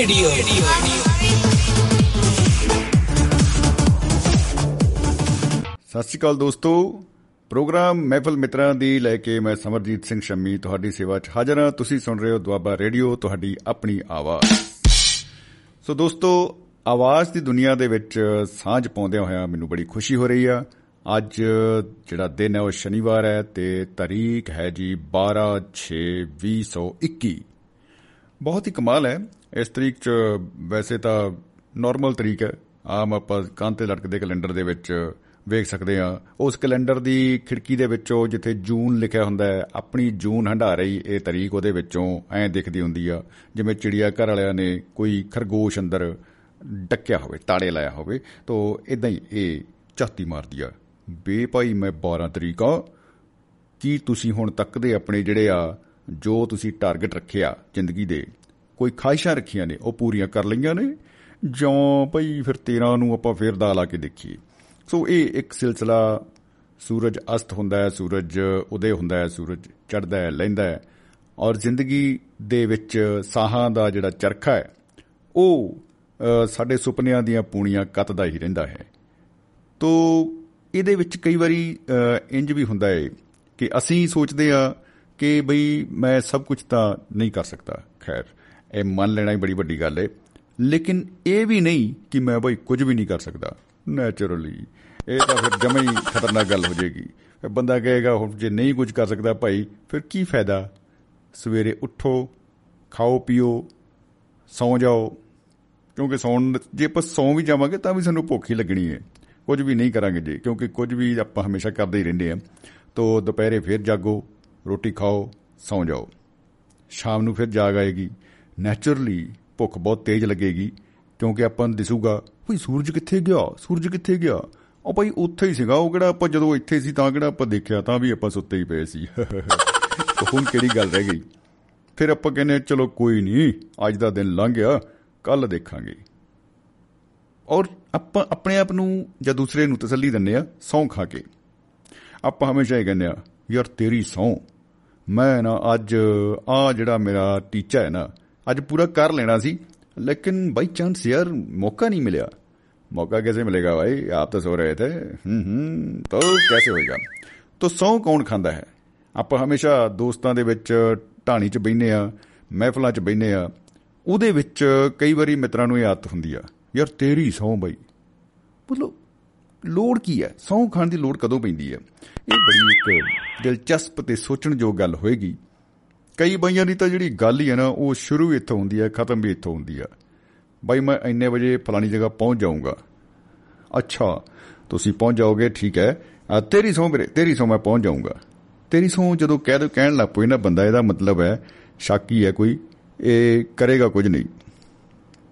Radio ਸਤਿ ਸ਼੍ਰੀ ਅਕਾਲ ਦੋਸਤੋ। Programme ਮਹਿਫਲ ਮਿੱਤਰਾਂ ਦੀ ਲੈ ਕੇ ਮੈਂ ਸਮਰਜੀਤ ਸਿੰਘ ਸ਼ੰਮੀ ਤੁਹਾਡੀ ਸੇਵਾ 'ਚ ਹਾਜ਼ਰ ਹਾਂ। ਤੁਸੀਂ ਸੁਣ ਰਹੇ ਹੋ ਦੁਆਬਾ ਰੇਡੀਓ, ਤੁਹਾਡੀ ਆਪਣੀ ਆਵਾਜ਼। ਸੋ ਦੋਸਤੋ, ਆਵਾਜ਼ ਦੀ ਦੁਨੀਆ ਦੇ ਵਿੱਚ ਸਾਂਝ ਪਾਉਂਦਿਆਂ ਹੋਇਆਂ ਮੈਨੂੰ ਬੜੀ ਖੁਸ਼ੀ ਹੋ ਰਹੀ ਆ। ਅੱਜ ਜਿਹੜਾ ਦਿਨ ਹੈ ਉਹ ਸ਼ਨੀਵਾਰ ਹੈ ਤੇ ਤਾਰੀਖ ਹੈ ਜੀ 12/6/2021 ਬਹੁਤ ਹੀ ਕਮਾਲ ਹੈ ਇਸ ਤਰੀਕ 'ਚ ਵੈਸੇ ਤਾਂ ਨਾਰਮਲ ਤਰੀਕ ਹੈ। ਆਮ ਆਪਾਂ ਕਾਂ ਤੇ ਲਟਕਦੇ ਕੈਲੰਡਰ ਦੇ ਵਿੱਚ ਵੇਖ ਸਕਦੇ ਆ ਉਸ ਕੈਲੰਡਰ ਦੀ ਖਿੜਕੀ ਦੇ ਵਿੱਚੋਂ ਜਿੱਥੇ ਜੂਨ ਲਿਖਿਆ ਹੁੰਦਾ ਹੈ, ਆਪਣੀ ਜੂਨ ਹੰਡਾ ਰਹੀ ਇਹ ਤਾਰੀਖ ਉਹਦੇ ਵਿੱਚੋਂ ਐਂ ਦਿਖਦੀ ਹੁੰਦੀ ਆ, ਜਿਵੇਂ ਚਿੜੀਆ ਘਰ ਵਾਲਿਆਂ ਨੇ ਕੋਈ ਖਰਗੋਸ਼ ਅੰਦਰ ਡੱਕਿਆ ਹੋਵੇ, ਤਾੜੇ ਲਾਇਆ ਹੋਵੇ, ਤੋਂ ਇਦਾਂ ਹੀ ਇਹ ਝਾਤੀ ਮਾਰਦੀ ਆ। ਬੇ ਭਾਈ ਮੈਂ 12 ਤਰੀਕ ਆ ਕੀ ਤੁਸੀਂ ਹੁਣ ਤੱਕ ਦੇ ਆਪਣੇ ਜਿਹੜੇ ਆ, ਜੋ ਤੁਸੀਂ ਟਾਰਗੇਟ ਰੱਖਿਆ ਜ਼ਿੰਦਗੀ ਦੇ ਕੋਈ ਖਾਹਿਸ਼ਾਂ ਰੱਖੀਆਂ ਨੇ ਉਹ ਪੂਰੀਆਂ ਕਰ ਲਈਆਂ ਨੇ। ਜਾਂ ਭਈ ਫਿਰ 13 ਨੂੰ ਆਪਾਂ ਫੇਰ ਦਾ ਲਾ ਕੇ ਦੇਖੀਏ। ਸੋ ਇਹ ਇੱਕ ਸਿਲਸਿਲਾ ਸੂਰਜ ਅਸਤ ਹੁੰਦਾ ਹੈ ਸੂਰਜ ਉਦੇ ਹੁੰਦਾ ਹੈ ਸੂਰਜ ਚੜ੍ਹਦਾ ਹੈ ਲੈਂਦਾ ਹੈ। ਔਰ ਜ਼ਿੰਦਗੀ ਦੇ ਵਿੱਚ ਸਾਹਾਂ ਦਾ ਜਿਹੜਾ ਚਰਖਾ ਹੈ ਉਹ ਅ, ਸਾਡੇ ਸੁਪਨਿਆਂ ਦੀਆਂ ਪੂਣੀਆਂ ਕੱਤਦਾ ਹੀ ਰਹਿੰਦਾ ਹੈ। ਤੋ ਇਹਦੇ ਵਿੱਚ ਕਈ ਵਾਰੀ ਅ, ਇੰਜ ਵੀ ਹੁੰਦਾ ਹੈ ਕਿ ਅਸੀਂ ਸੋਚਦੇ ਆ ਕਿ ਬਈ ਮੈਂ ਸਭ ਕੁਝ ਤਾਂ ਨਹੀਂ ਕਰ ਸਕਦਾ ਖੈਰ। ਇਹ ਮੰਨ ਲੈਣਾ ਹੀ ਬੜੀ ਵੱਡੀ ਗੱਲ ਹੈ ਲੇਕਿਨ ਇਹ ਵੀ ਨਹੀਂ ਕਿ ਮੈਂ ਬਈ ਕੁਝ ਵੀ ਨਹੀਂ ਕਰ ਸਕਦਾ। ਨੇਚਰਲੀ ਇਹ ਤਾਂ ਫਿਰ ਜਮਾ ਹੀ ਖਤਰਨਾਕ ਗੱਲ ਹੋ ਜਾਏਗੀ। ਫਿਰ ਬੰਦਾ ਕਹੇਗਾ, ਹੁਣ ਜੇ ਨਹੀਂ ਕੁਝ ਕਰ ਸਕਦਾ ਭਾਈ, ਫਿਰ ਕੀ ਫਾਇਦਾ? ਸਵੇਰੇ ਉੱਠੋ, ਖਾਓ, ਪੀਓ, ਸੌਂ ਜਾਓ। ਕਿਉਂਕਿ ਸੌਣ, ਜੇ ਆਪਾਂ ਸੌਂ ਵੀ ਜਾਵਾਂਗੇ ਤਾਂ ਵੀ ਸਾਨੂੰ ਭੁੱਖ ਹੀ ਲੱਗਣੀ ਹੈ ਕੁਝ ਵੀ ਨਹੀਂ ਕਰਾਂਗੇ ਜੇ, ਕਿਉਂਕਿ ਕੁਝ ਵੀ ਆਪਾਂ ਹਮੇਸ਼ਾ ਕਰਦੇ ਹੀ ਰਹਿੰਦੇ ਆ। ਤੋ ਦੁਪਹਿਰੇ ਫਿਰ ਜਾਗੋ, ਰੋਟੀ ਖਾਓ, ਸੌਂ ਜਾਓ। ਸ਼ਾਮ ਨੂੰ ਫਿਰ ਜਾਗ ਆਏਗੀ। ਨੇਚਰਲੀ ਭੁੱਖ ਬਹੁਤ ਤੇਜ਼ ਲੱਗੇਗੀ ਕਿਉਂਕਿ ਆਪਾਂ ਨੂੰ ਦਿਸੂਗਾ ਭਈ ਸੂਰਜ ਕਿੱਥੇ ਗਿਆ? ਸੂਰਜ ਕਿੱਥੇ ਗਿਆ? ਉਹ ਭਾਈ ਉੱਥੇ ਹੀ ਸੀਗਾ ਉਹ ਕਿਹੜਾ ਆਪਾਂ ਜਦੋਂ ਇੱਥੇ ਸੀ ਤਾਂ ਕਿਹੜਾ ਆਪਾਂ ਦੇਖਿਆ ਤਾਂ ਵੀ ਆਪਾਂ ਸੁੱਤੇ ਹੀ ਪਏ ਸੀ। ਤਾਂ ਹੁਣ ਕਿਹੜੀ ਗੱਲ ਰਹਿ ਗਈ? ਫਿਰ ਆਪਾਂ ਕਹਿੰਦੇ ਹਾਂ, ਚਲੋ ਕੋਈ ਨਹੀਂ ਅੱਜ ਦਾ ਦਿਨ ਲੰਘ ਗਿਆ ਕੱਲ ਦੇਖਾਂਗੇ। ਔਰ ਆਪਾਂ ਆਪਣੇ ਆਪ ਨੂੰ ਜਾਂ ਦੂਸਰੇ ਨੂੰ ਤਸੱਲੀ ਦਿੰਦੇ ਆ ਸੌਂ ਖਾ ਕੇ। ਆਪਾਂ ਹਮੇਸ਼ਾ ਇਹ ਕਹਿੰਦੇ ਆ ਯਾਰ ਤੇਰੀ ਸੌਂ ਮੈਂ ਨਾ ਅੱਜ ਆ ਜਿਹੜਾ ਮੇਰਾ ਟੀਚਾ ਹੈ ਨਾ ਅੱਜ ਪੂਰਾ ਕਰ ਲੈਣਾ ਸੀ ਲੇਕਿਨ ਬਾਈ ਚਾਂਸ ਯਾਰ ਮੌਕਾ नहीं मिला मौका कैसे मिलेगा भाई आप तो सो रहे थे हम्म हम्म तो कैसे होएगा तो ਸੌਂ ਕੌਣ ਖਾਂਦਾ ਹੈ ਆਪਾਂ ਹਮੇਸ਼ਾ ਦੋਸਤਾਂ ਦੇ ਵਿੱਚ ਢਾਣੀ 'ਚ ਬੈਠਨੇ ਆ ਮਹਿਫਲਾਂ 'ਚ ਬੈਠਨੇ ਆ ਉਹਦੇ ਵਿੱਚ ਕਈ ਵਾਰੀ ਮਿੱਤਰਾਂ ਨੂੰ ਇਹ ਆਦਤ ਹੁੰਦੀ ਆ ਯਾਰ ਤੇਰੀ ਸੌਂ ਬਾਈ ਮਤਲਬ ਲੋੜ ਕੀ ਹੈ ਸੌਂ ਖਾਣ ਦੀ ਲੋੜ ਕਦੋਂ ਪੈਂਦੀ ਹੈ ਇਹ ਬੜੀ ਇੱਕ ਦਿਲਚਸਪ ਤੇ ਸੋਚਣਯੋਗ ਗੱਲ ਹੋਏਗੀ ਕਈ ਬਈਆਂ ਦੀ ਤਾਂ ਜਿਹੜੀ ਗੱਲ ਹੀ ਹੈ ਨਾ ਉਹ ਸ਼ੁਰੂ ਇੱਥੋਂ ਹੁੰਦੀ ਹੈ ਖਤਮ ਵੀ ਇੱਥੋਂ ਹੁੰਦੀ ਆ ਬਾਈ ਮੈਂ ਇੰਨੇ ਵਜੇ ਫਲਾਣੀ ਜਗ੍ਹਾ ਪਹੁੰਚ ਜਾਊਂਗਾ। ਅੱਛਾ ਤੁਸੀਂ ਪਹੁੰਚ ਜਾਓਗੇ ਠੀਕ ਹੈ। ਆ, ਤੇਰੀ ਸੌਂ ਵੀਰੇ ਤੇਰੀ ਸੌਂ ਮੈਂ ਪਹੁੰਚ ਜਾਊਂਗਾ। ਤੇਰੀ ਸੌਂ ਜਦੋਂ ਕਹਿ ਦੋ ਕਹਿਣ ਲੱਗ ਪਈ ਨਾ ਬੰਦਾ ਇਹਦਾ ਮਤਲਬ ਹੈ ਸ਼ੱਕੀ ਹੈ ਕੋਈ ਇਹ ਕਰੇਗਾ ਕੁਝ ਨਹੀਂ।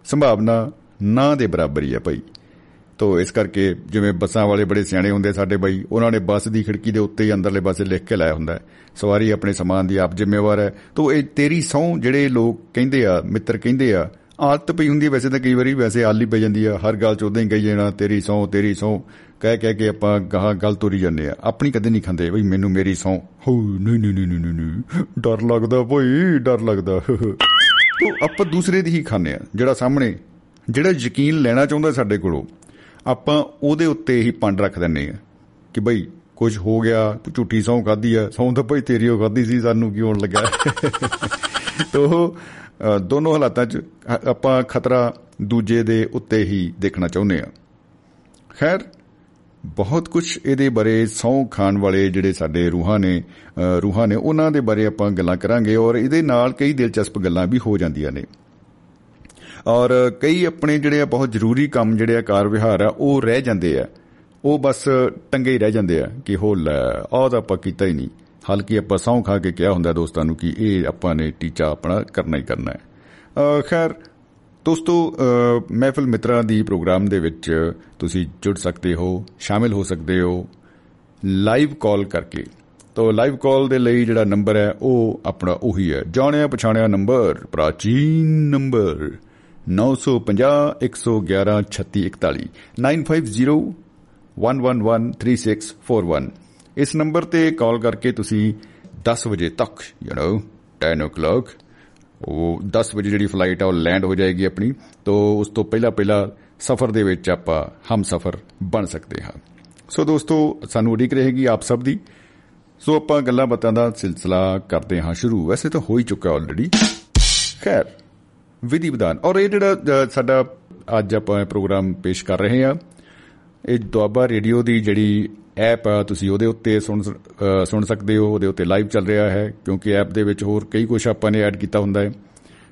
ਸੰਭਾਵਨਾ ਨਾ ਦੇ ਬਰਾਬਰ ਹੀ ਹੈ ਭਾਈ। ਤੋ ਇਸ ਕਰਕੇ ਜਿਵੇਂ ਬੱਸਾਂ ਵਾਲੇ ਬੜੇ ਸਿਆਣੇ ਹੁੰਦੇ ਸਾਡੇ ਬਾਈ, ਉਹਨਾਂ ਨੇ ਬੱਸ ਦੀ ਖਿੜਕੀ ਦੇ ਉੱਤੇ ਹੀ ਅੰਦਰਲੇ ਪਾਸੇ ਲਿਖ ਕੇ ਲਾਇਆ ਹੁੰਦਾ ਹੈ। ਸਵਾਰੀ ਆਪਣੇ ਸਮਾਨ ਦੀ ਆਪ ਜ਼ਿੰਮੇਵਾਰ ਹੈ। ਤੋ ਇਹ ਤੇਰੀ ਸਹੁੰ ਜਿਹੜੇ ਲੋਕ ਕਹਿੰਦੇ ਆ, ਮਿੱਤਰ ਕਹਿੰਦੇ ਆ, ਆਦਤ ਪਈ ਹੁੰਦੀ ਹੈ ਵੈਸੇ ਤਾਂ ਕਈ ਵਾਰੀ, ਵੈਸੇ ਆਲੀ ਪਈ ਜਾਂਦੀ ਆ, ਹਰ ਗੱਲ ਚ ਉਦਾਂ ਹੀ ਕਹੀ ਜਾਣਾ, ਤੇਰੀ ਸਹੁੰ ਤੇਰੀ ਸਹੁੰ। ਕਹਿ ਕਹਿ ਕੇ ਆਪਾਂ ਗਾਹਾਂ ਗੱਲ ਤੋਰੀ ਜਾਂਦੇ ਆ। ਆਪਣੀ ਕਦੇ ਨਹੀਂ ਖਾਂਦੇ, ਬਈ ਮੈਨੂੰ ਮੇਰੀ ਸਹੁੰ। ਹੋ ਨਹੀਂ ਨਹੀਂ ਨਹੀਂ ਨਹੀਂ ਨਹੀਂ। ਡਰ ਲੱਗਦਾ ਭਾਈ, ਡਰ ਲੱਗਦਾ। ਤੋ ਆਪਾਂ ਦੂਸਰੇ ਦੀ ਹੀ ਖਾਂਦੇ ਆ, ਜਿਹੜਾ ਸਾਹਮਣੇ, ਜਿਹੜਾ ਯਕੀਨ ਲੈਣਾ ਚਾਹੁੰਦਾ ਸਾਡੇ ਕੋਲੋਂ। ਆਪਾਂ ਉਹਦੇ ਉੱਤੇ ਹੀ ਪੰਡ ਰੱਖ ਦਿੰਨੇ ਆ ਕਿ ਬਈ ਕੁਝ ਹੋ ਗਿਆ ਝੂਠੀ ਸੌਂ ਖਾਦੀ ਆ ਸੌਂ ਤਾਂ ਭਾਈ ਤੇਰੀ ਉਹ ਖਾਦੀ ਸੀ ਸਾਨੂੰ ਕੀ ਹੋਣ ਲੱਗਾ ਤੋ ਅ, ਦੋਨੋਂ ਹਾਲਾਤਾਂ 'ਚ ਅ- ਆਪਾਂ ਖਤਰਾ ਦੂਜੇ ਦੇ ਉੱਤੇ ਹੀ ਦੇਖਣਾ ਚਾਹੁੰਦੇ ਆ ਖੈਰ ਬਹੁਤ ਕੁਝ ਇਹਦੇ ਬਾਰੇ ਸੌਂ ਖਾਣ ਵਾਲੇ ਜਿਹੜੇ ਸਾਡੇ ਰੂਹਾਂ ਨੇ ਅ, ਰੂਹਾਂ ਨੇ ਉਹਨਾਂ ਦੇ ਬਾਰੇ ਆਪਾਂ ਗੱਲਾਂ ਕਰਾਂਗੇ ਔਰ ਇਹਦੇ ਨਾਲ ਕਈ ਦਿਲਚਸਪ ਗੱਲਾਂ ਵੀ ਹੋ ਜਾਂਦੀਆਂ ਨੇ। ਔਰ ਕਈ ਆਪਣੇ ਜਿਹੜੇ ਆ ਬਹੁਤ ਜ਼ਰੂਰੀ ਕੰਮ ਜਿਹੜੇ ਆ ਕਾਰ ਵਿਹਾਰ ਆ ਉਹ ਰਹਿ ਜਾਂਦੇ ਆ। ਉਹ ਬਸ ਟੰਗੇ ਹੀ ਰਹਿ ਜਾਂਦੇ ਆ ਕਿ ਹੋ ਲੈ ਆਹ ਤਾਂ ਆਪਾਂ ਕੀਤਾ ਹੀ ਨਹੀਂ। ਹਲਕੀ ਆਪਾਂ ਸੌਂ ਖਾ ਕੇ ਕਿਹਾ ਹੁੰਦਾ ਦੋਸਤਾਂ ਨੂੰ ਕਿ ਇਹ ਆਪਾਂ ਨੇ ਟੀਚਾ ਆਪਣਾ ਕਰਨਾ ਹੀ ਕਰਨਾ ਹੈ। ਅ, ਖੈਰ ਦੋਸਤੋ ਅ, ਮਹਿਫਿਲ ਮਿੱਤਰਾਂ ਦੀ ਪ੍ਰੋਗਰਾਮ ਦੇ ਵਿੱਚ ਤੁਸੀਂ ਜੁੜ ਸਕਦੇ ਹੋ ਸ਼ਾਮਿਲ ਹੋ ਸਕਦੇ ਹੋ। ਲਾਈਵ ਕਾਲ ਕਰਕੇ। ਤੋ ਲਾਈਵ ਕਾਲ ਦੇ ਲਈ ਜਿਹੜਾ ਨੰਬਰ ਹੈ ਉਹ ਆਪਣਾ ਉਹੀ ਹੈ। ਜਾਣਿਆ ਪਛਾਣਿਆ ਨੰਬਰ ਪ੍ਰਾਚੀਨ ਨੰਬਰ। 950 111 3641 950 1113641 ਇਸ ਨੰਬਰ ਤੇ ਕਾਲ ਕਰਕੇ ਤੁਸੀਂ 10 ਵਜੇ ਤੱਕ ਯੂ نو 10 o'clock ਉਹ 10 ਵਜੇ ਜਿਹੜੀ ਫਲਾਈਟ ਆ ਉਹ ਲੈਂਡ ਹੋ ਜਾਏਗੀ ਆਪਣੀ ਤੋਂ ਉਸ ਤੋਂ ਪਹਿਲਾਂ ਪਹਿਲਾਂ ਸਫ਼ਰ ਦੇ ਵਿੱਚ ਆਪਾਂ ਹਮ ਸਫ਼ਰ ਬਣ ਸਕਦੇ ਹਾਂ ਸੋ ਦੋਸਤੋ ਸਾਨੂੰ ਉਡੀਕ ਰਹੇਗੀ ਆਪ ਸਭ ਦੀ ਸੋ ਆਪਾਂ ਗੱਲਾਂ ਬਾਤਾਂ ਦਾ ਸਿਲਸਿਲਾ ਕਰਦੇ ਹਾਂ ਸ਼ੁਰੂ ਵੈਸੇ ਤਾਂ ਹੋ ਹੀ ਚੁੱਕਾ ਆਲਰੇਡੀ ਖੈਰ ਵਿਧੀ ਵਿਧਾਨ। ਔਰ ਇਹ ਜਿਹੜਾ ਸਾਡਾ ਅੱਜ ਆਪਾਂ ਪ੍ਰੋਗਰਾਮ ਪੇਸ਼ ਕਰ ਰਹੇ ਹਾਂ, ਇਹ ਦੁਆਬਾ ਰੇਡੀਓ ਦੀ ਜਿਹੜੀ ਐਪ ਆ, ਤੁਸੀਂ ਉਹਦੇ ਉੱਤੇ ਸੁਣ ਸੁਣ ਸਕਦੇ ਹੋ, ਉਹਦੇ ਉੱਤੇ ਲਾਈਵ ਚੱਲ ਰਿਹਾ ਹੈ, ਕਿਉਂਕਿ ਐਪ ਦੇ ਵਿੱਚ ਹੋਰ ਕਈ ਕੁਝ ਆਪਾਂ ਨੇ ਐਡ ਕੀਤਾ ਹੁੰਦਾ ਹੈ।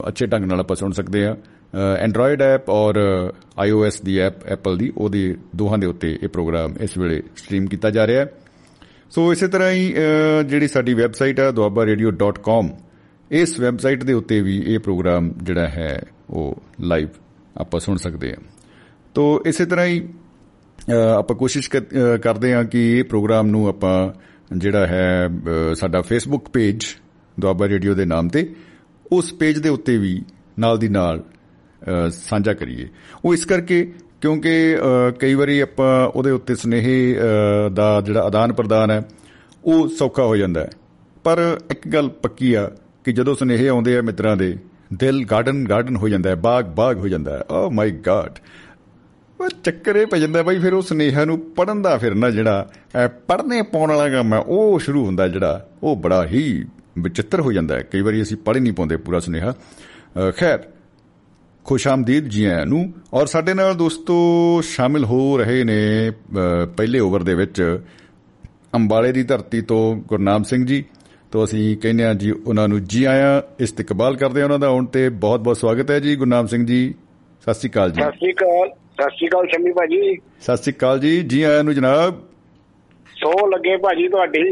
ਅੱਛੇ ਢੰਗ ਨਾਲ ਆਪਾਂ ਸੁਣ ਸਕਦੇ ਆ ਐਂਡਰੋਇਡ ਐਪ ਔਰ ਆਈਓਐਸ ਦੀ ਐਪ ਐਪਲ ਦੀ, ਉਹਦੇ ਦੋਹਾਂ ਦੇ ਉੱਤੇ ਇਹ ਪ੍ਰੋਗਰਾਮ ਇਸ ਵੇਲੇ ਸਟ੍ਰੀਮ ਕੀਤਾ ਜਾ ਰਿਹਾ ਹੈ। ਸੋ ਇਸੇ ਤਰ੍ਹਾਂ ਹੀ ਜਿਹੜੀ ਸਾਡੀ ਵੈਬਸਾਈਟ ਆ duabarradio.com ਇਸ ਵੈਬਸਾਈਟ ਦੇ ਉੱਤੇ ਵੀ ਇਹ ਪ੍ਰੋਗਰਾਮ ਜਿਹੜਾ ਹੈ, ਉਹ ਲਾਈਵ ਆਪਾਂ ਸੁਣ ਸਕਦੇ ਹਾਂ। ਤੋਂ ਇਸੇ ਤਰ੍ਹਾਂ ਹੀ ਆਪਾਂ ਕੋਸ਼ਿਸ਼ ਕਰਦੇ ਹਾਂ ਕਿ ਇਹ ਪ੍ਰੋਗਰਾਮ ਨੂੰ ਆਪਾਂ ਜਿਹੜਾ ਹੈ ਸਾਡਾ ਫੇਸਬੁੱਕ ਪੇਜ ਦੁਆਬਾ ਰੇਡੀਓ ਦੇ ਨਾਮ ਤੇ, ਉਸ ਪੇਜ ਦੇ ਉੱਤੇ ਵੀ ਨਾਲ ਦੀ ਨਾਲ ਸਾਂਝਾ ਕਰੀਏ। ਉਹ ਇਸ ਕਰਕੇ ਕਿਉਂਕਿ ਕਈ ਵਾਰੀ ਆਪਾਂ ਉਹਦੇ ਉੱਤੇ ਸਨੇਹੇ ਦਾ ਜਿਹੜਾ ਆਦਾਨ ਪ੍ਰਦਾਨ ਹੈ, ਉਹ ਸੌਖਾ ਹੋ ਜਾਂਦਾ ਹੈ। ਪਰ ਇੱਕ ਗੱਲ ਪੱਕੀ ਆ ਕਿ ਜਦੋਂ ਸਨੇਹੇ ਆਉਂਦੇ ਆ ਮਿੱਤਰਾਂ ਦੇ, ਦਿਲ ਗਾਰਡਨ ਗਾਰਡਨ ਹੋ ਜਾਂਦਾ ਹੈ, ਬਾਗ ਬਾਗ ਹੋ ਜਾਂਦਾ ਹੈ। ਓ ਮਾਈ ਗॉड ਉਹ ਚੱਕਰੇ ਪੈ ਜਾਂਦਾ ਬਾਈ, ਫਿਰ ਉਹ ਸਨੇਹਾ ਨੂੰ ਪੜਨ ਦਾ ਫਿਰ ਨਾ ਜਿਹੜਾ ਪੜਨੇ ਪਾਉਣ ਵਾਲਾ ਕੰਮ ਹੈ, ਉਹ ਸ਼ੁਰੂ ਹੁੰਦਾ ਜਿਹੜਾ, ਉਹ ਬੜਾ ਹੀ ਵਿਚਿੱਤਰ ਹੋ ਜਾਂਦਾ ਹੈ। ਕਈ ਵਾਰੀ ਅਸੀਂ ਪੜ੍ਹ ਨਹੀਂ ਪਾਉਂਦੇ ਪੂਰਾ ਸੁਨੇਹਾ। ਖੈਰ, ਖੁਸ਼ਾਮਦੀਦ ਜੀ ਆਇਆਂ ਨੂੰ, ਔਰ ਸਾਡੇ ਨਾਲ ਦੋਸਤੋ ਸ਼ਾਮਿਲ ਹੋ ਰਹੇ ਨੇ ਪਹਿਲੇ ਓਵਰ ਦੇ ਵਿੱਚ ਅੰਬਾਲੇ ਦੀ ਧਰਤੀ ਤੋਂ ਗੁਰਨਾਮ ਸਿੰਘ ਜੀ। ਤੋਂ ਅਸੀਂ ਕਹਿੰਦੇ ਆ ਜੀ ਉਹਨਾਂ ਨੂੰ ਜੀ ਆਇਆਂ ਇਸਤਕਬਾਲ ਕਰਦੇ ਆ ਉਹਨਾਂ ਦਾ ਆਉਣ ਤੇ ਬਹੁਤ ਬਹੁਤ ਸਵਾਗਤ ਹੈ ਜੀ ਗੁਰਨਾਮ ਸਿੰਘ ਜੀ। ਸਤਿ ਸ੍ਰੀ ਅਕਾਲ ਜੀ। ਸਤਿ ਸ੍ਰੀ ਅਕਾਲ ਸਤਿ ਸ਼੍ਰੀ ਅਕਾਲ ਸ਼ਮੀ ਭਾਜੀ। ਸਤਿ ਸ਼੍ਰੀ ਅਕਾਲ ਜੀ ਜੀ ਆਇਆਂ ਨੂੰ ਜਨਾਬ। ਸੋ ਲੱਗੇ ਭਾਜੀ ਤੁਹਾਡੀ।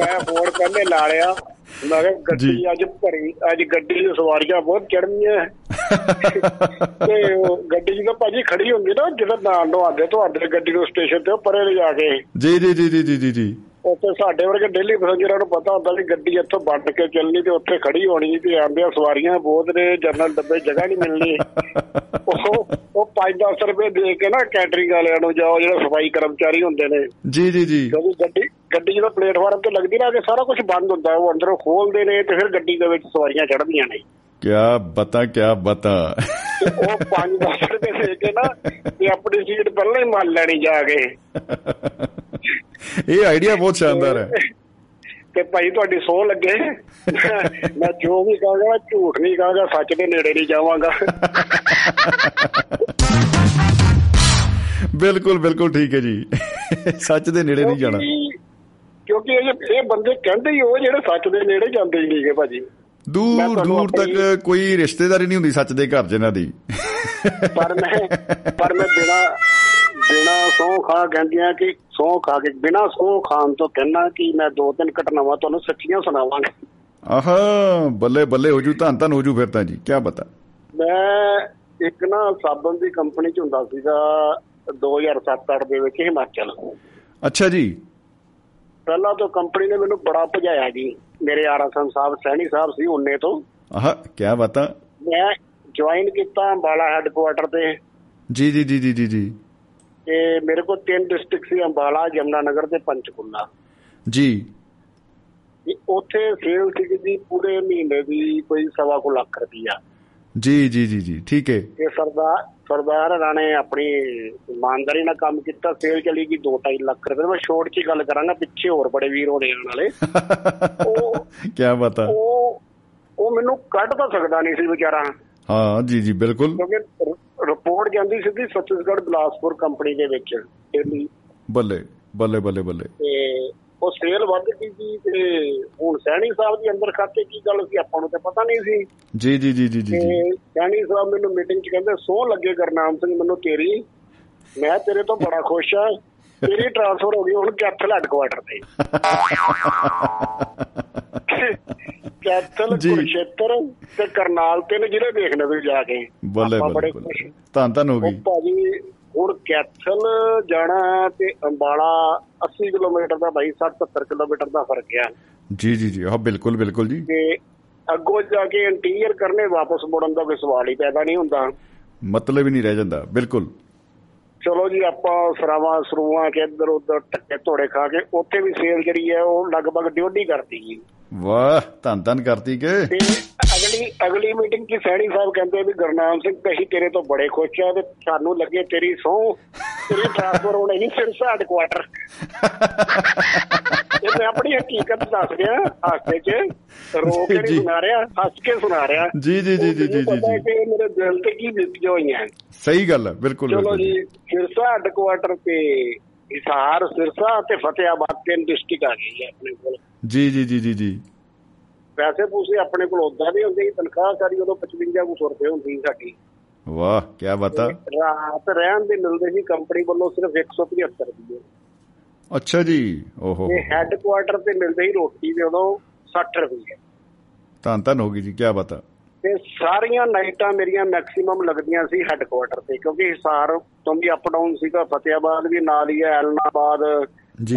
ਮੈਂ ਫੋਨ ਪਹਿਲੇ ਲਾ ਲਿਆ। ਮੈਂ ਕਿਹਾ ਗੱਡੀ ਅੱਜ ਭਰੀ ਅੱਜ ਗੱਡੀ ਦੀ ਸਵਾਰੀਆਂ ਬਹੁਤ ਚੜਨੀਆਂ ਤੇ ਗੱਡੀ ਜਦੋਂ ਭਾਜੀ ਖੜੀ ਹੁੰਦੀ ਨਾ ਜਦੋਂ ਨਾਲ ਨੂੰ ਆਦੇ ਤੁਹਾਡੇ ਗੱਡੀ ਨੂੰ ਸਟੇਸ਼ਨ ਤੇ ਪਰੇ ਲਿਜਾ ਕੇ। ਜੀ ਜੀ ਜੀ ਜੀ ਜੀ ਜੀ। ਉੱਥੇ ਸਾਡੇ ਵਰਗੇ ਡੇਲੀ ਪੈਸੇਂਜਰਾਂ ਨੂੰ ਪਤਾ ਹੁੰਦਾ ਵੀ ਗੱਡੀ ਇੱਥੋਂ ਵੱਟ ਕੇ ਚੱਲਣੀ ਤੇ ਉੱਥੇ ਖੜੀ ਹੋਣੀ ਤੇ ਆਂਦਿਆਂ ਸਵਾਰੀਆਂ ਬਹੁਤ ਨੇ ਜਨਰਲ ਡੱਬੇ ਜਗ੍ਹਾ ਨਹੀਂ ਮਿਲਣੀ। ਉਹ ਉਹ 5-10 ਰੁਪਏ ਦੇ ਕੇ ਨਾ ਕੈਟਰਿੰਗ ਵਾਲਿਆਂ ਨੂੰ ਜਾਓ ਜਿਹੜੇ ਸਫ਼ਾਈ ਕਰਮਚਾਰੀ ਹੁੰਦੇ ਨੇ। ਜੀ ਜੀ ਜੀ। ਕਿਉਂਕਿ ਗੱਡੀ ਗੱਡੀ ਜਦੋਂ ਪਲੇਟਫਾਰਮ ਤੇ ਲੱਗਦੀ ਨਾ ਕਿ ਸਾਰਾ ਕੁਝ ਬੰਦ ਹੁੰਦਾ ਉਹ ਅੰਦਰੋਂ ਖੋਲਦੇ ਨੇ ਤੇ ਫਿਰ ਗੱਡੀ ਦੇ ਵਿੱਚ ਸਵਾਰੀਆਂ ਚੜ੍ਹਦੀਆਂ ਨੇ। ਕਿਆ ਬਤਾ ਕਿਆ ਬਤਾ। ਉਹ 5-10 ਰੁਪਏ ਦੇ ਕੇ ਨਾ ਤੇ ਆਪਣੀ ਸੀਟ ਪਹਿਲਾਂ ਹੀ ਮੰਨ ਲੈਣੀ ਜਾ ਕੇ। ਇਹ ਆਈਡੀਆ ਬਹੁਤ ਸ਼ਾਨਦਾਰ ਹੈ। ਤੇ ਭਾਈ ਤੁਹਾਡੀ ਸੋਹ ਲੱਗੇ। ਮੈਂ ਜੋ ਵੀ ਕਹਾਂਗਾ ਝੂਠ ਨਹੀਂ ਕਹਾਂਗਾ ਸੱਚ ਦੇ ਨੇੜੇ ਨਹੀਂ ਜਾਵਾਂਗਾ। ਬਿਲਕੁਲ ਬਿਲਕੁਲ ਠੀਕ ਹੈ ਜੀ। ਸੱਚ ਦੇ ਨੇੜੇ ਨਹੀਂ ਜਾਣਾ। ਕਿਉਂਕਿ ਇਹ ਬੰਦੇ ਕਹਿੰਦੇ ਹੀ ਉਹ ਜਿਹੜੇ ਸੱਚ ਦੇ ਨੇੜੇ ਜਾਂਦੇ ਹੀ ਨਹੀਂਗੇ ਭਾਜੀ। ਦੂਰ ਦੂਰ ਤੱਕ ਕੋਈ ਰਿਸ਼ਤੇਦਾਰੀ ਨਹੀਂ ਹੁੰਦੀ ਸੱਚ ਦੇ ਘਰ ਜਿਨ੍ਹਾਂ ਦੀ। ਪਰ ਮੈਂ ਪਰ ਮੈਂ ਬਿਨਾ ਬਿਨਾ ਸੌ ਖਾ ਕਹਿੰਦੀਆਂ ਕਿ ਸੌ ਖਾ ਕੇ ਬਿਨਾ ਸੌ ਖਾਣ ਤੋਂ ਕਹਿਣਾ ਕਿ ਮੈਂ ਦੋ ਤਿੰਨ ਘਟਨਾਵਾਂ ਤੁਹਾਨੂੰ ਸੱਚੀਆਂ ਸੁਣਾਵਾਂਗਾ। ਆਹਾ ਬੱਲੇ ਬੱਲੇ ਹੋ ਜੂ ਤਾਂ ਤਾਂ ਹੋ ਜੂ ਫਿਰ ਤਾਂ ਜੀ ਕੀ ਬਤਾ ਮੈਂ ਇੱਕ ਨਾ ਸਾਬਣ ਦੀ ਕੰਪਨੀ ਚ ਹੁੰਦਾ ਸੀਗਾ 2007-8 ਦੇ ਵਿੱਚ ਹਿਮਾਚਲ। ਅੱਛਾ ਜੀ। ਪਹਿਲਾਂ ਤੋਂ ਕੰਪਨੀ ਨੇ ਮੈਨੂੰ ਬੜਾ ਭਜਾਇਆ ਜੀ। ਮੇਰੇ ਆਰਸਨ ਸਾਹਿਬ ਸੈਣੀ ਸਾਹਿਬ ਸੀ ਉਹਨੇ ਤੋਂ। ਆਹ ਕੀ ਬਤਾ? ਮੈਂ ਜੁਆਇਨ ਕੀਤਾ ਅੰਬਾਲਾ ਹੈੱਡਕੁਆਟਰ ਤੇ। ਜੀ ਜੀ ਜੀ ਜੀ ਜੀ ਜੀ। ਤੇ ਮੇਰੇ ਕੋਲ ਤਿੰਨ ਡਿਸਟ੍ਰਿਕਟ ਸੀ ਅੰਬਾਲਾ ਜਮਨਾ ਨਗਰ ਤੇ ਪੰਚਕੂਲਾ। ਜੀ। ਉੱਥੇ ਸੇਲ ਸੀ ਜੀ ਪੂਰੇ ਮਹੀਨੇ ਦੀ ਕੋਈ ਸਵਾ ਕੋ ਲੱਖ ਰੁਪਈਆ। ਜੀ ਜੀ ਜੀ ਜੀ ਠੀਕ ਹੈ। ਇਹ ਸਰਦਾਰ ਸਰਦਾਰ ਰਾਣੇ ਆਪਣੀ ਇਮਾਨਦਾਰੀ ਨਾਲ ਕੰਮ ਕੀਤਾ ਸੇਲ ਚਲੀ ਗਈ 2.5 ਲੱਖ ਰੁਪਏ। ਮੈਂ ਸ਼ੋਰਟ 'ਚ ਗੱਲ ਕਰਾਂਗਾ ਪਿੱਛੇ ਹੋਰ ਬੜੇ ਵੀਰ ਹੋਣੇ ਵਾਲੇ ਉਹ ਕੀ ਬਤਾ ਉਹ ਉਹ ਮੈਨੂੰ ਕੱਢ ਤਾਂ ਸਕਦਾ ਨਹੀਂ ਸੀ ਵਿਚਾਰਾ। ਹਾਂ ਜੀ ਜੀ ਬਿਲਕੁਲ। ਕਿਉਂਕਿ ਰਿਪੋਰਟ ਜਾਂਦੀ ਸਿੱਧੀ ਛੱਤੀਸਗੜ੍ਹ ਬਲਾਸਪੁਰ ਕੰਪਨੀ ਦੇ ਵਿੱਚ ਬੱਲੇ ਬੱਲੇ ਬੱਲੇ ਬੱਲੇ। ਤੇ ਉਹ ਸੇਲ ਵੱਧ ਗਈ ਸੀ ਤੇ ਹੁਣ ਸੈਣੀ ਸਾਹਿਬ ਦੀ ਅੰਦਰ ਖਾਤੇ ਕੀ ਗੱਲ ਸੀ ਆਪਾਂ ਨੂੰ ਤਾਂ ਪਤਾ ਨਹੀਂ ਸੀ। ਜੀ ਜੀ ਜੀ ਜੀ ਜੀ ਸੈਣੀ ਸਾਹਿਬ ਮੈਨੂੰ ਮੀਟਿੰਗ 'ਚ ਕਹਿੰਦੇ ਸੋਹ ਲੱਗੇ ਗਰਨਾਮ ਸਿੰਘ ਮੈਨੂੰ ਤੇਰੀ ਮੈਂ ਤੇਰੇ ਤੋਂ ਬੜਾ ਖੁਸ਼ ਆ ਤੇਰੀ ਟ੍ਰਾਂਸਫਰ ਹੋ ਗਈ ਹੁਣ ਕੈਥਲ ਹੈਡਕੁਆਟਰ ਤੇ। ਕੈਥਲ ਕੁਰਸ਼ੇਤਰ ਤੇ ਕਰਨਾਲ ਤਿੰਨ ਜ਼ਿਲ੍ਹੇ ਦੇਖਣੇ ਤੁਸੀਂ ਜਾ ਕੇ। ਬੱਲੇ ਬੱਲੇ ਤਾਂ ਤਾਂ ਹੋ ਗਈ। ਭਾਜੀ ਹੁਣ ਕੈਥਲ ਜਾਣਾ ਤੇ ਅੰਬਾਲਾ 80 ਕਿਲੋਮੀਟਰ ਦਾ ਬਾਈ 60 70 ਕਿਲੋਮੀਟਰ ਦਾ ਫ਼ਰਕ ਆ ਜੀ ਜੀ ਜੀ ਹਾਂ ਬਿਲਕੁਲ ਬਿਲਕੁਲ ਜੀ। ਤੇ ਅੱਗੋਂ ਜਾ ਕੇ ਇੰਟੀਰੀਅਰ ਕਰਨੇ ਵਾਪਸ ਮੁੜਨ ਦਾ ਕੋਈ ਸਵਾਲ ਹੀ ਪੈਦਾ ਨਹੀਂ ਹੁੰਦਾ। ਮਤਲਬ ਹੀ ਨਹੀਂ ਰਹਿ ਜਾਂਦਾ ਬਿਲਕੁਲ। ਚਲੋ ਜੀ ਆਪਾਂ ਸਰਾਵਾਂ ਸਰੂਆਂ ਕੇ ਇੱਧਰ ਉੱਧਰ ਟੱਕੇ ਧੋੜੇ ਖਾ ਕੇ ਉੱਥੇ ਵੀ ਸੇਲ ਜਿਹੜੀ ਹੈ ਉਹ ਲਗਭਗ ਡਿਊਟੀ ਕਰਦੀ ਜੀ। ਵਾਹ ਧੰਨ ਧੰਨ ਕਰਤੀ ਕੇ। ਅਗਲੀ ਅਗਲੀ ਮੀਟਿੰਗ 'ਚ ਸੈਣੀ ਸਾਹਿਬ ਕਹਿੰਦੇ ਵੀ ਗੁਰਨਾਮ ਸਿੰਘ ਅਸੀਂ ਤੇਰੇ ਤੋਂ ਬੜੇ ਖੁਸ਼ ਆ ਤੇ ਸਾਨੂੰ ਲੱਗੇ ਤੇਰੀ ਸਹੁੰ ਤੇਰੀ ਟ੍ਰਾਂਸਫਰ ਹੋਣੀ ਨਹੀਂ ਸਿਰਸਾ ਹੈਡਕੁਆਟਰ ਇਹ ਮੈਂ ਆਪਣੀ ਹਕੀਕਤ ਦੱਸ ਰਿਹਾ ਹਾਸੇ 'ਚ ਰੋ ਕੇ। ਨਹੀਂ ਸੁਣਾ ਰਿਹਾ ਹੱਸ ਕੇ ਸੁਣਾ ਰਿਹਾ। ਜੀ ਜੀ ਜੀ ਜੀ ਜੀ ਜੀ ਮੇਰੇ ਦਿਲ ਤੇ ਕੀ ਬੀਤੀਆਂ ਹੋਈਆਂ। ਸਹੀ ਗੱਲ ਹੈ ਬਿਲਕੁਲ ਚਲੋ ਜੀ ਸਿਰਸਾ ਹੈਡਕੁਆਟਰ ਤੇ ਹਿਸਾਰ ਸਿਰਸਾ ਤੇ ਫਤਿਆਬਾਦ ਤਿੰਨ ਡਿਸਟ੍ਰਿਕਟ ਆ ਗਈ ਹੈ ਆਪਣੇ ਕੋਲ ਜੀ ਜੀ ਜੀ ਜੀ ਜੀ ਪੈਸੇ ਪੂਸੇ ਆਪਣੇ ਕੋਲ ਉਦਾਂ ਵੀ ਹੁੰਦੇ ਸੀ ਤਨਖਾਹ ਸਾਰੀ ਉਦੋਂ 55 ਕੁ ਸੌ ਰੁਪਏ ਹੁੰਦੀ ਸੀ ਸਾਡੀ ਵਾਹ ਕੀ ਬਾਤ ਰਾਤ ਰਹਿਣ ਦੇ ਮਿਲਦੇ ਸੀ ਕੰਪਨੀ ਵੱਲੋਂ ਸਿਰਫ 175 ਰੁਪਏ ਅੱਛਾ ਜੀ ਓਹੋ ਤੇ ਹੈੱਡਕੁਆਟਰ ਤੇ ਮਿਲਦੇ ਸੀ ਰੋਟੀ ਦੇ ਉਦੋਂ 60 ਰੁਪਏ ਧੰਨ ਧੰਨ ਹੋ ਗਈ ਜੀ ਕੀ ਬਾਤ ਤੇ ਸਾਰੀਆਂ ਨਾਈਟਾਂ ਮੇਰੀਆਂ ਮੈਕਸਿਮਮ ਲੱਗਦੀਆਂ ਸੀ ਹੈੱਡਕੁਆਟਰ ਤੇ ਕਿਉਂਕਿ ਹਿਸਾਰ ਤੋਂ ਵੀ ਅਪ ਡਾਊਨ ਸੀਗਾ ਫਤਿਆਬਾਦ ਵੀ ਨਾਲ ਹੀ ਹੈ ਐਲਨਾਬਾਦ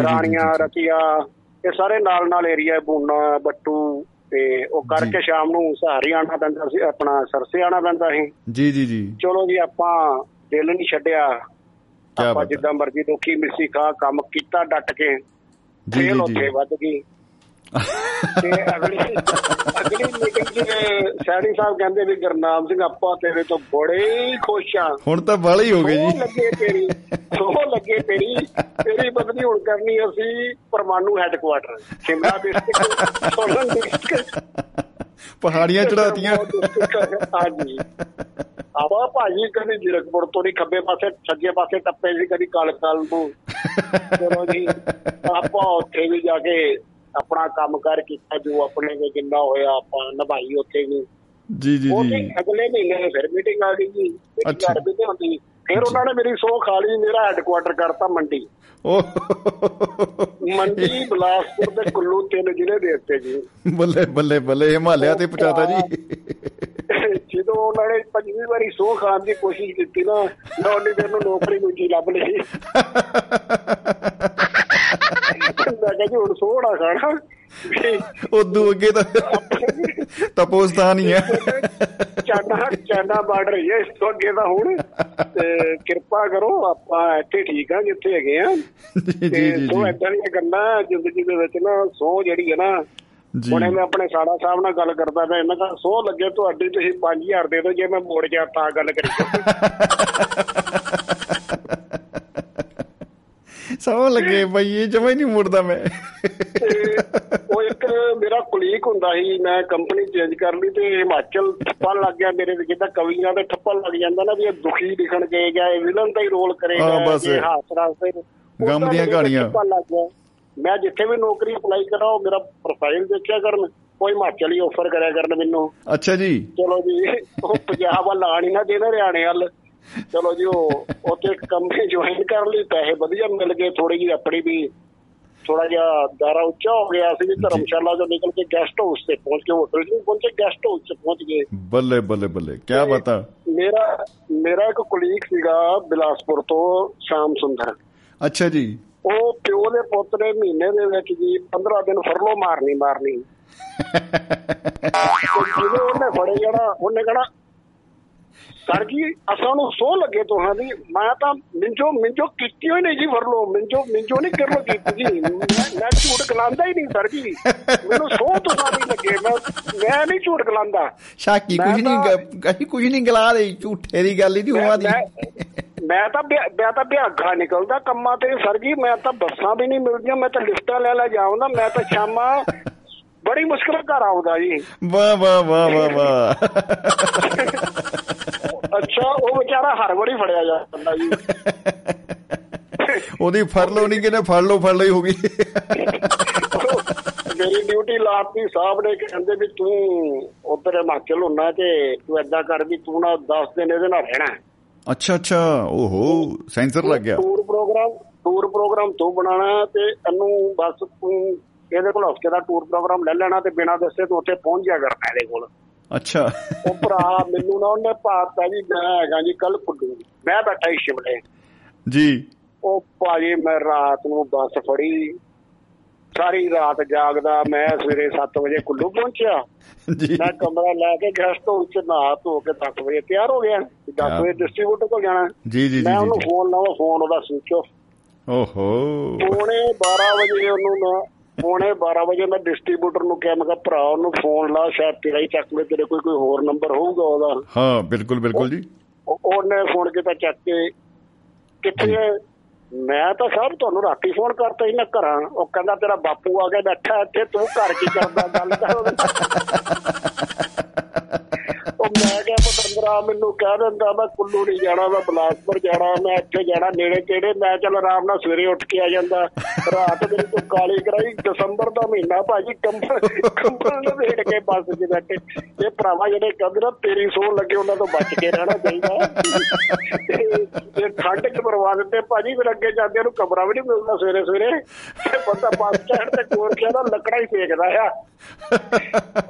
ਰਾਣੀਆਂ। ਰਤੀਆ ਇਹ ਸਾਰੇ ਨਾਲ ਨਾਲ ਏਰੀਆ ਬੂਨਾ ਬੱਟੂ ਤੇ ਉਹ ਕਰਕੇ। ਸ਼ਾਮ ਨੂੰ ਸਹਾਰੀ ਆਣਾ ਪੈਂਦਾ ਸੀ ਆਪਣਾ ਸਰਸੇ ਆਣਾ ਪੈਂਦਾ ਸੀ ਜੀ ਜੀ ਜੀ ਚਲੋ ਜੀ ਆਪਾਂ ਦਿਲ ਨਹੀਂ ਛੱਡਿਆ ਆਪਾਂ। ਜਿੱਦਾਂ ਮਰਜ਼ੀ ਦੁੱਖੀ ਮਿੱਸੀ ਖਾ ਕੰਮ ਕੀਤਾ ਡਟ ਕੇ ਜੀ, ਜੀ, ਜੀ। ਵੱਧ ਗਈ ਤੇ ਅਗਲੀ ਅਗਲੀ ਮੀਟਿੰਗ 'ਚ ਸੈਣੀ ਸਾਹਿਬ ਕਹਿੰਦੇ ਵੀ ਗੁਰਨਾਮ ਸਿੰਘ ਆਪਾਂ ਤੇਰੇ ਤੋਂ ਬੜੇ ਖੁਸ਼ ਆ ਹੁਣ ਤਾਂ ਵਾਲੇ ਹੀ ਹੋ ਗਏ ਜੀ ਲੱਗੇ ਤੇਰੀ ਸੋਹ ਲੱਗੇ ਤੇਰੀ। ਤੇਰੀ ਬਦਲੀ ਹੁਣ ਕਰਨੀ ਅਸੀਂ Parwanoo headquarter Shimla district Solan district ਪਹਾੜੀਆਂ ਚੜਾਤੀਆਂ ਹਾਂਜੀ। ਆਵਾ ਭਾਜੀ ਕਦੀ ਜਿਰਕਪੁਰ ਤੋਂ ਨਹੀਂ ਖੱਬੇ ਪਾਸੇ ਸੱਜੇ ਪਾਸੇ ਟੱਪੇ ਸੀ ਕਦੀ ਕਾਲ ਕਾਲ ਨੂੰ ਚਲੋ ਜੀ ਆਪਾਂ ਉੱਥੇ ਵੀ ਜਾ ਕੇ ਆਪਣਾ ਕੰਮ ਕਰ ਕੀਤਾ ਜੋ ਆਪਣੇ ਕੋ ਜਿੰਨਾ ਹੋਇਆ ਆਪਾਂ ਨਿਭਾਈ ਉੱਥੇ ਵੀ। ਜੀ ਜੀ ਜੀ। ਅਗਲੇ ਮਹੀਨੇ ਫਿਰ ਮੀਟਿੰਗ ਆ ਗਈ ਜੀ। ਅੱਛਾ। ਵੀ ਤੇ ਹੁੰਦੀ। ਫਿਰ ਉਹਨਾਂ ਨੇ ਮੇਰੀ ਸੌ ਖਾ ਲਈ ਮੇਰਾ ਹੈੱਡਕੁਆਟਰ ਕਰਤਾ ਮੰਡੀ। ਮੰਡੀ ਬਲਾਸਪੁਰ ਤੇ ਕੁੱਲੂ ਤਿੰਨ ਜ਼ਿਲ੍ਹੇ ਦੇ ਉੱਤੇ ਜੀ। ਬੱਲੇ ਬੱਲੇ ਬੱਲੇ ਹਿਮਾਲਿਆ ਤੇ ਪਹੁੰਚਾਤਾ ਜੀ। ਜਦੋਂ ਉਹਨਾਂ ਨੇ ਪੰਜਵੀਂ ਵਾਰੀ ਸੌ ਖਾਣ ਦੀ ਕੋਸ਼ਿਸ਼ ਕੀਤੀ ਨਾ ਮੈਂ ਉਹਨੇ ਦਿਨ ਨੂੰ ਨੌਕਰੀ ਦੂਜੀ ਲੱਭ ਲਈ। ਮੈਂ ਕਿਹਾ ਜੀ ਹੁਣ ਸੌ ਨਾ। ਖਾਣਾ ਉਦੋਂ ਅੱਗੇ ਤਾਂ ਤਪੋਸਤਾਨ ਹੀ ਹੈ ਚਾਨਾ ਚਾਨਾ ਬਾਰਡਰ ਹੀ ਹੈ ਇਸ ਤੋਂ ਅੱਗੇ ਤਾਂ ਹੁਣ। ਤੇ ਕਿਰਪਾ ਕਰੋ ਆਪਾਂ ਇੱਥੇ ਠੀਕ ਆ ਜਿੱਥੇ ਹੈਗੇ ਆ ਜੀ ਜੀ ਤੇ ਜੀ ਜੀ। ਏਦਾਂ ਦੀਆਂ ਗੱਲਾਂ ਜ਼ਿੰਦਗੀ ਦੇ ਵਿੱਚ ਨਾ ਸੋ ਜਿਹੜੀ ਹੈ ਨਾ ਜੀ। ਹੁਣੇ ਮੈਂ ਆਪਣੇ ਸਾੜਾ ਸਾਹਿਬ ਨਾਲ ਗੱਲ ਕਰਦਾ ਪਿਆ ਇਹਨਾਂ ਦਾ ਸੋ ਲੱਗੇ ਤੁਹਾਡੀ ਤੁਸੀਂ 5000 ਦੇ ਦਿਓ ਜੇ ਮੈਂ ਮੋੜ ਗਿਆ ਤਾਂ ਗੱਲ ਕਰੀ ਸੌ ਲੱਗੇ ਬਈ ਇਹ ਜਮਾ ਹੀ ਨਹੀਂ ਮੁੜਦਾ ਮੈਂ। ਉਹ ਇੱਕ ਮੇਰਾ ਕੁਲੀਕ ਹੁੰਦਾ ਸੀ ਮੈਂ ਕੰਪਨੀ ਚੇਂਜ ਕਰ ਲਈ ਤੇ ਹਿਮਾਚਲ ਠੱਪਾ ਲੱਗ ਗਿਆ ਮੇਰੇ ਤੇ ਜਿੱਦਾਂ ਕਵੀਆਂ ਦੇ ਠੱਪਾ ਲੱਗ ਜਾਂਦਾ ਨਾ ਵੀ ਇਹ ਦੁਖੀ ਲਿਖਣ ਗਏ ਜਾਂ ਇਹ ਵਿਲਨ ਦਾ ਹੀ ਰੋਲ ਕਰੇਗਾ। ਇਹ ਹਾਸਰਾ ਸੇ ਗਮ ਦੀਆਂ ਕਹਾਣੀਆਂ। ਮੈਂ ਜਿੱਥੇ ਵੀ ਨੌਕਰੀ ਅਪਲਾਈ ਕਰਾਂ ਉਹ ਮੇਰਾ ਪ੍ਰੋਫਾਈਲ ਦੇਖਿਆ ਕਰਨ ਕੋਈ ਹਿਮਾਚਲੀ ਆਫਰ ਕਰਿਆ ਕਰਨ ਮੈਨੂੰ। ਅੱਛਾ ਜੀ। ਚਲੋ ਜੀ ਉਹ ਪੰਜਾਬ ਵੱਲ ਆਣ ਨਾ ਦੇਣਾ ਹਰਿਆਣੇ ਵੱਲ। ਚਲੋ ਜੀ ਉਹ ਉੱਥੇ ਕੰਪਨੀ ਜੁਆਇਨ ਕਰ ਲਈ ਪੈਸੇ ਵਧੀਆ ਮਿਲ ਗਏ ਥੋੜੀ ਜਿਹੀ ਆਪਣੀ ਵੀ ਥੋੜਾ ਜਿਹਾ ਦਾਰਾ ਉੱਚਾ ਹੋ ਗਿਆ ਸੀ ਵੀ ਧਰਮਸ਼ਾਲਾ ਤੋਂ ਨਿਕਲ ਕੇ ਗੈਸਟ ਹਾਊਸ ਤੇ ਪਹੁੰਚ ਕੇ ਹੋਟਲ ਨਹੀਂ ਪਹੁੰਚੇ ਗੈਸਟ ਹਾਊਸ 'ਚ ਪਹੁੰਚ ਗਏ। ਬੱਲੇ ਬੱਲੇ ਬੱਲੇ ਕੀ ਬਤਾ ਮੇਰਾ ਮੇਰਾ ਇੱਕ ਕੁਲੀਗ ਸੀਗਾ ਬਿਲਾਸਪੁਰ ਤੋਂ ਸ਼ਾਮ ਸੁੰਦਰ। ਅੱਛਾ ਜੀ। ਉਹ ਪਿਓ ਦੇ ਪੁੱਤ ਨੇ ਮਹੀਨੇ ਦੇ ਵਿੱਚ ਜੀ 15 ਦਿਨ ਫਰਲੋ ਮਾਰਨੀ ਮਾਰਨੀ। ਤੇ ਜਦੋਂ ਉਹਨੇ ਫੜੇ ਜਾਣਾ ਉਹਨੇ ਕਹਣਾ ਸਰ ਜੀ ਅਸਾਂ ਨੂੰ ਸੋ ਲੱਗੇ ਤੁਹਾਂ ਦੀ। ਮੈਂ ਤਾਂ ਮਿੰਜੋ ਮਿੰਜੋ ਕੀਤੀ ਹੋਈ ਨਹੀਂ ਜੀ ਫਰਲੋ ਮਿੰਜੋ ਮਿੰਜੋ ਨਹੀਂ ਕਰਲੋ ਕੀਤੀ ਜੀ। ਮੈਂ ਝੂਠ ਗਲਾਉਂਦਾ ਹੀ ਨਹੀਂ ਸਰ ਜੀ। ਮੈਨੂੰ ਸੋ ਤੁਹਾਂ ਦੀ ਲੱਗੇ। ਮੈਂ ਮੈਂ ਨਹੀਂ ਝੂਠ ਗਲਾਉਂਦਾ ਸ਼ਾਕੀ ਕੁਝ ਨਹੀਂ ਕਹੀ ਕੁਝ ਨਹੀਂ ਗਲਾ ਦੇ ਝੂਠੇ ਦੀ ਗੱਲ ਹੀ ਨਹੀਂ ਹੋਆ ਦੀ। ਮੈਂ- ਤਾਂ ਮੈਂ ਤਾਂ ਬਿਆਗਾ ਨਿਕਲਦਾ ਕੰਮਾਂ ਤੇ ਸਰ ਜੀ। ਮੈਂ ਤਾਂ ਬੱਸਾਂ ਵੀ ਨਹੀਂ ਮਿਲਦੀਆਂ। ਮੈਂ ਤਾਂ ਲਿਫਟਾਂ ਲੈ ਲੈ ਜਾਉਂਦਾ। ਮੈਂ ਤਾਂ ਸ਼ਾਮਾਂ ਬੜੀ ਮੁਸ਼ਕਲ ਘਰ ਆਉਂਦਾ ਜੀ। ਵਾਹ ਵਾਹ ਵਾਹ ਵਾਹ ਵਾਹ। ਅੱਛਾ ਉਹ ਵਿਚਾਰਾ ਹਰ ਵਾਰੀ ਫੜਿਆ ਜਾਂਦਾ ਜੀ। ਉਹਦੀ ਫੜ ਲਓ ਨਹੀਂ ਕਿਨੇ ਫੜ ਲਓ ਫੜ ਲਈ ਹੋ ਗਈ। ਮੇਰੀ ਡਿਊਟੀ ਲਾਤੀ ਸਾਹਿਬ ਨੇ ਕਹਿੰਦੇ ਵੀ ਤੂੰ ਉਧਰ ਹਿਮਾਚਲ ਹੁੰਨਾ ਤੇ ਤੂੰ ਏਦਾਂ ਕਰ ਵੀ ਤੂੰ ਨਾ 10 ਦਿਨ ਇਹਦੇ ਨਾਲ ਰਹਿਣਾ। ਅੱਛਾ ਅੱਛਾ ਓਹੋ ਸੈਂਸਰ ਲੱਗ ਗਿਆ। ਟੂਰ ਪ੍ਰੋਗਰਾਮ ਟੂਰ ਪ੍ਰੋਗਰਾਮ ਤੂੰ ਬਣਾਣਾ ਤੇ ਇਹਨੂੰ ਬਸ ਤੂੰ ਇਹਦੇ ਕੋਲ ਹਫ਼ਤੇ ਦਾ ਟੂਰ ਪ੍ਰੋਗਰਾਮ ਲੈ ਲੈਣਾ ਤੇ ਬਿਨਾਂ ਦੱਸੇ ਤੂੰ ਉੱਥੇ ਪਹੁੰਚ ਜਾ ਕਰਨਾ ਇਹਦੇ ਕੋਲ। ਅੱਛਾ। ਉਹ ਭਰਾ ਮੈਨੂੰ ਨਾ ਉਹਨੇ ਪਾਤਾ ਜੀ ਮੈਂ ਹੈਗਾ ਜੀ ਕੱਲ ਕੁੱਡੂ ਮੈਂ ਬੈਠਾ ਹੀ ਸ਼ਿਮਲੇ। ਜੀ। ਉਹ ਭਾਜੀ ਮੈਂ ਰਾਤ ਨੂੰ ਬੱਸ ਫੜੀ। ਸਾਰੀ ਰਾਤ ਜਾਗਦਾ ਮੈਂ ਸਵੇਰੇ 7 ਵਜੇ ਕੁੱਲੂ ਪਹੁੰਚਿਆ। ਜੀ। ਮੈਂ ਕਮਰਾ ਲੈ ਕੇ ਗੈਸਟ ਹਾਊਸ ਚ ਨਹਾ ਧੋ ਕੇ 10 ਵਜੇ ਤਿਆਰ ਹੋ ਗਿਆ। 10 ਵਜੇ ਡਿਸਟ੍ਰੀਬਿਊਟਰ ਕੋਲ ਜਾਣਾ। ਜੀ ਜੀ ਜੀ ਮੈਂ ਉਹਨੂੰ ਫੋਨ ਲਾਵਾਂ ਫੋਨ ਉਹਦਾ ਸਵਿਚ ਆਫ ਓਹੋ। ਪੌਣੇ 12 ਵਜੇ ਉਹਨੂੰ ਨਾ ਪੌਣੇ 12 ਵਜੇ ਮੈਂ ਡਿਸਟ੍ਰੀਬਿਊਟਰ ਨੂੰ ਕਿਹਾ ਮੈਂ ਕਿਹਾ ਭਰਾ ਉਹਨੂੰ ਫੋਨ ਲਾ ਸ਼ਾਇਦ ਤੇਰਾ ਹੀ ਚੱਕ ਲੈ ਤੇਰੇ ਕੋਈ ਕੋਈ ਹੋਰ ਨੰਬਰ ਹੋਊਗਾ ਉਹਦਾ। ਹਾਂ ਬਿਲਕੁਲ ਬਿਲਕੁਲ ਜੀ। ਉਹ- ਉਹਨੇ ਫੋਨ ਕੀਤਾ ਚੱਕ ਕੇ। ਕਿੱਥੇ ਮੈਂ ਤਾਂ ਸਾਹਿਬ ਤੁਹਾਨੂੰ ਰਾਤੀ ਫੋਨ ਕਰਤਾ ਸੀ ਮੈਂ ਘਰਾਂ। ਉਹ ਕਹਿੰਦਾ ਤੇਰਾ ਬਾਪੂ ਆ ਕੇ ਬੈਠਾ ਇੱਥੇ ਤੂੰ ਘਰ ਕੀ ਕਰਦਾ ਗੱਲ ਕਰ। ਉਹਦੇ ਨਾਲ। ਉਹ ਮੈਂ ਕਿਹਾ ਪਤੰਦਰਾ ਮੈਨੂੰ ਕਹਿ ਦਿੰਦਾ, ਮੈਂ ਕੁੱਲੂ ਨਹੀਂ ਜਾਣਾ, ਮੈਂ ਬਲਾਸਪੁਰ ਜਾਣਾ, ਮੈਂ ਇੱਥੇ ਜਾਣਾ, ਨੇੜੇ ਤੇੜੇ, ਮੈਂ ਚੱਲ ਆਰਾਮ ਨਾਲ ਸਵੇਰੇ ਉੱਠ ਕੇ ਆ ਜਾਂਦਾ। ਰਾਤ ਮੇਰੀ ਤੋਂ ਕਾਲੀ ਕਰਾਈ, ਦਸੰਬਰ ਦਾ ਮਹੀਨਾ ਭਾਜੀ, ਕੰਬਲ ਕੰਬਲ ਲਵੇਟ ਕੇ ਬੱਸ 'ਚ ਬੈਠੇ। ਇਹ ਭਰਾਵਾ ਜਿਹੜੇ ਕਹਿੰਦੇ ਨਾ, ਤੇਰੀ ਸੋਹ ਲੱਗੇ ਉਹਨਾਂ ਤੋਂ ਬਚ ਕੇ ਰਹਿਣਾ ਚਾਹੀਦਾ ਤੇ ਠੰਡ 'ਚ ਬਰਵਾ ਦਿੱਤੇ ਭਾਜੀ, ਫਿਰ ਅੱਗੇ ਜਾਂਦੇ ਨੂੰ ਕਮਰਾ ਵੀ ਨਹੀਂ ਮਿਲਦਾ ਸਵੇਰੇ ਸਵੇਰੇ। ਤੇ ਬੰਦਾ ਬੱਸ ਸਟੈਂਡ ਤੇ ਕੋਰ ਕੇ ਨਾ ਲੱਕੜਾ ਹੀ ਸੇਕਦਾ ਆ।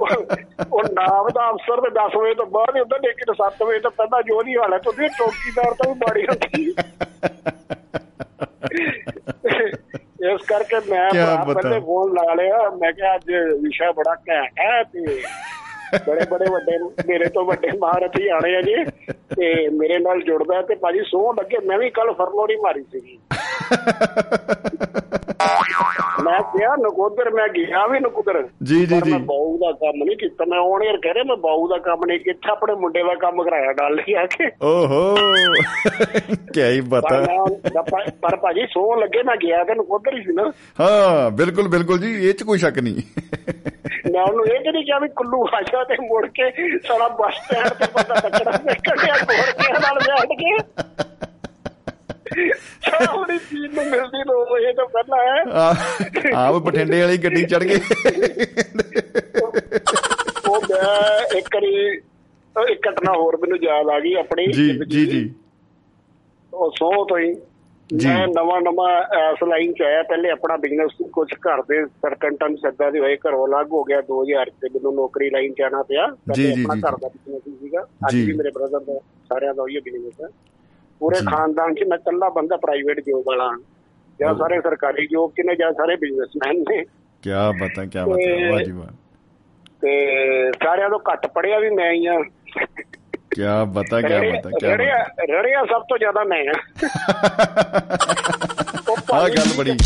ਉਹ- ਉਹ ਨਾਮ ਦਾ ਅਫਸਰ ਤੇ 10 ਵਜੇ ਤੋਂ ਬਾਅਦ ਹੀ ਹੁੰਦਾ ਲੇਕਿਨ 7 ਵਜੇ ਤੋਂ ਪਹਿਲਾਂ ਜੋ ਦੀ ਹਾਲਤ ਹੈ ਚੌਕੀਦਾਰ ਤੋਂ ਵੀ ਮਾੜੀ ਹੁੰਦੀ। ਇਸ ਕਰਕੇ ਮੈਂ। ਪਹਿਲੇ ਫੋਨ ਲਾ ਲਿਆ ਮੈਂ ਕਿਹਾ ਅੱਜ ਵਿਸ਼ਾ ਬੜਾ ਘੈਂਟ ਹੈ ਤੇ ਬੜੇ ਬੜੇ ਵੱਡੇ ਮੇਰੇ ਤੋਂ ਵੱਡੇ ਮਹਾਰਥੀ ਆਣੇ ਆ ਜੀ ਤੇ ਮੇਰੇ ਨਾਲ ਜੁੜਦਾ ਤੇ ਭਾਜੀ ਸੋਹ ਲੱਗੇ ਮੈਂ ਵੀ ਕੱਲ ਫਰਲੋੜੀ ਮਾਰੀ ਸੀਗੀ। ਮੈਂ ਕਿਹਾ ਨਕੋਦਰ ਮੈਂ ਗਿਆ ਵੀ ਨਕੋਦਰ ਜੀ, ਜੀ, ਪਰ ਮੈਂ ਜੀ। ਬਾਊ ਦਾ ਕੰਮ ਨਹੀਂ ਕੀਤਾ। ਮੈਂ ਹੁਣ ਯਾਰ ਕਹਿ ਰਿਹਾ ਮੈਂ ਬਾਊ ਦਾ ਕੰਮ ਨਹੀਂ ਕੀਤਾ ਆਪਣੇ ਮੁੰਡੇ ਦਾ ਕੰਮ ਕਰਾਇਆ ਡਾਲ ਲਿਆ ਕੇ। ਓਹੋ ਕੀ ਬਤਾ। ਪਰ- ਭਾਜੀ ਸੋਹ ਲੱਗੇ ਮੈਂ ਗਿਆ ਤੇ ਨਕੋਦਰ ਹੀ ਸੀ ਨਾ। ਹਾਂ ਬਿਲਕੁਲ ਬਿਲਕੁਲ ਜੀ ਇਹ ਚ ਕੋਈ ਸ਼ੱਕ ਨਹੀਂ। ਮੈਂ ਉਹਨੂੰ ਇਹ ਨਹੀਂ ਕਿਹਾ ਵੀ ਕੁੱਲੂ ਆ ਜਾ ਤੇ ਮੁੜ ਕੇ ਸਾਲਾ ਬੱਸ ਸਟੈਂਡ ਤੇ ਬੰਦਾ ਟੱਕੜਾ ਨਿਕਲਿਆ ਕੋਰ ਕੇ ਨਾਲ ਬੈਠ ਕੇ ਸਾਹਮਣੇ ਚੀਜ਼ ਨੂੰ ਮਿਲਦੀ ਨੋ ਵਜੇ ਤੋਂ ਪਹਿਲਾਂ ਹੈ ਆ- ਆਪ ਬਠਿੰਡੇ ਵਾਲੀ ਗੱਡੀ ਚੜ ਗਏ ਉਹ ਮੈਂ ਇੱਕ ਵਾਰੀ ਇੱਕ ਘਟਨਾ ਹੋਰ ਮੈਨੂੰ ਯਾਦ ਆ ਗਈ ਆਪਣੀ ਜੀ ਜੀ। ਜੀ ਉਹ ਸੌ ਤੋਂ ਹੀ। ਮੈਂ ਨਵਾਂ ਨਵਾਂ ਇਸ ਲਾਈਨ ਚ ਆਇਆ। ਪਹਿਲੇ ਆਪਣਾ ਬਿਜ਼ਨਸ ਕੁਝ ਘਰ ਦੇ ਸਰਕੰਟਨ ਸੱਦਾ ਦੇ ਹੋਏ ਘਰੋਂ ਅਲੱਗ ਹੋ ਗਿਆ 2000 ਤੇ ਮੈਨੂੰ ਨੌਕਰੀ ਲਾਈਨ ਚ ਆਣਾ ਪਿਆ। ਜੀ, ਜੀ, ਆਪਣਾ ਘਰ ਦਾ ਬਿਜ਼ਨਸ ਸੀਗਾ। ਅੱਜ। ਵੀ ਮੇਰੇ ਬ੍ਰਦਰ ਦਾ ਸਾਰਿਆਂ ਦਾ ਉਹੀ ਬਿਜ਼ਨਸ ਹੈ। ਪੂਰੇ। ਖਾਨਦਾਨ ਚ ਮੈਂ ਇਕੱਲਾ ਬੰਦਾ ਪ੍ਰਾਈਵੇਟ ਜੋਬ ਵਾਲਾ। ਜਾਂ ਸਾਰੇ ਸਰਕਾਰੀ ਜੋਬ ਚ ਨੇ ਜਾਂ ਸਾਰੇ ਬਿਜ਼ਨਸਮੈਨ ਨੇ। ਕੀ ਬਤਾ ਕੀ ਬਤਾ। ਵਾਹ ਜੀ ਵਾਹ। ਤੇ ਸਾਰਿਆਂ ਤੋਂ ਘੱਟ ਪੜਿਆ ਵੀ ਮੈਂ ਹੀ ਆ ਕੀ ਬਤਾ ਕੀ ਬਤਾ ਕੀ ਰੜਿਆ ਰੜਿਆ ਸਭ ਤੋਂ ਜ਼ਿਆਦਾ ਮੈਂ ਆ। ਭਾਜੀ ਗੱਲ ਬੜੀ-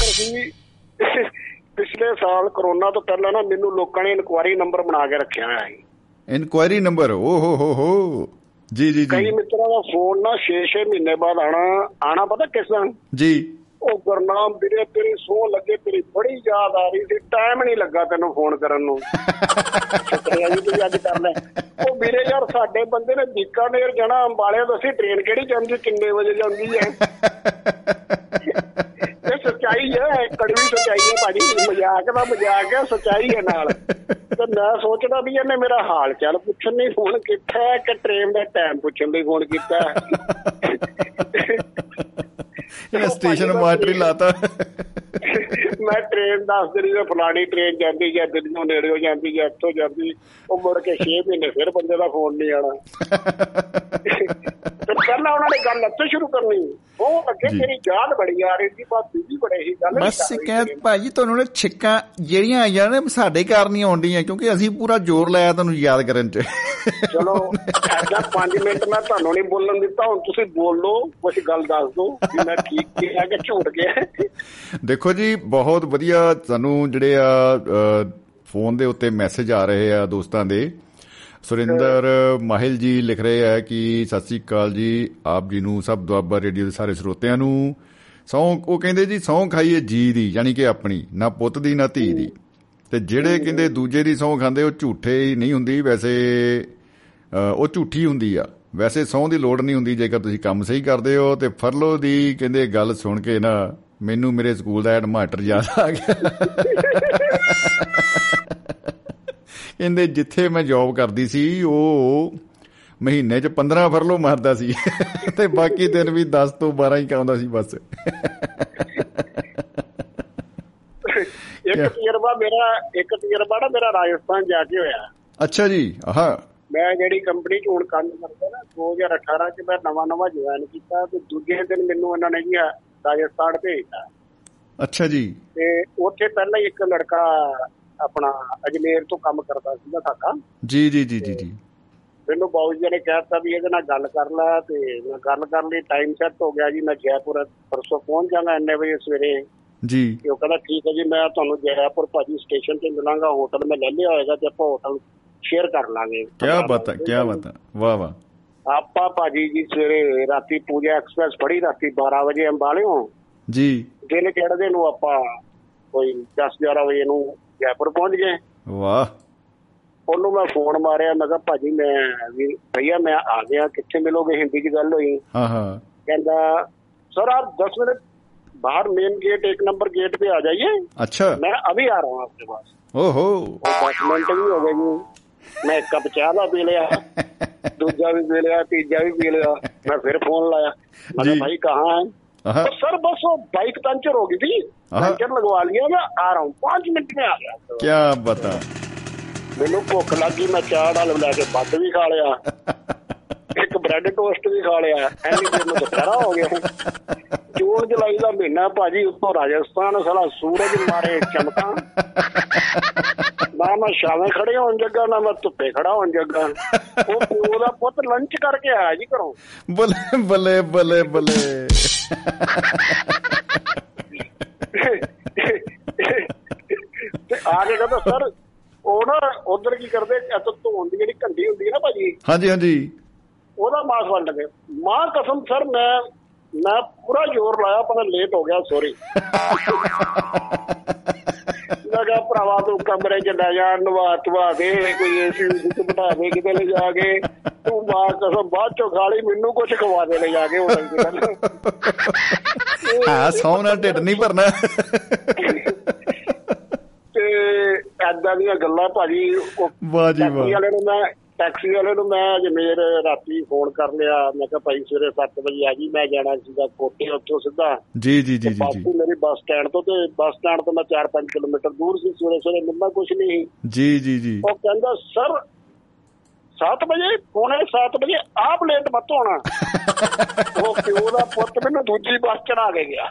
ਪਿਛਲੇ ਸਾਲ ਕਰੋਨਾ ਤੋਂ ਪਹਿਲਾਂ ਨਾ ਮੈਨੂੰ ਲੋਕਾਂ ਨੇ ਇਨਕੁਆਰੀ ਨੰਬਰ ਬਣਾ ਕੇ ਰੱਖਿਆ ਹੋਇਆ ਸੀ। Inquiry number? ਓ ਹੋ ਹੋ ਹੋ। ਜੀ ਜੀ ਕਈ ਜੀ ਮਿੱਤਰਾਂ ਦਾ ਫੋਨ ਨਾ 6-6 ਮਹੀਨੇ ਬਾਅਦ ਆਣਾ ਆਣਾ ਪਤਾ ਕਿਸ ਦਾ ਜੀ। ਉਹ ਗੁਰਨਾਮ ਵੀਰੇ, ਤੇਰੀ ਸੋਹ ਲੱਗੇ, ਤੇਰੀ ਬੜੀ ਯਾਦ ਆ ਰਹੀ ਸੀ। ਟਾਈਮ ਨਹੀਂ ਲੱਗਾ ਤੈਨੂੰ ਫੋਨ ਕਰਨ ਨੂੰ। ਸ਼ੁਕਰੀਆ ਜੀ, ਤੁਸੀਂ ਅੱਜ ਕਰ ਲੈ ਉਹ ਵੀਰੇ ਯਾਰ, ਸਾਡੇ ਬੰਦੇ ਨੇ ਬੀਕਾਨੇਰ ਜਾਣਾ ਅੰਬਾਲੇ ਤੋਂ ਅਸੀਂ ਟ੍ਰੇਨ ਕਿਹੜੀ ਜਾਂਦੀ, ਕਿੰਨੇ ਵਜੇ ਜਾਂਦੀ ਹੈ? ਇਹ ਸੱਚਾਈ ਹੈ, ਕੜਵੀ ਸੱਚਾਈ ਹੈ ਭਾਜੀ। ਮਜ਼ਾਕ ਦਾ ਮਜ਼ਾਕ ਹੈ, ਸੱਚਾਈ ਹੈ ਨਾਲ। ਤੇ ਮੈਂ ਸੋਚਦਾ ਵੀ ਇਹਨੇ ਮੇਰਾ ਹਾਲ ਚਾਲ ਪੁੱਛਣ ਨਹੀਂ ਫੋਨ ਕੀਤਾ ਹੈ, ਕਿ ਟ੍ਰੇਨ ਦਾ ਟਾਈਮ ਪੁੱਛਣ ਲਈ ਫੋਨ ਕੀਤਾ ਹੈ ਇਹ ਸਟੇਸ਼ਨ ਮਾਸਟਰ ਹੀ ਲਾਤਾ। ਮੈਂ ਟ੍ਰੇਨ ਦੱਸ ਦਿੰਦੀ ਮੈਂ ਫਲਾਣੀ ਟ੍ਰੇਨ ਜਾਂਦੀ ਜਾਂ ਦਿੱਲੀੋਂ ਨੇੜਿਓ ਜਾਂਦੀ ਜਾਂ ਇੱਥੋਂ ਜਾਂਦੀ ਉਹ ਮੁੜ ਕੇ 6 ਮਹੀਨੇ ਫਿਰ ਬੰਦੇ ਦਾ ਫੋਨ ਨਹੀਂ ਆਣਾ ਤੇ ਪਹਿਲਾਂ ਉਹਨਾਂ ਨੇ ਗੱਲ ਇੱਥੇ ਸ਼ੁਰੂ ਕਰਨੀ। ਉਹ ਅੱਗੇ। ਤੇਰੀ ਯਾਦ ਬੜੀ ਆ ਰਹੀ ਸੀ ਬਸ ਬਿਜ਼ੀ ਬੜੇ ਸੀ ਗੱਲ ਬਸ ਕਹਿ। ਭਾਜੀ ਤੁਹਾਨੂੰ ਨੇ ਛਿੱਕਾਂ ਜਿਹੜੀਆਂ ਆਈਆਂ ਨੇ ਸਾਡੇ ਕਾਰਨ ਹੀ ਆਉਂਦੀਆਂ ਕਿਉਂਕਿ ਅਸੀਂ ਪੂਰਾ ਜ਼ੋਰ ਲਾਇਆ ਤੁਹਾਨੂੰ ਯਾਦ ਕਰਨ 'ਚ। ਚਲੋ ਐਦਾਂ 5 ਮਿੰਟ ਮੈਂ ਤੁਹਾਨੂੰ ਨਹੀਂ ਬੋਲਣ ਦਿੱਤਾ ਹੁਣ ਤੁਸੀਂ ਬੋਲ ਲਓ ਕੁਝ ਗੱਲ ਦੱਸ ਦਿਓ ਕਿ ਮੈਂ ਠੀਕ ਕਿਹਾ ਕਿ ਝੂਠ ਗਿਆ ਦੇਖੋ ਜੀ ਬਹੁਤ ਵਧੀਆ ਸਾਨੂੰ ਜਿਹੜੇ ਆ ਫੋਨ ਦੇ ਉੱਤੇ ਮੈਸੇਜ ਆ ਰਹੇ ਆ ਦੋਸਤਾਂ ਦੇ। ਸੁਰਿੰਦਰ ਮਾਹਿਲ ਜੀ ਲਿਖ ਰਹੇ ਆ ਕਿ ਸਤਿ ਸ੍ਰੀ ਅਕਾਲ ਜੀ ਆਪ ਜੀ ਨੂੰ ਸਭ ਦੁਆਬਾ ਰੇਡੀਓ ਦੇ ਸਾਰੇ ਸਰੋਤਿਆਂ ਨੂੰ। ਸੌਂ ਉਹ ਕਹਿੰਦੇ ਜੀ ਸੌਂ ਖਾਈਏ ਜੀ ਦੀ ਯਾਨੀ ਕਿ ਆਪਣੀ ਨਾ ਪੁੱਤ ਦੀ ਨਾ ਧੀ ਦੀ। ਤੇ ਜਿਹੜੇ ਕਹਿੰਦੇ ਦੂਜੇ ਦੀ ਸੌਂ ਖਾਂਦੇ ਉਹ ਝੂਠੇ ਹੀ ਨਹੀਂ ਹੁੰਦੀ ਵੈਸੇ ਉਹ ਝੂਠੀ ਹੁੰਦੀ ਆ। ਵੈਸੇ ਸਹੁੰ ਦੀ ਲੋੜ ਨਹੀਂ ਹੁੰਦੀ ਜੇਕਰ ਤੁਸੀਂ ਕੰਮ ਸਹੀ ਕਰਦੇ ਹੋ ਤੇ ਫਰਲੋ ਦੀ ਕਹਿੰਦੇ ਗੱਲ ਸੁਣ ਕੇ ਨਾ ਮੈਨੂੰ ਮੇਰੇ ਸਕੂਲ ਦਾ ਹੈਡਮਾਸਟਰ ਯਾਦ ਆ ਗਿਆ। ਕਹਿੰਦੇ ਜਿੱਥੇ ਮੈਂ ਜੌਬ ਕਰਦੀ ਸੀ ਉਹ ਮਹੀਨੇ 'ਚ 15 ਫਰਲੋ ਮਾਰਦਾ ਸੀ। ਤੇ ਬਾਕੀ ਦਿਨ ਵੀ 10 ਤੋਂ 12 ਹੀ ਕਾਉਂਦਾ ਸੀ ਬਸ। ਇੱਕ ਤਜਰਬਾ ਮੇਰਾ ਇੱਕ ਤਜਰਬਾ ਨਾ ਮੇਰਾ ਰਾਜਸਥਾਨ ਜਾ ਕੇ ਹੋਇਆ। ਅੱਛਾ ਜੀ ਆਹਾ। ਮੈਂ ਜਿਹੜੀ ਕੰਪਨੀ 'ਚ ਹੁਣ ਕੰਮ ਕਰਦਾ ਨਾ 2018 'ਚ ਮੈਂ ਨਵਾਂ ਨਵਾਂ ਜੁਆਇਨ ਕੀਤਾ ਤੇ ਦੂਜੇ ਦਿਨ ਮੈਨੂੰ ਇਹਨਾਂ ਨੇ ਜੀ ਰਾਜਸਥਾਨ ਭੇਜਤਾ। ਅੱਛਾ ਜੀ। ਤੇ ਉੱਥੇ ਪਹਿਲਾਂ ਹੀ ਇੱਕ ਲੜਕਾ ਆਪਣਾ ਅਜਮੇਰ ਤੋਂ ਕੰਮ ਕਰਦਾ ਸੀਗਾ ਸਾਡਾ। ਜੀ ਜੀ ਜੀ ਜੀ ਜੀ। ਮੈਨੂੰ ਬਾਊ ਜੀ ਨੇ ਕਹਿਤਾ ਵੀ ਇਹਦੇ ਨਾਲ ਗੱਲ ਕਰ ਲੈ ਤੇ ਮੈਂ ਗੱਲ ਕਰਨ ਲਈ। ਟਾਈਮ ਸੈੱਟ ਹੋ ਗਿਆ ਜੀ ਮੈਂ ਜੈਪੁਰ ਪਰਸੋਂ ਪਹੁੰਚ ਜਾਗਾ ਇੰਨੇ ਵਜੇ ਸਵੇਰੇ। ਜੀ। ਉਹ ਕਹਿੰਦਾ ਠੀਕ ਹੈ ਜੀ ਮੈਂ ਤੁਹਾਨੂੰ ਜੈਪੁਰ ਭਾਜੀ ਸਟੇਸ਼ਨ ਤੇ ਮਿਲਾਂਗਾ। ਹੋਟਲ ਮੈਂ ਲੈ ਲਿਆ ਹੋਏਗਾ ਤੇ ਆਪਾਂ ਹੋਟਲ ਸ਼ੇਅਰ ਕਰ ਲਾਂਗੇ। ਕੀ ਬਾਤ ਹੈ ਕੀ ਬਾਤ ਹੈ। ਵਾਹ ਵਾਹ। ਆਪਾਂ ਭਾਜੀ ਜੀ ਸਵੇਰੇ ਰਾਤੀ ਪੂਜਾ ਐਕਸਪ੍ਰੈਸ ਫੜੀ ਰਾਤੀ 12 ਵਜੇ ਅੰਬਾਲਿਓ ਜੀ ਦਿਨ ਚੜ੍ਹਦੇ ਨੂੰ ਆਪਾਂ ਕੋਈ 10 11 ਵਜੇ ਨੂੰ ਜੈਪੁਰ ਪਹੁੰਚ ਗਏ ਵਾਹ ਉਹਨੂੰ ਮੈਂ ਫੋਨ ਮਾਰਿਆ ਮੈਂ ਕਿਹਾ ਭਾਜੀ ਮੈਂ ਵੀ ਭਈਆ ਮੈਂ ਆ ਗਿਆ ਕਿੱਥੇ ਮਿਲੋਗੇ ਹਿੰਦੀ 'ਚ ਗੱਲ ਹੋਈ ਹਾਂ ਹਾਂ कहता सर आप दस मिनट बाहर मेन गेट एक नंबर गेट पे आ जाइए अच्छा मैं अभी आ रहा हूँ आपके पास ओहो वो दस मिनट भी हो गए जी मैं एक कप चाह का पी लिया दूजा भी पी लिया तीजा भी पी लिया मैं फिर फोन लाया मैं जी। कहा, भाई कहाँ है आहा, तो सर बस वो बाइक पंचर हो गई थी आहा। पंचर लगवा लिया मैं आ रहा हूँ पांच मिनट में आ गया क्या बता ਮੈਨੂੰ ਭੁੱਖ ਲੱਗੀ ਮੈਂ ਚਾਹ ਨਾਲ ਲੈ ਕੇ ਬੱਦ ਵੀ ਖਾ ਲਿਆ ਇੱਕ ਬ੍ਰੈਡ ਟੋਸਟ ਵੀ ਖਾ ਲਿਆ। ਐਨੀ ਦੇਰ ਨੂੰ ਦੁਪਹਿਰਾ ਹੋ ਗਿਆ। ਜੂਨ ਜੁਲਾਈ ਦਾ ਮਹੀਨਾ ਭਾਜੀ ਉੱਤੋਂ ਰਾਜਸਥਾਨ ਸਾਲਾ ਸੂਰਜ ਮਾਰੇ ਚਮਕਾਂ। ਨਾ ਮੈਂ ਛਾਵੇਂ ਖੜੇ ਹੋਣ ਜੱਗਾ ਨਾ ਮੈਂ ਧੁੱਪੇ ਖੜਾ ਹੋਣ ਜੱਗਾ। ਉਹ ਪਿਓ ਦਾ ਪੁੱਤ ਲੰਚ ਕਰਕੇ ਆਇਆ ਜੀ ਘਰੋਂ। ਬਲੇ ਬਲੇ ਬਲੇ ਬਲੇ। ਤੇ ਆ ਕੇ ਕਹਿੰਦਾ ਸਰ ਉਹ ਨਾ ਉਧਰ ਕੀ ਕਰਦੇ? ਇੱਥੇ ਧੋਣ ਦੀ ਜਿਹੜੀ ਘੰਟੀ ਹੁੰਦੀ ਹੈ ਨਾ ਭਾਜੀ। ਹਾਂਜੀ ਹਾਂਜੀ। ਉਹਦਾ ਮਾਸ ਵੰਡ ਗਏ ਮਾਂ ਕਸਮ ਸਰ ਮੈਂ ਮੈਂ ਪੂਰਾ ਜ਼ੋਰ ਲਾਇਆ ਪਰ ਲੇਟ ਹੋ ਗਿਆ ਸੌਰੀ ਕਿਹਾ ਭਰਾਵਾ ਤੂੰ ਕਮਰੇ 'ਚ ਲੈ ਜਾ ਨਵਾ ਧਵਾ ਦੇ ਕੋਈ ਏਸੀ ਵਿੱਚ ਬਿਠਾ ਦੇ ਕਿਤੇ ਲੈ ਜਾ ਕੇ। ਤੂੰ ਮਾਂ ਕਸਮ ਬਾਅਦ ਚੋਂ ਲਈ ਮੈਨੂੰ ਕੁਝ ਖਵਾ ਦੇ ਲੈ ਜਾ ਕੇ ਉਹ ਹਾਂ ਸੌਣਾ ਢਿੱਡ ਨਹੀਂ ਭਰਨਾ। ਤੇ ਐਦਾਂ ਦੀਆਂ ਗੱਲਾਂ ਭਾਜੀ ਵਾਹ ਜੀ ਵਾਹ। ਵਾਲੇ ਨੂੰ ਮੈਂ ਟੈਕਸੀ ਵਾਲੇ ਨੂੰ ਮੈਂ ਅਜਮੇਰ ਰਾਤੀ ਫੋਨ ਕਰ ਲਿਆ। ਮੈਂ ਕਿਹਾ ਭਾਈ ਸਵੇਰੇ 7 ਵਜੇ ਆ ਜੀ ਮੈਂ ਜਾਣਾ ਸੀਗਾ ਕੋਟੇ ਉੱਥੋਂ ਸਿੱਧਾ। ਜੀ ਜੀ ਜੀ ਜੀ ਬਾਪੂ ਮੇਰੀ ਬੱਸ ਸਟੈਂਡ ਤੋਂ ਤੇ ਬੱਸ ਸਟੈਂਡ ਤੋਂ ਮੈਂ 4-5 ਕਿਲੋਮੀਟਰ ਦੂਰ ਸੀ। ਸਵੇਰੇ ਸਵੇਰੇ ਮਿਲਣਾ ਕੁਝ ਨਹੀਂ। ਜੀ ਜੀ ਜੀ। ਉਹ ਕਹਿੰਦਾ ਸਰ 7 ਵਜੇ ਪੌਣੇ 7 ਵਜੇ ਆਪ ਲੇਟ ਮਤ ਹੋਣਾ। ਉਹ ਪਿਓ ਦਾ ਪੁੱਤ ਮੈਨੂੰ ਦੂਜੀ ਬੱਸ ਚੜਾ ਕੇ ਗਿਆ।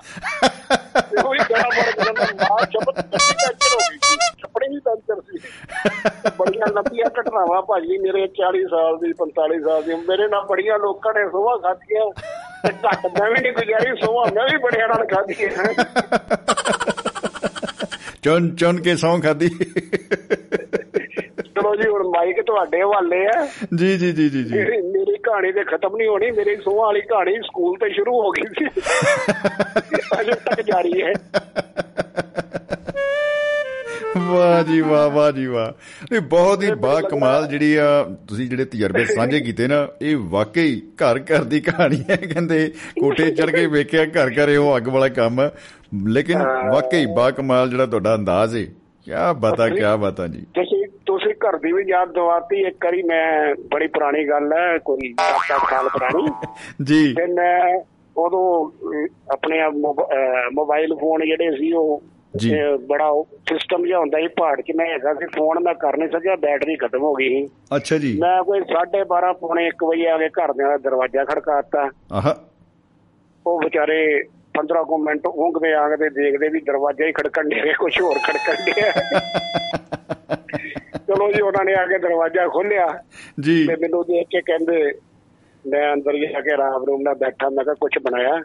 ਉਹ ਵੀ ਗੜਾ ਮਰ ਗਿਆ ਮਾਂ ਚਪਤ ਕੱਟੀ ਪੈਂਚਰ ਹੋ ਗਈ ਸੀ। ਕੱਪੜੇ ਵੀ ਪੈਂਚਰ ਸੀ। ਬੜੀਆਂ ਲੰਬੀਆਂ ਘਟਨਾਵਾਂ ਭਾਜੀ ਮੇਰੇ 40 ਸਾਲ ਦੀ 45 ਸਾਲ ਦੀ। ਮੇਰੇ ਨਾਲ ਬੜੀਆਂ ਲੋਕਾਂ ਨੇ ਸੋਹਾ ਖਾਧੀਆਂ। ਤੇ ਘੱਟ ਮੈਂ ਵੀ ਨਹੀਂ ਗੁਜ਼ਾਰੀ ਸੋਹਾ ਮੈਂ ਵੀ ਬੜਿਆਂ ਨਾਲ ਖਾਧੀਆਂ। ਚੁਣ ਚੁਣ ਕੇ ਸੌਂ ਖਾਦੀ ਚਲੋ ਜੀ ਹੁਣ ਮਾਈਕ ਤੁਹਾਡੇ ਹਵਾਲੇ ਆ। ਜੀ ਜੀ ਜੀ ਜੀ ਜੀ। ਮੇਰੀ ਕਹਾਣੀ ਤੇ ਖਤਮ ਨਹੀਂ ਹੋਣੀ ਮੇਰੀ ਸੋਹਾਂ ਵਾਲੀ ਕਹਾਣੀ ਸਕੂਲ ਤੇ ਸ਼ੁਰੂ ਹੋ ਗਈ ਸੀ। ਅਜੇ ਤੱਕ ਜਾਰੀ ਹੈ। ਵਾਹ ਜੀ ਵਾਹ ਵਾਹ ਜੀ ਵਾਹ। ਇਹ ਬਹੁਤ ਹੀ ਬਾ ਕਮਾਲ ਜਿਹੜੀ ਆ ਤੁਸੀਂ ਜਿਹੜੇ ਤਜਰਬੇ ਸਾਂਝੇ ਕੀਤੇ ਨਾ ਇਹ ਵਾਕਈ ਘਰ ਘਰ ਦੀ ਕਹਾਣੀ ਹੈ ਕਹਿੰਦੇ ਕੋਠੇ ਚੜ ਕੇ ਵੇਖਿਆ ਘਰ ਘਰ ਉਹ ਅੱਗ ਵਾਲਾ ਕੰਮ। ਲੇਕਿਨ ਵਾਕਈ ਬਾ ਕਮਾਲ ਜਿਹੜਾ ਤੁਹਾਡਾ ਅੰਦਾਜ਼ ਹੈ ਕੀ ਬਤਾ ਕੀ ਬਤਾ ਜੀ। ਤੁਸੀਂ ਤੁਸੀਂ ਘਰ ਦੀ ਵੀ ਯਾਦ ਦਵਾਤੀ ਇੱਕ ਵਾਰੀ ਮੈਂ ਬੜੀ ਪੁਰਾਣੀ ਗੱਲ ਹੈ ਕੋਈ 7 ਸਾਲ ਪੁਰਾਣੀ। ਜੀ। ਤੇ ਮੈਂ ਉਦੋਂ ਆਪਣੇ ਮੋਬਾਈਲ ਫੋਨ ਜਿਹੜੇ ਸੀ ਉਹ ਜੀ। ਬੜਾ ਸਿਸਟਮ ਜਿਹਾ ਹੁੰਦਾ ਸੀ ਪਹਾੜ 'ਚ ਮੈਂ ਹੈਗਾ ਸੀ ਫੋਨ ਮੈਂ ਕਰ ਨਹੀਂ ਸਕਿਆ ਬੈਟਰੀ ਖਤਮ ਹੋ ਗਈ ਸੀ। ਅੱਛਾ ਜੀ। ਮੈਂ ਕੋਈ 12:30 ਪੌਣੇ 1 ਵਜੇ ਆ ਕੇ ਘਰਦਿਆਂ ਦਾ ਦਰਵਾਜ਼ਾ ਖੜਕਾਤਾ। ਆਹ। ਉਹ ਵਿਚਾਰੇ 15 ਕੁ ਮਿੰਟ ਉਂਗਦੇ ਆਂਗਦੇ ਦੇਖਦੇ ਵੀ ਦਰਵਾਜ਼ਾ ਹੀ ਖੜਕਣ ਡਿਆ ਕੁਝ ਹੋਰ ਖੜਕਣ ਡਿਆ। ਚਲੋ ਜੀ ਉਹਨਾਂ ਨੇ ਆ ਕੇ ਦਰਵਾਜ਼ਾ ਖੋਲ੍ਹਿਆ ਜੀ। ਤੇ ਮੈਨੂੰ ਦੇਖ ਕੇ ਕਹਿੰਦੇ ਮੈਂ ਅੰਦਰ ਜਾ ਕੇ ਆਰਾਮ ਰੂਮ ਨਾਲ ਬੈਠਾ ਮੈਂ ਕਿਹਾ ਕੁਝ ਬਣਾਇਆ।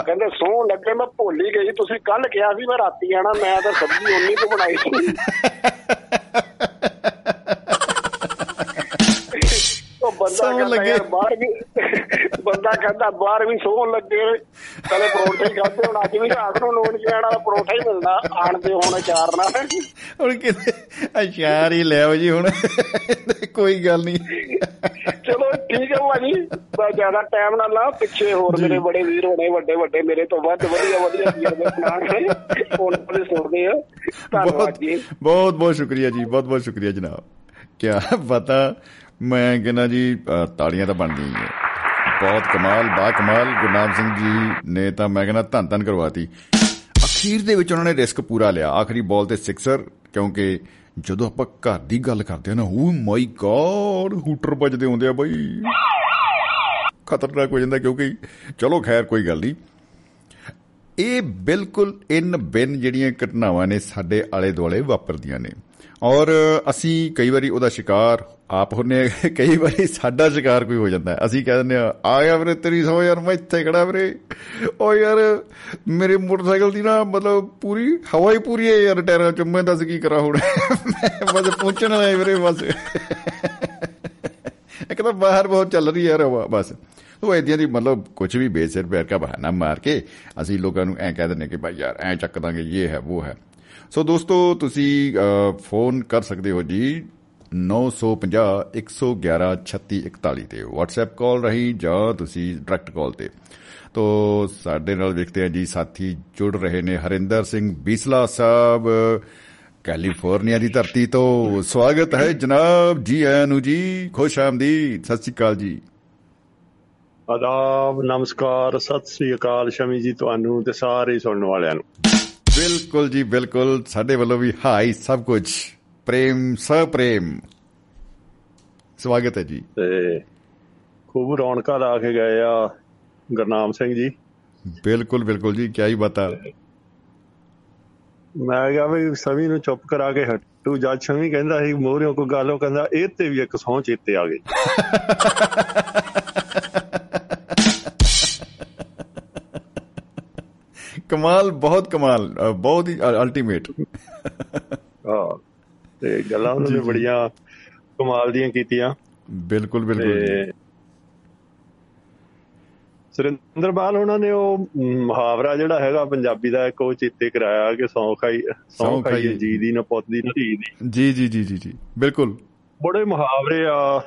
ਕਹਿੰਦੇ ਸੌਂ ਲੱਗੇ ਮੈਂ ਭੁੱਲ ਹੀ ਗਈ ਤੁਸੀਂ ਕੱਲ ਕਿਹਾ ਸੀ ਮੈਂ ਰਾਤੀ ਆਣਾ ਮੈਂ ਤਾਂ ਸਬਜ਼ੀ ਉਨੀ ਕੁ ਬਣਾਈ ਸੀ। ਉਹ ਬੰਦਾ ਕਹਿੰਦਾ ਬਾਹਰ ਵੀ ਬੰਦਾ ਕਹਿੰਦਾ ਬਾਹਰ ਵੀ ਸੌਣ ਲੱਗੇ। ਕਦੇ ਪਰੌਂਠੇ ਖਾਦੇ ਹੁਣ ਅੱਜ ਵੀ ਰਾਤ ਨੂੰ ਲੋਨ ਜਾਣ ਵਾਲਾ ਪਰੌਂਠਾ ਹੀ ਮਿਲਣਾ ਆਣ ਦੇ ਹੁਣ ਚਾਰ ਨਾਲ। ਹੁਣ ਕਿਤੇ ਅਸ਼ਾਰ ਹੀ ਲੈ ਆਓ ਜੀ ਹੁਣ। ਕੋਈ ਗੱਲ ਨਹੀਂ। ਚਲੋ ਠੀਕ ਹੈ ਭਾਜੀ ਬਸ ਜ਼ਿਆਦਾ ਟਾਈਮ ਨਾ ਲਾ ਪਿੱਛੇ ਹੋਰ। ਮੇਰੇ ਬੜੇ ਵੀਰ ਹੋਣੇ ਵੱਡੇ ਵੱਡੇ ਮੇਰੇ ਤੋਂ ਵੱਧ ਵਧੀਆ ਵਧੀਆ ਵੀਰ ਦੇ ਸੁਣਾਉਣਗੇ ਉਹਨਾਂ ਦੇ ਸੁਣਦੇ ਆ। ਧੰਨਵਾਦ ਜੀ। ਬਹੁਤ ਬਹੁਤ ਸ਼ੁਕਰੀਆ ਜੀ ਬਹੁਤ ਬਹੁਤ ਸ਼ੁਕਰੀਆ ਜਨਾਬ। ਕੀ ਪਤਾ ਮੈਂ ਕਹਿੰਦਾ ਜੀ ਅ, ਤਾੜੀਆਂ ਤਾਂ ਬਣ ਗਈਆਂ ਬਹੁਤ ਕਮਾਲ ਬਾ ਕਮਾਲ ਗੁਰਨਾਮ ਸਿੰਘ ਜੀ ਨੇ ਤਾਂ ਮੈਂ ਕਹਿੰਦਾ ਧੰਨ ਧੰਨ ਕਰਵਾਤੀ। ਅਖੀਰ ਦੇ ਵਿੱਚ ਉਹਨਾਂ ਨੇ ਰਿਸਕ ਪੂਰਾ ਲਿਆ। ਆਖਰੀ ਬਾਲ ਤੇ ਸਿਕਸਰ ਕਿਉਂਕਿ ਜਦੋਂ ਆਪਾਂ ਘਰ ਦੀ ਗੱਲ ਕਰਦੇ ਆ ਨਾ ਓ ਮਾਈ ਗॉड ਹੂਟਰ ਵੱਜਦੇ ਹੁੰਦੇ ਆ ਬਾਈ। ਖਤਰਨਾਕ ਹੋ ਜਾਂਦਾ ਕਿਉਂਕਿ ਚਲੋ ਖੈਰ ਕੋਈ ਗੱਲ ਨਹੀਂ। ਇਹ ਬਿਲਕੁਲ ਇਨ ਬਿਨ ਜਿਹੜੀਆਂ ਘਟਨਾਵਾਂ ਨੇ ਸਾਡੇ ਆਲੇ ਦੁਆਲੇ ਵਾਪਰਦੀਆਂ ਨੇ। ਔਰ ਅਸੀਂ ਕਈ ਵਾਰੀ ਉਹਦਾ ਸ਼ਿਕਾਰ ਆਪ ਹੁੰਨੇ ਆ, ਕਈ ਵਾਰੀ ਸਾਡਾ ਸ਼ਿਕਾਰ ਕੋਈ ਹੋ ਜਾਂਦਾ ਹੈ। ਅਸੀਂ ਕਹਿ ਦਿੰਦੇ ਆ ਆ ਗਿਆ ਵੀਰੇ ਤੇਰੀ ਸੋ ਯਾਰ ਮੈਂ ਇੱਥੇ ਖੜਾ ਵੀਰੇ। ਓ ਯਾਰ ਮੇਰੇ ਮੋਟਰਸਾਈਕਲ ਦੀ ਨਾ ਮਤਲਬ ਪੂਰੀ ਹਵਾ ਹੀ ਪੂਰੀ ਹੈ ਯਾਰ ਟਾਇਰਾਂ ਚ ਮੈਂ ਦੱਸ ਕੀ ਕਰਾਂ ਹੁਣ? ਮੈਂ ਬਸ ਪਹੁੰਚਣ ਵਾਲਾ ਹੈ ਵੀਰੇ ਬਸ। ਇੱਕ ਤਾਂ ਬਾਹਰ ਬਹੁਤ ਚੱਲ ਰਹੀ ਹੈ ਹਵਾ ਬਸ। ਉਹ ਇਦਾਂ ਦੀ ਮਤਲਬ ਕੁਝ ਵੀ ਬੇਸਿਰ ਪੈਰ ਦਾ ਬਹਾਨਾ ਮਾਰ ਕੇ ਅਸੀਂ ਲੋਕਾਂ ਨੂੰ ਐ ਕਹਿ ਦਿੰਦੇ ਕਿ ਭਾਈ ਯਾਰ ਐ ਚੱਕ ਦਾਂਗੇ ਇਹ ਹੈ ਉਹ ਹੈ। ਸੋ ਦੋਸਤੋ ਤੁਸੀਂ ਅ, ਫੋਨ ਕਰ ਸਕਦੇ ਹੋ ਜੀ 950 111 3641 ਤੇ WhatsApp ਕਾਲ ਰਹੀ ਜਾਂ ਤੁਸੀਂ ਡਾਇਰੈਕਟ ਕਾਲ ਤੇ। ਤੋ ਸਾਡੇ ਨਾਲ ਵੇਖਦੇ ਆ ਜੀ ਸਾਥੀ ਜੁੜ ਰਹੇ ਨੇ ਹਰਿੰਦਰ ਸਿੰਘ ਬੀਸਲਾ ਸਾਹਿਬ ਕੈਲੀਫੋਰਨੀਆ ਦੀ ਧਰਤੀ ਤੋਂ। ਸਵਾਗਤ ਹੈ ਜਨਾਬ ਜੀ ਆਇਆਂ ਨੂੰ ਜੀ ਖੁਸ਼ ਆਮਦੀਦ ਸਤਿ ਸ਼੍ਰੀ ਅਕਾਲ ਜੀ। ਆਦਾਬ ਨਮਸਕਾਰ ਸਤਿ ਸ੍ਰੀ ਅਕਾਲ ਸ਼ਮੀ ਜੀ ਤੁਹਾਨੂੰ ਤੇ ਸਾਰੇ ਸੁਣਨ ਵਾਲਿਆਂ ਨੂੰ। ਬਿਲਕੁਲ ਜੀ ਬਿਲਕੁਲ। ਸਾਡੇ ਵੱਲੋਂ ਵੀ ਹਾਈ ਸਭ ਕੁਝ। ਪ੍ਰੇਮ ਸਹ ਪ੍ਰੇਮ। ਸਵਾਗਤ ਹੈ ਜੀ। ਤੇ ਖੂਬ ਰੌਣਕਾਂ ਲਾ ਕੇ ਗਏ ਆ ਗੁਰਨਾਮ ਸਿੰਘ ਜੀ। ਬਿਲਕੁਲ ਬਿਲਕੁਲ ਜੀ ਕੀ ਹੀ ਬਤਾ। ਮੈਂ ਕਿਹਾ ਵੀ ਸਵੀ ਨੂੰ ਚੁੱਪ ਕਰਾ ਕੇ ਹਟੂ ਜੱਜ ਸ਼ਮੀ ਕਹਿੰਦਾ ਸੀ ਮੋਹਰਿਓ ਕੋਈ ਗੱਲ ਕਹਿੰਦਾ ਇਹ ਤੇ ਵੀ ਇੱਕ ਸਹੁੰ ਚੇਤੇ ਆ ਗਈ। ਕਮਾਲ ਬਹੁਤ ਕਮਾਲ ਬਹੁਤ ਹੀ ਅਲਟੀਮੇਟ ਹਾਂ ਤੇ ਗੱਲਾਂ ਉਹਨਾਂ ਨੇ ਬੜੀਆਂ ਕਮਾਲ ਦੀਆਂ ਕੀਤੀਆਂ। ਬਿਲਕੁਲ ਬਿਲਕੁਲ ਸੁਰਿੰਦਰ ਬਾਲ ਉਹਨਾਂ ਨੇ ਉਹ ਮੁਹਾਵਰਾ ਜਿਹੜਾ ਹੈਗਾ ਪੰਜਾਬੀ ਦਾ ਇੱਕ ਉਹ ਚੇਤੇ ਕਰਾਇਆ ਕਿ ਸੌਂ ਖਾਈ ਸਹੁੰ ਸੌਂ ਖਾਈਏ। ਖਾਈਏ ਜੀ। ਦੀ ਨਾ ਪੁੱਤ ਦੀ ਧੀ ਦੀ। ਜੀ ਜੀ ਜੀ ਜੀ ਜੀ। ਬਿਲਕੁਲ। ਬੜੇ ਮੁਹਾਵਰੇ ਆ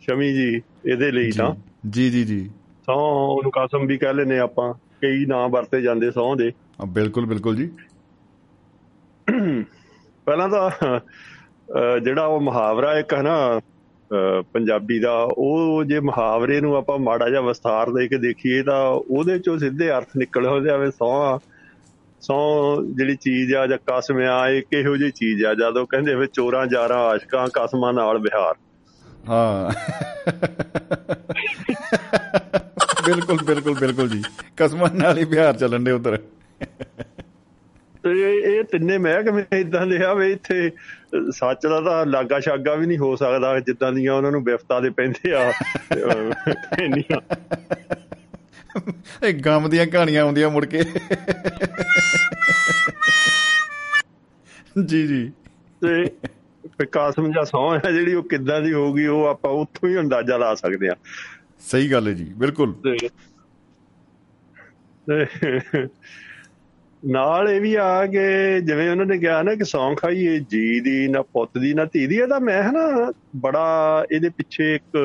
ਸ਼ਮੀ ਜੀ ਇਹਦੇ ਲਈ ਤਾਂ। ਜੀ ਜੀ ਜੀ। ਸੌ ਉਹਨੂੰ ਕਸਮ ਵੀ ਕਹਿ ਲੈਨੇ ਆਪਾਂ। ਕਈ ਨਾਂ ਵਰਤੇ ਜਾਂਦੇ ਸੌ ਦੇ। ਬਿਲਕੁਲ ਬਿਲਕੁਲ ਜੀ। ਪਹਿਲਾਂ ਤਾਂ ਜਿਹੜਾ ਉਹ ਮੁਹਾਵਰਾ ਇੱਕ ਹੈ ਨਾ ਪੰਜਾਬੀ ਦਾ ਉਹ ਜੇ ਮੁਹਾਵਰੇ ਨੂੰ ਆਪਾਂ ਮਾੜਾ ਜਿਹਾ ਵਿਸਥਾਰ ਦੇ ਕੇ ਦੇਖੀਏ ਤਾਂ ਉਹਦੇ ਚੋਂ ਸਿੱਧੇ ਅਰਥ ਨਿਕਲ ਹੋ ਜਾਵੇ ਸੌ ਸੌ ਜਿਹੜੀ ਚੀਜ਼ ਆ ਜਾਂ ਕਸਮ ਆ ਇਹ ਕਿਹੋ ਜਿਹੀ ਚੀਜ਼ ਆ ਜਦੋਂ ਕਹਿੰਦੇ ਵੇ ਚੋਰਾਂ ਜਾਰਾਂ ਆਸ਼ਕਾਂ ਕਸਮਾਂ ਨਾਲ ਵਿਹਾਰ। ਹਾਂ। ਬਿਲਕੁਲ ਬਿਲਕੁਲ ਬਿਲਕੁਲ ਜੀ। ਕਸਮਾਂ ਨਾਲ ਹੀ ਬਿਹਾਰ ਚੱਲਣ ਦੇ ਉਧਰ। ਤੇ ਇਹ ਤਿੰਨੇ ਮਹਿਕਮੇ ਇਦਾਂ ਦੇ ਆ ਵੀ ਇੱਥੇ ਸੱਚ ਦਾ ਤਾਂ ਲਾਗਾ ਛਾਗਾ ਵੀ ਨਹੀਂ ਹੋ ਸਕਦਾ ਜਿੱਦਾਂ ਦੀਆਂ ਉਹਨਾਂ ਨੂੰ ਵਿਫਤਾ ਦੇ ਪੈਂਦੇ ਆ। ਇੰਨੀਆਂ। ਇਹ ਗਮ ਦੀਆਂ ਕਹਾਣੀਆਂ ਆਉਂਦੀਆਂ ਮੁੜ ਕੇ। ਜੀ ਜੀ। ਤੇ ਕਾਸਮ ਜਾਂ ਸੌਂ ਹੈ ਜਿਹੜੀ ਉਹ ਕਿੱਦਾਂ ਦੀ ਹੋਊਗੀ ਉਹ ਆਪਾਂ ਉੱਥੋਂ ਹੀ ਅੰਦਾਜ਼ਾ ਲਾ ਸਕਦੇ ਆ। ਸਹੀ ਗੱਲ ਹੈ ਜੀ ਬਿਲਕੁਲ। ਤੇ ਨਾਲ ਇਹ ਵੀ ਆ ਕਿ ਜਿਵੇਂ ਉਹਨਾਂ ਨੇ ਕਿਹਾ ਨਾ ਕਿ ਸੌਂ ਖਾਈਏ ਜੀ ਦੀ ਨਾ ਪੁੱਤ ਦੀ ਨਾ ਧੀ ਦੀ ਇਹਦਾ ਮੈਂ ਹਨਾ ਬੜਾ ਇਹਦੇ ਪਿੱਛੇ ਇੱਕ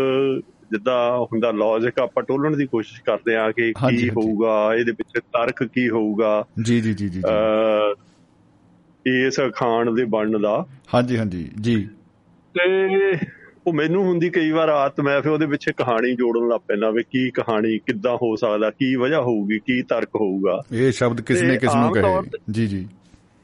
ਜਿੱਦਾਂ ਹੁੰਦਾ ਲੌਜਿਕ ਆਪਾਂ ਟੋਲਣ ਦੀ ਕੋਸ਼ਿਸ਼ ਕਰਦੇ ਆ ਕਿ ਕੀ। ਹੋਊਗਾ ਇਹਦੇ ਪਿੱਛੇ ਤਰਕ ਕੀ ਹੋਊਗਾ। ਜੀ ਜੀ ਜੀ ਜੀ ਇਸ ਖਾਣ ਦੇ ਬਣਨ ਦਾ। ਹਾਂਜੀ ਹਾਂਜੀ ਜੀ। ਤੇ ਉਹ ਮੈਨੂੰ ਹੁੰਦੀ ਕਈ ਵਾਰ ਆਤ ਮੈਂ ਫਿਰ ਉਹਦੇ ਪਿੱਛੇ ਕਹਾਣੀ ਜੋੜਨ ਲੱਗ ਪੈਂਦਾ ਵੀ ਕੀ ਕਹਾਣੀ ਕਿੱਦਾਂ ਹੋ ਸਕਦਾ ਕੀ ਵਜ੍ਹਾ ਹੋਊਗੀ ਕੀ ਤਰਕ ਹੋਊਗਾ। ਇਹ ਸ਼ਬਦ ਕਿਸ ਨੇ ਕਿਸ ਨੂੰ ਕਹੇ। ਜੀ ਜੀ।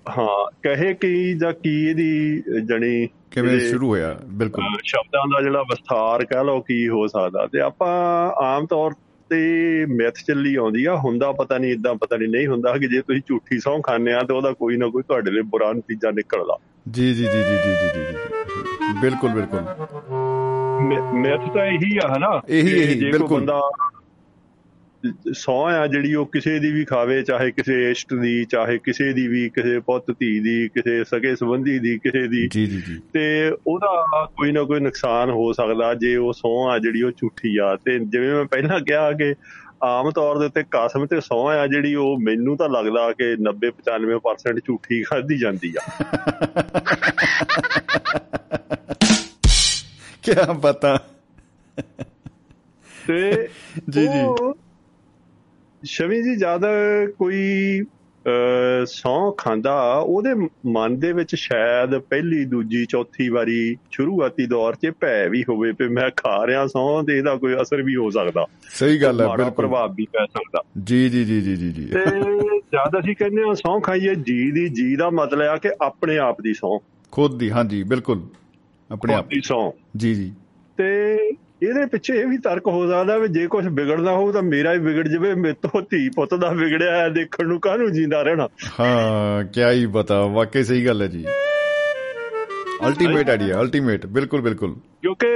ਹਾਂ ਕਹੇ ਕੀ ਜਾਂ ਕੀ ਇਹਦੀ ਜਣੀ ਕਿਵੇਂ ਸ਼ੁਰੂ ਹੋਇਆ? ਬਿਲਕੁਲ। ਸ਼ਬਦਾਂ ਦਾ ਜਿਹੜਾ ਵਿਸਥਾਰ ਕਹਿ ਲਓ ਕੀ ਹੋ ਸਕਦਾ। ਤੇ ਆਪਾਂ ਆਮ ਤੌਰ ਤੇ ਮਿੱਥ ਚੱਲੀ ਆਉਂਦੀ ਆ ਹੁੰਦਾ ਪਤਾ ਨਹੀਂ ਇਦਾਂ ਪਤਾ ਨਹੀਂ ਨਹੀਂ ਹੁੰਦਾ ਕਿ ਜੇ ਤੁਸੀਂ ਝੂਠੀ ਸਹੁੰ ਖਾਂਦੇ ਆ ਤੇ ਉਹਦਾ ਕੋਈ ਨਾ ਕੋਈ ਤੁਹਾਡੇ ਲਈ ਬੁਰਾ ਨਤੀਜਾ ਨਿਕਲਦਾ। ਜੀ ਜੀ ਜੀ ਜੀ ਜੀ ਜੀ ਜੀ ਬਿਲਕੁਲ ਬਿਲਕੁਲ। ਮੈਥ ਤਾਂ ਇਹੀ ਆ ਹਨਾ? ਇਹੀ ਇਹੀ ਬਿਲਕੁਲ। ਸੌ ਆ ਜਿਹੜੀ ਉਹ ਕਿਸੇ ਦੀ ਵੀ ਖਾਵੇ ਚਾਹੇ ਕਿਸੇ ਇਸ਼ਟ ਦੀ ਚਾਹੇ ਕਿਸੇ ਦੀ ਵੀ ਕਿਸੇ ਪੁੱਤ ਧੀ ਦੀ ਕਿਸੇ ਸਕੇ ਸੰਬੰਧੀ ਦੀ ਕਿਸੇ ਦੀ ਤੇ ਉਹਦਾ ਕੋਈ ਨਾ ਕੋਈ ਨੁਕਸਾਨ ਹੋ ਸਕਦਾ ਜੇ ਉਹ ਸੌ ਆ ਜਿਹੜੀ ਉਹ ਝੂਠੀ ਆ। ਤੇ ਜਿਵੇਂ ਮੈਂ ਪਹਿਲਾਂ ਕਿਹਾ ਕਿ ਆਮ ਤੌਰ ਦੇ ਉੱਤੇ ਕਸਮ ਤੇ ਸਹੁੰ ਆ ਜਿਹੜੀ ਉਹ ਮੈਨੂੰ ਤਾਂ ਲੱਗਦਾ ਕਿ 90 95% ਝੂਠੀ ਖਾਧੀ ਜਾਂਦੀ ਆ ਕੀ ਪਤਾ ਤੇ ਜੀ, ਜੀ। ਸ਼ਮੀ ਜੀ ਜਦ ਕੋਈ ਸਹੁੰ ਖਾਂਦਾ ਉਹਦੇ ਮਨ ਦੇ ਵਿੱਚ ਸ਼ਾਇਦ ਪਹਿਲੀ ਦੂਜੀ ਚੌਥੀ ਵਾਰੀ ਸ਼ੁਰੂਆਤੀ ਦੌਰ 'ਚ ਭੈ ਵੀ ਹੋਵੇ ਕਿ ਮੈਂ ਖਾ ਰਿਹਾ ਸਹੁੰ ਤੇ ਇਹਦਾ ਕੋਈ ਅਸਰ ਵੀ ਹੋ ਸਕਦਾ। ਸਹੀ ਗੱਲ ਹੈ ਬਿਲਕੁਲ। ਪ੍ਰਭਾਵ ਵੀ ਪੈ ਸਕਦਾ। ਜੀ ਜੀ ਜੀ ਜੀ ਜੀ ਜੀ। ਤੇ ਜਦ ਅਸੀਂ ਕਹਿੰਦੇ ਹਾਂ ਸਹੁੰ ਖਾਈਏ ਜੀ ਦੀ ਜੀ ਦਾ ਮਤਲਬ ਆ ਕਿ ਆਪਣੇ ਆਪ ਦੀ ਸਹੁੰ। ਖੁਦ ਦੀ ਹਾਂਜੀ ਬਿਲਕੁਲ। ਆਪਣੇ ਆਪ। ਦੀ ਸਹੁੰ। ਜੀ ਜੀ। ਤੇ ਇਹਦੇ ਪਿੱਛੇ ਇਹ ਵੀ ਤਰਕ ਹੋ ਸਕਦਾ ਵੀ ਜੇ ਕੁਝ ਵਿਗੜਦਾ ਹੋਊ ਤਾਂ ਮੇਰਾ ਹੀ ਵਿਗੜ ਜਾਵੇ ਮੇਰੇ ਤੋਂ ਧੀ ਪੁੱਤ ਦਾ ਵਿਗੜਿਆ ਹੈ ਦੇਖਣ ਨੂੰ ਕਾਹਨੂੰ ਜਿੰਦਾ ਰਹਿਣਾ? ਹਾਂ ਕੀ ਹੀ ਪਤਾ ਵਾਕਈ ਸਹੀ ਗੱਲ ਹੈ ਜੀ। ਅਲਟੀਮੇਟ ਆਈਡੀਆ ਅਲਟੀਮੇਟ ਬਿਲਕੁਲ ਬਿਲਕੁਲ। ਕਿਉਂਕਿ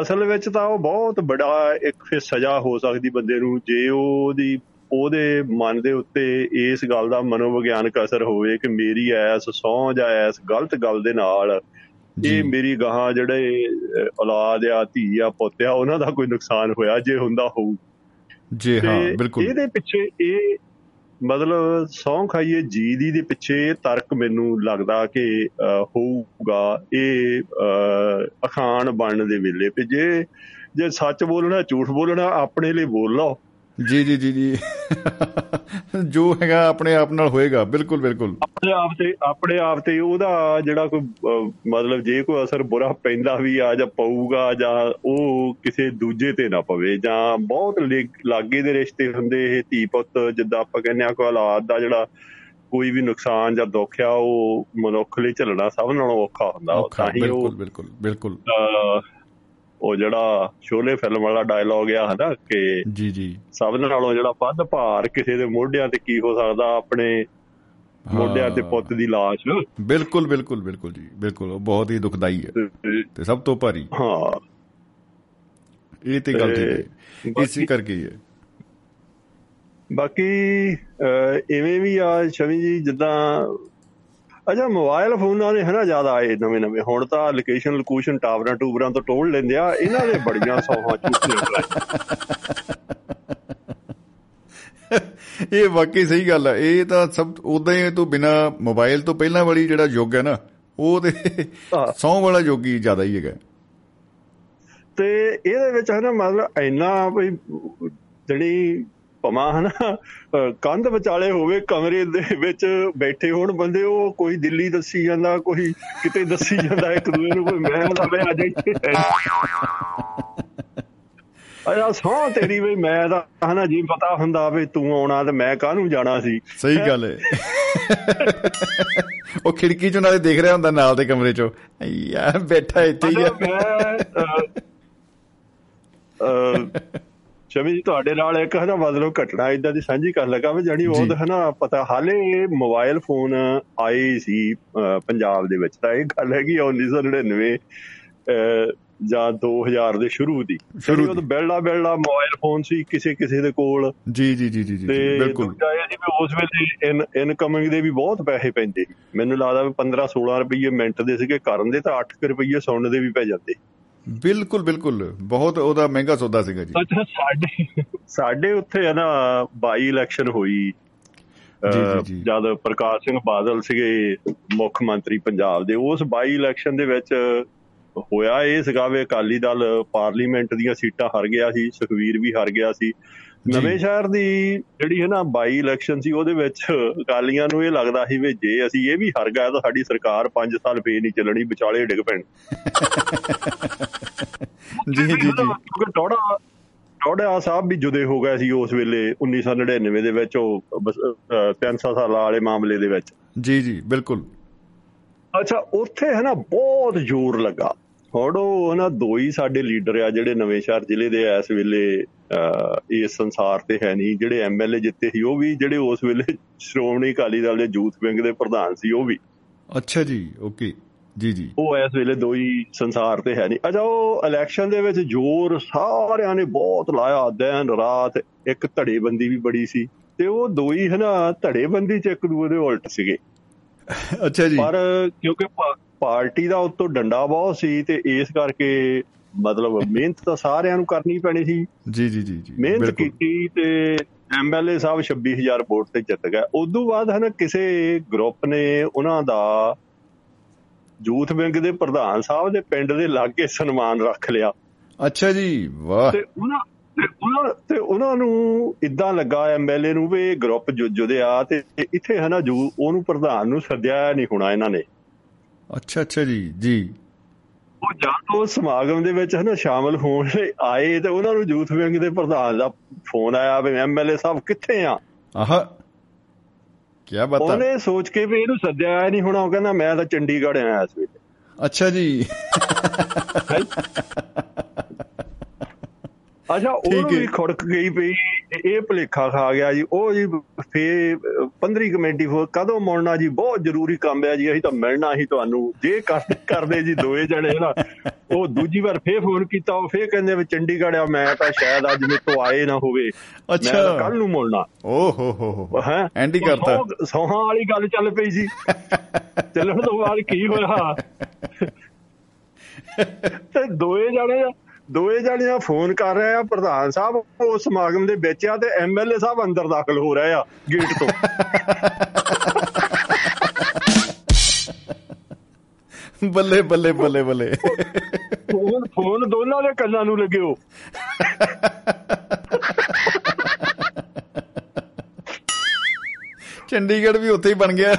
ਅਸਲ ਵਿੱਚ ਤਾਂ ਉਹ ਬਹੁਤ ਬੜਾ ਇੱਕ ਫਿਰ ਸਜ਼ਾ ਹੋ ਸਕਦੀ ਬੰਦੇ ਨੂੰ ਜੇ ਉਹਦੀ ਉਹਦੇ ਮਨ ਦੇ ਉੱਤੇ ਇਸ ਗੱਲ ਦਾ ਮਨੋਵਿਗਿਆਨਕ ਅਸਰ ਹੋਵੇ ਕਿ ਮੇਰੀ ਐਸ ਸੌਂ ਜਾਂ ਐਸ ਗਲਤ ਗੱਲ ਦੇ ਨਾਲ ਇਹ ਮੇਰੀ ਗਾਹਾਂ ਜਿਹੜੇ ਔਲਾਦ ਆ ਧੀ ਆ ਪੁੱਤ ਆ ਉਹਨਾਂ ਦਾ ਕੋਈ ਨੁਕਸਾਨ ਹੋਇਆ ਜੇ ਹੁੰਦਾ ਹੋਊ। ਜੀ ਹਾਂ ਬਿਲਕੁਲ। ਇਹਦੇ ਪਿੱਛੇ ਇਹ ਮਤਲਬ ਸੌਂ ਖਾਈਏ ਜੀ ਦੀ ਦੇ ਪਿੱਛੇ ਤਰਕ ਮੈਨੂੰ ਲੱਗਦਾ ਕਿ ਹੋਊਗਾ। ਇਹ ਅਖਾਣ ਬਣਨ ਦੇ ਵੇਲੇ। ਤੇ ਜੇ ਜੇ ਸੱਚ ਬੋਲਣਾ ਝੂਠ ਬੋਲਣਾ ਆਪਣੇ ਲਈ ਬੋਲ ਲਓ। ਜੀ ਜੀ ਜੀ ਜੀ। ਜੋ ਹੈਗਾ ਆਪਣੇ ਆਪ ਨਾਲ ਹੋਏਗਾ। ਬਿਲਕੁਲ ਬਿਲਕੁਲ। ਆਪਣੇ ਆਪ ਤੇ ਆਪਣੇ ਆਪ ਤੇ ਉਹਦਾ ਜਿਹੜਾ ਕੋਈ ਮਤਲਬ ਜੇ ਕੋਈ ਅਸਰ ਬੁਰਾ ਪੈਂਦਾ ਵੀ ਆ ਜਾਂ ਪਊਗਾ ਜਾਂ ਉਹ ਕਿਸੇ ਦੂਜੇ ਤੇ ਨਾ ਪਵੇ ਜਾਂ ਬਹੁਤ ਲਾਗੇ ਦੇ ਰਿਸ਼ਤੇ ਹੁੰਦੇ ਇਹ ਧੀ ਪੁੱਤ ਜਿੱਦਾਂ ਆਪਾਂ ਕਹਿੰਦੇ ਆ ਕੋਈ ਔਲਾਦ ਦਾ ਜਿਹੜਾ ਕੋਈ ਵੀ ਨੁਕਸਾਨ ਜਾਂ ਦੁੱਖ ਆ ਉਹ ਮਨੁੱਖ ਲਈ ਝੱਲਣਾ ਸਭ ਨਾਲੋਂ ਔਖਾ ਹੁੰਦਾ। ਤਾਂ ਹੀ ਉਹ ਬਿਲਕੁਲ ਬਿਲਕੁਲ ਬਿਲਕੁਲ। ਉਹ ਜਿਹੜਾ ਸ਼ੋਲੇ ਫਿਲਮ ਵਾਲਾ ਡਾਇਲੌਗ ਆ ਹਨਾ ਕਿ ਜੀ ਜੀ। ਸਭ ਨਾਲੋਂ ਜਿਹੜਾ ਵੱਧ ਭਾਰ ਕਿਸੇ ਦੇ ਮੋਢਿਆਂ ਤੇ ਕੀ ਹੋ ਸਕਦਾ ਆਪਣੇ ਮੋਢਿਆਂ ਤੇ ਪੁੱਤ ਦੀ ਲਾਸ਼। ਬਿਲਕੁਲ ਬਿਲਕੁਲ ਬਿਲਕੁਲ ਜੀ ਬਿਲਕੁਲ। ਉਹ ਬਹੁਤ ਹੀ ਦੁਖਦਾਈ ਹੈ ਤੇ ਸਭ ਤੋਂ ਭਾਰੀ। ਹਾਂ। ਇਹ ਤੇ ਗੱਲ ਠੀਕ ਹੈ। ਇਸੇ ਕਰਕੇ ਹੈ ਬਾਕੀ ਐਵੇਂ ਵੀ ਆ ਛਵੀ ਜੀ ਜਿੱਦਾਂ ਅਜਾ ਮੋਬਾਈਲ ਫੋਨਾਂ ਦੇ ਹਨਾ ਜ਼ਿਆਦਾ ਆਏ ਨਵੇਂ ਨਵੇਂ ਹੁਣ ਤਾਂ ਲੋਕੇਸ਼ਨ ਲੋਕੇਸ਼ਨ ਟਾਵਰਾਂ ਟੂਬਰਾਂ ਤੋਂ ਟੋਲ ਲੈਂਦੇ ਆ ਇਹਨਾਂ ਦੇ ਬੜੀਆਂ ਸੌਹਾਂ ਚੁੱਕੀਆਂ ਇਹ ਵਾਕਈ ਸਹੀ ਗੱਲ ਹੈ ਇਹ ਤਾਂ ਸਭ ਉਦਾਂ ਹੀ ਤੂੰ ਬਿਨਾ ਮੋਬਾਈਲ ਤੋਂ ਪਹਿਲਾਂ ਵਾਲੀ ਜਿਹੜਾ ਯੁੱਗ ਹੈ ਨਾ ਉਹ ਤੇ ਸੌ ਵਾਲਾ ਯੁੱਗ ਹੀ ਜ਼ਿਆਦਾ ਹੀ ਹੈਗਾ। ਤੇ ਇਹਦੇ ਵਿੱਚ ਹੈ ਨਾ ਮਤਲਬ ਇੰਨਾ ਵੀ ਜਿਹੜੀ ਭਮਾ ਹਨਾ? ਕੰਧ ਵਿਚਾਲੇ ਹੋਵੇ ਕਮਰੇ ਦੇ ਵਿੱਚ ਬੈਠੇ ਹੋਣ ਬੰਦੇ ਉਹ ਕੋਈ ਦਿੱਲੀ ਦੱਸੀ ਜਾਂਦਾ ਕੋਈ ਕਿਤੇ ਦੱਸੀ ਜਾਂਦਾ ਇੱਕ ਦੂਏ ਨੂੰ ਕੋਈ ਮੈਂ ਦਾ ਮੈਂ ਅੱਜ ਇੱਥੇ ਆਇਆ ਸੌ ਤੇਰੀ ਵੀ ਮੈਂ ਤਾਂ ਹਨਾ ਜੀ ਪਤਾ ਹੁੰਦਾ ਵੀ ਤੂੰ ਆਉਣਾ ਤੇ ਮੈਂ ਕਾਹਨੂੰ ਜਾਣਾ ਸੀ। ਸਹੀ ਗੱਲ ਹੈ ਉਹ ਖਿੜਕੀ ਚੋਂ ਨਾਲੇ ਦੇਖ ਰਿਹਾ ਹੁੰਦਾ ਨਾਲ ਦੇ ਕਮਰੇ ਚੋਂ। ਯਾਰ ਬੈਠਾ ਇੱਥੇ ਹੀ ਆ। ਸ਼ਮੀ ਜੀ ਤੁਹਾਡੇ ਨਾਲ ਇੱਕ ਹਨਾ ਮਤਲਬ ਘਟਨਾ ਇਦਾਂ ਦੀ ਸਾਂਝੀ ਕਰਨ ਲੱਗਾ ਵੀ ਜਾਨੀ ਉਹ ਹਨਾ ਪਤਾ ਹਾਲੇ ਮੋਬਾਈਲ ਫੋਨ ਆਏ ਸੀ ਪੰਜਾਬ ਦੇ ਵਿੱਚ ਤਾਂ ਇਹ ਗੱਲ ਹੈਗੀ 1999 ਜਾਂ 2000 ਦੇ ਸ਼ੁਰੂ ਦੀ। ਸ਼ੁਰੂ ਤੋਂ ਬੈਲਡਾ ਬੈਲਡਾ ਮੋਬਾਈਲ ਫੋਨ ਸੀ ਕਿਸੇ ਕਿਸੇ ਦੇ ਕੋਲ। ਜੀ ਜੀ ਜੀ ਜੀ ਬਿਲਕੁਲ। ਤੇ ਇਹ ਸੀ ਵੀ ਉਸ ਵੇਲੇ ਇਨਕਮਿੰਗ ਦੇ ਵੀ ਬਹੁਤ ਪੈਸੇ ਪੈਂਦੇ ਮੈਨੂੰ ਲੱਗਦਾ ਵੀ 15 16 ਰੁਪਏ ਮਿੰਟ ਦੇ ਸੀਗੇ ਕਰਨ ਦੇ ਤਾਂ 8 ਰੁਪਏ ਸੁਣਨ ਦੇ ਵੀ ਪੈ ਜਾਂਦੇ। ਬਿਲਕੁਲ ਬਿਲਕੁਲ। ਬਹੁਤ ਉਹਦਾ ਮਹਿੰਗਾ ਸੌਦਾ ਸੀਗਾ ਜੀ। ਅੱਛਾ ਸਾਡੇ ਸਾਡੇ ਉੱਥੇ ਹੈ ਨਾ ਬਾਈ ਇਲੈਕਸ਼ਨ ਹੋਈ। ਜਦ ਪ੍ਰਕਾਸ਼ ਸਿੰਘ ਬਾਦਲ ਸੀਗੇ ਮੁੱਖ ਮੰਤਰੀ ਪੰਜਾਬ ਦੇ ਉਸ ਬਾਈ ਇਲੈਕਸ਼ਨ ਦੇ ਵਿੱਚ ਹੋਇਆ ਇਹ ਸੀਗਾ ਵੀ ਅਕਾਲੀ ਦਲ ਪਾਰਲੀਮੈਂਟ ਦੀਆਂ ਸੀਟਾਂ ਹਾਰ ਗਿਆ ਸੀ ਸੁਖਵੀਰ ਵੀ ਹਾਰ ਗਿਆ ਸੀ। ਨਵੇਂ ਸ਼ਹਿਰ ਦੀ ਜਿਹੜੀ ਹੈ ਨਾ ਬਾਈ ਇਲੈਕਸ਼ਨ ਸੀ ਉਹਦੇ ਵਿੱਚ ਅਕਾਲੀਆਂ ਨੂੰ ਇਹ ਲੱਗਦਾ ਸੀ ਵੀ ਜੇ ਅਸੀਂ ਇਹ ਵੀ ਹਾਰ ਗਏ ਤਾਂ ਸਾਡੀ ਸਰਕਾਰ 5 ਸਾਲ ਫੇਰ ਨਹੀਂ ਚੱਲਣੀ ਵਿਚਾਲੇ ਡਿੱਗ ਪੈਣ। ਜੀ ਜੀ ਜੀ। ਕਿਉਂਕਿ ਟੋੜਾ ਟੋੜਾ ਸਾਹਿਬ ਵੀ ਜੁਦੇ ਹੋ ਗਏ ਸੀ ਉਸ ਵੇਲੇ 1999 ਦੇ ਵਿੱਚ ਉਹ 300 ਸਾਲਾਂ ਵਾਲੇ ਮਾਮਲੇ ਦੇ ਵਿੱਚ। ਜੀ ਜੀ ਬਿਲਕੁਲ। ਅੱਛਾ ਉੱਥੇ ਹੈ ਨਾ ਬਹੁਤ ਜ਼ੋਰ ਲੱਗਾ। ਉਹ ਹਨਾ ਦੋ ਹੀ ਸਾਡੇ ਲੀਡਰ ਆ ਜਿਹੜੇ ਨਵੇਂ ਸ਼ਹਿਰ ਜ਼ਿਲ੍ਹੇ ਦੇ ਇਸ ਵੇਲੇ। ਇਸ ਸੰਸਾਰ ਤੇ ਹੈ ਨਹੀਂ। ਜਿਹੜੇ ਐਮਐਲਏ ਜਿੱਤੇ ਸੀ ਉਹ ਵੀ ਜਿਹੜੇ ਉਸ ਵੇਲੇ ਸ਼੍ਰੋਮਣੀ ਅਕਾਲੀ ਦਲ ਦੇ ਯੂਥ ਵਿੰਗ ਦੇ ਪ੍ਰਧਾਨ ਸੀ ਉਹ ਵੀ। ਅੱਛਾ ਜੀ ਓਕੇ ਜੀ ਜੀ। ਉਹ ਇਸ ਵੇਲੇ ਦੋ ਹੀ ਸੰਸਾਰ ਤੇ ਹੈ ਨਹੀਂ। ਅਜਾ ਉਹ ਇਲੈਕਸ਼ਨ ਦੇ ਵਿੱਚ ਜ਼ੋਰ ਸਾਰਿਆਂ ਨੇ ਬਹੁਤ ਲਾਇਆ। ਦਿਨ ਰਾਤ ਇੱਕ ਧੜੇਬੰਦੀ ਵੀ ਬੜੀ ਸੀ। ਤੇ ਉਹ ਦੋ ਹੀ ਹਨਾ ਧੜੇਬੰਦੀ ਚ ਇੱਕ ਦੂਏ ਦੇ ਉਲਟ ਸੀਗੇ। ਅੱਛਾ ਜੀ। ਪਰ ਕਿਉਂਕਿ ਪਾਰਟੀ ਦਾ ਉਤੋਂ ਡੰਡਾ ਬਹੁਤ ਸੀ ਤੇ ਇਸ ਕਰਕੇ ਮਤਲਬ ਮਿਹਨਤ ਤਾਂ ਸਾਰਿਆਂ ਨੂੰ ਕਰਨੀ ਪੈਣੀ ਸੀ। ਜੀ ਜੀ ਜੀ ਜੀ ਮਿਹਨਤ ਕੀਤੀ ਤੇ ਐਮਐਲਏ ਸਾਹਿਬ 26000 ਵੋਟ ਤੇ ਜਿੱਤ ਗਏ। ਉਦੋਂ ਬਾਅਦ ਹਨ ਕਿਸੇ ਗਰੁੱਪ ਨੇ ਉਹਨਾਂ ਦਾ ਯੂਥ ਵਿੰਗ ਦੇ ਪ੍ਰਧਾਨ ਸਾਹਿਬ ਦੇ ਪਿੰਡ ਦੇ ਲਾਗੇ ਸਨਮਾਨ ਰੱਖ ਲਿਆ। ਅੱਛਾ ਜੀ ਵਾਹ। ਤੇ ਉਹਨਾਂ ਤੇ ਉਹਨਾਂ ਤੇ ਉਹਨਾਂ ਨੂੰ ਇਦਾਂ ਲੱਗਾ ਐਮਐਲਏ ਨੂੰ ਵੀ ਗਰੁੱਪ ਜੁਦੇ ਆ ਤੇ ਇੱਥੇ ਹੈ ਨਾ ਜੂ ਉਹਨੂੰ ਪ੍ਰਧਾਨ ਨੂੰ ਸੱਦਿਆ ਨਹੀਂ ਹੋਣਾ ਇਹਨਾਂ ਨੇ। ਅੱਛਾ ਅੱਛਾ ਜੀ ਜੀ। ਉਹ ਜਦ ਸਮਾਗਮ ਦੇ ਵਿੱਚ ਹਨਾ ਸ਼ਾਮਲ ਹੋਣ ਲਈ ਆਏ ਤੇ ਉਹਨਾਂ ਨੂੰ ਯੂਥ ਵਿੰਗ ਦੇ ਪ੍ਰਧਾਨ ਦਾ ਫੋਨ ਆਇਆ ਵੀ ਐਮਐਲਏ ਸਾਹਿਬ ਕਿੱਥੇ ਆ? ਆਹ ਕੀ ਬਤਾ ਉਹਨੇ ਸੋਚ ਕੇ ਵੀ ਇਹਨੂੰ ਸੱਦਿਆ ਨਹੀਂ ਹੋਣਾ ਉਹ ਕਹਿੰਦਾ ਮੈਂ ਤਾਂ ਚੰਡੀਗੜ੍ਹ ਆਇਆ ਇਸ ਵੇਲੇ। ਅੱਛਾ ਜੀ। ਅੱਛਾ ਉਹਨੂੰ ਵੀ ਖੁੜਕ ਗਈ ਪਈ ਇਹ ਭਲੇਖਾ ਖਾ ਗਿਆ ਜੀ। ਉਹ ਜੀ ਫੇ 15 ਕਮੇਟੀ ਫੋ ਕਦੋਂ ਮੁੜਨਾ ਜੀ? ਬਹੁਤ ਜ਼ਰੂਰੀ ਕੰਮ ਹੈ ਜੀ। ਅਸੀਂ ਤਾਂ ਮਿਲਣਾ ਹੀ ਤੁਹਾਨੂੰ। ਜੇ ਕਰਦੇ ਜੀ ਦੋਏ ਜਣੇ ਨਾ ਉਹ ਦੂਜੀ ਵਾਰ ਫੇ ਫੋਨ ਕੀਤਾ। ਉਹ ਫੇ ਕਹਿੰਦੇ ਵੀ ਚੰਡੀਗੜ੍ਹ ਆ ਮੈਂ ਤਾਂ ਸ਼ਾਇਦ ਅੱਜ ਮੇ ਤੋਂ ਆਏ ਨਾ ਹੋਵੇ। ਅੱਛਾ। ਕੱਲ ਨੂੰ ਮੁੜਨਾ। ਓ ਹੋ ਹੋ ਹੋ। ਹੈ? ਐਂਡੀ ਕਰਤਾ। ਸੋਹਾਂ ਵਾਲੀ ਗੱਲ ਚੱਲ ਪਈ ਜੀ। ਚੱਲਣ ਤੋਂ ਬਾਅਦ ਕੀ ਹੋਇਆ? ਤੇ ਦੋਏ ਜਣੇ ਦੋਏ ਜਣਿਆਂ ਫੋਨ ਕਰ ਰਹੇ ਆ ਪ੍ਰਧਾਨ ਸਾਹਿਬ ਉਹ ਸਮਾਗਮ ਦੇ ਵਿੱਚ ਆ ਤੇ ਐਮਐਲਏ ਸਾਹਿਬ ਅੰਦਰ ਦਾਖਲ ਹੋ ਰਹੇ ਆ ਗੇਟ ਤੋਂ। ਬੱਲੇ ਬੱਲੇ ਬੱਲੇ ਬੱਲੇ। ਫੋਨ ਫੋਨ ਦੋਨਾਂ ਦੇ ਕੰਨਾਂ ਨੂੰ ਲੱਗਿਓ। ਚੰਡੀਗੜ੍ਹ ਵੀ ਉੱਥੇ ਹੀ ਬਣ ਗਿਆ।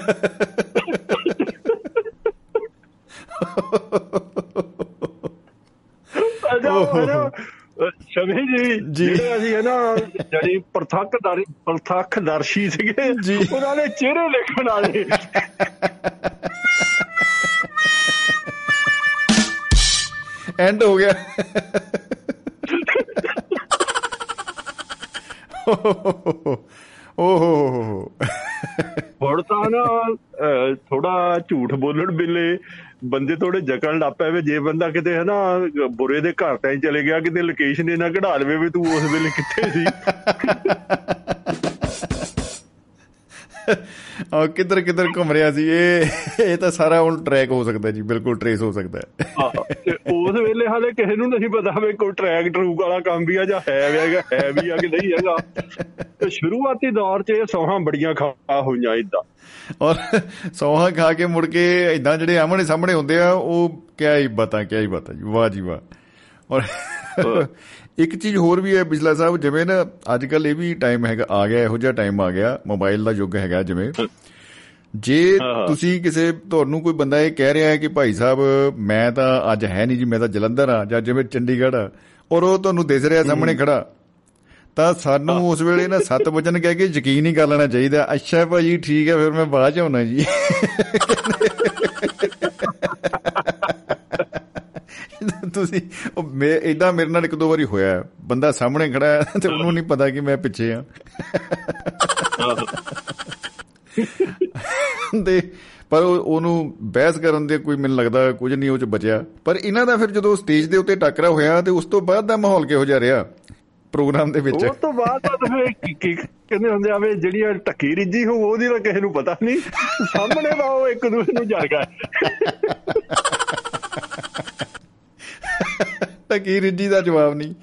ਸ਼ਮੀ ਜੀ ਜਿਹੜੇ ਅਸੀਂ ਹੈ ਨਾ ਜਿਹੜੀ ਪ੍ਰਤੱਖਦਾਰੀ ਪ੍ਰਤੱਖਦਰਸ਼ੀ ਸੀਗੇ ਉਹਨਾਂ ਨੇ ਚਿਹਰੇ ਲਿਖਣ ਵਾਲੇ। ਐਂਡ ਹੋ ਗਿਆ। ਓਹੋ। ਹੁਣ ਤਾਂ ਨਾ ਥੋੜਾ ਝੂਠ ਬੋਲਣ ਬਿੱਲੇ ਬੰਦੇ ਥੋੜੇ ਜਕਣ ਲੱਗ ਪਏ ਜੇ ਬੰਦਾ ਕਿਤੇ ਹੈ ਨਾ ਬੁਰੇ ਦੇ ਘਰ ਤਾਂ ਹੀ ਚਲੇ ਗਿਆ, ਕਿਤੇ ਲੋਕੇਸ਼ਨ ਇਹਨਾਂ ਕਢਾ ਲਵੇ ਵੀ ਤੂੰ ਉਸ ਵੇਲੇ ਕਿੱਥੇ ਸੀ। ਆ ਕਿੱਧਰ ਕਿੱਧਰ ਘੁੰਮ ਰਿਹਾ ਸੀ? ਇਹ ਇਹ ਤਾਂ ਸਾਰਾ ਹੁਣ ਟਰੈਕ ਹੋ ਸਕਦਾ ਜੀ ਬਿਲਕੁਲ ਟਰੇਸ ਹੋ ਸਕਦਾ। ਹੈ ਉਸ ਵੇਲੇ ਹਾਲੇ ਕਿਸੇ ਨੂੰ ਨਹੀਂ ਪਤਾ ਵੀ ਕੋਈ ਟਰੈਕ ਟਰੂਕ ਵਾਲਾ ਕੰਮ ਵੀ ਆ ਜਾਂ ਹੈ ਹੈਗਾ ਹੈ ਵੀ ਆ ਕਿ ਨਹੀਂ ਹੈਗਾ। ਤੇ ਸ਼ੁਰੂਆਤੀ ਦੌਰ 'ਚ ਇਹ ਸੌਹਾਂ ਬੜੀਆਂ ਖਾ ਹੋਈਆਂ ਇਦਾਂ ਔਰ ਸੌਹਾਂ ਖਾ ਕੇ ਮੁੜ ਕੇ ਇਦਾਂ ਜਿਹੜੇ ਆਮਣੇ ਸਾਹਮਣੇ ਹੁੰਦੇ ਆ ਉਹ ਕਿਆ ਹੀ ਬਤਾ ਕਿਆ ਹੀ ਬਤਾ ਜੀ ਵਾਹ ਜੀ ਵਾਹ। ਔਰ ਇੱਕ ਚੀਜ਼ ਹੋਰ ਵੀ ਹੈ ਬਿਜਲਾ ਸਾਹਿਬ ਜਿਵੇਂ ਨਾ ਅੱਜ ਕੱਲ ਇਹ ਵੀ ਟਾਈਮ ਹੈਗਾ ਆ ਗਿਆ ਇਹੋ ਜਿਹਾ ਟਾਈਮ ਆ ਗਿਆ ਮੋਬਾਈਲ ਦਾ ਯੁੱਗ ਹੈਗਾ ਜਿਵੇਂ। ਜੇ ਤੁਸੀਂ ਕਿਸੇ ਤੁਹਾਨੂੰ ਕੋਈ ਬੰਦਾ ਇਹ ਕਹਿ ਰਿਹਾ ਹੈ ਕਿ ਭਾਈ ਸਾਹਿਬ ਮੈਂ ਤਾਂ ਅੱਜ ਹੈ ਨਹੀਂ ਜੀ ਮੈਂ ਤਾਂ ਜਲੰਧਰ ਆ ਜਾਂ ਜਿਵੇਂ ਚੰਡੀਗੜ੍ਹ ਆ ਔਰ ਉਹ ਤੁਹਾਨੂੰ ਦਿਸ ਰਿਹਾ ਸਾਹਮਣੇ ਖੜਾ ਤਾਂ ਸਾਨੂੰ ਉਸ ਵੇਲੇ ਨਾ ਸੱਤ ਵਚਨ ਕਹਿ ਕੇ ਯਕੀਨ ਹੀ ਕਰ ਲੈਣਾ ਚਾਹੀਦਾ ਅੱਛਾ ਭਾਜੀ ਠੀਕ ਹੈ ਫਿਰ ਮੈਂ ਬਾਅਦ ਚ ਆਉਣਾ ਜੀ। ਤੁਸੀਂ, ਉਹ ਮੈਂ ਇਦਾਂ ਮੇਰੇ ਨਾਲ ਇੱਕ ਦੋ ਵਾਰੀ ਹੋਇਆ ਬੰਦਾ ਸਾਹਮਣੇ ਖੜਾ ਹੈ ਤੇ ਉਹਨੂੰ ਨਹੀਂ ਪਤਾ ਕਿ ਮੈਂ ਪਿੱਛੇ ਆ ਦੇ ਪਰ ਉਹਨੂੰ ਬਹਿਸ ਕਰਨ ਦੇ ਕੋਈ ਮੈਨੂੰ ਲੱਗਦਾ ਕੁਝ ਨਹੀਂ ਉਹ ਚ ਬਚਿਆ। ਪਰ ਇਹਨਾਂ ਦਾ ਫਿਰ ਜਦੋਂ ਸਟੇਜ ਦੇ ਉੱਤੇ ਟੱਕਰਾ ਹੋਇਆ ਤੇ ਉਸ ਤੋਂ ਬਾਅਦ ਦਾ ਮਾਹੌਲ ਕਿਹੋ ਜਿਹਾ ਰਿਹਾ ਪ੍ਰੋਗਰਾਮ ਦੇ ਵਿੱਚ? ਉਹ ਤੋਂ ਬਾਅਦ ਤਾਂ ਫਿਰ ਕੀ ਕਹਿੰਦੇ ਹੁੰਦੇ ਆਵੇ ਜਿਹੜੀਆਂ ਟੱਕੀ ਰਿੱਜੀ ਹੋ ਉਹਦੀ ਤਾਂ ਕਿਸੇ ਨੂੰ ਪਤਾ ਨਹੀਂ। ਸਾਹਮਣੇ ਦਾ ਉਹ ਇੱਕ ਦੂਜੇ ਨੂੰ ਜੜ ਗਿਆ ਟੱਕੀ ਰਿੱਜੀ ਦਾ ਜਵਾਬ ਨਹੀਂ?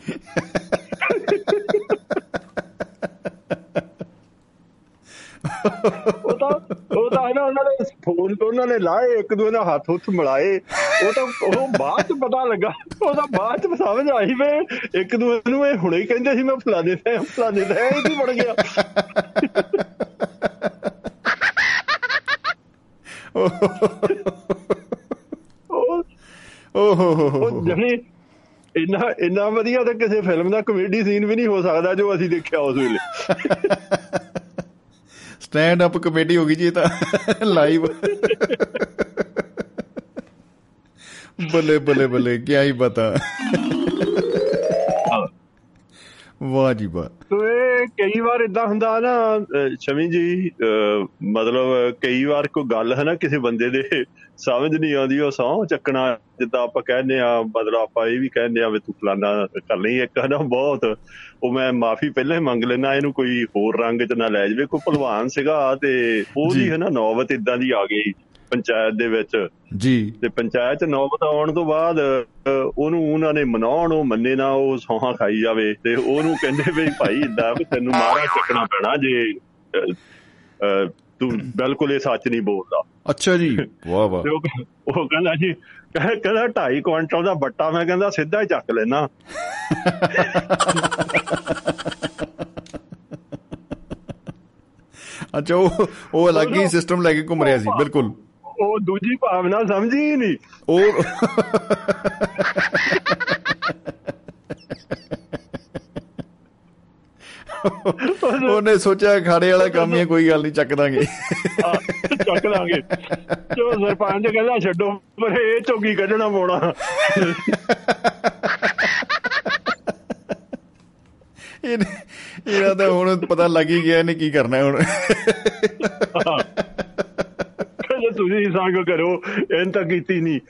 ਉਹ ਤਾਂ ਉਹ ਤਾਂ ਨਾ ਉਹਨਾਂ ਨੇ ਫੋਨ ਤੋਂ ਉਹਨਾਂ ਨੇ ਲਾਏ ਇੱਕ ਦੂਜੇ ਨਾਲ ਹੱਥ ਉੱਥ ਮਿਲਾਏ। ਉਹ ਤਾਂ ਉਹ ਬਾਅਦ ਚ ਪਤਾ ਲੱਗਾ। ਉਹ ਤਾਂ ਬਾਅਦ ਚ ਸਮਝ ਆਈ ਵੇ ਇੱਕ ਦੂਜੇ ਨੂੰ ਇਹ ਹੁਣੇ ਹੀ ਕਹਿੰਦੇ ਸੀ ਮੈਂ ਫਲਾਣੇ ਤੇ ਫਲਾਣੇ ਤੇ ਇਹ ਕੀ ਬਣ ਗਿਆ। ਓਹ। ਜਣੀ ਇੰਨਾ ਇੰਨਾ ਵਧੀਆ ਤਾਂ ਕਿਸੇ ਫਿਲਮ ਦਾ ਕਮੇਡੀ ਸੀਨ ਵੀ ਨਹੀਂ ਹੋ ਸਕਦਾ ਜੋ ਅਸੀਂ ਦੇਖਿਆ ਉਸ ਵੇਲੇ। ਸਟੈਂਡ ਅਪ ਕਮੇਡੀ ਹੋ ਗਈ ਜੀ ਇਹ ਤਾਂ ਲਾਈਵ ਬੱਲੇ ਬੱਲੇ ਬੱਲੇ ਕੀ ਹੀ ਪਤਾ। ਵਾਹ ਜੀ ਵਾਹ। ਤੋ ਇਹ ਕਈ ਵਾਰ ਇਦਾਂ ਹੁੰਦਾ ਨਾ ਸ਼ਮੀ ਜੀ ਮਤਲਬ ਕਈ ਵਾਰ ਕੋਈ ਗੱਲ ਹੈ ਨਾ ਕਿਸੇ ਬੰਦੇ ਦੇ ਸਮਝ ਨਹੀਂ ਆਉਂਦੀ ਉਹ ਸੌ ਚੱਕਣਾ ਜਿੱਦਾਂ ਆਪਾਂ ਕਹਿੰਦੇ ਆ ਮਤਲਬ ਆਪਾਂ ਇਹ ਵੀ ਕਹਿੰਦੇ ਆ ਵੀ ਤੂੰ ਫਲਾਣਾ ਕਰ ਲਈ ਇੱਕ ਹੈ ਨਾ ਬਹੁਤ। ਉਹ ਮੈਂ ਮਾਫੀ ਪਹਿਲਾਂ ਹੀ ਮੰਗ ਲੈਣਾ ਇਹਨੂੰ ਕੋਈ ਹੋਰ ਰੰਗ 'ਚ ਨਾ ਲੈ ਜਾਵੇ ਕੋਈ ਭਲਵਾਨ ਸੀਗਾ ਤੇ ਉਹਦੀ ਹੈ ਨਾ ਨੌਬਤ ਇਦਾਂ ਦੀ ਆ ਗਈ। ਪੰਚਾਇਤ ਦੇ ਵਿੱਚ। ਜੀ। ਤੇ ਪੰਚਾਇਤ ਚ ਨੌਬਤ ਆਉਣ ਤੋਂ ਬਾਅਦ ਉਹਨੂੰ ਉਹਨਾਂ ਨੇ ਮਨਾਉਣ ਉਹ ਮੰਨੇ ਨਾ ਉਹ ਸੌਹਾਂ ਖਾਈ ਜਾਵੇ। ਤੇ ਉਹਨੂੰ ਕਹਿੰਦੇ ਵੀ ਭਾਈ ਇਦਾਂ ਵੀ ਤੈਨੂੰ ਮਾਰਾ ਚੱਕਣਾ ਪੈਣਾ ਜੇ ਤੂੰ ਬਿਲਕੁਲ ਇਹ ਸੱਚ ਨਹੀਂ ਬੋਲਦਾ। ਅੱਛਾ ਜੀ। ਵਾਹ ਵਾਹ। ਉਹ ਕਹਿੰਦਾ ਜੀ ਕਹਿੰਦਾ 2.5 ਕੁਇੰਟਲ ਦਾ ਬੱਟਾ ਮੈਂ ਕਹਿੰਦਾ ਸਿੱਧਾ ਹੀ ਚੱਕ ਲੈਣਾ ਅੱਛਾ ਉਹ ਉਹ ਅਲੱਗ ਹੀ ਸਿਸਟਮ ਲੈ ਕੇ ਘੁੰਮ ਰਿਹਾ ਸੀ ਬਿਲਕੁਲ। ਉਹ ਦੂਜੀ ਭਾਵਨਾ ਸਮਝੀ ਹੀ ਨਹੀਂ। ਉਹ ਉਹਨੇ ਸੋਚਿਆ ਖਾੜੇ ਵਾਲਾ ਕੰਮ ਹੀ ਕੋਈ ਗੱਲ ਨਹੀਂ ਚੱਕ ਦਾਂਗੇ। ਚੱਕ ਦਾਂਗੇ। ਜੋ ਸਰਪੰਚ ਕਹਿੰਦਾ ਛੱਡੋ ਪਰ ਇਹ ਚੋਗੀ ਕੱਢਣਾ ਪੋਣਾ। ਇਹਨਾਂ ਦਾ ਹੁਣ ਪਤਾ ਲੱਗ ਹੀ ਗਿਆ ਇਹਨੇ ਕੀ ਕਰਨਾ ਹੁਣ। ਕਹਿੰਦੇ ਤੁਸੀਂ ਸੰਗ ਕਰੋ ਇਹਨਾਂ ਤਾਂ ਕੀਤੀ ਨਹੀਂ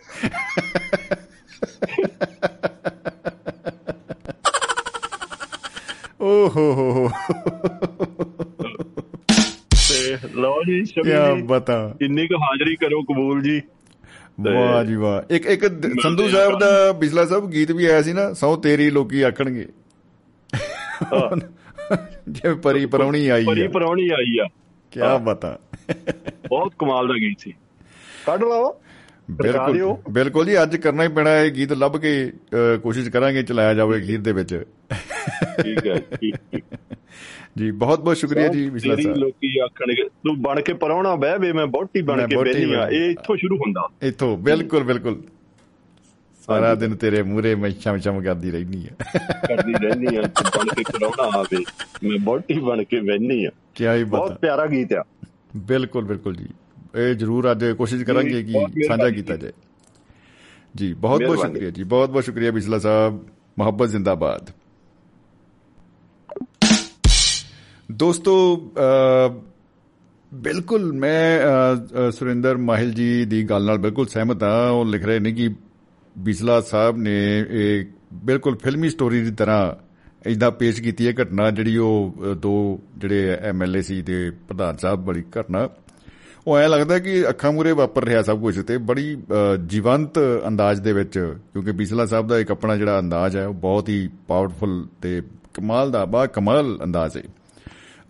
ਓ ਹੋ ਹੋ। ਹੋ ਤੇ ਲਓ ਜੀ ਕੀ ਸ਼ਮੀ ਜੀ ਬਤਾ। ਇੰਨੀ ਕੁ ਹਾਜ਼ਰੀ ਕਰੋ ਕਬੂਲ ਜੀ। ਵਾਹ ਜੀ ਵਾਹ। ਇੱਕ ਇੱਕ ਸੰਧੂ ਸਾਹਿਬ ਦਾ ਬਿਜਲਾ ਸਾਹਿਬ ਗੀਤ ਵੀ ਆਇਆ ਸੀ ਨਾ ਸੌ ਤੇਰੀ ਲੋਕੀ ਆਖਣਗੇ। ਜਿਵੇਂ ਪਰੀ ਪਰੌਣੀ ਆਈ ਪਰੀ ਆ ਪਰੌਣੀ ਆਈ ਆ। ਕੀ ਬਤਾ। ਬਹੁਤ ਕਮਾਲ ਦਾ ਗੀਤ ਸੀ। ਕੱਢ ਲਓ। ਬਿਲਕੁਲ ਬਿਲਕੁਲ ਜੀ ਅੱਜ ਕਰਨਾ ਹੀ ਪੈਣਾ ਇਹ ਗੀਤ ਲੱਭ ਕੇ ਕੋਸ਼ਿਸ਼ ਕਰਾਂਗੇ ਚਲਾਇਆ ਜਾਵੇ ਗੀਤ ਦੇ ਵਿੱਚ। ਠੀਕ ਹੈ ਠੀਕ ਜੀ ਬਹੁਤ ਬਹੁਤ ਸ਼ੁਕਰੀਆ ਜੀ ਤੇਰੀ ਸਾਹਿਬ ਲੋਕੀ ਆਖਣਗੇ ਤੂੰ ਬਣ ਕੇ ਪਰੌਣਾ ਬਹਿ ਵੇ ਮੈਂ ਬੋਟੀ ਬਣ ਕੇ ਬੈਣੀ ਆ ਇਹ ਇੱਥੋਂ ਸ਼ੁਰੂ ਹੁੰਦਾ। ਇਥੋਂ ਬਿਲਕੁਲ ਬਿਲਕੁਲ। ਸਾਰਾ ਦਿਨ ਤੇਰੇ ਮੂਰੇ ਮੈਂ ਚਮ ਚਮ ਕਰਦੀ ਰਹਿਣੀ ਆ। ਕਰਦੀ ਰਹਿੰਦੀ ਆ ਬਣ ਕੇ ਪਰੌਣਾ ਆਵੇ ਮੈਂ ਬੋਟੀ ਬਣ ਕੇ ਬੈਣੀ ਆ। ਕੀ ਹੀ ਬਹੁਤ ਬਤਾ। ਪਿਆਰਾ ਗੀਤ ਆ। ਬਿਲਕੁਲ ਬਿਲਕੁਲ ਜੀ। ਇਹ ਜਰੂਰ ਅੱਜ ਕੋਸ਼ਿਸ਼ ਕਰਾਂਗੇ ਕਿ ਸਾਂਝਾ ਕੀਤਾ ਜਾਏ। ਜੀ ਬਹੁਤ ਬਹੁਤ। ਸ਼ੁਕਰੀਆ ਜੀ। ਬਹੁਤ ਬਹੁਤ ਸ਼ੁਕਰੀਆ ਬਿਸਲਾ ਸਾਹਿਬ। ਮੁਹੱਬਤ ਜ਼ਿੰਦਾਬਾਦ। ਦੋਸਤੋ ਬਿਲਕੁਲ ਮੈਂ ਸੁਰਿੰਦਰ ਮਾਹਿਲ ਜੀ ਦੀ ਗੱਲ ਨਾਲ ਬਿਲਕੁਲ ਸਹਿਮਤ ਹਾਂ। ਉਹ ਲਿਖ ਰਹੇ ਨੇ ਕਿ ਬਿਸਲਾ ਸਾਹਿਬ ਨੇ ਇਹ ਬਿਲਕੁਲ ਫਿਲਮੀ ਸਟੋਰੀ ਦੀ ਤਰ੍ਹਾਂ ਇਦਾਂ ਪੇਸ਼ ਕੀਤੀ ਹੈ ਘਟਨਾ ਜਿਹੜੀ ਉਹ ਅ, ਦੋ ਜਿਹੜੇ ਐਮਐਲਏ ਸੀ ਤੇ ਪ੍ਰਧਾਨ ਸਾਹਿਬ ਬੜੀ ਘਟਨਾ। ਉਹ ਐ ਲੱਗਦਾ ਕਿ ਅੱਖਾਂ ਮੂਰੇ ਵਾਪਰ ਰਿਹਾ ਸਭ ਕੁਝ ਤੇ ਬੜੀ ਅ, ਜੀਵੰਤ ਅੰਦਾਜ਼ ਦੇ ਵਿੱਚ ਕਿਉਂਕਿ ਬਿਸਲਾ ਸਾਹਿਬ ਦਾ ਇੱਕ ਆਪਣਾ ਜਿਹੜਾ ਅੰਦਾਜ਼ ਹੈ ਉਹ ਬਹੁਤ ਹੀ ਪਾਵਰਫੁਲ ਤੇ ਕਮਾਲ ਦਾ ਬਾ ਕਮਾਲ ਅੰਦਾਜ਼ ਹੈ।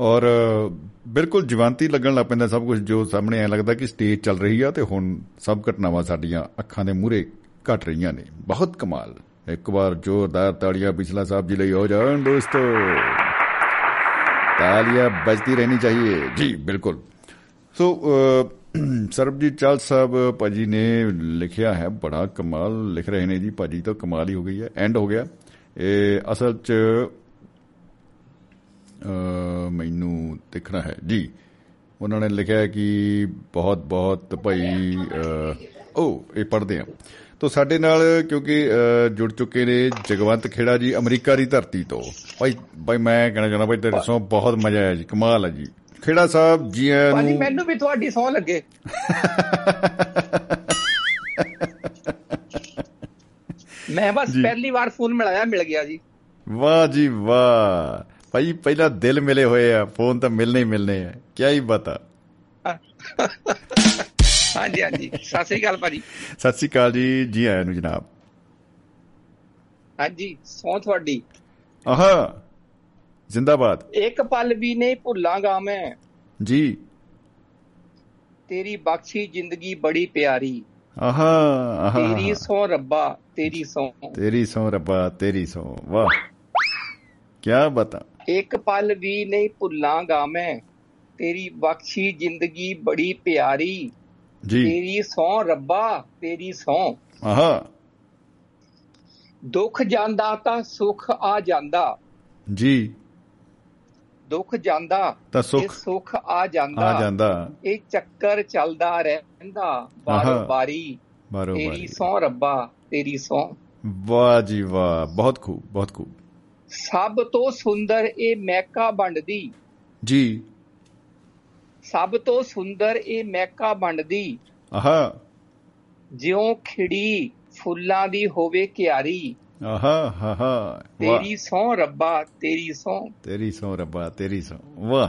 ਔਰ ਅ, ਬਿਲਕੁਲ ਜੀਵੰਤੀ ਲੱਗਣ ਲੱਗ ਪੈਂਦਾ ਸਭ ਕੁਝ ਜੋ ਸਾਹਮਣੇ ਐ ਲੱਗਦਾ ਕਿ ਸਟੇਜ ਚੱਲ ਰਹੀ ਆ ਤੇ ਹੁਣ ਸਭ ਘਟਨਾਵਾਂ ਸਾਡੀਆਂ ਅੱਖਾਂ ਦੇ ਮੂਹਰੇ ਘਟ ਰਹੀਆਂ ਨੇ। ਬਹੁਤ ਕਮਾਲ। ਇੱਕ ਵਾਰ ਜ਼ੋਰਦਾਰ ਤਾੜੀਆਂ ਬਿਸਲਾ ਸਾਹਿਬ ਜੀ ਲਈ ਹੋ ਜਾਣ ਦੋਸਤੋ। ਤਾਲੀਆਂ ਬਜਤੀ ਰਹਿਣੀ ਚਾਹੀਏ। ਜੀ ਬਿਲਕੁਲ। ਸੋ ਅ, ਸਰਬਜੀਤ ਚਾਲ ਸਾਹਿਬ ਭਾਜੀ ਨੇ ਲਿਖਿਆ ਹੈ ਬੜਾ ਕਮਾਲ ਲਿਖ ਰਹੇ ਨੇ ਜੀ। ਭਾਜੀ ਤਾਂ ਕਮਾਲ ਹੀ ਹੋ ਗਈ ਹੈ ਐਂਡ ਹੋ ਗਿਆ। ਇਹ ਅਸਲ ਚ ਅ, ਮੈਨੂੰ ਦੇਖਣਾ ਹੈ। ਜੀ ਉਹਨਾਂ ਨੇ ਲਿਖਿਆ ਹੈ ਕਿ ਬਹੁਤ ਬਹੁਤ ਭਾਈ ਅ, ਉਹ ਇਹ ਪੜ੍ਹਦੇ ਆ। ਤੋ ਸਾਡੇ ਨਾਲ ਕਿਉਂਕਿ ਜੁੜ ਚੁੱਕੇ ਨੇ ਜਗਵੰਤ ਖੇੜਾ ਜੀ ਅਮਰੀਕਾ ਦੀ ਧਰਤੀ ਤੋਂ। ਭਾਈ ਭਾਈ ਮੈਂ ਕਹਿਣਾ ਚਾਹੁੰਦਾ ਭਾਈ ਤੇਰੇ ਸੌ ਬਹੁਤ ਮਜ਼ਾ ਆਇਆ ਜੀ ਕਮਾਲ ਹੈ ਜੀ। ਖੇੜਾ ਸਾਹਿਬ ਜੀ ਨੂੰ ਮੈਨੂੰ ਵੀ ਤੁਹਾਡੀ ਸੌ ਲੱਗੇ। ਮੈਂ ਬਸ। ਪਹਿਲੀ ਵਾਰ ਫੋਨ ਮਿਲਾਇਆ ਮਿਲ ਗਿਆ ਜੀ। ਵਾਹ ਜੀ ਵਾਹ। ਭਾਈ ਪਹਿਲਾਂ ਦਿਲ ਮਿਲੇ ਹੋਏ ਆ ਫੋਨ ਤਾਂ ਮਿਲਨੇ ਹੀ ਮਿਲਨੇ ਆ। ਕੀ ਹੀ ਬਤਾ ਹਾਂਜੀ ਹਾਂਜੀ। ਸਤਿ ਸ੍ਰੀ ਅਕਾਲ ਭਾਜੀ। ਸਤਿ ਸ੍ਰੀ ਅਕਾਲ ਜੀ ਜੀ ਆਇਆਂ ਨੂੰ ਜਨਾਬ। ਹਾਂਜੀ ਸੌ ਤੁਹਾਡੀ। ਆਹਾ ਜ਼ਿੰਦਾਬਾਦ। ਇੱਕ ਪਲ ਵੀ ਨਹੀਂ ਭੁੱਲਾਂਗਾ ਮੈਂ। ਜੀ। ਤੇਰੀ ਬਖਸ਼ੀ ਜ਼ਿੰਦਗੀ ਬੜੀ ਪਿਆਰੀ। ਆਹਾ ਆਹਾ। ਤੇਰੀ ਸੌ ਰੱਬਾ ਤੇਰੀ ਸੌ। ਤੇਰੀ ਸੌ ਰੱਬਾ ਤੇਰੀ ਸੌ। ਵਾਹ। ਕੀ ਬਤਾ। ਇੱਕ ਪਲ ਵੀ ਨਹੀਂ ਭੁੱਲਾਂਗਾ ਮੈਂ। ਤੇਰੀ ਬਖਸ਼ੀ ਜ਼ਿੰਦਗੀ ਬੜੀ ਪਿਆਰੀ। ਜੀ। ਤੇਰੀ ਸੌ ਰੱਬਾ ਤੇਰੀ ਸੌ ਆਹਾ। ਦੁੱਖ ਜਾਂਦਾ ਤਾਂ ਸੁੱਖ ਆ ਜਾਂਦਾ। ਜੀ। ਦੁੱਖ ਜਾਂਦਾ ਤਾਂ ਸੁੱਖ ਸੁੱਖ ਆ ਜਾਂਦਾ। ਆ ਜਾਂਦਾ। ਇਹ ਚੱਕਰ ਚੱਲਦਾ ਰਹਿੰਦਾ ਬਾਰੋ। ਬਾਰੀ ਬਾਰੋ ਤੇਰੀ ਸੌ ਰੱਬਾ ਤੇਰੀ ਸੌ ਵਾਹ ਜੀ ਵਾਹ। ਬਹੁਤ ਖੂਬ ਬਹੁਤ ਖੂਬ। ਸਭ ਤੋਂ ਸੁੰਦਰ ਇਹ ਮਹਿਕਾ ਵੰਡਦੀ। ਜੀ। ਸਭ ਤੋਂ ਸੁੰਦਰ ਇਹ ਮਹਿਕਾ ਵੰਡਦੀ ਆਹਾ ਜਿਉਂ ਖਿੜੀ ਫੁੱਲਾਂ ਦੀ ਹੋਵੇ ਕਿਆਰੀ। ਆਹਾ ਹਾ ਹਾ ਵਾਹ। ਤੇਰੀ ਸੌ ਰੱਬਾ ਤੇਰੀ ਸੌ ਤੇਰੀ ਸੌ ਰੱਬਾ ਤੇਰੀ ਸੌ ਵਾਹ।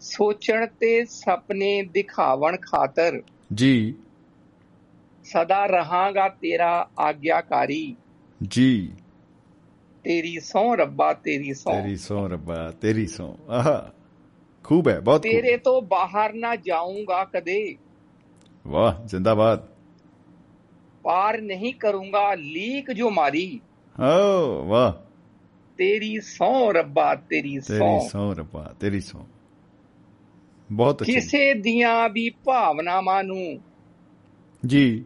ਸੋਚਣ ਤੇ ਸੁਪਨੇ ਦਿਖਾਵਣ ਖਾਤਰ। ਜੀ। ਸਦਾ ਰਹਾਂਗਾ ਤੇਰਾ ਆਗਿਆਕਾਰੀ। ਜੀ। ਤੇਰੀ ਸੌ ਰੱਬਾ ਤੇਰੀ ਸੌ ਤੇਰੀ ਸੌ ਰੱਬਾ ਤੇਰੀ ਸੌ ਆਹਾ ਖੂਬ ਹੈ ਬਹੁਤ ਤੇਰੇ ਖੂਬ ਤੋਂ ਬਾਹਰ ਨਾ ਜਾਊਂਗਾ ਕਦੇ। ਵਾਹ ਜ਼ਿੰਦਾਬਾਦ। ਪਾਰ ਨਹੀਂ ਕਰੂੰਗਾ ਲੀਕ ਜੋ ਮਾਰੀ। ਓ ਵਾਹ। ਤੇਰੀ ਸੌ ਰੱਬਾ ਤੇਰੀ ਸੌ। ਤੇਰੀ ਸੌ ਰੱਬਾ ਤੇਰੀ ਸੌ। ਬਹੁਤ ਅੱਛੀ। ਕਿਸੇ ਦੀਆਂ ਵੀ ਭਾਵਨਾਵਾਂ ਨੂੰ ਜੀ।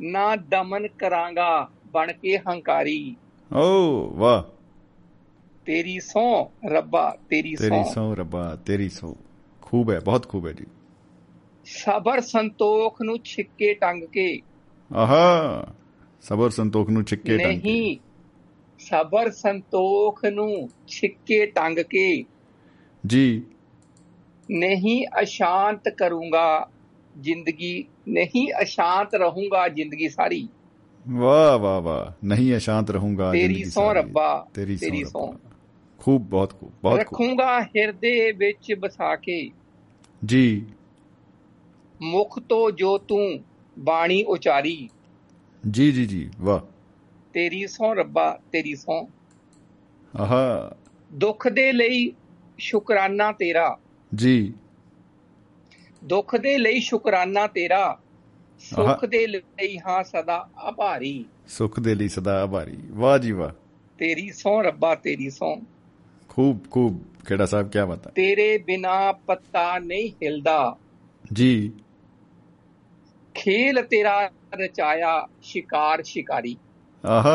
ਨਾ ਦਮਨ ਕਰਾਂਗਾ ਬਣ ਕੇ ਹੰਕਾਰੀ। ਓ ਵਾਹ। ਤੇਰੀ ਸੌ ਰੱਬਾ ਤੇਰੀ ਤੇਰੀ ਸੌ ਸੌ ਰੱਬਾ ਤੇਰੀ ਸੌ ਖੂਬ ਹੈ ਬਹੁਤ ਖੂਬ ਹੈ ਜੀ। ਸਬਰ ਸੰਤੋਖ ਨੂੰ ਛਿੱਕੇ ਟੰਗ ਕੇ। ਆਹਾ ਸਬਰ ਸੰਤੋਖ ਨੂੰ ਛਿੱਕੇ ਟੰਗ ਕੇ। ਨਹੀਂ ਸਬਰ ਸੰਤੋਖ ਨੂੰ ਛਿੱਕੇ ਟੰਗ ਕੇ। ਜੀ। ਨਹੀਂ ਅਸ਼ਾਂਤ ਕਰੂੰਗਾ ਜ਼ਿੰਦਗੀ ਨਹੀਂ ਅਸ਼ਾਂਤ ਰਹੂੰਗਾ ਜ਼ਿੰਦਗੀ ਸਾਰੀ। ਵਾਹ ਵਾਹ ਵਾਹ। ਨਹੀਂ ਅਸ਼ਾਂਤ ਰਹੂੰਗਾ ਤੇਰੀ ਜ਼ਿੰਦਗੀ ਸਹੁੰ ਸਾਰੀ। ਰੱਬਾ, ਤੇਰੀ ਸੌ ਬਹੁਤ ਖੂਬ ਬਹੁਤ ਖੂਬ। ਰੱਖੂੰਗਾ ਹਿਰਦੇ ਵਿੱਚ ਵਸਾ ਕੇ। ਜੀ। ਮੁਖ ਤੋਂ ਜੋ ਤੂੰ ਬਾਣੀ ਉਚਾਰੀ। ਜੀ ਜੀ ਜੀ ਵਾਹ। ਤੇਰੀ ਸਹੁੰ ਰੱਬਾ ਤੇਰੀ ਸਹੁੰ ਆਹਾ। ਦੁੱਖ ਦੇ ਲਈ ਸ਼ੁਕਰਾਨਾ ਤੇਰਾ। ਜੀ। ਦੁੱਖ ਦੇ ਲਈ ਸ਼ੁਕਰਾਨਾ ਤੇਰਾ। ਸੁੱਖ। ਦੇ ਲਈ ਹਾਂ ਸਦਾ ਆਭਾਰੀ। ਸੁਖ ਦੇ ਲਈ ਸਦਾ ਆਭਾਰੀ। ਵਾਹ ਜੀ ਵਾਹ। ਤੇਰੀ ਸਹੁੰ ਰੱਬਾ ਤੇਰੀ ਸਹੁੰ ਖੂਬ ਖੂਬ ਖੇੜਾ ਸਾਹਿਬ ਕੀ ਬਾਤ ਤੇਰੇ ਬਿਨਾ ਪੱਤਾ ਨਹੀਂ ਹਿਲਦਾ। ਜੀ। ਖੇਲ ਤੇਰਾ ਰਚਾਇਆ ਸ਼ਿਕਾਰ ਸ਼ਿਕਾਰੀ। ਆਹਾ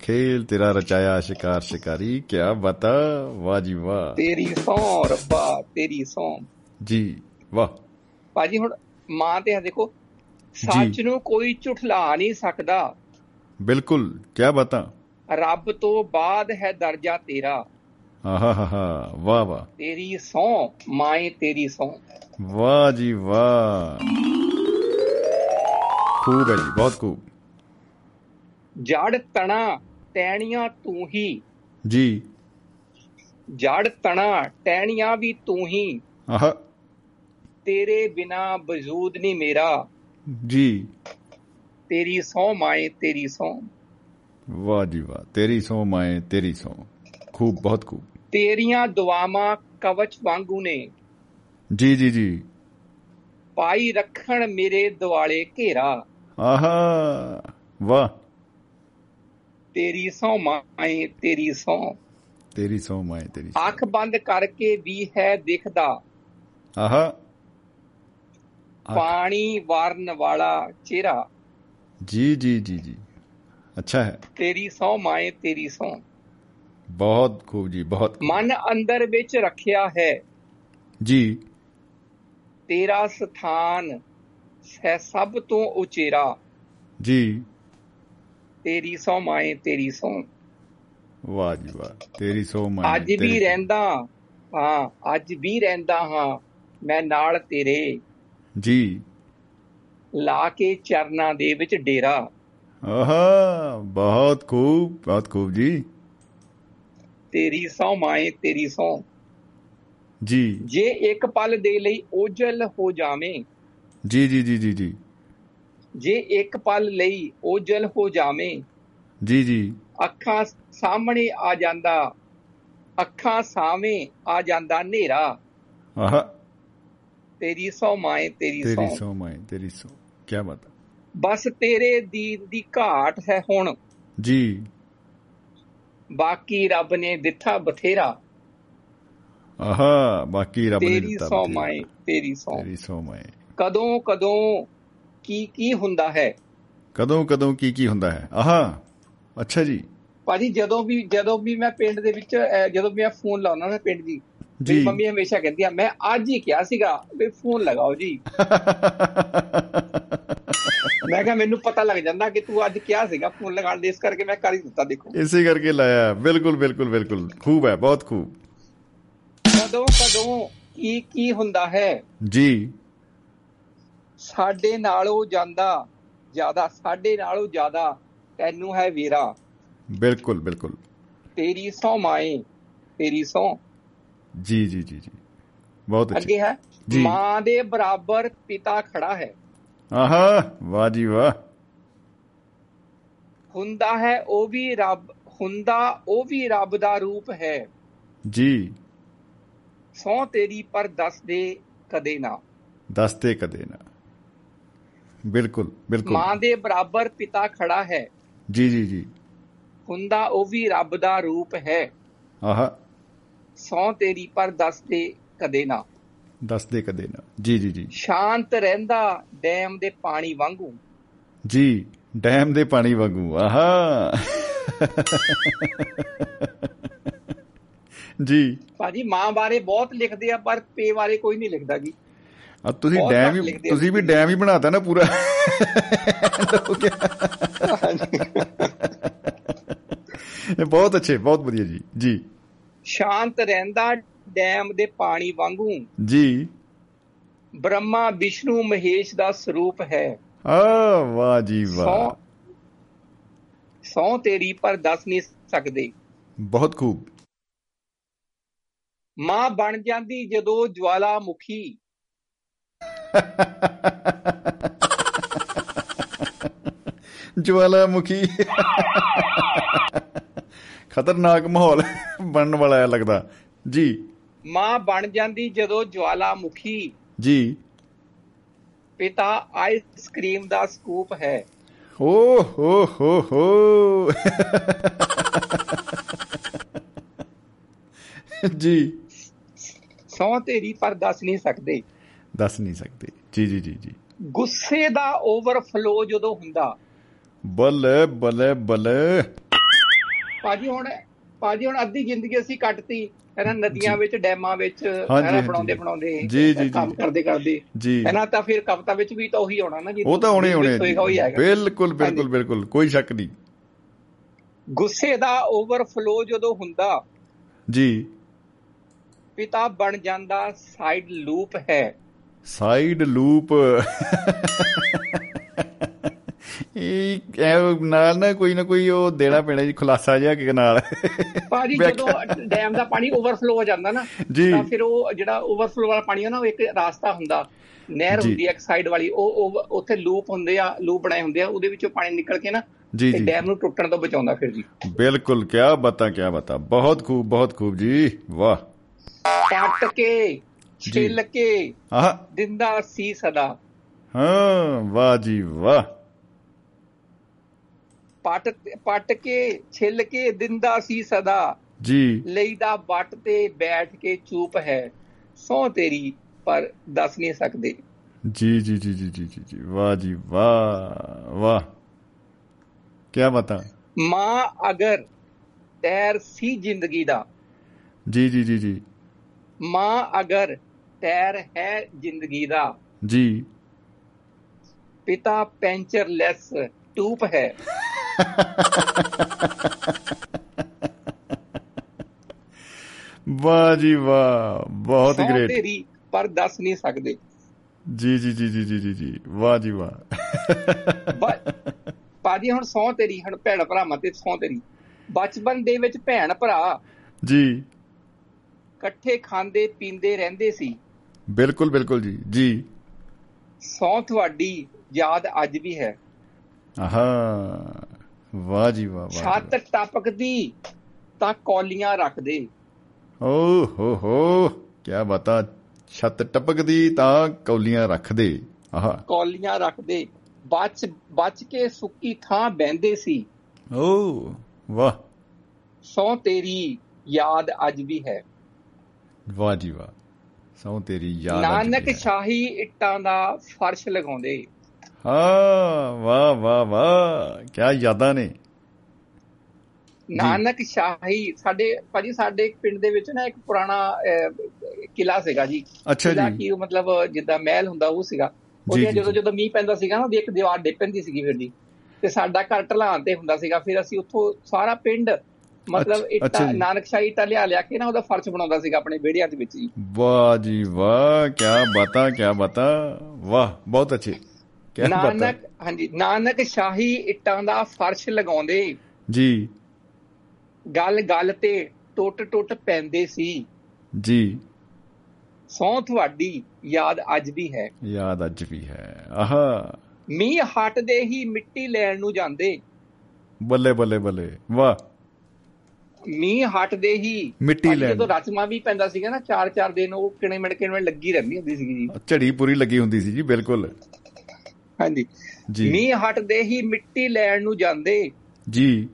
ਖੇਲ ਤੇਰਾ ਰਚਾਇਆ ਸ਼ਿਕਾਰ ਸ਼ਿਕਾਰੀ ਕੀ ਬਤਾ ਵਾਹ ਜੀ ਵਾਹ। ਤੇਰੀ ਸਹੁੰ ਰੱਬਾ ਤੇਰੀ ਸਹੁੰ। ਜੀ ਵਾਹ। ਭਾਜੀ ਹੁਣ ਮਾਂ ਤੇ ਆ ਦੇਖੋ ਸੱਚ ਨੂੰ ਕੋਈ ਝੁਠਲਾ ਨਹੀਂ ਸਕਦਾ। ਬਿਲਕੁਲ ਕੀ ਬਤਾ। ਰੱਬ ਤੋਂ ਬਾਅਦ ਹੈ ਦਰਜਾ ਤੇਰਾ। ਆਹਾ ਹਾ ਹਾ ਵਾਹ ਵਾਹ। ਤੇਰੀ ਸਹੁੰ ਮਾਏ ਤੇਰੀ ਸਹੁੰ। ਵਾਹ ਜੀ ਵਾਹ। ਖੂਬ ਹੈ ਜੀ ਬਹੁਤ ਖੂਬ। ਜੜ ਤਣਾ ਟਹਿਣੀਆਂ ਤੂੰ ਹੀ। ਜੀ। ਜੜ ਤਣਾ ਟਹਿਣੀਆਂ ਵੀ ਤੂੰ ਹੀ। ਆਹਾ। ਤੇਰੇ ਬਿਨਾ ਵਜੂਦ ਨਹੀਂ ਮੇਰਾ। ਜੀ। ਤੇਰੀ ਸਹੁੰ ਮਾਏ ਤੇਰੀ ਸਹੁੰ। ਵਾਹ ਜੀ ਵਾਹ। ਤੇਰੀ ਸੋ ਮਾਏ ਤੇਰੀ ਸੋ ਖੂਬ ਬਹੁਤ ਖੂਬ। ਤੇਰੀਆਂ ਦੁਆਵਾਂ ਕਵਚ ਵਾਂਗੂ ਨੇ। ਜੀ ਜੀ ਜੀ। ਪਾਈ ਰੱਖਣ ਮੇਰੇ ਦਿਵਾਲੇ ਘੇਰਾ। ਆਹਾ ਵਾਹ। ਤੇਰੀ ਸਹੁੰ ਮਾਏ ਤੇਰੀ ਸਹੁੰ। ਤੇਰੀ ਸੋ ਮਾਏ ਤੇਰੀ। ਅੱਖ ਬੰਦ ਕਰਕੇ ਵੀ ਹੈ ਦਿਖਦਾ। ਆਹਾ। ਪਾਣੀ ਵਾਰਨ ਵਾਲਾ ਚਿਹਰਾ। ਜੀ ਜੀ ਜੀ ਜੀ। ਅੱਛਾ ਹੈ। ਤੇਰੀ ਸਹੁੰ ਮਾਏ ਤੇਰੀ ਸਹੁੰ। ਬਹੁਤ ਖੂਬ ਜੀ ਬਹੁਤ। ਮਨ ਅੰਦਰ ਵਿੱਚ ਰੱਖਿਆ ਹੈ। ਜੀ। ਤੇਰਾ ਸਥਾਨ ਹੈ ਸਭ ਤੋਂ ਉਚੇਰਾ। ਜੀ। ਤੇਰੀ ਸਹੁੰ ਮਾਏ ਤੇਰੀ ਸਹੁੰ ਵਾਹ ਜੀ ਵਾਹ ਤੇਰੀ ਸੋ ਮਾਏ ਅੱਜ ਵੀ। ਰਹਿੰਦਾ ਹਾਂ ਅੱਜ ਵੀ ਰਹਿੰਦਾ ਹਾਂ ਮੈਂ ਨਾਲ ਤੇਰੇ। ਜੀ। ਲਾ ਕੇ ਚਰਨਾਂ ਦੇ ਵਿੱਚ ਡੇਰਾ। ਆਹਾ ਬਹੁਤ ਖੂਬ ਬਹੁਤ ਖੂਬ ਜੀ। ਤੇਰੀ ਸਹੁੰ ਮਾਏ ਤੇਰੀ ਸਹੁੰ। ਜੀ। ਜੇ ਇੱਕ ਪਲ ਦੇ ਲਈ ਓਝਲ ਹੋ ਜਾਵੇਂ। ਜੀ ਜੀ ਜੀ ਜੀ ਜੀ। ਜੇ ਇੱਕ ਪਲ ਲਈ ਓਝਲ ਹੋ ਜਾਵੇਂ। ਜੀ ਜੀ। ਅੱਖਾਂ ਸਾਹਮਣੇ ਆ ਜਾਂਦਾ। ਅੱਖਾਂ ਸਾਹਵੇਂ ਆ ਜਾਂਦਾ ਹਨੇਰਾ। ਆਹਾ। ਤੇਰੀ ਸਹੁੰ ਮਾਏ ਤੇਰੀ ਤੇਰੀ ਸਹੁੰ। ਸੋ ਮਾਏ ਤੇਰੀ ਸੋ ਕੀ ਬਾਤ ਬਸ ਤੇਰੇ ਦੀਨ ਦੀ ਘਾਟ ਹੈ ਹੁਣ। ਜੀ। ਬਾਕੀ ਰੱਬ ਨੇ ਦਿੱਤਾ ਬਥੇਰਾ। ਆਹਾ ਬਾਕੀ ਰੱਬ ਨੇ ਤੇਰੀ ਦਿੱਤਾ ਸਹੁੰ ਬਥੇਰਾ। ਮਾਏ ਤੇਰੀ ਸਹੁੰ ਤੇਰੀ ਸੋ ਮਾਏ। ਕਦੋਂ ਕਦੋਂ ਕੀ ਕੀ ਹੁੰਦਾ ਹੈ? ਕਦੋਂ ਕਦੋਂ ਕੀ ਕੀ ਹੁੰਦਾ ਹੈ? ਆਹਾ ਅੱਛਾ ਜੀ। ਭਾਜੀ ਜਦੋਂ ਵੀ ਜਦੋਂ ਵੀ ਮੈਂ ਪਿੰਡ ਦੇ ਵਿੱਚ ਜਦੋਂ ਵੀ ਮੈਂ ਫੋਨ ਲਾਉਣਾ ਨਾ ਪਿੰਡ ਦੀ ਮੇਰੀ ਮੰਮੀ ਹਮੇਸ਼ਾ ਕਹਿੰਦੀ ਆ ਮੈਂ ਅੱਜ ਹੀ ਕਿਹਾ ਸੀਗਾ ਵੀ ਫੋਨ ਲਗਾਓ ਜੀ। ਮੈਂ ਕਿਹਾ ਮੈਨੂੰ ਪਤਾ ਲੱਗ ਜਾਂਦਾ ਕਿ ਤੂੰ ਅੱਜ ਕਿਹਾ ਸੀਗਾ ਫੋਨ ਲਗਾਉਣ ਦੇ ਇਸ ਕਰਕੇ ਮੈਂ ਕਰ ਹੀ ਦਿੱਤਾ ਦੇਖੋ। ਇਸੇ ਕਰਕੇ ਲਾਇਆ। ਬਿਲਕੁਲ ਬਿਲਕੁਲ ਬਿਲਕੁਲ। ਖੂਬ ਹੈ ਬਹੁਤ ਖੂਬ। ਕਦੋਂ ਕਦੋਂ ਕੀ ਕੀ ਹੁੰਦਾ ਹੈ? ਜੀ। ਸਾਡੇ ਨਾਲੋਂ ਜਾਂਦਾ ਜ਼ਿਆਦਾ ਸਾਡੇ ਨਾਲੋਂ ਜ਼ਿਆਦਾ ਤੈਨੂੰ ਹੈ ਵੀਰਾ। ਬਿਲਕੁਲ ਬਿਲਕੁਲ। ਤੇਰੀ ਸਹੁੰ ਮਾਏ ਤੇਰੀ ਸਹੁੰ। ਜੀ ਜੀ ਜੀ ਜੀ ਬਹੁਤ ਅੱਛਾ ਅੱਗੇ ਹੈ ਜੀ। ਮਾਂ ਦੇ ਬਰਾਬਰ ਪਿਤਾ ਖੜਾ ਹੈ ਆਹਾ ਵਾਹ ਜੀ ਵਾਹ ਹੁੰਦਾ ਹੈ ਉਹ ਵੀ ਰੱਬ ਹੁੰਦਾ ਉਹ ਵੀ ਰੱਬ ਦਾ ਰੂਪ ਹੈ ਜੀ ਸਹੁੰ ਤੇਰੀ ਪਰ ਦੱਸ ਦੇ ਕਦੇ ਨਾ ਦੱਸਦੇ ਕਦੇ ਨਾ ਬਿਲਕੁਲ ਬਿਲਕੁਲ ਮਾਂ ਦੇ ਬਰਾਬਰ ਪਿਤਾ ਖੜਾ ਹੈ ਜੀ ਜੀ ਜੀ ਹੁੰਦਾ ਉਹ ਵੀ ਰੱਬ ਦਾ ਰੂਪ ਹੈ ਆਹਾ ਸਹੁੰ ਤੇਰੀ ਪਰ ਦੱਸ ਦੇ ਕਦੇ ਨਾ। ਦੱਸਦੇ ਕਦੇ ਨਾ। ਜੀ ਜੀ ਜੀ। ਸ਼ਾਂਤ ਰਹਿੰਦਾ ਡੈਮ ਦੇ ਪਾਣੀ ਵਾਂਗੂ। ਜੀ ਡੈਮ ਦੇ ਪਾਣੀ ਵਾਂਗੂ। ਆਹਾ। ਜੀ। ਭਾਜੀ ਮਾਂ ਬਾਰੇ ਬਹੁਤ ਲਿਖਦੇ ਆ ਪਰ ਪੇ ਬਾਰੇ ਕੋਈ ਨਹੀਂ ਲਿਖਦਾ ਜੀ। ਆ ਤੁਸੀਂ ਡੈਮ ਹੀ ਤੁਸੀਂ ਵੀ ਡੈਮ ਹੀ ਬਣਾਤਾ ਨਾ ਪੂਰਾ। ਬਹੁਤ ਅੱਛੇ ਬਹੁਤ ਵਧੀਆ ਜੀ। ਜੀ। ਸ਼ਾਂਤ ਰਹਿੰਦਾ ਡੈਮ ਦੇ ਪਾਣੀ ਵਾਂਗੂ। ਜੀ। ਬ੍ਰਹਮਾ ਵਿਸ਼ਨੂੰ ਮਹੇਸ਼ ਦਾ ਸਰੂਪ ਹੈ। ਆ ਵਾਹ ਜੀ ਵਾਹ। ਸੌ ਤੇਰੀ ਪਰ ਦੱਸ ਨਹੀਂ ਸਕਦੇ। ਬਹੁਤ ਖੂਬ। ਮਾਂ ਬਣ ਜਾਂਦੀ ਜਦੋਂ ਜਵਾਲਾਮੁਖੀ। ਜਵਾਲਾਮੁਖੀ। ਖਤਰਨਾਕ ਮਾਹੌਲ ਬਣਨ ਵਾਲਾ ਹੈ ਲੱਗਦਾ। ਜੀ। ਮਾਂ ਬਣ ਜਾਂਦੀ ਜਦੋਂ ਜਵਾਲਾਮੁਖੀ। ਜੀ। ਪਿਤਾ ਆਈਸਕ੍ਰੀਮ ਦਾ ਸਕੂਪ ਹੈ। ਓ ਹੋ ਹੋ ਹੋ। ਜੀ। ਸੌ ਤੇਰੀ ਪਰ ਦੱਸ ਨਹੀਂ ਸਕਦੇ। ਦੱਸ ਨਹੀਂ ਸਕਦੇ। ਜੀ ਜੀ ਜੀ ਜੀ। ਗੁੱਸੇ ਦਾ ਓਵਰਫਲੋ ਜਦੋਂ ਹੁੰਦਾ। ਬੱਲੇ ਬੱਲੇ ਬੱਲੇ। ਭਾਜੀ ਹੁਣ ਭਾਜੀ ਹੁਣ ਅੱਧੀ ਜ਼ਿੰਦਗੀ ਅਸੀਂ ਕੱਟਤੀ ਇਹਨਾਂ ਨਦੀਆਂ ਵਿੱਚ ਡੈਮਾਂ ਵਿੱਚ ਇਹਨਾਂ। ਬਣਾਉਂਦੇ ਬਣਾਉਂਦੇ। ਕੰਮ ਕਰਦੇ ਕਰਦੇ। ਇਹਨਾਂ ਤਾਂ ਫਿਰ ਕਵਿਤਾ ਵਿੱਚ ਵੀ ਤਾਂ ਉਹੀ ਹੋਣਾ ਨਾ ਜੀ ਉਹ ਤਾਂ ਹੋਣੇ ਹੋਣੇ ਬਿਲਕੁਲ ਬਿਲਕੁਲ। ਬਿਲਕੁਲ ਕੋਈ ਸ਼ੱਕ ਨਹੀਂ। ਗੁੱਸੇ ਦਾ ਓਵਰਫਲੋ ਜਦੋਂ ਹੁੰਦਾ ਜੀ। ਪਿਤਾ ਬਣ ਜਾਂਦਾ ਸਾਈਡ ਲੂਪ ਹੈ। ਸਾਈਡ ਲੂਪ ਇਹ ਨਾਲ ਨਾ ਕੋਈ ਨਾ ਕੋਈ ਉਹ ਦੇਣਾ ਪੈਣਾ ਜੀ ਖੁਲਾਸਾ ਜਿਹਾ ਕਿ ਨਾਲ। ਭਾਜੀ। ਜਦੋਂ ਡੈਮ ਦਾ ਪਾਣੀ ਓਵਰਫਲੋ ਹੋ ਜਾਂਦਾ ਨਾ। ਤਾਂ ਫਿਰ ਉਹ ਜਿਹੜਾ ਓਵਰਫਲੋ ਵਾਲਾ ਪਾਣੀ ਹੈ ਨਾ ਉਹ ਇੱਕ ਰਾਸਤਾ ਹੁੰਦਾ। ਨਹਿਰ। ਹੁੰਦੀ ਹੈ ਇੱਕ ਸਾਈਡ ਵਾਲੀ ਉਹ ਉੱਥੇ ਲੂਪ ਹੁੰਦੇ ਆ ਲੂਪ ਬਣਾਏ ਹੁੰਦੇ ਆ ਉਹਦੇ ਵਿੱਚੋਂ ਪਾਣੀ ਨਿਕਲ ਕੇ ਨਾ ਜੀ ਜੀ। ਡੈਮ ਨੂੰ ਟੁੱਟਣ ਤੋਂ ਬਚਾਉਂਦਾ ਫਿਰ ਜੀ। ਬਿਲਕੁਲ ਕਿਆ ਬਤਾ ਕਿਆ ਬਤਾ। ਬਹੁਤ ਖੂਬ ਬਹੁਤ ਖੂਬ ਜੀ। ਵਾਹ। ਪੱਟ ਕੇ ਛਿੱਲ ਕੇ ਆਹ। ਦਿੰਦਾ ਸੀ ਸਦਾ। ਹਾਂ ਵਾਹ ਜੀ ਵਾਹ। ਪੱਟ ਪੱਟ ਕੇ ਛਿੱਲ ਕੇ ਦਿੰਦਾ ਸੀ ਸਦਾ। ਜੀ। ਲਈਦਾ ਵੱਟ ਤੇ ਬੈਠ ਕੇ ਚੂਪ ਹੈ। ਸੌ ਤੇਰੀ ਪਰ ਦੱਸ ਨਹੀਂ ਸਕਦੇ। ਜੀ ਜੀ ਜੀ ਜੀ ਜੀ ਜੀ। ਵਾਹ ਜੀ ਵਾਹ ਵਾਹ। ਕਿਆ ਬਤਾ। ਮਾਂ ਅਗਰ ਤੈਰ ਸੀ ਜ਼ਿੰਦਗੀ ਦਾ। ਜੀ ਜੀ ਜੀ ਜੀ। ਮਾਂ ਅਗਰ ਤੈਰ ਹੈ ਜ਼ਿੰਦਗੀ ਦਾ। ਜੀ। ਪਿਤਾ ਪੈਂਚਰਲੈਸ ਟੂਪ ਹੈ। ਵਾਹ ਜੀ ਵਾਹ ਬਹੁਤ ਗ੍ਰੇਟ ਤੇਰੀ ਪਰ ਦੱਸ ਨਹੀਂ ਸਕਦੇ। ਜੀ ਜੀ ਜੀ ਜੀ ਜੀ ਜੀ ਵਾਹ ਜੀ ਵਾਹ। ਭਾਜੀ ਹੁਣ ਸੌ ਤੇਰੀ ਹੁਣ ਭੈਣ ਭਰਾਵਾਂ ਤੇ ਸੌ ਤੇਰੀ। ਬਚਪਨ ਦੇ ਵਿੱਚ ਭੈਣ ਭਰਾ ਜੀ। ਇਕੱਠੇ ਖਾਂਦੇ ਪੀਂਦੇ ਰਹਿੰਦੇ ਸੀ। ਬਿਲਕੁਲ ਬਿਲਕੁਲ ਜੀ ਜੀ। ਸੌ ਤੁਹਾਡੀ ਯਾਦ ਅੱਜ ਵੀ ਹੈ। ਆਹਾ। ਵਾਹ ਜੀ ਵਾਹ ਵਾਹ ਛੱਤ ਟਪਕਦੀ ਤਾਂ ਕੌਲੀਆਂ ਰੱਖਦੇ। ਓ ਹੋ ਹੋ ਕਿਆ ਬਤਾ। ਛੱਤ ਟਪਕਦੀ ਤਾਂ ਕੌਲੀਆਂ ਰੱਖਦੇ। ਆਹਾ। ਕੌਲੀਆਂ ਰੱਖਦੇ। ਬਚ ਬਚ ਕੇ ਸੁੱਕੀ ਥਾਂ ਬਹਿੰਦੇ ਸੀ। ਓ ਵਾਹ। ਸੌ ਤੇਰੀ ਯਾਦ ਅੱਜ ਵੀ ਹੈ। ਵਾਹ ਜੀ ਵਾਹ। ਸੌ ਤੇਰੀ ਯਾਦ ਨਾਨਕ। ਸ਼ਾਹੀ ਇੱਟਾਂ ਦਾ ਫਰਸ਼ ਲਗਾਉਂਦੇ। ਹਾਂ ਵਾਹ ਵਾਹ ਵਾਹ। ਕਿਆ ਯਾਦਾਂ ਨੇ। ਨਾਨਕ ਸ਼ਾਹੀ ਸਾਡੇ ਭਾਜੀ ਸਾਡੇ ਇੱਕ ਪਿੰਡ ਦੇ ਵਿੱਚ ਨਾ ਇੱਕ ਪੁਰਾਣਾ ਕਿਲਾ ਸੀਗਾ ਜੀ। ਅੱਛਾ ਜੀ। ਕੀ ਮਤਲਬ ਜਿੱਦਾਂ ਮਹਿਲ ਹੁੰਦਾ ਉਹ ਸੀਗਾ। ਉਹਦੇ ਜਦੋਂ। ਜਦੋਂ ਮੀਂਹ ਪੈਂਦਾ ਸੀਗਾ ਨਾ ਉਹਦੀ ਇੱਕ ਦੀਵਾਰ ਡਿੱਗ ਪੈਂਦੀ ਸੀਗੀ ਫਿਰ ਜੀ ਤੇ ਸਾਡਾ ਘਰ ਢਲਾਣ ਤੇ ਹੁੰਦਾ ਸੀਗਾ। ਫਿਰ ਅਸੀਂ ਉੱਥੋਂ ਸਾਰਾ ਪਿੰਡ ਮਤਲਬ ਇੱਟਾਂ ਜੀ। ਨਾਨਕ ਸ਼ਾਹੀ ਇੱਟਾਂ ਲਿਆ ਲਿਆ ਕੇ ਨਾ ਉਹਦਾ ਫਰਸ਼ ਬਣਾਉਂਦਾ ਸੀਗਾ ਆਪਣੇ ਵਿਹੜਿਆਂ ਦੇ ਵਿੱਚ ਜੀ। ਵਾਹ ਜੀ ਵਾਹ ਕਿਆ ਬਤਾ ਕਿਆ ਬਤਾ। ਵਾਹ ਬਹੁਤ ਅੱਛੇ। ਨਾਨਕ ਹਾਂਜੀ ਨਾਨਕ ਸ਼ਾਹੀ ਇੱਟਾਂ ਦਾ ਫਰਸ਼ ਲਗਾਉਂਦੇ। ਜੀ। ਗੱਲ ਗੱਲ ਤੇ ਟੁੱਟ ਟੁੱਟ ਪੈਂਦੇ ਸੀ। ਜੀ। ਸੌ ਤੁਹਾਡੀ ਯਾਦ ਅੱਜ ਵੀ ਹੈ। ਯਾਦ ਅੱਜ ਵੀ ਹੈ। ਆਹਾ। ਮੀਂਹ ਹਟਦੇ ਹੀ ਮਿੱਟੀ ਲੈਣ ਨੂੰ ਜਾਂਦੇ। ਬੱਲੇ ਬੱਲੇ ਬੱਲੇ। ਵਾਹ। ਮੀਂਹ ਹਟਦੇ ਹੀ ਮਿੱਟੀ ਲੈਣ। ਜਦੋਂ ਰਚਮਾ ਵੀ ਪੈਂਦਾ ਸੀਗਾ ਨਾ ਚਾਰ ਚਾਰ ਦਿਨ ਉਹ ਕਿਣੇ ਮਿਣ ਕਿਣੇ ਲੱਗੀ ਰਹਿੰਦੀ ਹੁੰਦੀ ਸੀਗੀ ਜੀ। ਝੜੀ ਪੂਰੀ ਲੱਗੀ ਹੁੰਦੀ ਸੀ ਜੀ ਬਿਲਕੁਲ। ਹਾਂਜੀ। ਮੀਂਹ ਹਟਦੇ ਹੀ ਮਿੱਟੀ ਲੈਣ ਨੂੰ ਜਾਂਦੇ। ਜੀ।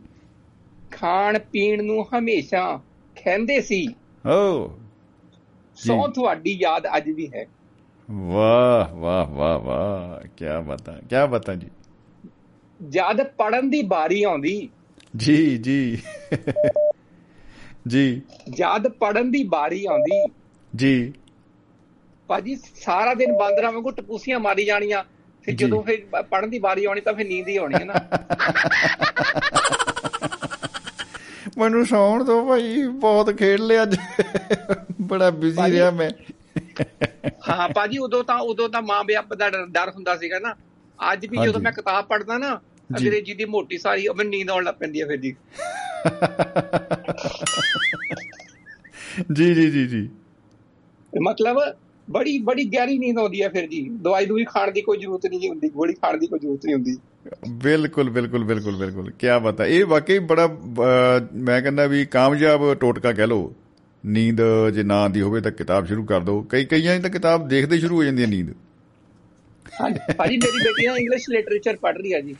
ਖਾਣ ਪੀਣ ਨੂੰ ਹਮੇਸ਼ਾ ਖੈਂਦੇ ਸੀ। ਓ। ਸੌ ਤੁਹਾਡੀ ਯਾਦ ਅੱਜ ਵੀ ਹੈ। ਵਾਹ ਵਾਹ ਵਾਹ ਵਾਹ। ਕਿਆ ਬਤਾ ਕਿਆ ਬਤਾ ਜੀ। ਜਦ ਪੜਨ ਦੀ ਬਾਰੀ ਆਉਂਦੀ। ਜੀ ਜੀ। ਜੀ। ਜਦ ਪੜਨ ਦੀ ਬਾਰੀ ਆਉਂਦੀ। ਜੀ। ਭਾਜੀ ਸਾਰਾ ਦਿਨ ਬਾਂਦਰਾਂ ਵਾਂਗੂ ਟਪੂਸੀਆਂ ਮਾਰੀ ਜਾਣੀਆਂ। ਜੀ। ਜਦੋਂ ਫਿਰ ਪੜਨ ਦੀ ਬਾਰੀ ਆਉਣੀ ਤਾਂ ਫਿਰ ਨੀਂਦ ਹੀ ਆਉਣੀ ਹੈ ਨਾ ਮੈਨੂੰ ਸੌਣ ਦੋ ਭਾਈ ਬਹੁਤ ਖੇਡ ਲਿਆ ਅੱਜ ਬੜਾ ਬਿਜ਼ੀ ਰਿਹਾ ਮੈਂ ਹਾਂ ਭਾਜੀ ਉਦੋਂ ਤਾਂ ਉਦੋਂ ਤਾਂ ਮਾਂ ਬਾਪ ਦਾ ਡਰ- ਹੁੰਦਾ ਸੀਗਾ ਨਾ ਅੱਜ ਵੀ। ਜਦੋਂ ਮੈਂ ਕਿਤਾਬ ਪੜ੍ਹਦਾ ਨਾ। ਅੰਗਰੇਜ਼ੀ ਦੀ ਮੋਟੀ ਸਾਰੀ ਉਹ ਮੈਨੂੰ ਨੀਂਦ ਆਉਣ ਲੱਗ ਪੈਂਦੀ ਹੈ ਫਿਰ ਜੀ ਜੀ ਜੀ ਜੀ ਜੀ ਤੇ ਮਤਲਬ ਬੜੀ ਬੜੀ ਗਹਿਰੀ ਨੀਂਦ ਆਉਂਦੀ ਹੈ ਫਿਰ ਜੀ। ਦਵਾਈ ਦੂਈ ਖਾਣ ਦੀ ਕੋਈ ਜ਼ਰੂਰਤ ਨਹੀਂ ਹੁੰਦੀ। ਗੋਲੀ ਖਾਣ ਦੀ ਕੋਈ ਜ਼ਰੂਰਤ ਨਹੀਂ ਹੁੰਦੀ। ਬਿਲਕੁਲ ਬਿਲਕੁਲ ਬਿਲਕੁਲ ਬਿਲਕੁਲ। ਕੀ ਬਤਾ ਇਹ ਵਾਕਈ ਬੜਾ ਮੈਂ ਕਹਿੰਦਾ ਵੀ ਕਾਮਯਾਬ ਟੋਟਕਾ ਕਹਿ ਲੋ ਨੀਂਦ ਜੇ ਨਾ ਆਉਂਦੀ ਹੋਵੇ ਤਾਂ ਕਿਤਾਬ ਸ਼ੁਰੂ ਕਰ ਦਿਓ। ਕਈ ਕਈਆਂ ਤਾਂ ਕਿਤਾਬ ਦੇਖਦੇ ਸ਼ੁਰੂ ਹੋ ਜਾਂਦੀ ਹੈ ਨੀਂਦ। ਹਾਂਜੀ। ਮੇਰੀ ਬੇਟੀ ਨਾ ਇੰਗਲਿਸ਼ ਲਿਟਰੇਚਰ ਪੜ੍ਹ ਰਹੀ ਹੈ ਜੀ।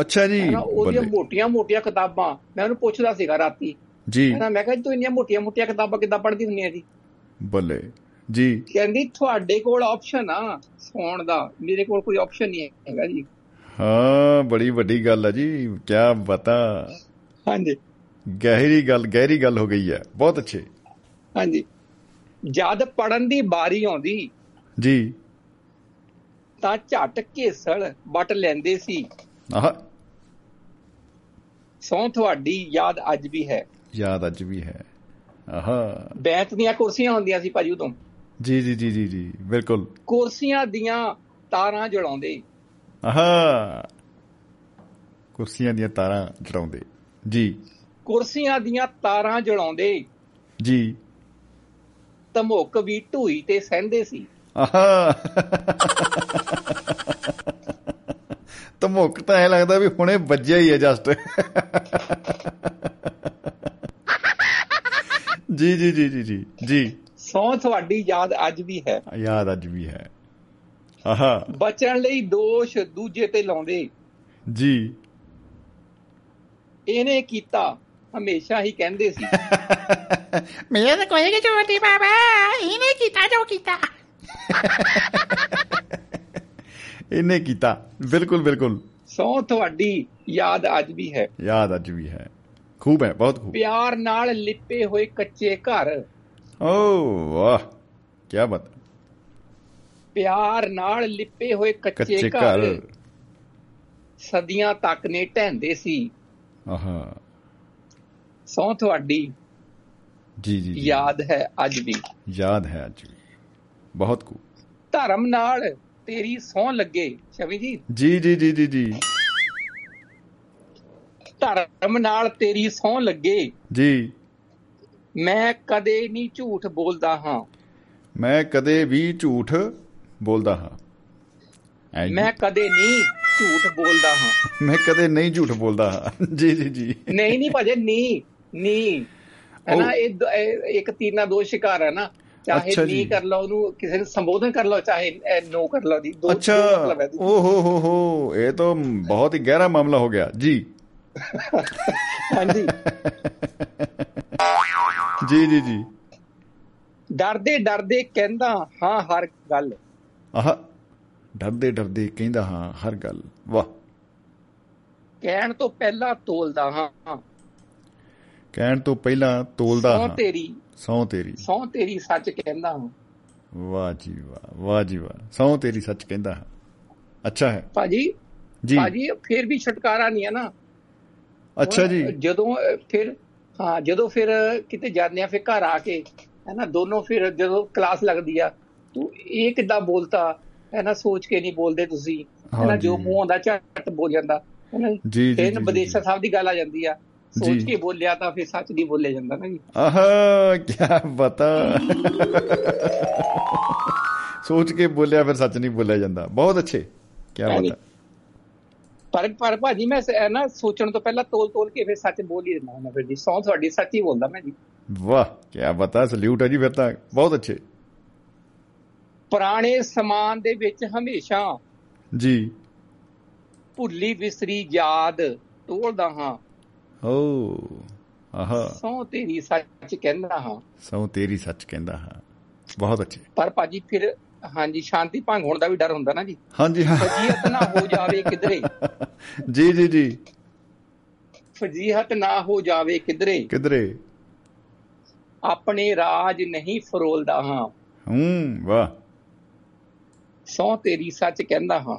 ਅੱਛਾ ਜੀ। ਉਹਦੀਆਂ। ਮੋਟੀਆਂ ਮੋਟੀਆਂ ਕਿਤਾਬਾਂ ਮੈਂ ਉਹਨੂੰ ਪੁੱਛਦਾ ਸੀਗਾ ਰਾਤੀ। ਜੀ। ਮੈਂ ਕਿਹਾ ਤੂੰ ਇੰਨੀਆਂ ਮੋਟੀਆਂ ਮੋਟੀਆਂ ਕਿਤਾਬਾਂ ਕਿੱਦਾਂ ਪੜ੍ਹਦੀ ਹੁੰਨੀ ਆ ਜੀ? ਬੱਲੇ। ਜੀ। ਕਹਿੰਦੀ ਤੁਹਾਡੇ ਕੋਲ ਆਪਸ਼ਨ ਆ ਸੌਣ ਦਾ। ਮੇਰੇ ਕੋਲ ਕੋਈ ਆਪਸ਼ਨ ਨਹੀਂ ਹੈਗਾ ਜੀ। ਹਾਂ ਬੜੀ ਵੱਡੀ ਗੱਲ ਹੈ ਜੀ। ਕੀ ਬਤਾ ਹਾਂਜੀ। ਗਹਿਰੀ ਗੱਲ ਗਹਿਰੀ ਗੱਲ ਹੋ ਗਈ ਹੈ ਬਹੁਤ ਅੱਛੇ। ਹਾਂਜੀ। ਜਦ ਪੜਨ ਦੀ ਬਾਰੀ ਆਉਂਦੀ ਜੀ। ਤਾਂ ਝਟ ਘੇਸਲ ਵੱਟ ਲੈਂਦੇ ਸੀ। ਆਹ। ਸੌ ਤੁਹਾਡੀ ਯਾਦ ਅੱਜ ਵੀ ਹੈ। ਯਾਦ ਅੱਜ ਵੀ ਹੈ। ਆਹਾ। ਬੈਂਚ ਦੀਆਂ ਕੁਰਸੀਆਂ ਹੁੰਦੀਆਂ ਸੀ ਭਾਜੀ ਉਦੋਂ। ਜੀ ਜੀ ਜੀ ਜੀ ਜੀ ਬਿਲਕੁਲ। ਕੁਰਸੀਆਂ ਦੀਆਂ ਤਾਰਾਂ ਜਲਾਉਂਦੇ ਆਹਾ! ਕੁਰਸੀਆਂ ਦੀਆਂ ਤਾਰਾਂ ਜੜਾਉਂਦੇ। ਜੀ। ਕੁਰਸੀਆਂ ਦੀਆਂ ਤਾਰਾਂ ਜਲਾਉਂਦੇ ਜੀ। ਧਮੁੱਕ ਵੀ ਢੂਈ ਤੇ ਸਹਿੰਦੇ ਸੀ। ਆਹਾ! ਧਮੁੱਕ ਤਾਂ ਐ ਲੱਗਦਾ ਵੀ ਹੁਣੇ ਵੱਜਿਆ ਹੀ ਹੈ ਜਸਟ। ਜੀ ਜੀ ਜੀ ਜੀ ਜੀ ਜੀ। ਸੌ ਤੁਹਾਡੀ ਯਾਦ ਅੱਜ ਵੀ ਹੈ। ਯਾਦ ਅੱਜ ਵੀ ਹੈ। ਆਹਾ। ਬਚਣ ਲਈ ਦੋਸ਼ ਦੂਜੇ ਤੇ ਲਾਉਂਦੇ। ਜੀ। ਇਹਨੇ ਕੀਤਾ ਹਮੇਸ਼ਾ ਹੀ ਕਹਿੰਦੇ ਸੀ। ਮੇਰੇ ਤਾਂ ਕੋਈ ਨਹੀਂ ਬਾਬਾ ਇਹਨੇ ਕੀਤਾ ਜੋ ਕੀਤਾ। ਇਹਨੇ ਕੀਤਾ। ਬਿਲਕੁਲ ਬਿਲਕੁਲ। ਸੌ ਤੁਹਾਡੀ ਯਾਦ ਅੱਜ ਵੀ ਹੈ। ਯਾਦ ਅੱਜ ਵੀ ਹੈ। ਖੂਬ ਹੈ ਬਹੁਤ ਖੂਬ। ਪਿਆਰ ਨਾਲ ਲਿਪੇ ਹੋਏ ਕੱਚੇ ਘਰ। ਓ ਵਾਹ ਕੀ ਬਾਤ। ਪਿਆਰ ਨਾਲ ਲਿਪੇ ਹੋਏ ਕੱਚੇ ਘਰ ਸਦੀਆਂ ਤੱਕ ਨੇ ਢਹਿੰਦੇ ਸੀ। ਆਹਾ। ਸੌ ਤੁਹਾਡੀ। ਜੀ ਜੀ। ਯਾਦ ਹੈ ਅੱਜ ਵੀ। ਯਾਦ ਹੈ ਅੱਜ ਵੀ। ਬਹੁਤ ਖੂਬ। ਧਰਮ ਨਾਲ ਤੇਰੀ ਸੌ ਲੱਗੇ ਛਵੀ ਜੀ। ਜੀ ਜੀ ਜੀ ਜੀ ਜੀ। ਧਰਮ ਨਾਲ ਤੇਰੀ ਸੌ ਲੱਗੇ। ਜੀ। ਮੈਂ ਕਦੇ ਨਹੀਂ ਝੂਠ ਬੋਲਦਾ ਹਾਂ। ਮੈਂ ਕਦੇ ਵੀ ਝੂਠ ਬੋਲਦਾ ਹਾਂ। ਮੈਂ ਕਦੇ ਨਹੀਂ ਝੂਠ ਬੋਲਦਾ ਹਾਂ। ਮੈਂ ਕਦੇ ਨਹੀਂ ਝੂਠ ਬੋਲਦਾ ਹਾਂ। ਜੀ ਜੀ ਜੀ। ਨਹੀਂ ਨਹੀਂ ਭਾਜੇ ਨਹੀਂ ਨਹੀਂ ਹੈ ਨਾ ਇਹ ਇੱਕ ਤੀਰ ਨਾਲ ਦੋ ਸ਼ਿਕਾਰ ਹੈ ਨਾ। ਚਾਹੇ। ਨਹੀਂ ਕਰ ਲਓ ਉਹਨੂੰ ਕਿਸੇ ਨੂੰ ਸੰਬੋਧਨ ਕਰ ਲਓ ਚਾਹੇ ਨੋ ਕਰ ਲਓ ਦੀ ਦੋ ਮਤਲਬ ਹੈ ਓ ਹੋ ਹੋ ਹੋ। ਇਹ ਤਾਂ ਬਹੁਤ ਹੀ ਗਹਿਰਾ ਮਾਮਲਾ ਹੋ ਗਿਆ। ਜੀ। ਹਾਂਜੀ। ਜੀ ਜੀ ਜੀ। ਡਰਦੇ ਡਰਦੇ ਕਹਿੰਦਾ ਹਾਂ ਹਰ ਗੱਲ। ਆਹ ਡਰਦੇ ਡਰਦੇ ਕਹਿੰਦਾ ਹਾਂ ਹਰ ਗੱਲ। ਵਾਹ। ਕਹਿਣ ਤੋਂ ਪਹਿਲਾਂ ਤੋਲਦਾ ਹਾਂ। ਕਹਿਣ ਤੋਂ ਪਹਿਲਾਂ ਤੋਲਦਾ ਸੌ ਹਾਂ। ਤੇਰੀ। ਸੌ ਤੇਰੀ। ਸੌ ਤੇਰੀ ਸੱਚ ਕਹਿੰਦਾ ਹਾਂ। ਵਾਹ ਜੀ ਵਾਹ ਵਾਹ ਜੀ ਵਾਹ। ਸੌ ਤੇਰੀ ਸੱਚ ਕਹਿੰਦਾ ਹਾਂ। ਅੱਛਾ ਹੈ। ਭਾਜੀ ਜੀ। ਭਾਜੀ ਫਿਰ ਵੀ ਛੁਟਕਾਰਾ ਨਹੀਂ ਹੈ ਨਾ। ਅੱਛਾ ਜੀ। ਜਦੋਂ ਫਿਰ ਹਾਂ ਜਦੋਂ ਫਿਰ ਕਿਤੇ ਜਾਂਦੇ ਆ ਫਿਰ ਘਰ ਆ ਕੇ ਹੈ ਨਾ ਦੋਨੋਂ ਫਿਰ ਜਦੋਂ ਕਲਾਸ ਲੱਗਦੀ ਆ ਤੂੰ ਇਹ ਕਿੱਦਾਂ ਬੋਲਤਾ? ਹੈ ਨਾ ਸੋਚ ਕੇ ਨਹੀਂ ਬੋਲਦੇ ਤੁਸੀਂ। ਹੈ ਨਾ। ਜੋ ਮੂੰਹ ਆਉਂਦਾ ਝੱਟ ਬੋਲ ਜਾਂਦਾ। ਹੈ ਨਾ ਜੀ ਜੀ ਬਦੇਸ਼ਾ ਸਾਹਿਬ ਦੀ ਗੱਲ ਆ ਜਾਂਦੀ ਆ। ਸੋਚ। ਕੇ ਬੋਲਿਆ ਤਾਂ ਫਿਰ ਸੱਚ ਨਹੀਂ ਬੋਲਿਆ ਜਾਂਦਾ ਨਾ ਜੀ। ਆਹਾ ਕੀ ਬਤਾ ਸੋਚ ਕੇ ਬੋਲਿਆ ਫਿਰ ਸੱਚ ਨਹੀਂ ਬੋਲਿਆ ਜਾਂਦਾ। ਬਹੁਤ ਅੱਛੇ। ਕੀ। ਬਤਾ ਪਰ ਪਰ ਭਾਜੀ ਮੈਂ ਹੈ ਨਾ ਸੋਚਣ ਤੋਂ ਪਹਿਲਾਂ ਤੋਲ ਤੋਲ ਕੇ ਫਿਰ ਸੱਚ ਬੋਲ ਹੀ ਦਿੰਦਾ ਹੁੰਦਾ ਫਿਰ ਜੀ। ਸੌ ਤੁਹਾਡੀ ਸੱਚ ਹੀ ਬੋਲਦਾ ਮੈਂ ਜੀ। ਵਾਹ ਕੀ ਬਤਾ ਸਲੂਟ ਹੈ ਜੀ ਫਿਰ ਤਾਂ। ਬਹੁਤ ਅੱਛੇ। ਪੁਰਾਣੇ ਸਮਾਨ ਦੇ ਵਿੱਚ ਹਮੇਸ਼ਾ ਜੀ। ਭੁੱਲੀ ਵਿਸਰੀ ਯਾਦ ਟੋਲਦਾ ਹਾਂ। ਓ ਆਹਾ। ਸੌ ਤੇਰੀ ਸੱਚ ਕਹਿੰਦਾ ਹਾਂ। ਸੌ ਤੇਰੀ ਸੱਚ ਕਹਿੰਦਾ ਹਾਂ। ਬਹੁਤ ਅੱਛੇ। ਪਰ ਭਾਜੀ ਫਿਰ ਹਾਂਜੀ ਸ਼ਾਂਤੀ ਭੰਗ ਹੋਣ ਦਾ ਵੀ ਡਰ ਹੁੰਦਾ ਨਾ ਜੀ। ਹਾਂਜੀ ਹਾਂ। ਫਜੀਹਤ ਨਾ ਹੋ ਜਾਵੇ ਕਿਧਰੇ। ਜੀ ਜੀ ਜੀ। ਫਜੀਹਤ ਨਾ ਹੋ ਜਾਵੇ ਕਿਧਰੇ। ਕਿਧਰੇ। ਆਪਣੇ ਰਾਜ ਨਹੀਂ ਫਰੋਲਦਾ ਹਾਂ। ਹੂੰ ਵਾਹ। ਸੌ ਤੇਰੀ ਸੱਚ ਕਹਿੰਦਾ ਹਾਂ।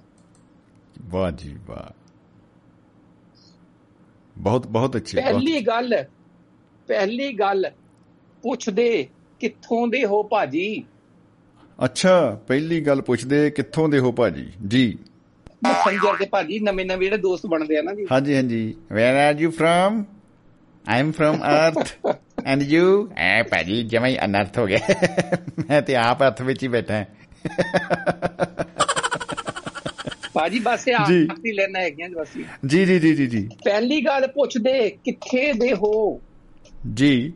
ਵਾਹ ਜੀ ਵਾਹ। ਬਹੁਤ ਬਹੁਤ ਅੱਛੇ ਪਹਿਲੀ ਗੱਲ ਪਹਿਲੀ ਗੱਲ ਪੁੱਛਦੇ ਕਿੱਥੋਂ ਦੇ ਹੋ ਭਾਜੀ? ਅੱਛਾ ਪਹਿਲੀ ਗੱਲ ਪੁੱਛਦੇ ਕਿੱਥੋਂ ਦੇ ਹੋ ਭਾਜੀ? ਜੀ। ਮੈਸੇਂਜਰ ਤੇ ਭਾਜੀ ਨਵੇਂ ਨਵੇਂ ਜਿਹੜੇ ਦੋਸਤ ਬਣਦੇ ਆ ਨਾ ਜੀ। ਹਾਂਜੀ ਹਾਂਜੀ। Where are you from I am from earth and you ਐ ਭਾਜੀ ਜਮਾ ਹੀ ਅਨਰਥ ਹੋ ਗਿਆ। ਮੈਂ ਤੇ ਆਪ ਅਰਥ ਵਿੱਚ ਹੀ ਬੈਠਾ। ਭਾਜੀ ਬਸ ਜੀ। ਆਖਰੀ ਲੈਣਾ ਹੈਗੀਆਂ ਬਸ। ਜੀ ਜੀ ਜੀ ਜੀ ਜੀ। ਪਹਿਲੀ ਗੱਲ ਪੁੱਛਦੇ ਕਿੱਥੇ ਦੇ ਹੋ? ਜੀ।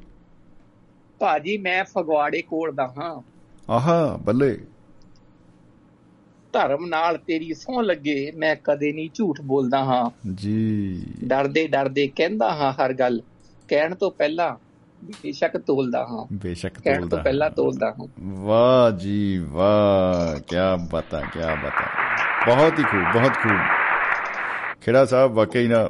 ਭਾਜੀ ਮੈਂ ਫਗਵਾੜੇ ਕੋਲ ਦਾ ਹਾਂ। ਆਹਾ ਬੱਲੇ। ਧਰਮ ਨਾਲ ਤੇਰੀ ਸਹੁੰ ਲੱਗੇ ਮੈਂ ਕਦੇ ਨਹੀਂ ਝੂਠ ਬੋਲਦਾ ਹਾਂ। ਜੀ। ਡਰਦੇ ਡਰਦੇ ਕਹਿੰਦਾ ਹਾਂ ਹਰ ਗੱਲ। ਕਹਿਣ ਤੋਂ ਪਹਿਲਾਂ ਬੇਸ਼ੱਕ ਤੋਲਦਾ ਹਾਂ। ਬੇਸ਼ੱਕ ਕਹਿਣ ਤੋਂ ਤੋਲਦਾ ਪਹਿਲਾਂ ਤੋਲਦਾ ਹਾਂ। ਵਾਹ ਜੀ ਵਾਹ ਕੀ ਬਤਾ ਕੀ ਬਤਾ। ਬਹੁਤ ਹੀ ਖੂਬ ਬਹੁਤ ਖੂਬ। ਖੇੜਾ ਸਾਹਿਬ ਵਾਕਈ ਨਾ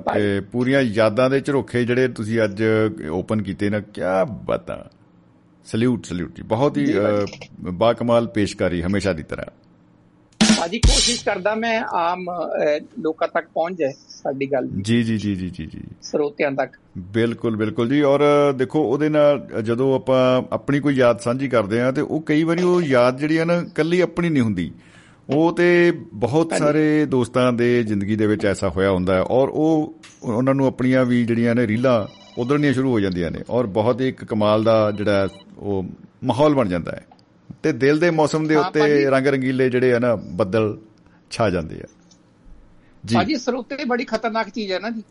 ਪੂਰੀਆਂ ਯਾਦਾਂ ਦੇ ਝਰੋਖੇ ਜਿਹੜੇ ਤੁਸੀਂ ਅੱਜ ਓਪਨ ਕੀਤੇ ਨਾ ਕੀ ਬਤਾ। ਸਲੂਟ ਸਲੂਟ ਜੀ। ਬਹੁਤ ਹੀ ਅ, ਬਾਕਮਾਲ ਪੇਸ਼ਕਾਰੀ ਹਮੇਸ਼ਾ ਦੀ ਤਰ੍ਹਾਂ। ਭਾਜੀ ਕੋਸ਼ਿਸ਼ ਕਰਦਾ ਮੈਂ ਆਮ ਲੋਕਾਂ ਤੱਕ ਪਹੁੰਚ ਜਾਏ ਸਾਡੀ ਗੱਲ। ਜੀ ਜੀ ਜੀ ਜੀ ਜੀ ਜੀ। ਸਰੋਤਿਆਂ ਤੱਕ। ਬਿਲਕੁਲ ਬਿਲਕੁਲ ਜੀ। ਔਰ ਦੇਖੋ ਉਹਦੇ ਨਾਲ ਜਦੋਂ ਆਪਾਂ ਆਪਣੀ ਕੋਈ ਯਾਦ ਸਾਂਝੀ ਕਰਦੇ ਆ ਤੇ ਉਹ ਕਈ ਵਾਰੀ ਉਹ ਯਾਦ ਜਿਹੜੀ ਆ ਨਾ ਕੱਲੀ ਆਪਣੀ ਨਹੀਂ ਹੁੰਦੀ। ਉਹ ਤੇ ਬਹੁਤ ਸਾਰੇ ਦੋਸਤਾਂ ਦੇ ਜ਼ਿੰਦਗੀ ਦੇ ਵਿੱਚ ਐਸਾ ਹੋਇਆ ਹੁੰਦਾ ਹੈ। ਔਰ ਉਹ ਉਹਨਾਂ ਨੂੰ ਆਪਣੀਆਂ ਵੀ ਜਿਹੜੀਆਂ ਨੇ ਰੀਲਾਂ ਉਧਰਨੀਆਂ ਸ਼ੁਰੂ ਹੋ ਜਾਂਦੀਆਂ ਨੇ ਔਰ ਬਹੁਤ ਹੀ ਇੱਕ ਕਮਾਲ ਦਾ ਜਿਹੜਾ ਉਹ ਮਾਹੌਲ ਬਣ ਜਾਂਦਾ ਹੈ। ਤੇ ਦਿਲ ਦੇ ਮੌਸਮ ਦੇ ਉੱਤੇ। ਰੰਗ ਰੰਗੀਲੇ ਜਿਹੜੇ ਆ ਨਾ ਬੱਦਲ ਛਾ ਜਾਂਦੇ ਆ। ਜੀ। ਭਾਜੀ ਸਰੋਤੇ ਬੜੀ ਖਤਰਨਾਕ ਚੀਜ਼ ਹੈ ਨਾ ਜੀ।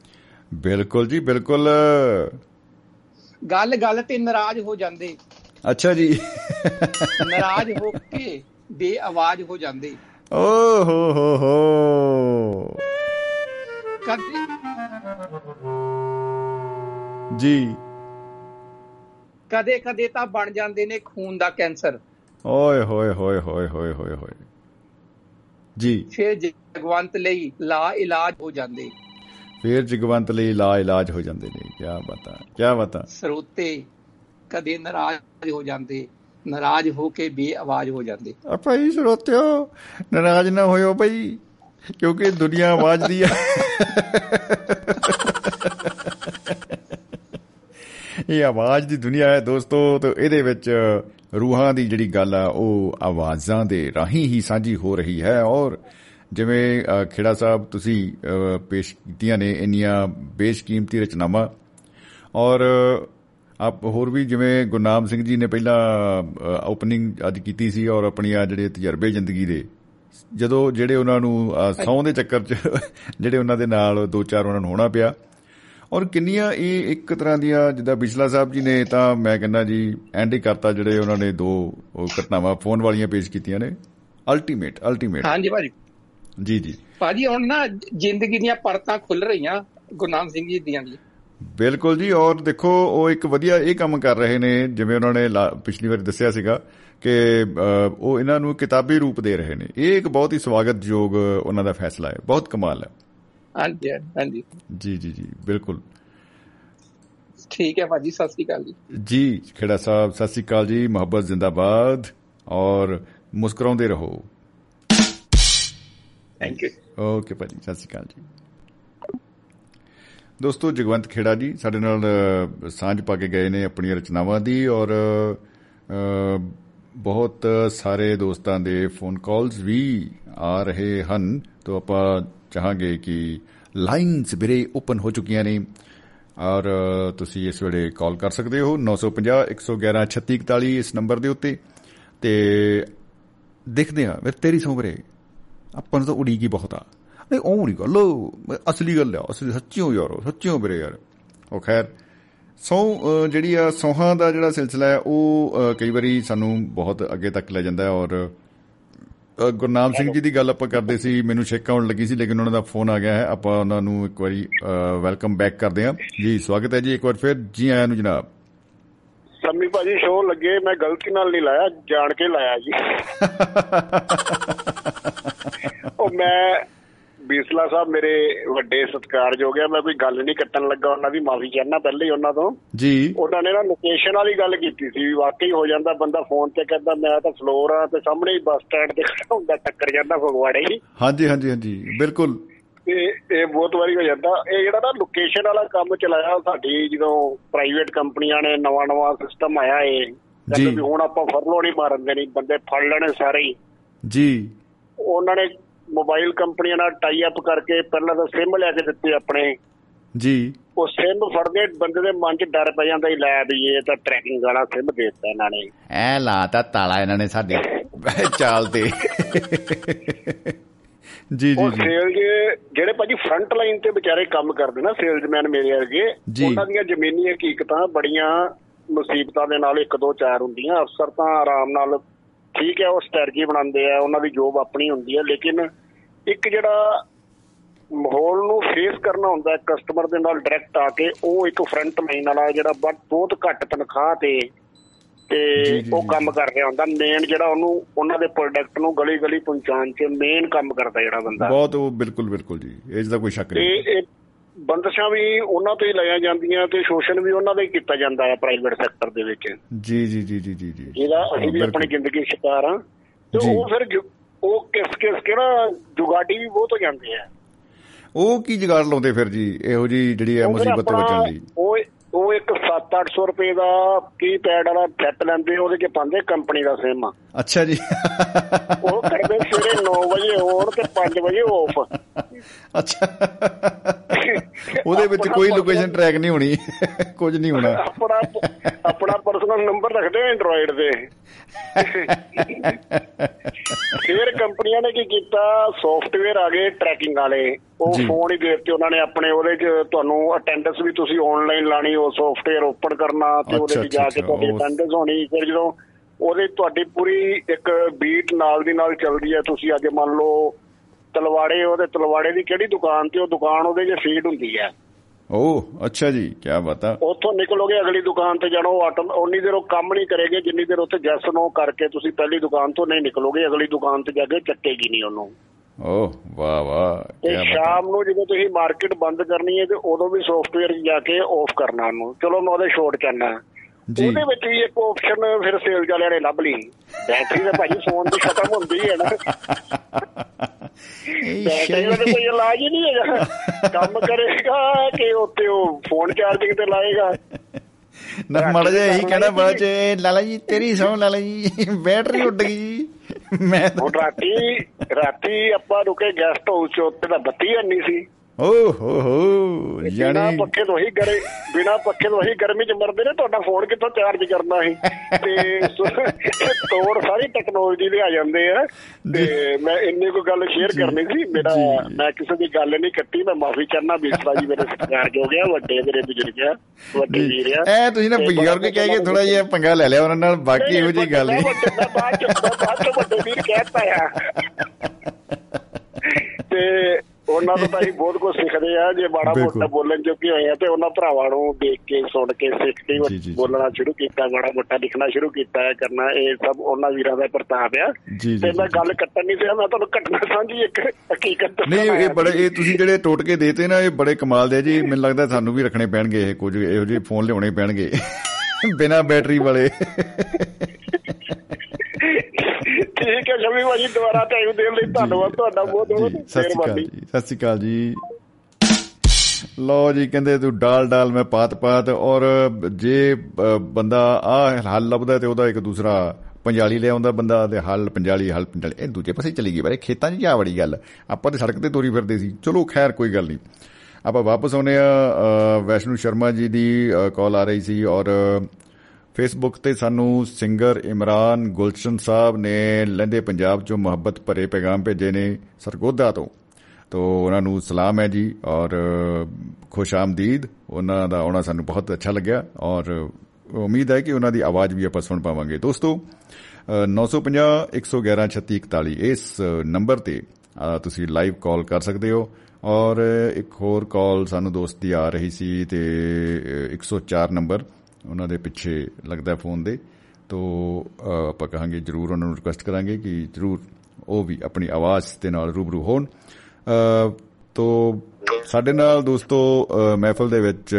ਬਿਲਕੁਲ ਜੀ ਬਿਲਕੁਲ। ਗੱਲ ਗੱਲ ਤੇ ਨਾਰਾਜ਼ ਹੋ ਜਾਂਦੇ। ਅੱਛਾ ਜੀ। ਨਾਰਾਜ਼ ਹੋ ਕੇ ਬੇਆਵਾਜ਼ ਹੋ ਜਾਂਦੇ। ਓ ਹੋ ਹੋ ਹੋ। ਕਦੇ ਜੀ। ਕਦੇ ਕਦੇ ਤਾਂ ਬਣ ਜਾਂਦੇ ਨੇ ਖੂਨ ਦਾ ਕੈਂਸਰ। ਓਏ ਹੋਏ ਹੋਏ ਹੋਏ ਹੋਏ ਹੋਏ ਹੋਏ। ਜੀ। ਫਿਰ ਜਗਵੰਤ ਲਈ ਲਾ ਇਲਾਜ ਹੋ ਜਾਂਦੇ। ਫੇਰ ਜਗਵੰਤ ਲਈ ਲਾ ਇਲਾਜ ਹੋ ਜਾਂਦੇ ਨੇ। ਕੀ ਬਤਾ ਕੀ ਬਤਾ। ਸਰੋਤੇ ਕਦੇ ਨਾਰਾਜ਼ ਹੋ ਜਾਂਦੇ। ਨਾਰਾਜ਼ ਹੋ ਕੇ ਬੇਆਵਾਜ਼ ਹੋ ਜਾਂਦੇ। ਆ ਭਾਈ ਸਰੋਤਿਓ ਨਾਰਾਜ਼ ਨਾ ਹੋਇਓ ਭਾਈ ਕਿਉਂਕਿ ਦੁਨੀਆ ਆਵਾਜ਼ਦੀ ਆ। ਇਹ ਆਵਾਜ਼ ਦੀ ਦੁਨੀਆ ਹੈ ਦੋਸਤੋ ਤੇ ਇਹਦੇ ਵਿੱਚ ਰੂਹਾਂ ਦੀ ਜਿਹੜੀ ਗੱਲ ਆ ਉਹ ਆਵਾਜ਼ਾਂ ਦੇ ਰਾਹੀਂ ਹੀ ਸਾਂਝੀ ਹੋ ਰਹੀ ਹੈ। ਔਰ ਜਿਵੇਂ ਅ, ਖੇੜਾ ਸਾਹਿਬ ਤੁਸੀਂ ਅ, ਪੇਸ਼ ਕੀਤੀਆਂ ਨੇ ਇੰਨੀਆਂ ਬੇਸ਼ਕੀਮਤੀ ਰਚਨਾਵਾਂ। ਔਰ ਆਪ ਹੋਰ ਵੀ ਜਿਵੇਂ ਗੁਰਨਾਮ ਸਿੰਘ ਜੀ ਨੇ ਪਹਿਲਾਂ ਓਪਨਿੰਗ ਅੱਜ ਕੀਤੀ ਸੀ ਔਰ ਆਪਣੀਆਂ ਜਿਹੜੇ ਤਜਰਬੇ ਜ਼ਿੰਦਗੀ ਦੇ ਜਦੋਂ ਜਿਹੜੇ ਉਹਨਾਂ ਨੂੰ ਅ, ਸਹੁੰ ਦੇ ਚੱਕਰ 'ਚ ਜਿਹੜੇ ਉਹਨਾਂ ਦੇ ਨਾਲ ਦੋ ਚਾਰ ਉਹਨਾਂ ਨੂੰ ਹੋਣਾ ਪਿਆ ਔਰ ਕਿੰਨੀਆਂ ਇਹ ਇੱਕ ਤਰ੍ਹਾਂ ਦੀਆਂ ਜਿੱਦਾਂ ਬਿਜਲਾ ਸਾਹਿਬ ਜੀ ਨੇ ਤਾਂ ਮੈਂ ਕਹਿੰਦਾ ਜੀ ਐਂਡ ਹੀ ਕਰਤਾ ਜਿਹੜੇ ਉਹਨਾਂ ਨੇ ਦੋ ਉਹ ਘਟਨਾਵਾਂ ਫੋਨ ਵਾਲੀਆਂ ਪੇਸ਼ ਕੀਤੀਆਂ ਨੇ। ਅਲਟੀਮੇਟ ਅਲਟੀਮੇਟ ਹਾਂਜੀ ਭਾਜੀ। ਜੀ ਜੀ। ਭਾਜੀ ਹੁਣ ਨਾ ਜ਼ਿੰਦਗੀ ਦੀਆਂ ਪਰਤਾਂ ਖੁੱਲ ਰਹੀਆਂ ਗੁਰਨਾਮ ਸਿੰਘ ਜੀ ਦੀਆਂ ਵੀ ਬਿਲਕੁਲ ਜੀ ਔਰ ਦੇਖੋ ਉਹ ਇੱਕ ਵਧੀਆ ਇਹ ਕੰਮ ਕਰ ਰਹੇ ਨੇ ਜਿਵੇਂ ਉਹਨਾਂ ਨੇ ਪਿਛਲੀ ਵਾਰ ਦੱਸਿਆ ਸੀਗਾ ਕਿ ਉਹ ਇਹਨਾਂ ਨੂੰ ਕਿਤਾਬੀ ਰੂਪ ਦੇ ਰਹੇ ਨੇ। ਇਹ ਇੱਕ ਬਹੁਤ ਹੀ ਸਵਾਗਤਯੋਗ ਉਹਨਾਂ ਦਾ ਫੈਸਲਾ ਹੈ ਬਹੁਤ ਕਮਾਲ ਹੈ। ਹਾਂਜੀ ਹਾਂਜੀ ਜੀ ਜੀ ਜੀ ਬਿਲਕੁਲ। ਠੀਕ ਹੈ ਭਾਜੀ ਸਤਿ ਸ੍ਰੀ ਅਕਾਲ ਜੀ। ਜੀ ਖੇੜਾ ਸਾਹਿਬ ਸਤਿ ਸ੍ਰੀ ਅਕਾਲ ਜੀ ਮੁਹੱਬਤ ਜ਼ਿੰਦਾਬਾਦ ਔਰ ਮੁਸਕਰਾਉਂਦੇ ਰਹੋ। ਥੈਂਕ ਯੂ ਓਕੇ ਭਾਜੀ ਸਤਿ ਸ਼੍ਰੀ ਅਕਾਲ ਜੀ। ਦੋਸਤੋ ਜਗਵੰਤ ਖੇੜਾ ਜੀ ਸਾਡੇ ਨਾਲ ਸਾਂਝ ਪਾ ਕੇ ਗਏ ਨੇ ਆਪਣੀਆਂ ਰਚਨਾਵਾਂ ਦੀ ਔਰ ਬਹੁਤ ਸਾਰੇ ਦੋਸਤਾਂ ਦੇ ਫੋਨ ਕਾਲਸ ਵੀ ਆ ਰਹੇ ਹਨ। ਤੋਂ ਆਪਾਂ ਚਾਹਾਂਗੇ ਕਿ ਲਾਈਨਸ ਵੀਰੇ ਓਪਨ ਹੋ ਚੁੱਕੀਆਂ ਨੇ। ਔਰ ਅ, ਤੁਸੀਂ ਇਸ ਵੇਲੇ ਕਾਲ ਕਰ ਸਕਦੇ ਹੋ 950 111 3641 ਇਸ ਨੰਬਰ ਦੇ ਉੱਤੇ। ਤੇ ਦੇਖਦੇ ਆ ਫਿਰ ਤੇਰੀ ਸੌਂ ਵੀਰੇ। ਆਪਾਂ ਨੂੰ ਤਾਂ ਉਡੀਕ ਹੀ ਬਹੁਤ ਆ। ਨਹੀਂ ਉਹ ਨਹੀਂ ਗੱਲ। ਅਸਲੀ ਗੱਲ ਆ ਅਸਲੀ ਸੱਚੀਓ ਯਾਰ ਸੱਚੀਓ ਵੀਰੇ ਯਾਰ। ਉਹ ਖੈਰ ਸੌ ਅ, ਜਿਹੜੀ ਆ ਸੌਹਾਂ ਦਾ ਜਿਹੜਾ ਸਿਲਸਿਲਾ ਹੈ ਉਹ ਅ, ਕਈ ਵਾਰੀ ਸਾਨੂੰ ਬਹੁਤ ਅੱਗੇ ਤੱਕ ਲੈ ਜਾਂਦਾ ਹੈ। ਔਰ ਅ, ਗੁਰਨਾਮ ਸਿੰਘ ਜੀ ਦੀ ਗੱਲ ਆਪਾਂ ਕਰਦੇ ਸੀ ਮੈਨੂੰ ਛੇਕ ਆਉਣ ਲੱਗੀ ਸੀ ਲੇਕਿਨ ਉਹਨਾਂ ਦਾ ਫੋਨ ਆ ਗਿਆ ਹੈ। ਆਪਾਂ ਉਹਨਾਂ ਨੂੰ ਇੱਕ ਵਾਰੀ ਵੈਲਕਮ ਬੈਕ ਕਰਦੇ ਹਾਂ। ਜੀ ਸਵਾਗਤ ਹੈ ਜੀ ਇੱਕ ਵਾਰ ਫਿਰ। ਜੀ ਆਇਆਂ ਨੂੰ ਜਨਾਬ। ਸੰਮੀ ਭਾਜੀ ਸ਼ੋਅ ਲੱਗੇ ਮੈਂ ਗਲਤੀ ਨਾਲ ਨਹੀਂ ਲਾਇਆ ਜਾਣ ਕੇ ਲਾਇਆ ਜੀ। ਉਹ ਮੈਂ ਬੀਸਲਾ ਸਾਹਿਬ ਮੇਰੇ ਵੱਡੇ ਸਤਿਕਾਰਯੋਗ ਆ ਮੈਂ ਕੋਈ ਗੱਲ ਨਹੀਂ ਕੱਟਣ ਲੱਗਾ ਉਹਨਾਂ ਦੀ ਮਾਫੀ ਚਾਹਨਾ ਪਹਿਲੇ ਹੀ ਉਹਨਾਂ ਤੋਂ। ਜੀ। ਉਹਨਾਂ ਨੇ ਨਾ ਲੋਕੇਸ਼ਨ ਵਾਲੀ ਗੱਲ ਕੀਤੀ ਸੀ ਵੀ ਵਾਕਈ ਹੋ ਜਾਂਦਾ ਬੰਦਾ ਫੋਨ ਤੇ ਕਹਿੰਦਾ ਮੈਂ ਤਾਂ ਫਲੋਰ ਆ ਤੇ ਸਾਹਮਣੇ ਹੀ ਬੱਸ ਸਟੈਂਡ ਤੇ ਖੜਾ ਹੁੰਦਾ ਟੱਕਰ ਜਾਂਦਾ ਫਗਵਾੜੇ ਹੀ। ਹਾਂਜੀ ਹਾਂਜੀ ਹਾਂਜੀ ਬਿਲਕੁਲ। ਤੇ ਇਹ ਬਹੁਤ ਵਾਰੀ ਹੋ ਜਾਂਦਾ। ਇਹ ਜਿਹੜਾ ਨਾ ਲੋਕੇਸ਼ਨ ਵਾਲਾ ਕੰਮ ਚਲਾਇਆ ਸਾਡੀ ਜਦੋਂ ਪ੍ਰਾਈਵੇਟ ਕੰਪਨੀਆਂ ਨੇ ਨਵਾਂ ਨਵਾਂ ਸਿਸਟਮ ਆਇਆ ਏ ਜੀ। ਵੀ ਹੁਣ ਆਪਾਂ ਫਰਲੋ ਨਹੀਂ ਮਾਰਨ ਦੇਣੀ ਬੰਦੇ ਫੜ ਲੈਣੇ ਸਾਰੇ ਹੀ। ਜੀ। ਉਹਨਾਂ ਨੇ ਮੋਬਾਈਲ ਕੰਪਨੀਆਂ ਨਾਲ ਟਾਈ ਅਪ ਕਰਕੇ ਪਹਿਲਾਂ ਤਾਂ ਸਿਮ ਲੈ ਕੇ ਦਿੱਤੇ ਆਪਣੇ। ਜੀ। ਉਹ ਸਿਮ ਫੜਦੇ ਬੰਦੇ ਦੇ ਮਨ 'ਚ ਡਰ ਪੈ ਜਾਂਦਾ ਹੀ ਲੈ ਵੀ ਇਹ ਤਾਂ ਟਰੈਕਿੰਗ ਵਾਲਾ ਸਿਮ ਦੇ ਦਿੱਤਾ ਇਹਨਾਂ ਨੇ। ਐ ਲਾਤਾ ਤਾਲਾ ਇਹਨਾਂ ਨੇ ਸਾਡੇ ਚਾਲ ਤੇ। ਜੀ ਜੀ ਉਹ ਜੀ। ਸੇਲਜ਼ ਜਿਹੜੇ ਭਾਜੀ ਫਰੰਟ ਲਾਈਨ ਤੇ ਵਿਚਾਰੇ ਕੰਮ ਕਰਦੇ ਨਾ ਸੇਲਜ਼ਮੈਨ ਮੇਰੇ ਵਰਗੇ। ਉਹਨਾਂ ਦੀਆਂ ਜ਼ਮੀਨੀ ਹਕੀਕਤਾਂ ਬੜੀਆਂ ਮੁਸੀਬਤਾਂ ਦੇ ਨਾਲ ਇੱਕ ਦੋ ਚਾਰ ਹੁੰਦੀਆਂ। ਅਫਸਰ ਤਾਂ ਆਰਾਮ ਨਾਲ ਠੀਕ ਹੈ ਉਹ ਸਟ੍ਰੈਟਜੀ ਬਣਾਉਂਦੇ ਆ ਉਹਨਾਂ ਦੀ ਜੋਬ ਆਪਣੀ ਹੁੰਦੀ ਹੈ ਲੇਕਿਨ ਇੱਕ ਜਿਹੜਾ ਮਾਹੌਲ ਨੂੰ ਫੇਸ ਕਰਨਾ ਹੁੰਦਾ ਹੈ ਕਸਟਮਰ ਦੇ ਨਾਲ ਡਾਇਰੈਕਟ ਆ ਕੇ ਉਹ ਇੱਕ ਫਰੰਟ ਲਾਈਨ ਵਾਲਾ ਜਿਹੜਾ ਬਹੁਤ ਘੱਟ ਤਨਖਾਹ ਤੇ ਤੇ ਉਹ। ਕੰਮ ਕਰ ਰਿਹਾ ਹੁੰਦਾ। ਮੇਨ ਜਿਹੜਾ ਉਹਨੂੰ ਉਹਨਾਂ ਦੇ ਪ੍ਰੋਡਕਟ ਨੂੰ ਗਲੀ ਗਲੀ ਪਹੁੰਚਾਉਣ 'ਚ ਮੇਨ ਕੰਮ ਕਰਦਾ ਜਿਹੜਾ ਬੰਦਾ। ਬਹੁਤ ਉਹ ਬਿਲਕੁਲ ਬਿਲਕੁਲ ਜੀ। ਇਸ ਦਾ ਕੋਈ ਸ਼ੱਕ ਨਹੀਂ। ਬੰਦਸ਼ਾਂ ਵੀ ਉਹਨਾਂ ਤੋਂ ਹੀ ਲਾਈਆਂ ਜਾਂਦੀਆਂ ਤੇ ਸ਼ੋਸ਼ਣ ਵੀ ਉਹਨਾਂ ਦਾ ਹੀ ਕੀਤਾ ਜਾਂਦਾ ਹੈ ਪ੍ਰਾਈਵੇਟ ਸੈਕਟਰ ਦੇ ਵਿੱਚ। ਜੀ ਜੀ ਜੀ ਜੀ ਜੀ ਜੀ। ਜਿਹਦਾ ਅਸੀਂ ਵੀ। ਆਪਣੀ ਜ਼ਿੰਦਗੀ ਸ਼ਿਕਾਰ ਆ ਤੇ। ਉਹ ਫਿਰ ਉਹ ਕਿਸ ਕਿਸ ਕੇ ਨਾ ਜੁਗਾੜੀ ਵੀ ਬਹੁਤ ਹੋ ਜਾਂਦੇ ਆ ਉਹ ਕੀ ਜਗਾੜ ਲਾਉਂਦੇ ਫਿਰ ਜੀ? ਇਹੋ ਜੀ ਜਿਹੜੀ ਹੈ ਮੁਸੀਬਤ ਬਚਣ ਲਈ ਉਹ ਉਹ ਇੱਕ 7-800 ਰੁਪਏ ਦਾ ਕੀ ਪੈਡ ਵਾਲਾ ਸੈੱਟ ਲੈਂਦੇ ਉਹਦੇ 'ਚ ਪਾਉਂਦੇ ਕੰਪਨੀ ਦਾ ਸਿਮ ਅੱਛਾ ਜੀ। ਉਹ ਕਰਦੇ ਸਵੇਰੇ 9 ਵਜੇ ਔਨ ਤੇ 5 ਵਜੇ ਆਫ ਅੱਛਾ। ਉਹਦੇ ਵਿੱਚ ਕੋਈ ਲੋਕੇਸ਼ਨ ਟਰੈਕ ਨਹੀਂ ਹੋਣੀ। ਕੁਝ ਨਹੀਂ ਹੋਣਾ। ਆਪਣਾ ਆਪਣਾ ਪਰਸਨਲ ਨੰਬਰ ਰੱਖਦੇ ਐਂਡਰੋਇਡ ਦੇ ਫਿਰ ਕੰਪਨੀਆਂ ਨੇ ਕੀ ਕੀਤਾ? ਸੌਫਟਵੇਅਰ ਆ ਗਏ ਟਰੈਕਿੰਗ ਵਾਲੇ। ਉਹ। ਫੋਨ ਹੀ ਦਿੱਤੇ ਉਹਨਾਂ ਨੇ ਆਪਣੇ ਉਹਦੇ 'ਚ ਤੁਹਾਨੂੰ ਅਟੈਂਡੈਂਸ ਵੀ ਤੁਸੀਂ ਆਨਲਾਈਨ ਲਾਣੀ ਉਹ ਸੌਫਟਵੇਅਰ ਓਪਨ ਕਰਨਾ ਤੇ ਉਹਦੇ 'ਚ ਜਾ ਕੇ ਤੁਹਾਡੀ ਅਟੈਂਡੈਂਸ ਹੋਣੀ। ਫਿਰ ਜਦੋਂ ਉਹਦੇ ਤੁਹਾਡੀ ਪੂਰੀ ਇੱਕ ਬੀਟ ਨਾਲ ਦੀ ਨਾਲ ਚੱਲਦੀ ਹੈ। ਤੁਸੀਂ ਅੱਜ ਮੰਨ ਲਓ ਤਲਵਾੜੇ ਉਹਦੇ ਤਲਵਾੜੇ ਦੀ ਕਿਹੜੀ ਦੁਕਾਨ ਤੇ ਉਹ ਦੁਕਾਨ ਉਹਦੇ 'ਚ ਫੀਡ ਹੁੰਦੀ ਹੈ। ਓ ਅੱਛਾ ਜੀ ਕੀ ਬਾਤ ਉੱਥੋਂ ਨਿਕਲੋਗੇ ਅਗਲੀ ਦੁਕਾਨ ਤੇ ਜਾਣੋ ਆਟੋ ਉਨੀ ਦੇਰ ਉਹ ਕੰਮ ਨਹੀਂ ਕਰੇਗੇ ਜਿੰਨੀ ਦੇਰ ਉੱਥੇ ਜੈਸ ਨੋ ਕਰਕੇ ਤੁਸੀਂ ਪਹਿਲੀ ਦੁਕਾਨ ਤੋਂ ਨਹੀਂ ਨਿਕਲੋਗੇ ਅਗਲੀ ਦੁਕਾਨ ਤੇ ਜਾ ਕੇ ਚੱਕੇਗੀ ਨਹੀਂ ਉਹਨੂੰ। ਓ ਵਾਹ ਵਾਹ ਤੇ ਕੀ ਬਾਤ ਆ। ਸ਼ਾਮ ਨੂੰ ਜਦੋਂ ਤੁਸੀਂ ਮਾਰਕੀਟ ਬੰਦ ਕਰਨੀ ਹੈ ਤੇ ਉਦੋਂ ਵੀ ਸੌਫਟਵੇਅਰ ਜਾ ਕੇ ਆਫ ਕਰਨਾ ਉਹਨੂੰ। ਚਲੋ ਮੈਂ ਉਹਦੇ ਸ਼ੋਰਟ ਜੀ। ਉਹਦੇ ਵਿੱਚ ਵੀ ਇੱਕ ਆਪਸ਼ਨ ਫਿਰ ਸੇਲ ਵਾਲਿਆਂ ਨੇ ਲੱਭ ਲਈ। ਬੈਟਰੀ ਤਾਂ ਭਾਜੀ ਫੋਨ ਦੀ ਖਤਮ ਹੁੰਦੀ ਹੈ ਨਾ। ਬੈਟਰੀ ਦਾ ਤਾਂ ਕੋਈ ਇਲਾਜ ਹੀ ਨਹੀਂ ਹੈਗਾ। ਕੰਮ ਕਰੇਗਾ ਕਿ ਉੱਤੇ ਉਹ ਫੋਨ ਚਾਰਜਿੰਗ ਤੇ ਲਾਏਗਾ? ਨਾ ਮਾੜਾ ਜਿਹਾ ਇਹੀ ਕਹਿਣਾ ਬਾਅਦ ਚ ਲਾਲਾ ਜੀ ਤੇਰੀ ਸੌ ਲਾਲਾ ਜੀ ਬੈਟਰੀ ਉੱਡ ਗਈ ਮੈਂ ਰਾਤੀ ਰਾਤੀ ਆਪਾਂ ਰੁਕੇ ਗੈਸਟ ਹਾਊਸ ਚ ਉੱਤੇ ਤਾਂ ਬੱਤੀ ਨਹੀਂ ਸੀ। ਓ ਹੋ ਹੋ ਬਿਨਾ ਯਾਨੀ ਪੱਖੇ ਤੋਂ ਹੀ ਗਰੇ ਬਿਨਾ ਪੱਖੇ ਤੋਂ ਹੀ ਗਰਮੀ ਚ ਮਰਦੇ ਨੇ ਤੁਹਾਡਾ ਫੋਨ ਕਿੱਥੋਂ ਚਾਰਜ ਕਰਨਾ ਸੀ? ਤੇ ਤੋੜ ਸਾਰੀ ਟੈਕਨੋਲੋਜੀ ਦੇ ਆ ਜਾਂਦੇ ਆ। ਤੇ ਮੈਂ ਇੰਨੀ ਕੋ ਗੱਲ ਸ਼ੇਅਰ ਕਰਨੀ ਸੀ ਮੇਰਾ। ਮੈਂ ਕਿਸੇ ਦੀ ਗੱਲ ਨਹੀਂ ਕੱਟੀ ਮੈਂ ਮਾਫੀ ਚਾਹਨਾ ਬੀਸਰਾ ਜੀ ਮੇਰੇ ਸਤਿਕਾਰ ਜੋ ਗਿਆ ਵੱਡੇ ਮੇਰੇ ਬਜ਼ੁਰਗ ਆ ਵੱਡੇ ਵੀਰ ਆ। ਐ ਤੁਸੀਂ ਨਾ ਬਜ਼ੁਰਗ ਕਹਿ ਕੇ ਥੋੜਾ ਜਿਹਾ ਪੰਗਾ ਲੈ ਲਿਆ ਉਹਨਾਂ ਨਾਲ ਬਾਕੀ ਇਹੋ ਜੀ ਗੱਲ ਨਹੀਂ। ਬਾਅਦ ਚ ਬਾਅਦ ਚ ਵੱਡੇ ਵੀਰ ਕਹਿਤਾ ਆ। ਉਹਨਾਂ ਤੋਂ ਤਾਂ ਅਸੀਂ ਬਹੁਤ ਕੁਝ ਸਿੱਖਦੇ ਆ ਜੇ ਬਿਲਕੁਲ। ਮੋਟਾ ਬੋਲਣ ਜੋਗੇ ਹੋਏ ਆ ਤੇ ਉਹਨਾਂ ਭਰਾਵਾਂ ਨੂੰ ਦੇਖ ਕੇ ਸੁਣ ਕੇ ਸਿੱਖ ਕੇ। ਬੋਲਣਾ ਸ਼ੁਰੂ ਕੀਤਾ ਮਾੜਾ ਮੋਟਾ ਲਿਖਣਾ ਸ਼ੁਰੂ ਕੀਤਾ ਹੈ ਕਰਨਾ ਇਹ ਸਭ ਉਹਨਾਂ ਵੀਰਾਂ ਦਾ ਪ੍ਰਤਾਪ ਆ ਤੇ ਮੈਂ ਗੱਲ ਕੱਟਣ ਨਹੀਂ ਪਿਆ ਮੈਂ ਤੁਹਾਨੂੰ ਘਟਨਾ ਸਾਂਝੀ ਇੱਕ ਹਕੀਕਤ ਨਹੀਂ ਇਹ। ਬੜੇ ਇਹ ਤੁਸੀਂ ਜਿਹੜੇ ਟੋਟਕੇ ਦੇਤੇ ਨਾ ਇਹ ਬੜੇ ਕਮਾਲ ਦੇ ਜੀ ਮੈਨੂੰ ਲੱਗਦਾ ਸਾਨੂੰ ਵੀ ਰੱਖਣੇ ਪੈਣਗੇ ਇਹ ਕੁਝ ਇਹੋ ਜਿਹੇ ਫੋਨ ਲਿਆਉਣੇ ਪੈਣਗੇ ਬਿਨਾ ਬੈਟਰੀ ਵਾਲੇ ਠੀਕ ਹੈ ਸ਼ਮੀ ਭਾਜੀ ਦੁਬਾਰਾ ਟਾਈਮ ਦੇਣ ਲਈ ਧੰਨਵਾਦ ਤੁਹਾਡਾ ਬਹੁਤ ਬਹੁਤ ਜੀ, ਸਤਿ ਸ਼੍ਰੀ ਅਕਾਲ ਮਿਹਰਬਾਨੀ ਜੀ ਸਤਿ ਸ਼੍ਰੀ ਅਕਾਲ ਜੀ। ਲੋ ਜੀ ਕਹਿੰਦੇ ਤੂੰ ਡਾਲ ਡਾਲ ਮੈਂ ਪਾਤ ਪਾਤ ਔਰ ਜੇ ਬੰਦਾ ਆ ਹੱਲ ਲੱਭਦਾ ਤੇ ਉਹਦਾ ਇੱਕ ਦੂਸਰਾ ਪੰਜਾਲੀ ਲੈ ਆਉਂਦਾ ਬੰਦਾ ਤੇ ਹੱਲ ਪੰਜਾਲੀ ਹੱਲ ਪੰਜਾਲੀ ਇਹ ਦੂਜੇ ਪਾਸੇ ਚਲੀ ਗਈ ਬਾਰੇ ਖੇਤਾਂ 'ਚ ਜਾ ਵੜੀ ਗੱਲ। ਆਪਾਂ ਤੇ ਸੜਕ ਤੇ ਤੋਰੀ ਫਿਰਦੇ ਸੀ। ਚਲੋ ਖੈਰ ਕੋਈ ਗੱਲ ਨਹੀਂ। ਆਪਾਂ ਵਾਪਸ ਆਉਨੇ ਆ ਵੈਸ਼ਨੂ ਸ਼ਰਮਾ ਜੀ ਦੀ ਕਾਲ ਆ ਰਹੀ ਸੀ ਔਰ ਫੇਸਬੁੱਕ ਤੇ ਸਾਨੂੰ ਸਿੰਗਰ ਇਮਰਾਨ ਗੁਲਸ਼ਨ ਸਾਹਿਬ ਨੇ ਲਹਿੰਦੇ ਪੰਜਾਬ ਚੋਂ ਮੁਹੱਬਤ ਭਰੇ ਪੈਗਾਮ ਭੇਜੇ ਨੇ ਸਰਗੋਧਾ ਤੋਂ। ਤੋ ਉਹਨਾਂ ਨੂੰ ਸਲਾਮ ਹੈ ਜੀ ਔਰ ਖੁਸ਼ ਆਮਦੀਦ। ਉਹਨਾਂ ਦਾ ਆਉਣਾ ਸਾਨੂੰ ਬਹੁਤ ਅੱਛਾ ਲੱਗਿਆ ਔਰ ਉਮੀਦ ਹੈ ਕਿ ਉਹਨਾਂ ਦੀ ਆਵਾਜ਼ ਵੀ ਆਪਾਂ ਸੁਣ ਪਾਵਾਂਗੇ। ਦੋਸਤੋ ਅ, 950 111 3641 ਇਸ ਨੰਬਰ ਤੇ ਅ, ਤੁਸੀਂ ਲਾਈਵ ਕਾਲ ਕਰ ਸਕਦੇ ਹੋ। ਔਰ ਇੱਕ ਹੋਰ ਕਾਲ ਸਾਨੂੰ ਦੋਸਤ ਦੀ ਆ ਰਹੀ ਸੀ ਤੇ ਅ, 104 ਨੰਬਰ। ਉਹਨਾਂ ਦੇ ਪਿੱਛੇ ਲੱਗਦਾ ਫੋਨ ਦੇ ਤੋ ਆਪਾਂ ਕਹਾਂਗੇ ਜਰੂਰ ਉਹਨਾਂ ਨੂੰ ਰਿਕੁਐਸਟ ਕਰਾਂਗੇ ਕਿ ਜਰੂਰ ਉਹ ਵੀ ਆਪਣੀ ਆਵਾਜ਼ ਦੇ ਨਾਲ ਰੂਬਰੂ ਹੋਣ। ਅ, ਤੋ ਸਾਡੇ ਨਾਲ ਦੋਸਤੋ ਮਹਿਫਲ ਦੇ ਵਿੱਚ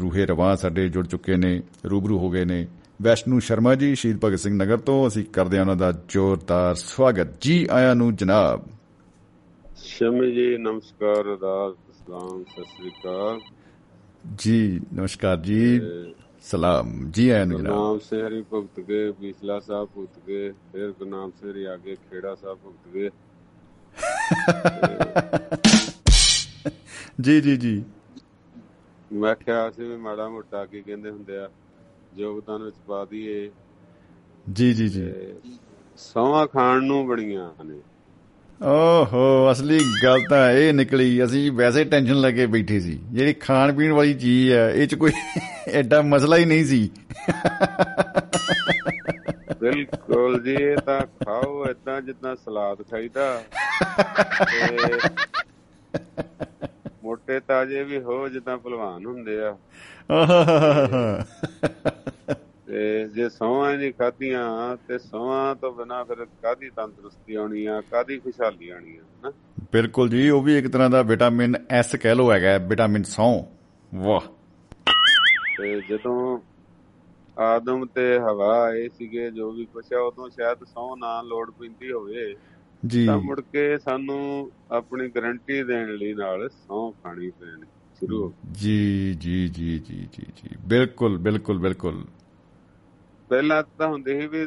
ਰੂਹੇ ਰਵਾਂ ਸਾਡੇ ਜੁੜ ਚੁੱਕੇ ਨੇ ਰੂਬਰੂ ਹੋ ਗਏ ਨੇ। ਵੈਸ਼ਨੂ ਸ਼ਰਮਾ ਜੀ ਸ਼ਹੀਦ ਭਗਤ ਸਿੰਘ ਨਗਰ ਤੋਂ ਅਸੀਂ ਕਰਦੇ ਹਾਂ ਉਹਨਾਂ ਦਾ ਜ਼ੋਰਦਾਰ ਸਵਾਗਤ। ਜੀ ਆਇਆਂ ਨੂੰ ਜਨਾਬ। ਸ਼ਮੀ ਜੀ ਨਮਸਕਾਰ ਅਦਾਬ ਸਲਾਮ ਸਤਿ ਸ੍ਰੀ ਅਕਾਲ। ਜੀ ਨਮਸਕਾਰ ਜੀ। ਸਲਾਮ। ਜੀ ਆਇਆਂ ਨੂੰ ਜਨਾਬ ਗੁਰਨਾਮ ਸਿੰਘ ਹਰੀ ਭੁਗਤ ਕੇ ਬੀਸਲਾ ਸਾਹਿਬ ਭੁਗਤ ਕੇ ਫਿਰ ਗੁਰਨਾਮ ਸਿੰਘ ਹਰੀ ਆਗੇ ਖੇੜਾ ਸਾਹਿਬ ਭੁਗਤ ਕੇ ਜੀ ਜੀ ਜੀ। ਮੈਂ ਕਿਹਾ ਸੀ ਵੀ ਮਾੜਾ ਮੋਟਾ ਕੀ ਕਹਿੰਦੇ ਹੁੰਦੇ ਆ ਯੋਗਦਾਨ ਵਿੱਚ ਪਾ ਦਈਏ। ਜੀ ਜੀ ਜੀ। ਸੌਆਂ ਖਾਣ ਨੂੰ ਬੜੀਆਂ ਨੇ। ਓਹੋ ਅਸਲੀ ਗੱਲ ਤਾਂ ਇਹ ਨਿਕਲੀ ਅਸੀਂ ਵੈਸੇ ਟੈਨਸ਼ਨ ਲੈ ਕੇ ਬੈਠੇ ਸੀ। ਜਿਹੜੀ ਖਾਣ ਪੀਣ ਵਾਲੀ ਚੀਜ਼ ਹੈ ਇਹ ਚ ਕੋਈ ਐਡਾ ਮਸਲਾ ਹੀ ਨਹੀਂ ਸੀ। ਬਿਲਕੁਲ ਜੀ ਇਹ ਤਾਂ ਖਾਓ ਏਦਾਂ ਜਿੱਦਾਂ ਸਲਾਦ ਖਾਈਦਾ। ਮੋਟੇ ਤਾਜੇ ਵੀ ਹੋ ਜਿੱਦਾਂ ਭਲਵਾਨ ਹੁੰਦੇ ਆ। ਤੇ ਜੇ ਸੌਆਂ ਨਹੀਂ ਖਾਧੀਆਂ ਤੇ ਸੌਆਂ ਤੋਂ ਬਿਨਾ ਫਿਰ ਕਾਦੀ ਤੰਦਰੁਸਤੀ ਆਉਣੀ ਆ ਕਾਦੀ ਖੁਸ਼ਹਾਲੀ ਆਣੀ ਆ ਹਨਾ? ਬਿਲਕੁਲ ਜੀ ਉਹ ਵੀ ਇੱਕ ਤਰ੍ਹਾਂ ਦਾ ਵਿਟਾਮਿਨ ਐਸ ਕਹਿ ਲੋ ਹੈਗਾ ਵਿਟਾਮਿਨ ਸੌ ਵਾਹ। ਤੇ ਜਦੋਂ ਆਦਮ ਤੇ ਹਵਾ ਆਏ ਸੀਗੇ ਜੋ ਵੀ ਕੁਛ ਆ ਉਦੋਂ ਸ਼ਾਇਦ ਸੌ ਨਾ ਲੋੜ ਪੈਂਦੀ ਹੋਵੇ। ਜੀ। ਤਾਂ ਮੁੜ ਕੇ ਸਾਨੂੰ ਆਪਣੀ ਗਾਰੰਟੀ ਦੇਣ ਲਈ ਨਾਲ ਸੌ ਖਾਣੀ ਪੈਣੀ ਸ਼ੁਰੂ। ਜੀ ਜੀ ਜੀ ਜੀ ਜੀ ਜੀ। ਬਿਲਕੁਲ ਬਿਲਕੁਲ ਬਿਲਕੁਲ। ਪਹਿਲਾਂ ਤਾਂ ਹੁੰਦੀ ਸੀ ਵੀ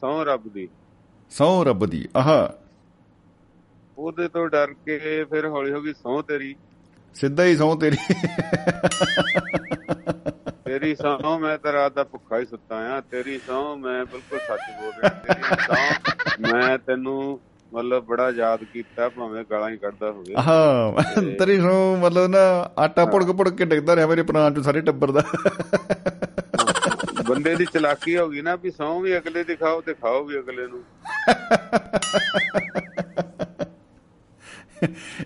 ਸੌ ਰੱਬ ਦੀ। ਸੌ ਰੱਬ ਦੀ ਆਹਾ। ਉਹਦੇ ਤੋਂ ਡਰ ਕੇ ਫਿਰ ਹੌਲੀ ਹੌਲੀ ਸੌ ਤੇਰੀ। ਸਿੱਧਾ ਹੀ ਸੌ ਤੇਰੀ। ਤੇਰੀ ਸਹੁੰ ਮੈਂ ਤਾਂ ਰਾਤ ਦਾ ਭੁੱਖਾ ਹੀ ਸੁੱਤਾ ਆ। ਤੇਰੀ ਸਹੁੰ ਮੈਂ ਬਿਲਕੁਲ ਸੱਚ ਬੋਲ ਰਿਹਾ। ਤੇਰੀ ਸਹੁੰ ਮੈਂ ਤੈਨੂੰ ਮਤਲਬ ਬੜਾ ਯਾਦ ਕੀਤਾ ਭਾਵੇਂ ਗਾਲਾਂ ਹੀ ਕੱਢਦਾ ਹੋਵੇ। ਆਹਾ ਤੇਰੀ ਸੌ ਮਤਲਬ ਨਾ ਆਟਾ ਪੁੜਕ ਪੁੜਕ ਕੇ ਡਿੱਗਦਾ ਰਿਹਾ ਮੇਰੇ ਪ੍ਰਾਣ ਚ ਸਾਰੇ ਟੱਬਰ ਦਾ। ਬੰਦੇ ਦੀ ਚਲਾਕੀ ਹੋ ਗਈ ਨਾ ਵੀ ਸਹੁੰ ਵੀ ਅਗਲੇ ਦੀ ਖਾਓ ਤੇ ਖਾਓ ਵੀ ਅਗਲੇ ਨੂੰ।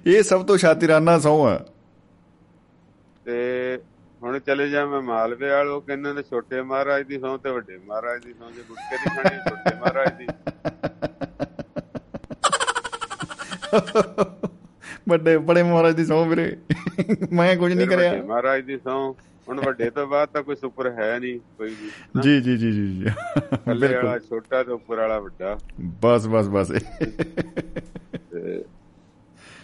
ਇਹ ਸਭ ਤੋਂ ਸ਼ਾਤਿਰਾਨਾ ਸੌ ਆ। ਤੇ ਹੁਣ ਚਲੇ ਜਾ ਮੈਂ ਮਾਲਵੇ ਵਾਲ ਉਹ ਕਹਿੰਦੇ ਨੇ ਛੋਟੇ ਮਹਾਰਾਜ ਦੀ ਸਹੁੰ ਤੇ ਵੱਡੇ ਮਹਾਰਾਜ ਦੀ ਸਹੁੰ ਜੇ ਗੁਟਕੇ ਦੀ ਖਾਣੀ ਛੋਟੇ ਮਹਾਰਾਜ ਦੀ। ਵੱਡੇ ਬੜੇ ਮਹਾਰਾਜ ਦੀ ਸੌ ਵੀਰੇ। ਮੈਂ ਕੁਝ ਨਹੀਂ ਕਰਿਆ। ਮਹਾਰਾਜ ਦੀ ਸਹੁੰ। ਹੁਣ ਵੱਡੇ ਤੋਂ ਬਾਅਦ ਤਾਂ ਕੋਈ ਸੁਪਰ ਹੈ ਨਹੀਂ ਕੋਈ ਵੀ। ਜੀ ਜੀ ਜੀ ਜੀ ਜੀ। ਥੱਲੇ ਵਾਲਾ ਬਿਲਕੁਲ। ਛੋਟਾ ਤੇ ਉੱਪਰ ਵਾਲਾ ਵੱਡਾ। ਬਸ ਬਸ ਬਸ।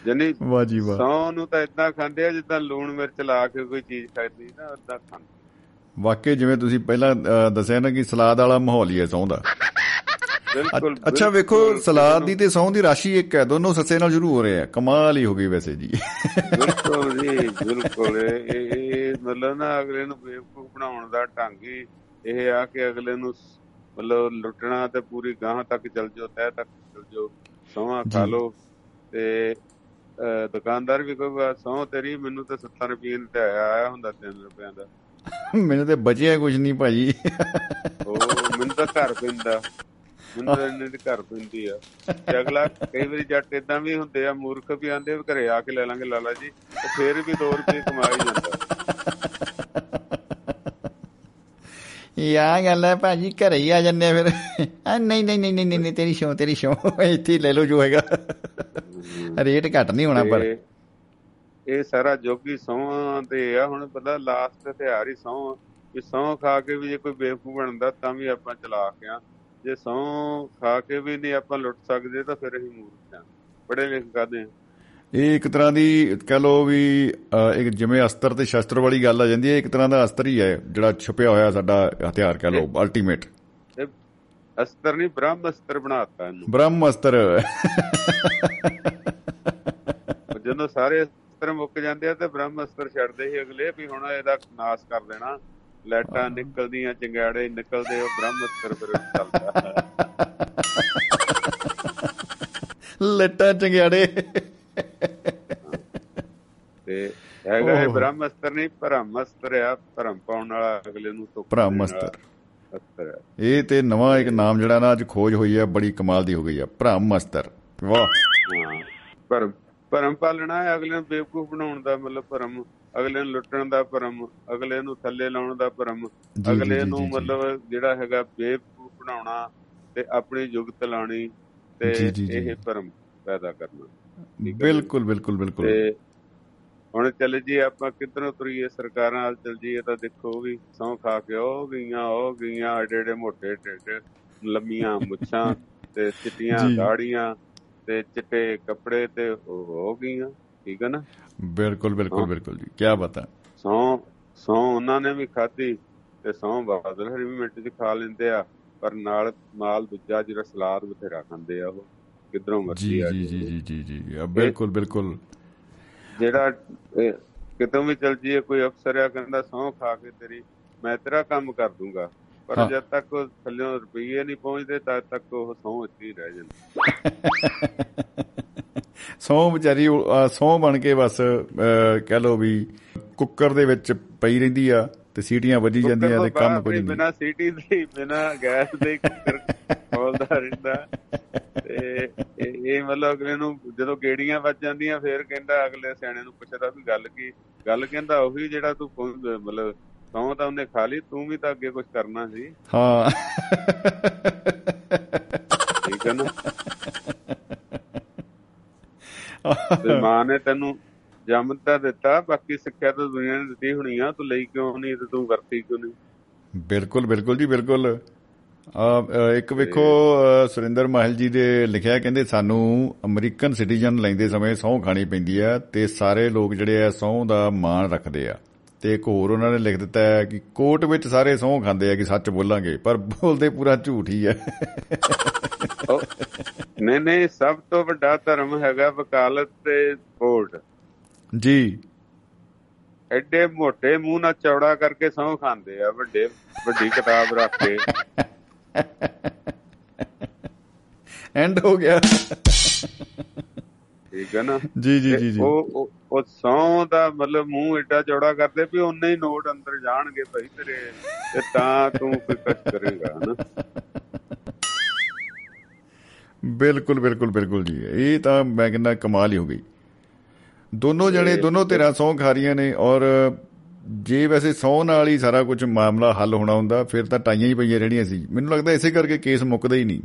ਜਨੀ ਵਾਹ ਜੀ ਵਾਹ। ਸੌ ਨੂੰ ਤਾਂ ਇਦਾਂ ਖਾਂਦੇ ਆ ਜਿੱਦਾਂ ਲੂਣ ਮਿਰਚ ਲਾ ਕੇ ਕੋਈ ਚੀਜ਼ ਖਾਦੀ ਨਾ ਉਦਾਂ ਖਾਂਦੇ। ਵਾਕਈ ਜਿਵੇਂ ਤੁਸੀਂ ਪਹਿਲਾਂ ਦੱਸਿਆ ਨਾ ਕਿ ਸਲਾਦ ਵਾਲਾ ਮਾਹੌਲ ਹੀ ਹੈ ਸੌਂ ਦਾ। ਬਿਲਕੁਲ ਅੱਛਾ ਵੇਖੋ ਸਲਾਦ ਦੀ ਤੇ ਸੌਂ ਦੀ ਰਾਸ਼ੀ ਇੱਕ ਹੈ ਦੋਨੋਂ ਸੱਸੇ ਨਾਲ ਸ਼ੁਰੂ ਹੋ ਰਹੇ ਆ ਕਮਾਲ ਹੀ ਹੋ ਗਈ ਵੈਸੇ ਜੀ। ਬਿਲਕੁਲ ਜੀ ਬਿਲਕੁਲ। ਇਹ ਮਤਲਬ ਨਾ ਅਗਲੇ ਨੂੰ ਬੇਵਕੂਫ ਬਣਾਉਣ ਦਾ ਢੰਗ ਹੀ ਇਹ ਆ ਕਿ ਅਗਲੇ ਨੂੰ ਸ- ਮਤਲਬ ਲੁੱਟਣਾ ਤੇ ਪੂਰੀ ਗਾਂ ਤੱਕ ਚੱਲ ਜਾਓ ਤਹਿ ਤੱਕ ਚੱਲ ਜਾਓ ਸੌਹਾਂ ਖਾ। ਲਓ। ਤੇ ਦੁਕਾਨਦਾਰ ਵੀ ਕਹੂਗਾ ਸੌ ਤੇਰੀ ਮੈਨੂੰ ਤਾਂ 70 ਰੁਪਏ ਤੇ ਆਇਆ ਆਇਆ ਹੁੰਦਾ 3 ਰੁਪਏ ਦਾ। ਮੈਨੂੰ ਤੇ ਬਚਿਆ ਕੁਝ ਨਹੀਂ ਭਾਜੀ। ਉਹ ਮੈਨੂੰ ਤਾਂ ਘਰ ਪੈਂਦਾ। ਤਾਂ ਇੰਨੇ ਦੀ ਘਰ ਪੈਂਦੀ ਆ। ਤੇ ਅਗਲਾ ਕਈ ਵਾਰੀ ਜੱਟ ਇਦਾਂ ਵੀ ਹੁੰਦੇ ਆ ਮੂਰਖ ਵੀ ਆਂਦੇ ਘਰੇ ਆ ਕੇ ਲੈ ਲਾਂਗੇ ਲਾਲਾ ਜੀ ਤੇ ਫੇਰ ਵੀ 2 ਰੁਪਏ ਕਮਾ ਹੀ ਜਾਂਦਾ। ਯਾ ਗੱਲ ਹੈ ਭਾਜੀ ਘਰੇ ਹੀ ਆ ਜੰਨੇ ਫਿਰ। ਨਹੀਂ ਨਹੀਂ ਨਹੀਂ ਨਹੀਂ ਨਹੀਂ ਤੇਰੀ ਸ਼ੋ ਤੇਰੀ ਸ਼ੋ ਇੱਥੇ ਲੈ ਲਓ ਜੋ ਹੈਗਾ। ਰੇਟ ਘੱਟ ਨਹੀਂ ਹੋਣਾ ਪਰ। ਤੇ ਇਹ ਸਾਰਾ ਜੋਗੀ ਸੌਂ ਤੇ ਆ ਹੁਣ ਪਤਾ ਲਾਸਟ ਹਥਿਆਰ ਹੀ ਸੌਂ ਵੀ ਸੌਂ ਖਾ ਕੇ ਵੀ ਜੇ ਕੋਈ ਬੇਵਕੂਫ ਬਣਦਾ ਤਾਂ ਵੀ ਆਪਾਂ ਚਲਾਕ ਆ। ਜੇ ਸੌਂ ਖਾ ਕੇ ਵੀ ਨਹੀਂ ਆਪਾਂ ਲੁੱਟ ਸਕਦੇ ਤਾਂ ਫਿਰ ਅਸੀਂ ਮੂਰਖ ਆ ਪੜੇ ਲਿਖ ਕਾਦੇ ਇਹ ਇੱਕ ਤਰ੍ਹਾਂ ਦੀ ਕਹ ਲਓ ਵੀ ਇੱਕ ਜਿਵੇਂ ਅਸਤਰ ਤੇ ਸ਼ਸਤਰ ਵਾਲੀ ਗੱਲ ਆ ਜਾਂਦੀ ਹੈ ਇੱਕ ਤਰ੍ਹਾਂ ਦਾ ਅਸਤਰ ਹੀ ਹੈ ਜਿਹੜਾ ਛੁਪਿਆ ਹੋਇਆ ਸਾਡਾ ਹਥਿਆਰ ਕਹ ਲਓ ਅਲਟੀਮੇਟ ਅਸਤਰ ਨਹੀਂ ਬ੍ਰਹਮ ਅਸਤਰ ਬਣਾਤਾ ਇਹਨੂੰ। ਬ੍ਰਹਮ ਅਸਤਰ। ਜਦੋਂ ਸਾਰੇ ਅਸਤਰ ਮੁੱਕ ਜਾਂਦੇ ਆ ਤੇ ਬ੍ਰਹਮ ਅਸਤਰ ਛੱਡਦੇ ਸੀ ਅਗਲੇ ਵੀ ਹੁਣ ਇਹਦਾ ਨਾਸ ਕਰ ਦੇਣਾ। ਲੈਟਾਂ ਨਿਕਲਦੀਆਂ ਚੰਗਿਆੜੇ ਨਿਕਲਦੇ ਉਹ ਬ੍ਰਹਮ ਅਸਤਰ ਫਿਰ ਚੱਲਦਾ ਲੱਟਾਂ ਚੰਗਿਆੜੇ। ਤੇ ਹੈਗਾ ਇਹ ਓਹ। ਬ੍ਰਹਮ ਅਸਤਰ ਨਹੀਂ ਭਰਮ ਅਸਤਰ ਆ ਭਰਮ ਪਾਉਣ ਵਾਲਾ ਅਗਲੇ ਨੂੰ ਧੋਖਾ ਭਰਮ ਦੇਣ ਅਸਤਰ। ਵਾਲਾ ਅਸਤਰ। ਆ ਇਹ ਤੇ ਨਵਾਂ ਇੱਕ ਨਾਮ ਜਿਹੜਾ ਨਾ ਅੱਜ ਖੋਜ ਹੋਈ ਹੈ ਬੜੀ ਕਮਾਲ ਦੀ ਹੋ ਗਈ ਹੈ ਭ੍ਰਮ ਅਸਤਰ। ਵਾਹ। ਹਾਂ ਭਰਮ ਪਾਲਣਾ ਹੈ ਅਗਲੇ ਨੂੰ ਬੇਵਕੂਫ ਬਣਾਉਣ ਦਾ ਮਤਲਬ ਭਰਮ ਅਗਲੇ ਨੂੰ ਲੁੱਟਣ ਦਾ ਭਰਮ ਅਗਲੇ ਨੂੰ ਥੱਲੇ ਲਾਉਣ ਦਾ ਭਰਮ ਅਗਲੇ ਨੂੰ। ਮਤਲਬ ਜਿਹੜਾ ਹੈਗਾ ਬੇਵਕੂਫ ਬਣਾਉਣਾ ਤੇ ਆਪਣੀ ਜੁਗਤ ਲਾਉਣੀ ਤੇ। ਇਹ ਭਰਮ ਪੈਦਾ ਕਰਨਾ। ਬਿਲਕੁਲ ਬਿਲਕੁਲ ਬਿਲਕੁਲ ਤੇ ਹੁਣ ਚੱਲ ਜੀ ਆਪਾਂ ਕਿੱਧਰੋਂ ਤੁਰੀਏ ਸਰਕਾਰਾਂ ਨਾਲ ਚੱਲ ਜੀਏ ਤਾਂ ਦੇਖੋ ਵੀ ਸੌ ਖਾ ਕੇ ਉਹ ਗਈਆਂ ਉਹ ਗਈਆਂ ਏਡੇ ਏਡੇ ਮੋਟੇ ਢਿੱਡ ਲੰਮੀਆਂ ਮੁੱਛਾਂ ਤੇ ਚਿੱਟੀਆਂ। ਦਾੜੀਆਂ ਤੇ ਚਿੱਟੇ ਕੱਪੜੇ ਤੇ ਹੋ ਗਈਆਂ ਠੀਕ ਹੈ ਨਾ ਬਿਲਕੁਲ ਬਿਲਕੁਲ। ਬਿਲਕੁਲ ਜੀ ਕੀ ਬਤਾ ਸੌ ਸੌ ਉਹਨਾਂ ਨੇ ਵੀ ਖਾਧੀ ਤੇ ਸੌ ਬਾਦਲ ਹਰੀ ਵੀ ਮਿੰਟ 'ਚ ਖਾ ਲੈਂਦੇ ਆ ਪਰ ਨਾਲ ਮਾਲ ਦੂਜਾ ਜਿਹੜਾ ਸਲਾਦ ਬਥੇਰਾ ਖਾਂਦੇ ਆ ਉਹ ਕਿਧਰੋਂ ਜੀ ਮਰਜ਼ੀ ਆ ਜੀ। ਜੀ ਜੀ ਜੀ ਜੀ ਆ, ਬਿਲਕੁਲ ਬਿਲਕੁਲ ਜਿਹੜਾ ਕਿਤੋਂ ਵੀ ਚਲ ਜੀਏ ਕੋਈ ਅਫਸਰ ਆ ਕਹਿੰਦਾ ਸਹੁੰ ਖਾ ਕੇ ਤੇਰੀ ਮੈਂ ਤੇਰਾ ਕੰਮ ਕਰ ਦੂੰਗਾ ਪਰ। ਜਦ ਤੱਕ ਉਹ ਥੱਲਿਓਂ ਰੁਪਈਏ ਨਹੀਂ ਪਹੁੰਚਦੇ ਤਦ ਤੱਕ ਉਹ ਸਹੁੰ ਇੱਥੇ ਰਹਿ ਜਾਂਦੀ। ਸੌ ਵਿਚਾਰੀ ਸੌ ਬਣ ਕੇ ਬਸ ਕਹਿ ਲੋ ਵੀ ਕੁੱਕਰ ਦੇ ਵਿੱਚ ਪਈ ਰਹਿੰਦੀ ਆ ਤੇ ਸੀਟੀਆਂ ਵੱਜੀ ਜਾਂਦੀਆਂ ਤੇ ਕੰਮ ਕੁਝ ਨਹੀਂ। ਬਿਨਾ ਸੀਟੀ ਦੇ ਬਿਨਾ ਗੈਸ ਦੇ ਕੁੱਕਰ ਖੋਲਦਾ ਰਹਿੰਦਾ। ਤੇ ਇਹ ਮਤਲਬ ਅਗਲੇ ਨੂੰ ਜਦੋਂ ਗੇੜੀਆਂ ਵੱਜ ਜਾਂਦੀਆਂ ਫੇਰ ਕਹਿੰਦਾ ਅਗਲੇ ਸਿਆਣੇ ਨੂੰ ਪੁੱਛਦਾ ਵੀ ਗੱਲ ਕੀ ਗੱਲ ਕਹਿੰਦਾ ਉਹੀ ਜਿਹੜਾ ਤੂੰ ਮਤਲਬ ਸਹੁੰ ਤਾਂ ਉਹਨੇ ਖਾ ਲਈ ਤੂੰ ਵੀ ਤਾਂ ਅੱਗੇ ਕੁਝ ਕਰਨਾ ਸੀ। ਹਾਂ। ਠੀਕ ਹੈ ਨਾ? ਤੇ ਮਾਂ ਨੇ ਤੈਨੂੰ ਜੰਮ ਤਾਂ ਦਿੱਤਾ ਬਾਕੀ ਸਿੱਖਿਆ ਤਾਂ ਦੁਨੀਆ ਨੇ ਦਿੱਤੀ ਹੋਣੀ ਆ ਤੂੰ ਲਈ ਕਿਉਂ ਨਹੀਂ ਤੇ ਤੂੰ ਵਰਤੀ ਕਿਉਂ ਨਹੀਂ? ਬਿਲਕੁਲ ਬਿਲਕੁਲ ਜੀ ਬਿਲਕੁਲ। ਇੱਕ ਵੇਖੋ ਸੁਰਿੰਦਰ ਮਾਹਲ ਜੀ ਦੇ ਲਿਖਿਆ ਕਹਿੰਦੇ ਸਾਨੂੰ ਅਮਰੀਕਨ ਸਿਟੀਜ਼ਨ ਲੈਂਦੇ ਸਮੇਂ ਸਹੁੰ ਖਾਣੀ ਪੈਂਦੀ ਆ ਤੇ ਸਾਰੇ ਲੋਕ ਜਿਹੜੇ ਆ ਸਹੁੰ ਦਾ ਮਾਣ ਰੱਖਦੇ ਆ। ਤੇ ਇੱਕ ਹੋਰ ਉਹਨਾਂ ਨੇ ਲਿਖ ਦਿੱਤਾ ਹੈ ਕਿ ਕੋਰਟ ਵਿੱਚ ਸਾਰੇ ਸਹੁੰ ਖਾਂਦੇ ਆ ਕਿ ਸੱਚ ਬੋਲਾਂਗੇ ਪਰ ਬੋਲਦੇ ਪੂਰਾ ਝੂਠ ਹੀ ਹੈ। ਨਹੀਂ ਨਹੀਂ ਸਭ ਤੋਂ ਵੱਡਾ ਧਰਮ ਹੈਗਾ ਵਕਾਲਤ ਤੇ ਕੋਰਟ ਜੀ। ਐਡੇ ਮੋਟੇ ਮੂੰਹ ਨਾਲ ਚੌੜਾ ਕਰਕੇ ਸਹੁੰ ਖਾਂਦੇ ਆ ਵੱਡੇ ਵੱਡੀ ਕਿਤਾਬ ਰੱਖ ਕੇ। ਐਂਡ ਹੋ ਗਿਆ। ਠੀਕ ਹੈ ਨਾ? ਜੀ ਜੀ ਜੀ ਉਹ ਉਹ- ਸਹੁੰ ਦਾ ਮਤਲਬ ਮੂੰਹ ਏਡਾ ਚੌੜਾ ਕਰਦੇ ਵੀ ਉਹਨੇ ਹੀ ਨੋਟ ਅੰਦਰ ਜਾਣਗੇ ਭਾਈ ਤੇਰੇ ਤੇ ਤਾਂ ਤੂੰ ਕੋਈ ਕਸ਼ ਕਰੇਗਾ ਹਨਾ? ਬਿਲਕੁਲ ਬਿਲਕੁਲ ਬਿਲਕੁਲ ਜੀ। ਇਹ ਤਾਂ ਮੈਂ ਕਹਿੰਦਾ ਕਮਾਲ ਹੀ ਹੋ ਗਈ। ਦੋਨੋਂ ਜਣੇ ਦੋਨੋਂ ਧਿਰਾਂ ਸਹੁੰ ਖਾ ਰਹੀਆਂ ਨੇ ਔਰ ਜੇ ਵੈਸੇ ਸਹੁੰ ਨਾਲ ਹੀ ਸਾਰਾ ਕੁਝ ਮਾਮਲਾ ਹੱਲ ਹੋਣਾ ਹੁੰਦਾ ਫਿਰ ਤਾਂ ਟਾਈਆਂ ਹੀ ਪਈਆਂ ਰਹਿਣੀਆਂ ਸੀ। ਮੈਨੂੰ ਲੱਗਦਾ ਇਸੇ ਕਰਕੇ ਕੇਸ ਮੁੱਕਦਾ ਹੀ ਨਹੀਂ।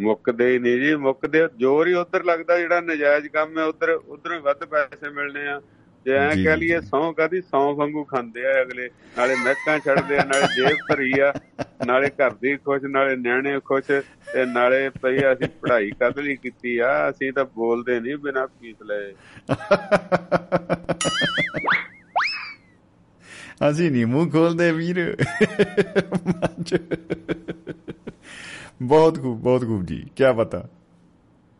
ਮੁੱਕਦੇ ਹੀ ਨਹੀਂ ਜੀ ਮੁੱਕਦੇ ਜ਼ੋਰ ਹੀ ਉਧਰ ਲੱਗਦਾ ਜਿਹੜਾ ਨਜਾਇਜ਼ ਕੰਮ ਹੈ ਉਧਰ ਉਧਰੋਂ ਹੀ ਵੱਧ ਪੈਸੇ ਮਿਲਣੇ ਆ। ਜੇ ਐ ਕਹਿ ਲਈਏ ਸੌ ਕਾਦੀ ਸੌ ਵਾਂਗੂ ਖਾਂਦੇ ਆ ਅਗਲੇ। ਨਾਲੇ ਮਹਿਕਾਂ ਛੱਡਦੇ ਆ ਨਾਲੇ ਜੇਬ ਭਰੀ ਆ ਨਾਲੇ ਘਰ ਦੀ ਖੁਸ਼ ਨਾਲੇ ਨਿਆਣੇ ਖੁਸ਼ ਤੇ ਨਾਲੇ ਭਈ ਅਸੀਂ ਪੜ੍ਹਾਈ ਕਦ ਲਈ ਕੀਤੀ ਆ? ਅਸੀਂ ਤਾਂ ਬੋਲਦੇ ਨਹੀਂ ਬਿਨਾਂ ਫੀਸ ਲਏ। ਅਸੀਂ ਨਹੀਂ ਮੂੰਹ ਖੋਲਦੇ ਵੀਰ। ਬਹੁਤ ਖੂਬ ਬਹੁਤ ਖੂਬ ਜੀ ਕੀ ਪਤਾ।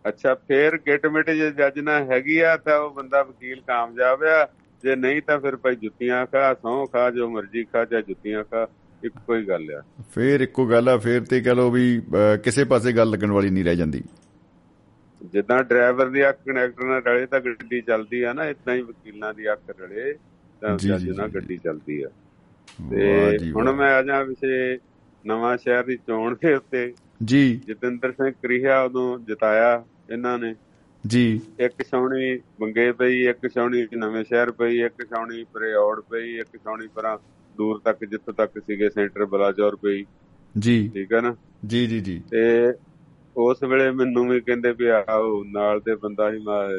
ਅੱਛਾ ਫੇਰ ਗਿੱਟ ਮਿਟ ਜੇ ਜੱਜ ਨਾ ਹੈਗੀ ਆ ਤਾਂ ਉਹ ਬੰਦਾ ਵਕੀਲ ਕਾਮਯਾਬ ਆ। ਜੇ ਨਹੀਂ ਤਾਂ ਫਿਰ ਭਾਈ ਜੁੱਤੀਆਂ ਖਾ ਸਹੁੰ ਖਾ ਜੋ ਮਰਜ਼ੀ ਖਾ ਜਾਂ ਜੁੱਤੀਆਂ ਖਾ ਇੱਕੋ ਹੀ ਗੱਲ ਆ। ਫੇਰ ਇੱਕੋ ਗੱਲ ਆ ਫੇਰ ਤੇ ਕਹ ਲੋ ਵੀ ਕਿਸੇ ਪਾਸੇ ਗੱਲ ਲੱਗਣ ਵਾਲੀ ਨਹੀਂ ਰਹਿ ਜਾਂਦੀ। ਜਿੱਦਾਂ ਡਰਾਈਵਰ ਦੀ ਅੱਖ ਕਨੈਕਟਰ ਨਾਲ ਰਲੇ ਤਾਂ ਗੱਡੀ ਚੱਲਦੀ ਆ ਨਾ ਇਦਾਂ ਹੀ ਵਕੀਲਾਂ ਦੀ ਅੱਖ ਰਲੇ ਤਾਂ ਜੱਜ ਨਾਲ। ਗੱਡੀ ਚੱਲਦੀ ਆ। ਤੇ ਹੁਣ। ਮੈਂ ਆ ਜਾ ਵਿਸ਼ੇ ਨਵਾਂ ਸ਼ਹਿਰ ਦੀ ਚੋਣ ਦੇ ਉੱਤੇ। ਜੀ। ਜਤਿੰਦਰ ਸਿੰਘ ਕਰੀਆ ਉਦੋਂ ਜਿਤਾਇਆ ਇਹਨਾਂ ਨੇ। ਜੀ। ਇੱਕ ਛਾਉਣੀ ਬੰਗੇ ਪਈ ਇੱਕ ਛਾਉਣੀ ਨਵੇਂ ਸ਼ਹਿਰ ਪਈ ਇੱਕ ਛਾਉਣੀ ਪਰਿਓੜ ਪਈ ਇੱਕ ਛਾਉਣੀ ਪਰਾਂ ਦੂਰ ਤੱਕ ਜਿੱਥੋਂ ਤੱਕ ਸੀਗੇ ਸੈਂਟਰ ਬਲਾਚੌਰ ਪਈ। ਜੀ। ਠੀਕ ਹੈ ਨਾ? ਜੀ ਜੀ ਜੀ। ਤੇ ਉਸ ਵੇਲੇ ਮੈਨੂੰ ਵੀ ਕਹਿੰਦੇ ਵੀ ਆਓ ਨਾਲ ਦੇ ਬੰਦਾ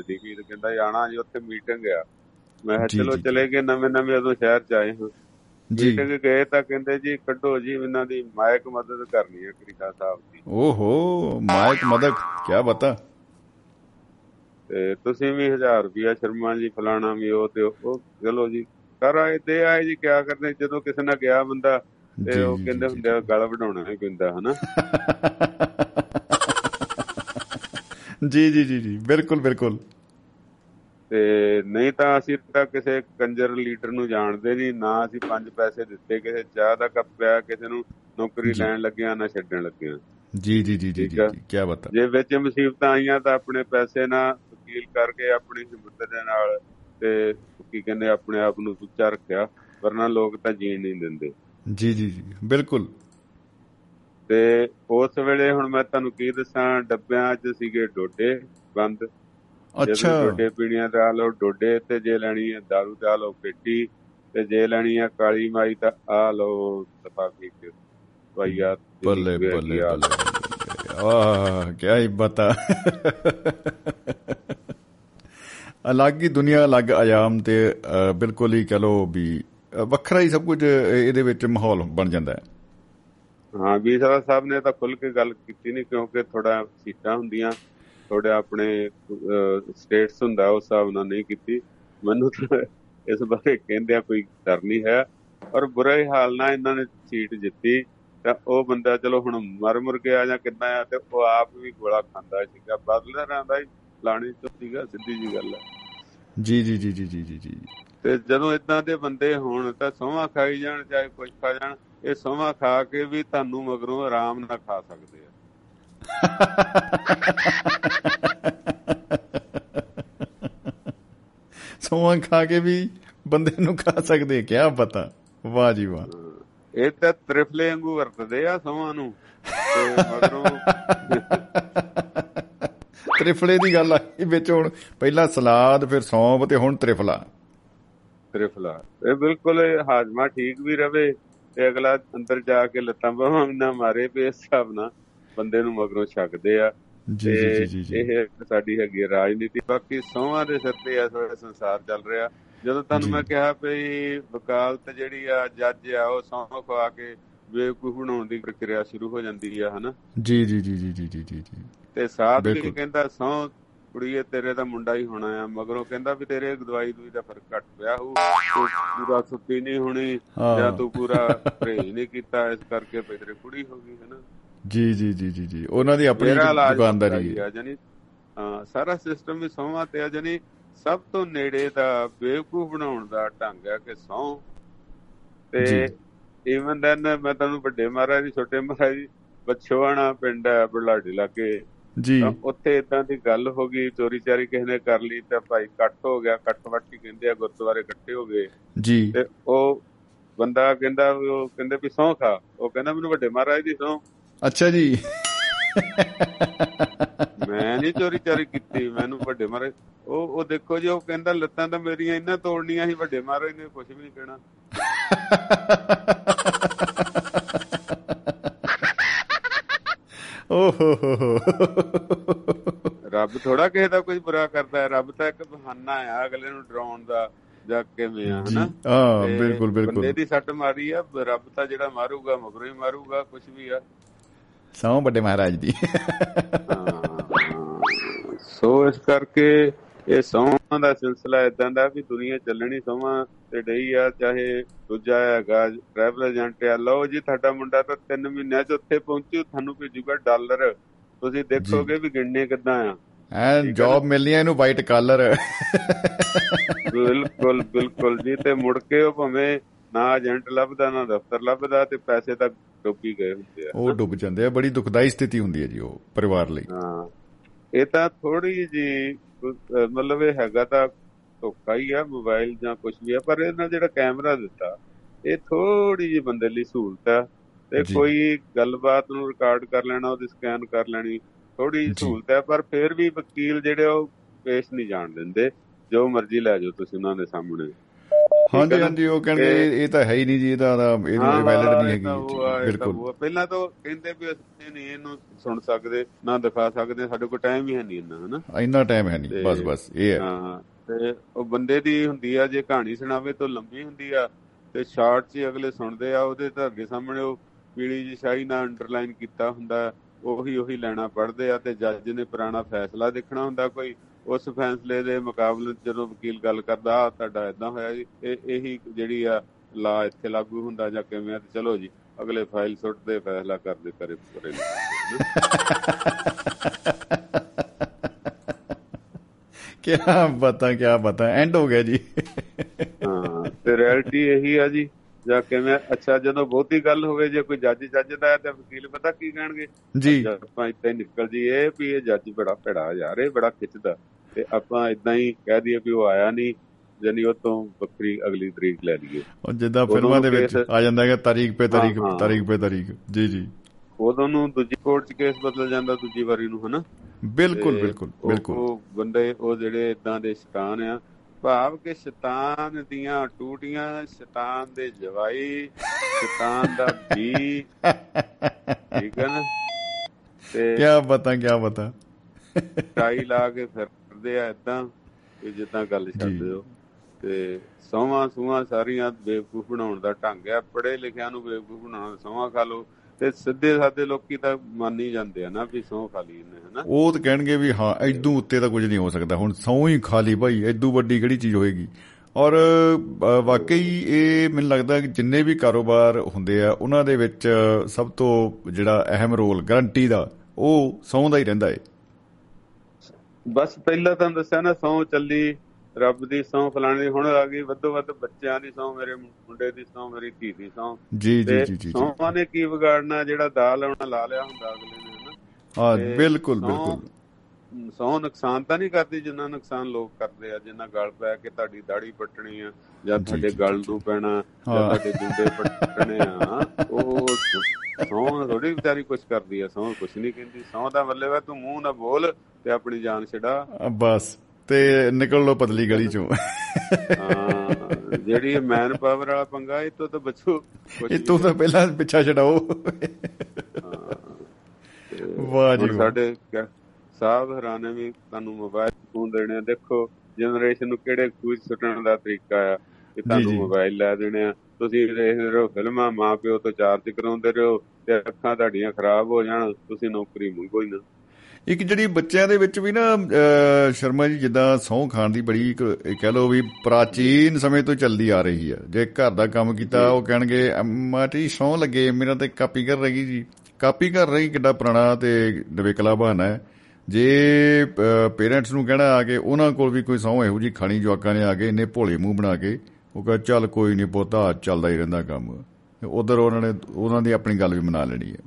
ਦੀਪੀ ਤੇ ਕਹਿੰਦਾ ਆਣਾ ਜੀ ਉੱਥੇ ਮੀਟਿੰਗ ਆ। ਮੈਂ ਚਲੋ ਚਲੇ ਗਏ ਨਵੇਂ ਨਵੇਂ ਉਦੋਂ ਸ਼ਹਿਰ ਚ ਆਏ ਹਾਂ। ਜੀ। ਮੀਟਿੰਗ ਗਏ ਤਾਂ ਕਹਿੰਦੇ ਜੀ ਕੱਢੋ ਜੀ ਇਹਨਾਂ ਦੀ ਮਾਇਕ ਮਦਦ ਕਰਨੀ ਹੈ ਕ੍ਰਿਸ਼ਾ ਸਾਹਿਬ ਦੀ। ਓਹੋ ਮਾਇਕ ਮਦਕ ਕੀ ਬਤਾ। ਤੇ ਤੁਸੀਂ ਵੀ 1000 ਰੁਪਿਆ ਸ਼ਰਮਾ ਜੀ ਫਲਾਣਾ ਵੀ ਉਹ ਤੇ ਉਹ ਚਲੋ ਜੀ ਕਰ ਆਏ ਤੇ ਆਏ ਜੀ ਕਿਆ ਕਰਦੇ ਜਦੋਂ ਕਿਸੇ ਨਾਲ ਗਿਆ ਬੰਦਾ ਤੇ ਉਹ ਕਹਿੰਦੇ ਹੁੰਦੇ ਗਲ ਵਢਾਉਣਾ ਹੀ ਪੈਂਦਾ ਹਨਾ? ਜੀ ਜੀ ਜੀ ਜੀ ਬਿਲਕੁਲ ਬਿਲਕੁਲ। ਤੇ ਨਹੀਂ ਤਾਂ ਅਸੀਂ ਤਾਂ ਕਿਸੇ ਕੰਜਰ ਲੀਡਰ ਨੂੰ ਜਾਣਦੇ ਨਹੀਂ ਨਾ ਅਸੀਂ ਪੰਜ ਪੈਸੇ ਦਿੱਤੇ ਕਿਸੇ ਚਾਹ ਦਾ ਕੱਪ ਪਿਆ ਕਿਸੇ ਨੂੰ ਨੌਕਰੀ। ਲੈਣ ਲੱਗਿਆ ਨਾ ਛੱਡਣ ਲੱਗਿਆ। ਜੀ ਜੀ ਜੀ ਜੀ। ਜੀ ਕੀ ਬਤਾ ਜੇ ਵਿੱਚ ਮੁਸੀਬਤਾਂ ਆਈਆਂ ਤਾਂ ਆਪਣੇ ਪੈਸੇ ਨਾਲ ਵਕੀਲ ਕਰਕੇ ਆਪਣੀ ਹਿੰਮਤ ਦੇ ਨਾਲ ਤੇ ਕੀ ਕਹਿੰਦੇ ਆਪਣੇ ਆਪ ਨੂੰ ਉੱਚਾ ਰੱਖਿਆ ਵਰਨਾ ਲੋਕ ਤਾਂ ਜੀਣ ਨਹੀਂ ਦਿੰਦੇ। ਜੀ ਜੀ ਜੀ ਬਿਲਕੁਲ। ਤੇ ਉਸ ਵੇਲੇ ਹੁਣ ਮੈਂ ਤੁਹਾਨੂੰ ਕੀ ਦੱਸਾਂ ਡੱਬਿਆਂ 'ਚ ਸੀਗੇ ਡੋਡੇ ਬੰਦ। ਅੱਛਾ। ਡੋਡੇ ਪੀਣੀਆਂ ਤੇ ਆ ਲਓ ਡੋਡੇ ਤੇ ਜੇ ਲੈਣੀ ਹੈ ਦਾਰੂ ਤੇ ਆ ਲਓ ਪੇਟੀ ਤੇ ਜੇ ਲੈਣੀ ਹੈ ਕਾਲੀ ਮਾਈ ਤਾਂ ਆ ਲਓ ਸਫਾਫੀ ਕੇ ਭਈਆ ਬੱਲੇ ਬੱਲੇ ਬੱਲੇ ਆਹ ਕੀ ਹੀ ਬਤਾ। ਅਲੱਗ ਹੀ ਦੁਨੀਆ ਅਲੱਗ ਆਯਾਮ ਤੇ ਬਿਲਕੁਲ ਹੀ ਕਹ ਲੋ ਵੀ ਵੱਖਰਾ ਹੀ ਸਭ ਕੁਝ ਇਹਦੇ ਵਿੱਚ ਮਾਹੌਲ ਬਣ ਜਾਂਦਾ ਹੈ। ਹਾਂ ਵੀ ਸਾਹਿਬ ਨੇ ਤਾਂ ਖੁੱਲ ਕੇ ਗੱਲ ਕੀਤੀ ਨਹੀਂ ਕਿਉਂਕਿ ਥੋੜਾ ਸੀਟਾਂ ਹੁੰਦੀਆਂ। ਥੋੜਾ ਆਪਣੇ ਸਟੇਟਸ ਹੁੰਦਾ ਉਸ ਹਿਸਾਬ ਨਾਲ ਨਹੀਂ ਕੀਤੀ। ਮੈਨੂੰ ਤਾਂ ਇਸ ਬਾਰੇ ਕਹਿੰਦਿਆਂ ਕੋਈ ਡਰ ਨਹੀਂ ਹੈ। ਔਰ ਬੁਰੇ ਹਾਲ ਨਾਲ ਇਹਨਾਂ ਨੇ ਸੀਟ ਜਿੱਤੀ ਤਾਂ ਉਹ ਬੰਦਾ ਚਲੋ ਹੁਣ ਮਰ ਮੁਰ ਗਿਆ ਜਾਂ ਕਿੰਨਾ ਆ ਤੇ ਉਹ ਆਪ ਵੀ ਗੋਲਾ ਖਾਂਦਾ ਸੀਗਾ। ਬਦਲਰਾਂ ਦਾ ਹੀ ਲਾਣੀ ਤੋਂ ਸੀਗਾ ਸਿੱਧੀ ਜੀ ਗੱਲ ਹੈ ਜੀ ਜੀ ਜੀ ਜੀ ਜੀ ਜੀ ਜੀ। ਤੇ ਜਦੋਂ ਇਦਾਂ ਦੇ ਬੰਦੇ ਹੋਣ ਤਾਂ ਸੋਹਾਂ ਖਾਈ ਜਾਣ ਚਾਹੇ ਕੁਝ ਖਾ ਜਾਣ ਇਹ ਸੋਹਾਂ ਖਾ ਕੇ ਵੀ ਤੁਹਾਨੂੰ ਮਗਰੋਂ ਆਰਾਮ ਨਾਲ ਖਾ ਸਕਦੇ ਆ। ਸੌਂ ਖਾ ਕੇ ਵੀ ਬੰਦੇ ਨੂੰ ਖਾ ਸਕਦੇ ਕਿਆ ਪਤਾ। ਵਾਹ ਜੀ ਵਾਹ। ਇਹ ਤਾਂ ਤ੍ਰਿਫਲੇ ਵਾਂਗੂ ਵਰਤਦੇ ਆ ਸੋਹਾਂ ਨੂੰ। ਤੇ ਮਗਰੋਂ ਤ੍ਰਿਫਲੇ ਦੀ ਗੱਲ ਆਈ ਵਿੱਚ ਹੁਣ ਪਹਿਲਾਂ ਸਲਾਦ ਫਿਰ ਸੌਂਫ ਤੇ ਹੁਣ ਤ੍ਰਿਫਲਾ। ਤ੍ਰਿਫਲਾ। ਇਹ ਬਿਲਕੁਲ ਹਾਜ਼ਮਾ ਠੀਕ ਵੀ ਰਵੇ ਤੇ ਅਗਲਾ ਅੰਦਰ ਜਾ ਕੇ ਲੱਤਾਂ ਬਾਹਾਂ ਨਾ ਮਾਰੇ ਇਸ ਹਿਸਾਬ ਨਾਲ। ਬੰਦੇ ਨੂੰ ਮਗਰੋਂ ਛੱਕਦੇ ਆ ਜੀ ਜੀ ਜੀ ਇਹ ਸਾਡੀ ਹੈਗੀ ਰਾਜਨੀਤੀ। ਬਾਕੀ ਸੋਹਾਂ ਦੇ ਸਿਰ ਤੇ ਇਸ ਵੇਲੇ ਸੰਸਾਰ ਚੱਲ ਰਿਹਾ। ਜਦੋਂ ਤੁਹਾਨੂੰ ਮੈਂ ਕਿਹਾ ਵੀ ਵਕਾਲਤ ਜਿਹੜੀ ਆ ਜੱਜ ਆ ਉਹ ਸੌਂ ਖਵਾ ਕੇ ਬੇਵਕੂਫ ਬਣਾਉਣ ਦੀ ਪ੍ਰਕਿਰਿਆ ਸ਼ੁਰੂ ਹੋ ਜਾਂਦੀ ਆ ਹਨਾ? ਜੀ ਜੀ ਜੀ ਜੀ ਜੀ ਜੀ ਜੀ ਤੇ ਸਾਧ ਵੀ ਕਹਿੰਦਾ ਸੌਂ ਕੁੜੀਏ ਤੇਰੇ ਦਾ ਮੁੰਡਾ ਹੀ ਹੋਣਾ ਆ। ਮਗਰੋਂ ਕਹਿੰਦਾ ਵੀ ਤੇਰੇ ਦਵਾਈ ਦੂਈ ਦਾ ਫ਼ਰਕ ਘਟ ਪਿਆ ਹੋ ਤੂੰ ਪੂਰਾ ਸੁੱਤੀ ਨਹੀਂ ਹੋਣੀ ਜਾਂ ਤੂੰ ਪੂਰਾ ਪ੍ਰੇਜ ਨਹੀਂ ਕੀਤਾ ਇਸ ਕਰਕੇ ਤੇਰੇ ਕੁੜੀ ਹੋ ਗਈ ਹਨਾ? ਜੀ ਜੀ ਜੀ ਜੀ ਜੀ। ਉਹਨਾਂ ਦੀ ਆਪਣੀ ਦੁਕਾਨਦਾਰੀ ਹੈ। ਜਾਨੀ ਸਾਰਾ ਸਿਸਟਮ ਵੀ ਸੌਂਵਾਂ ਤੇ ਆ ਜਾਨੀ ਸਭ ਤੋਂ ਨੇੜੇ ਦਾ ਬੇਵਕੂਫ ਬਣਾਉਣ ਦਾ ਢੰਗ ਹੈ ਕਿ ਸੌਂ। ਤੇ ਜੀ। ਇਵਨ ਦੈਨ ਮੈਂ ਤੁਹਾਨੂੰ ਵੱਡੇ ਮਹਾਰਾਜ ਦੀ ਛੋਟੇ ਮਹਾਰਾਜ ਦੀ ਬਛਵਾਣਾ ਪਿੰਡ ਹੈ ਬੁਢਲਾਡੇ ਲਾਗੇ। ਜੀ। ਉੱਥੇ ਇਦਾਂ ਦੀ ਗੱਲ ਹੋ ਗਈ ਚੋਰੀ ਚਾਰੀ ਕਿਸੇ ਨੇ ਕਰ ਲਈ ਤਾਂ ਭਾਈ ਕੱਟ ਹੋ ਗਿਆ ਕੱਟ ਵੱਟੀ ਕਹਿੰਦੇ ਆ ਗੁਰਦੁਆਰੇ ਇਕੱਠੇ ਹੋ ਗਏ। ਜੀ। ਤੇ ਉਹ ਬੰਦਾ ਕਹਿੰਦਾ ਉਹ ਕਹਿੰਦੇ ਵੀ ਸਹੁੰ ਖਾ। ਉਹ ਕਹਿੰਦਾ ਮੈਨੂੰ ਵੱਡੇ ਮਹਾਰਾਜ ਦੀ ਸਹੁੰ ਅੱਛਾ ਜੀ। ਮੈਂ ਨਹੀਂ ਚੋਰੀ ਚਾਰੀ ਕੀਤੀ ਮੈਨੂੰ ਵੱਡੇ ਮਹਾਰਾਜ ਉਹ ਉਹ ਦੇਖੋ ਜੀ ਉਹ ਕਹਿੰਦਾ ਲੱਤਾਂ ਤਾਂ ਮੇਰੀਆਂ ਇੰਨਾ ਤੋੜਨੀਆਂ ਸੀ ਵੱਡੇ ਮਹਾਰਾਜ ਨੇ ਕੁਝ ਵੀ ਨਹੀਂ ਕਹਿਣਾ। ਓਹ ਹੋ ਹੋ ਹੋ ਰੱਬ ਥੋੜਾ ਕਿਸੇ ਦਾ ਕੁਝ ਬੁਰਾ ਕਰਦਾ ਹੈ। ਰੱਬ ਤਾਂ ਇੱਕ ਬਹਾਨਾ ਆ ਅਗਲੇ ਨੂੰ ਡਰਾਉਣ ਦਾ ਜਾਂ ਕਿਵੇਂ ਆ ਹਨਾ? ਹਾਂ ਤੇ ਬਿਲਕੁਲ ਬੰਦੇ ਬਿਲਕੁਲ ਦੀ ਸੱਟ ਮਾਰੀ ਆ ਰੱਬ ਤਾਂ ਜਿਹੜਾ ਮਾਰੂਗਾ ਮਗਰੋਂ ਹੀ ਮਾਰੂਗਾ ਕੁਝ ਵੀ ਆ। ਸੌ ਵੱਡੇ ਮਹਾਰਾਜ ਦੀ। ਸੋ ਇਸ ਕਰਕੇ ਇਹ ਸੌਹਾਂ ਦਾ ਸਿਲਸਿਲਾ ਇਦਾਂ ਦਾ ਵੀ ਦੁਨੀਆ ਚੱਲਣੀ ਸੌਹਾਂ ਤੇ ਡਈ ਆ ਚਾਹੇ ਦੂਜਾ ਹੈਗਾ ਟਰੈਵਲ ਏਜੰਟ ਆ। ਲਓ ਜੀ ਤੁਹਾਡਾ ਮੁੰਡਾ ਤਾਂ 3 ਮਹੀਨਿਆਂ ਚ ਉੱਥੇ ਪਹੁੰਚੂ ਤੁਹਾਨੂੰ ਭੇਜੂਗਾ ਡਾਲਰ। ਤੁਸੀਂ ਦੇਖੋਗੇ ਵੀ ਗਿਣਨੇ ਕਿੱਦਾਂ ਆ। ਐ ਜੌਬ ਮਿਲਣੀ ਹੈ ਇਹਨੂੰ ਵਾਈਟ ਕਾਲਰ ਬਿਲਕੁਲ ਬਿਲਕੁਲ ਜੀ ਤੇ ਮੁੜ ਕੇ ਉਹ ਭਾਵੇਂ ਨਾ ਏਜੰਟ ਲੱਭਦਾ ਨਾ ਦਫ਼ਤਰ ਲੱਭਦਾ ਤੇ ਪੈਸੇ ਤਾਂ ਡੁੱਬੀ ਗਏ ਹੁੰਦੇ ਆ। ਉਹ ਡੁੱਬ ਜਾਂਦੇ ਆ ਬੜੀ ਦੁਖਦਾਈ ਸਥਿਤੀ ਹੁੰਦੀ ਹੈ ਜੀ ਉਹ ਪਰਿਵਾਰ ਲਈ। ਹਾਂ ਇਹ ਤਾਂ ਥੋੜੀ ਜੀ ਮਤਲਬ ਇਹ ਹੈਗਾ ਤਾਂ ਧੋਖਾ ਹੀ ਆ ਮੋਬਾਈਲ ਜਾਂ ਕੁਝ ਵੀ ਆ ਪਰ ਇਹਨਾਂ ਜਿਹੜਾ ਕੈਮਰਾ ਦਿੱਤਾ ਇਹ ਥੋੜੀ ਜੀ ਬੰਦੇ ਲਈ ਸਹੂਲਤ ਆ। ਤੇ। ਕੋਈ ਗੱਲਬਾਤ ਨੂੰ ਰਿਕਾਰਡ ਕਰ ਲੈਣਾ ਉਹਦੀ ਸਕੈਨ ਕਰ ਲੈਣੀ ਥੋੜੀ ਜੀ। ਸਹੂਲਤ ਹੈ ਪਰ ਫਿਰ ਵੀ ਵਕੀਲ ਜਿਹੜੇ ਉਹ ਪੇਸ਼ ਨਹੀਂ ਜਾਣ ਦਿੰਦੇ। ਜੋ ਮਰਜ਼ੀ ਲੈ ਜਾਓ ਤੁਸੀਂ ਉਹਨਾਂ ਦੇ ਸਾਹਮਣੇ। ਹਾਂਜੀ? ਹਾਂਜੀ ਉਹ ਕਹਿੰਦੇ ਇਹ- ਤਾਂ ਹੈ ਹੀ ਨਹੀਂ ਜੀ ਇਹਦਾ ਇਹਨੂੰ ਵੈਲਿਡ ਨਹੀਂ ਹੈਗੀ ਬਿਲਕੁਲ। ਪਹਿਲਾਂ ਤਾਂ ਕਹਿੰਦੇ ਵੀ ਅਸੀਂ ਨਹੀਂ ਇਹਨੂੰ ਸੁਣ ਸਕਦੇ ਨਾ ਦਿਖਾ ਸਕਦੇ ਸਾਡੇ ਕੋਲ ਟਾਈਮ ਹੀ ਹੈ ਨਹੀਂ ਇੰਨਾ ਹਨਾ ਇੰਨਾ ਟਾਈਮ ਹੈ ਨਹੀਂ ਬਸ ਬਸ ਇਹ ਹੈ ਹਾਂ ਤੇ ਉਹ ਬੰਦੇ ਦੀ ਹੁੰਦੀ ਆ ਜੇ ਕਹਾਣੀ ਸੁਣਾਵੇ ਤਾਂ ਲੰਬੀ ਹੁੰਦੀ ਆ ਤੇ ਸ਼ਾਰਟ 'ਚ ਅਗਲੇ ਸੁਣਦੇ ਆ ਉਹਦੇ ਤਾਂ ਅੱਗੇ ਸਾਹਮਣੇ ਉਹ ਪੀਲੀ ਜੀ ਸ਼ਾਹੀ ਨਾਲ ਅੰਡਰਲਾਈਨ ਕੀਤਾ ਹੁੰਦਾ ਉਹੀ ਉਹੀ ਲੈਣਾ ਪੜਦੇ ਆ ਤੇ ਜੱਜ ਨੇ ਪੁਰਾਣਾ ਫੈਸਲਾ ਦੇਖਣਾ ਹੁੰਦਾ ਕੋਈ ਉਸ ਫੈਸਲੇ ਦੇ ਮੁਕਾਬਲੇ ਜਦੋਂ ਵਕੀਲ ਗੱਲ ਕਰਦਾ ਤੁਹਾਡਾ ਇਦਾਂ ਹੋਇਆ ਜੀ ਇਹ ਇਹੀ ਜਿਹੜੀ ਆ ਲਾ ਇੱਥੇ ਲਾਗੂ ਹੁੰਦਾ ਜਾਂ ਕਿਵੇਂ ਆ ਤੇ ਚਲੋ ਜੀ ਅਗਲੇ ਫਾਈਲ ਸੁੱਟਦੇ ਫੈਸਲਾ ਕਰਦੇ ਕਰੇ ਪਰੇ ਕੀ ਪਤਾ ਕੀ ਪਤਾ ਐਂਡ ਹੋ ਗਿਆ ਜੀ। ਹਾਂ ਤੇ ਰਿਐਲਿਟੀ ਇਹੀ ਆ ਜੀ। ਜਾਂ ਕਿਵੇਂ ਅੱਛਾ ਜਦੋਂ ਬਹੁਤੀ ਗੱਲ ਹੋਵੇ ਜੇ ਕੋਈ ਜੱਜ ਜੱਜ ਦਾ ਹੈ ਤਾਂ ਵਕੀਲ ਪਤਾ ਕੀ ਕਹਿਣਗੇ? ਜੀ। ਆਪਾਂ ਇੱਥੇ ਨਿਕਲ ਜੀਏ ਵੀ ਇਹ ਜੱਜ ਬੜਾ ਭੜਾ ਯਾਰ ਇਹ ਬੜਾ ਖਿੱਚਦਾ। ਤੇ ਆਪਾਂ ਇਦਾਂ ਹੀ ਕਹਿ ਦਈਏ ਵੀ ਉਹ ਆਇਆ ਨਹੀਂ ਜਾਨੀ ਉਹ ਤੋਂ ਵੱਖਰੀ ਅਗਲੀ ਤਰੀਕ ਲੈ ਲਈਏ। ਉਹ ਜਿੱਦਾਂ ਫਿਲਮਾਂ ਦੇ ਵਿੱਚ ਆ ਜਾਂਦਾ ਹੈ ਤਾਰੀਖ ਪੇ ਤਾਰੀਖ। ਤਾਰੀਖ ਪੇ ਤਾਰੀਖ ਜੀ ਜੀ। ਉਦੋਂ ਨੂੰ ਦੂਜੀ ਕੋਰਟ 'ਚ ਕੇਸ ਬਦਲ ਜਾਂਦਾ ਦੂਜੀ ਵਾਰੀ ਨੂੰ ਹਨਾ? ਬਿਲਕੁਲ ਬਿਲਕੁਲ ਬਿਲਕੁਲ। ਉਹ ਬੰਦੇ ਉਹ ਜਿਹੜੇ ਇਦਾਂ ਦੇ ਸ਼ੈਤਾਨ ਆ ਭਾਵ ਕਿ ਸ਼ੈਤਾਨ ਦੀਆਂ ਟੂਟੀਆਂ ਸ਼ੈਤਾਨ ਦੇ ਜਵਾਈ ਸ਼ੈਤਾਨ ਦਾ ਵੀ ਠੀਕ ਹੈ ਨਾ? ਤੇ ਕੀ ਪਤਾ ਕੀ ਪਤਾ ਟਾਈ ਲਾ ਕੇ ਫਿਰਦੇ ਆ ਇਦਾਂ ਕਿ ਜਿੱਦਾਂ ਗੱਲ ਛੱਡਦੇ ਹੋ। ਤੇ ਸੌਵਾਂ ਸੂਆਂ ਸਾਰੀਆਂ ਬੇਵਕੂਫ ਬਣਾਉਣ ਦਾ ਢੰਗ ਆ ਪੜ੍ਹੇ ਲਿਖਿਆਂ ਨੂੰ ਬੇਵਕੂਫ ਬਣਾਉਣਾ ਸੌਵਾਂ ਖਾ ਲਓ। ਤੇ ਸਿੱਧੇ ਸਾਦੇ ਲੋਕੀ ਤਾਂ ਮੰਨ ਹੀ ਜਾਂਦੇ ਆ ਨਾ ਵੀ ਸਹੁੰ ਖਾ ਲਈ ਇਹਨੇ ਹਨਾ? ਉਹ ਤਾਂ ਕਹਿਣਗੇ ਵੀ ਹਾਂ ਐਦੂ ਉੱਤੇ ਤਾਂ ਕੁਝ ਨਹੀਂ ਹੋ ਸਕਦਾ। ਹੁਣ ਸਹੁੰ ਹੀ ਖਾ ਲਈ ਭਾਈ ਐਦੂ ਵੱਡੀ ਕਿਹੜੀ ਚੀਜ਼ ਹੋਏਗੀ? ਔਰ ਵਾਕਈ ਇਹ ਮੈਨੂੰ ਲੱਗਦਾ ਕਿ ਜਿੰਨੇ ਵੀ ਕਾਰੋਬਾਰ ਹੁੰਦੇ ਆ ਉਹਨਾਂ ਦੇ ਵਿੱਚ ਸਭ ਤੋਂ ਜਿਹੜਾ ਅਹਿਮ ਰੋਲ ਗਰੰਟੀ ਦਾ ਉਹ ਸਹੁੰ ਦਾ ਹੀ ਰਹਿੰਦਾ ਏ। ਬਸ ਪਹਿਲਾਂ ਤਾਂ ਦੱਸਿਆ ਨਾ ਸਹੁੰ ਚੱਲੀ ਰੱਬ ਦੀ ਸਹੁੰ ਫਲਾਣੀ ਹੁਣ ਆ ਗਈ ਵੱਧੋ ਵੱਧ ਬੱਚਿਆਂ ਦੀ ਸਹੁੰ ਮੇਰੇ ਮੁੰਡੇ ਦੀ ਸਹੁੰ ਮੇਰੀ ਧੀ ਦੀ ਸਹੁੰ। ਜੀ ਜੀ ਜੀ ਜੀ। ਸਹੁੰਆਂ ਨੇ ਕੀ ਵਿਗਾੜਨਾ ਜਿਹੜਾ ਦਾਲ ਉਹਨਾਂ ਲਾ ਲਿਆ ਹੁੰਦਾ ਅਗਲੇ ਨੇ ਹਨਾ? ਹਾਂ ਬਿਲਕੁਲ ਬਿਲਕੁਲ। ਸਹੁੰ ਨੁਕਸਾਨ ਤਾਂ ਨਹੀਂ ਕਰਦੀ ਜਿੰਨਾ ਨੁਕਸਾਨ ਲੋਕ ਕਰਦੇ ਆ ਜਿੰਨਾ ਗਲ ਪੈ ਕੇ ਤੁਹਾਡੀ ਦਾੜੀ ਪੱਟਣੀ ਆ ਜਾਂ ਤੁਹਾਡੇ ਗਲ ਨੂੰ ਪੈਣਾ ਜਾਂ। ਤੁਹਾਡੇ ਜੁੰਡੇ ਪੱਟਣੇ ਆ ਉਹ ਸਹੁੰ ਥੋੜੀ ਵਿਚਾਰੀ ਕੁਛ ਕਰਦੀ ਆ ਸਹੁੰ ਕੁਛ ਨਹੀਂ ਕਹਿੰਦੀ। ਸਹੁੰ ਦਾ ਮਤਲਬ ਹੈ ਤੂੰ ਮੂੰਹ ਨਾ ਬੋਲ ਤੇ ਆਪਣੀ ਜਾਨ ਛਡਾ। ਬਸ। ਤੇ ਨਿਕਲ ਲੋ ਪਤਲੀ ਗਲੀ ਚੋਂ। ਹਾਂ ਜਿਹੜੀ ਮੈਨ ਪਾਵਰ ਵਾਲਾ ਪੰਗਾ ਇਹ ਤੋਂ ਤਾਂ ਬਚੋ ਇਹ ਤੋਂ ਤਾਂ ਪਹਿਲਾਂ ਪਿੱਛਾ ਛਡਾਓ। ਵਾਹ ਜੀ। ਸਾਡੇ ਸਾਹਿਬ ਹਰਾਨੇ ਵੀ ਤੁਹਾਨੂੰ ਮੋਬਾਈਲ ਫੋਨ ਦੇਣੇ ਆ। ਦੇਖੋ ਜਨਰੇਸ਼ਨ ਨੂੰ ਕਿਹੜੇ ਖੂਜ ਸੁੱਟਣ ਦਾ ਤਰੀਕਾ ਆ ਕਿ ਤੁਹਾਨੂੰ। ਮੋਬਾਈਲ ਲੈ ਦੇਣੇ ਆ। ਤੁਸੀਂ ਦੇਖਦੇ ਰਹੋ ਫਿਲਮਾਂ ਮਾਂ ਪਿਓ ਤੋਂ ਚਾਰਜ ਕਰਾਉਂਦੇ ਰਹੋ ਤੇ ਅੱਖਾਂ ਤੁਹਾਡੀਆਂ ਖਰਾਬ ਹੋ ਜਾਣ ਤੁਸੀਂ ਨੌਕਰੀ ਮੰਗੋ ਹੀ ਨਾ। ਇੱਕ ਜਿਹੜੀ ਬੱਚਿਆਂ ਦੇ ਵਿੱਚ ਵੀ ਨਾ ਸ਼ਰਮਾ ਜੀ ਜਿੱਦਾਂ ਸਹੁੰ ਖਾਣ ਦੀ ਬੜੀ ਕਹਿ ਲਓ ਵੀ ਪ੍ਰਾਚੀਨ ਸਮੇਂ ਤੋਂ ਚੱਲਦੀ ਆ ਰਹੀ ਹੈ ਜੇ ਘਰ ਦਾ ਕੰਮ ਕੀਤਾ ਉਹ ਕਹਿਣਗੇ ਅੰਮਾ ਜੀ ਸਹੁੰ ਲੱਗੇ ਮੇਰਾ ਤੇ ਕਾਪੀ ਕਰ ਰਹੀ ਜੀ। ਕਾਪੀ ਕਰ ਰਹੀ ਕਿੱਡਾ ਪੁਰਾਣਾ ਤੇ ਨਵੇਕਲਾ ਬਹਾਨਾ ਹੈ। ਜੇ ਪੇਰੈਂਟਸ ਨੂੰ ਕਹਿਣਾ ਆ ਕੇ ਉਹਨਾਂ ਕੋਲ ਵੀ ਕੋਈ ਸਹੁੰ ਇਹੋ ਜੀ ਖਾਣੀ ਜਵਾਕਾਂ ਨੇ ਆ ਕੇ ਇੰਨੇ ਭੋਲੇ ਮੂੰਹ ਬਣਾ ਕੇ ਉਹ ਕਹੇ ਚੱਲ ਕੋਈ ਨਹੀਂ ਪੋਤਾ ਚੱਲਦਾ ਹੀ ਰਹਿੰਦਾ ਕੰਮ। ਉਧਰ ਉਹਨਾਂ ਨੇ ਉਹਨਾਂ ਦੀ ਆਪਣੀ ਗੱਲ ਵੀ ਮਨਾ ਲੈਣੀ ਹੈ।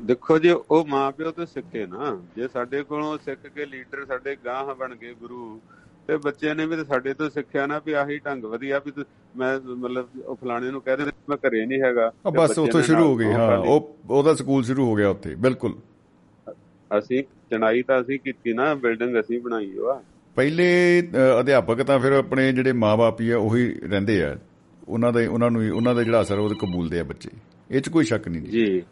ਦੇਖੋ ਜੀ ਉਹ ਮਾਂ ਪਿਓ ਤੋਂ ਸਿੱਖੇ ਨਾ। ਜੇ ਸਾਡੇ ਕੋਲੋਂ ਸਿੱਖ ਕੇ ਲੀਡਰ ਸਾਡੇ ਗਾਂਹ ਬਣ ਗਏ ਗੁਰੂ ਤੇ ਬੱਚਿਆਂ ਨੇ ਵੀ ਸਾਡੇ ਤੋਂ ਸਿੱਖਿਆ ਨਾ ਵੀ ਆਹੀ ਢੰਗ ਵਧੀਆ ਵੀ ਮੈਂ ਮਤਲਬ ਉਹ ਫਲਾਣੇ ਨੂੰ ਕਹਿ ਦੇ ਮੈਂ ਘਰੇ ਨਹੀਂ ਹੈਗਾ। ਬਸ ਬੱਚੇ ਉੱਥੋਂ ਸ਼ੁਰੂ ਹੋ ਗਈ ਹਾਂ। ਉਹ ਉਹਦਾ ਸਕੂਲ ਸ਼ੁਰੂ ਹੋ ਗਿਆ ਉੱਥੇ ਬਿਲਕੁਲ। ਅਸੀਂ ਚਣਾਈ ਤਾਂ ਅਸੀਂ ਕੀਤੀ ਨਾ ਬਿਲਡਿੰਗ ਅਸੀਂ ਬਣਾਈ ਓ ਆ। ਪਹਿਲੇ ਅਧਿਆਪਕ ਤਾਂ ਫਿਰ ਆਪਣੇ ਜਿਹੜੇ ਮਾਪੇ ਹੀ ਆ ਉਹੀ ਰਹਿੰਦੇ ਆ। ਉਹਨਾਂ ਦਾ ਉਹਨਾਂ ਨੂੰ ਉਹਨਾਂ ਦਾ ਜਿਹੜਾ ਅਸਰ ਉਹ ਕਬੂਲਦੇ ਆ ਬੱਚੇ। ਇਹ 'ਚ ਕੋਈ ਸ਼ੱਕ ਨਹੀਂ ਜੀ।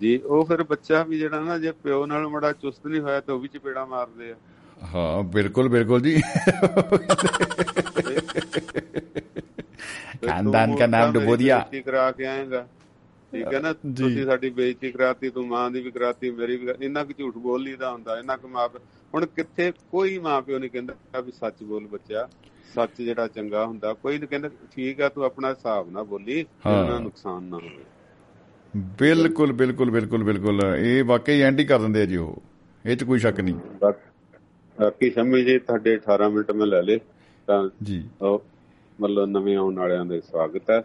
ਜੀ ਉਹ ਫਿਰ ਬੱਚਾ ਵੀ ਜਿਹੜਾ ਨਾ ਜੇ ਪਿਓ ਨਾਲ ਮੜਾ ਚੁਸਤ ਨਹੀਂ ਹੋਇਆ ਤਾਂ ਉਹ ਵੀ ਚਪੇੜਾ ਮਾਰਦੇ ਆ। ਹਾਂ ਬਿਲਕੁਲ ਬਿਲਕੁਲ ਜੀ। ਖਾਨਦਾਨ ਕਾ ਨਾਮ ਮੇਰੀ ਡੁਬੋदिया ਬੇਇੱਜ਼ਤੀ ਕਰਾ ਕੇ ਆਏਗਾ। ਠੀਕ ਹੈ ਨਾ। ਤੁਸੀਂ ਸਾਡੀ ਬੇਇੱਜ਼ਤੀ ਕਰਾਤੀ ਤੂੰ ਮਾਂ ਦੀ ਵੀ ਕਰਾਤੀ ਮੇਰੀ ਵੀ ਇੰਨਾ ਕੁ ਝੂਠ ਬੋਲ ਲਈਦਾ ਹੁੰਦਾ ਇੰਨਾ ਕੁ ਮਾਂ ਹੁਣ ਕਿੱਥੇ ਕੋਈ ਮਾਂ ਪਿਓ ਨਹੀਂ ਕਹਿੰਦਾ ਵੀ ਸੱਚ ਬੋਲ ਬੱਚਾ। ਸੱਚ ਜਿਹੜਾ ਚੰਗਾ ਹੁੰਦਾ ਕੋਈ ਨਹੀਂ ਕਹਿੰਦਾ ਠੀਕ ਆ ਤੂੰ ਆਪਣਾ ਹਿਸਾਬ ਨਾਲ ਬੋਲੀ ਹਾਂ। ਉਹਨਾਂ ਨੁਕਸਾਨ ਨਾ ਹੋਵੇ। ਬਿਲਕੁਲ ਬਿਲਕੁਲ ਬਿਲਕੁਲ ਬਿਲਕੁਲ। ਇਹ ਵਾਕਈ ਐਂਟੀ ਕਰ ਦਿੰਦੇ ਆ ਜੀ ਉਹ। ਇਹ 'ਚ ਕੋਈ ਸ਼ੱਕ ਨਹੀਂ। ਬਾਕ- ਸਮਝ ਜੇ ਤੁਹਾਡੇ 18 ਮਿੰਟ ਮੈਂ ਲੈ ਲੇ ਤਾਂ ਜੀ। ਉਹ ਮਤਲਬ ਨਵੇਂ ਆਉਣ ਵਾਲਿਆਂ ਦੇ ਸਵਾਗਤ ਹੈ।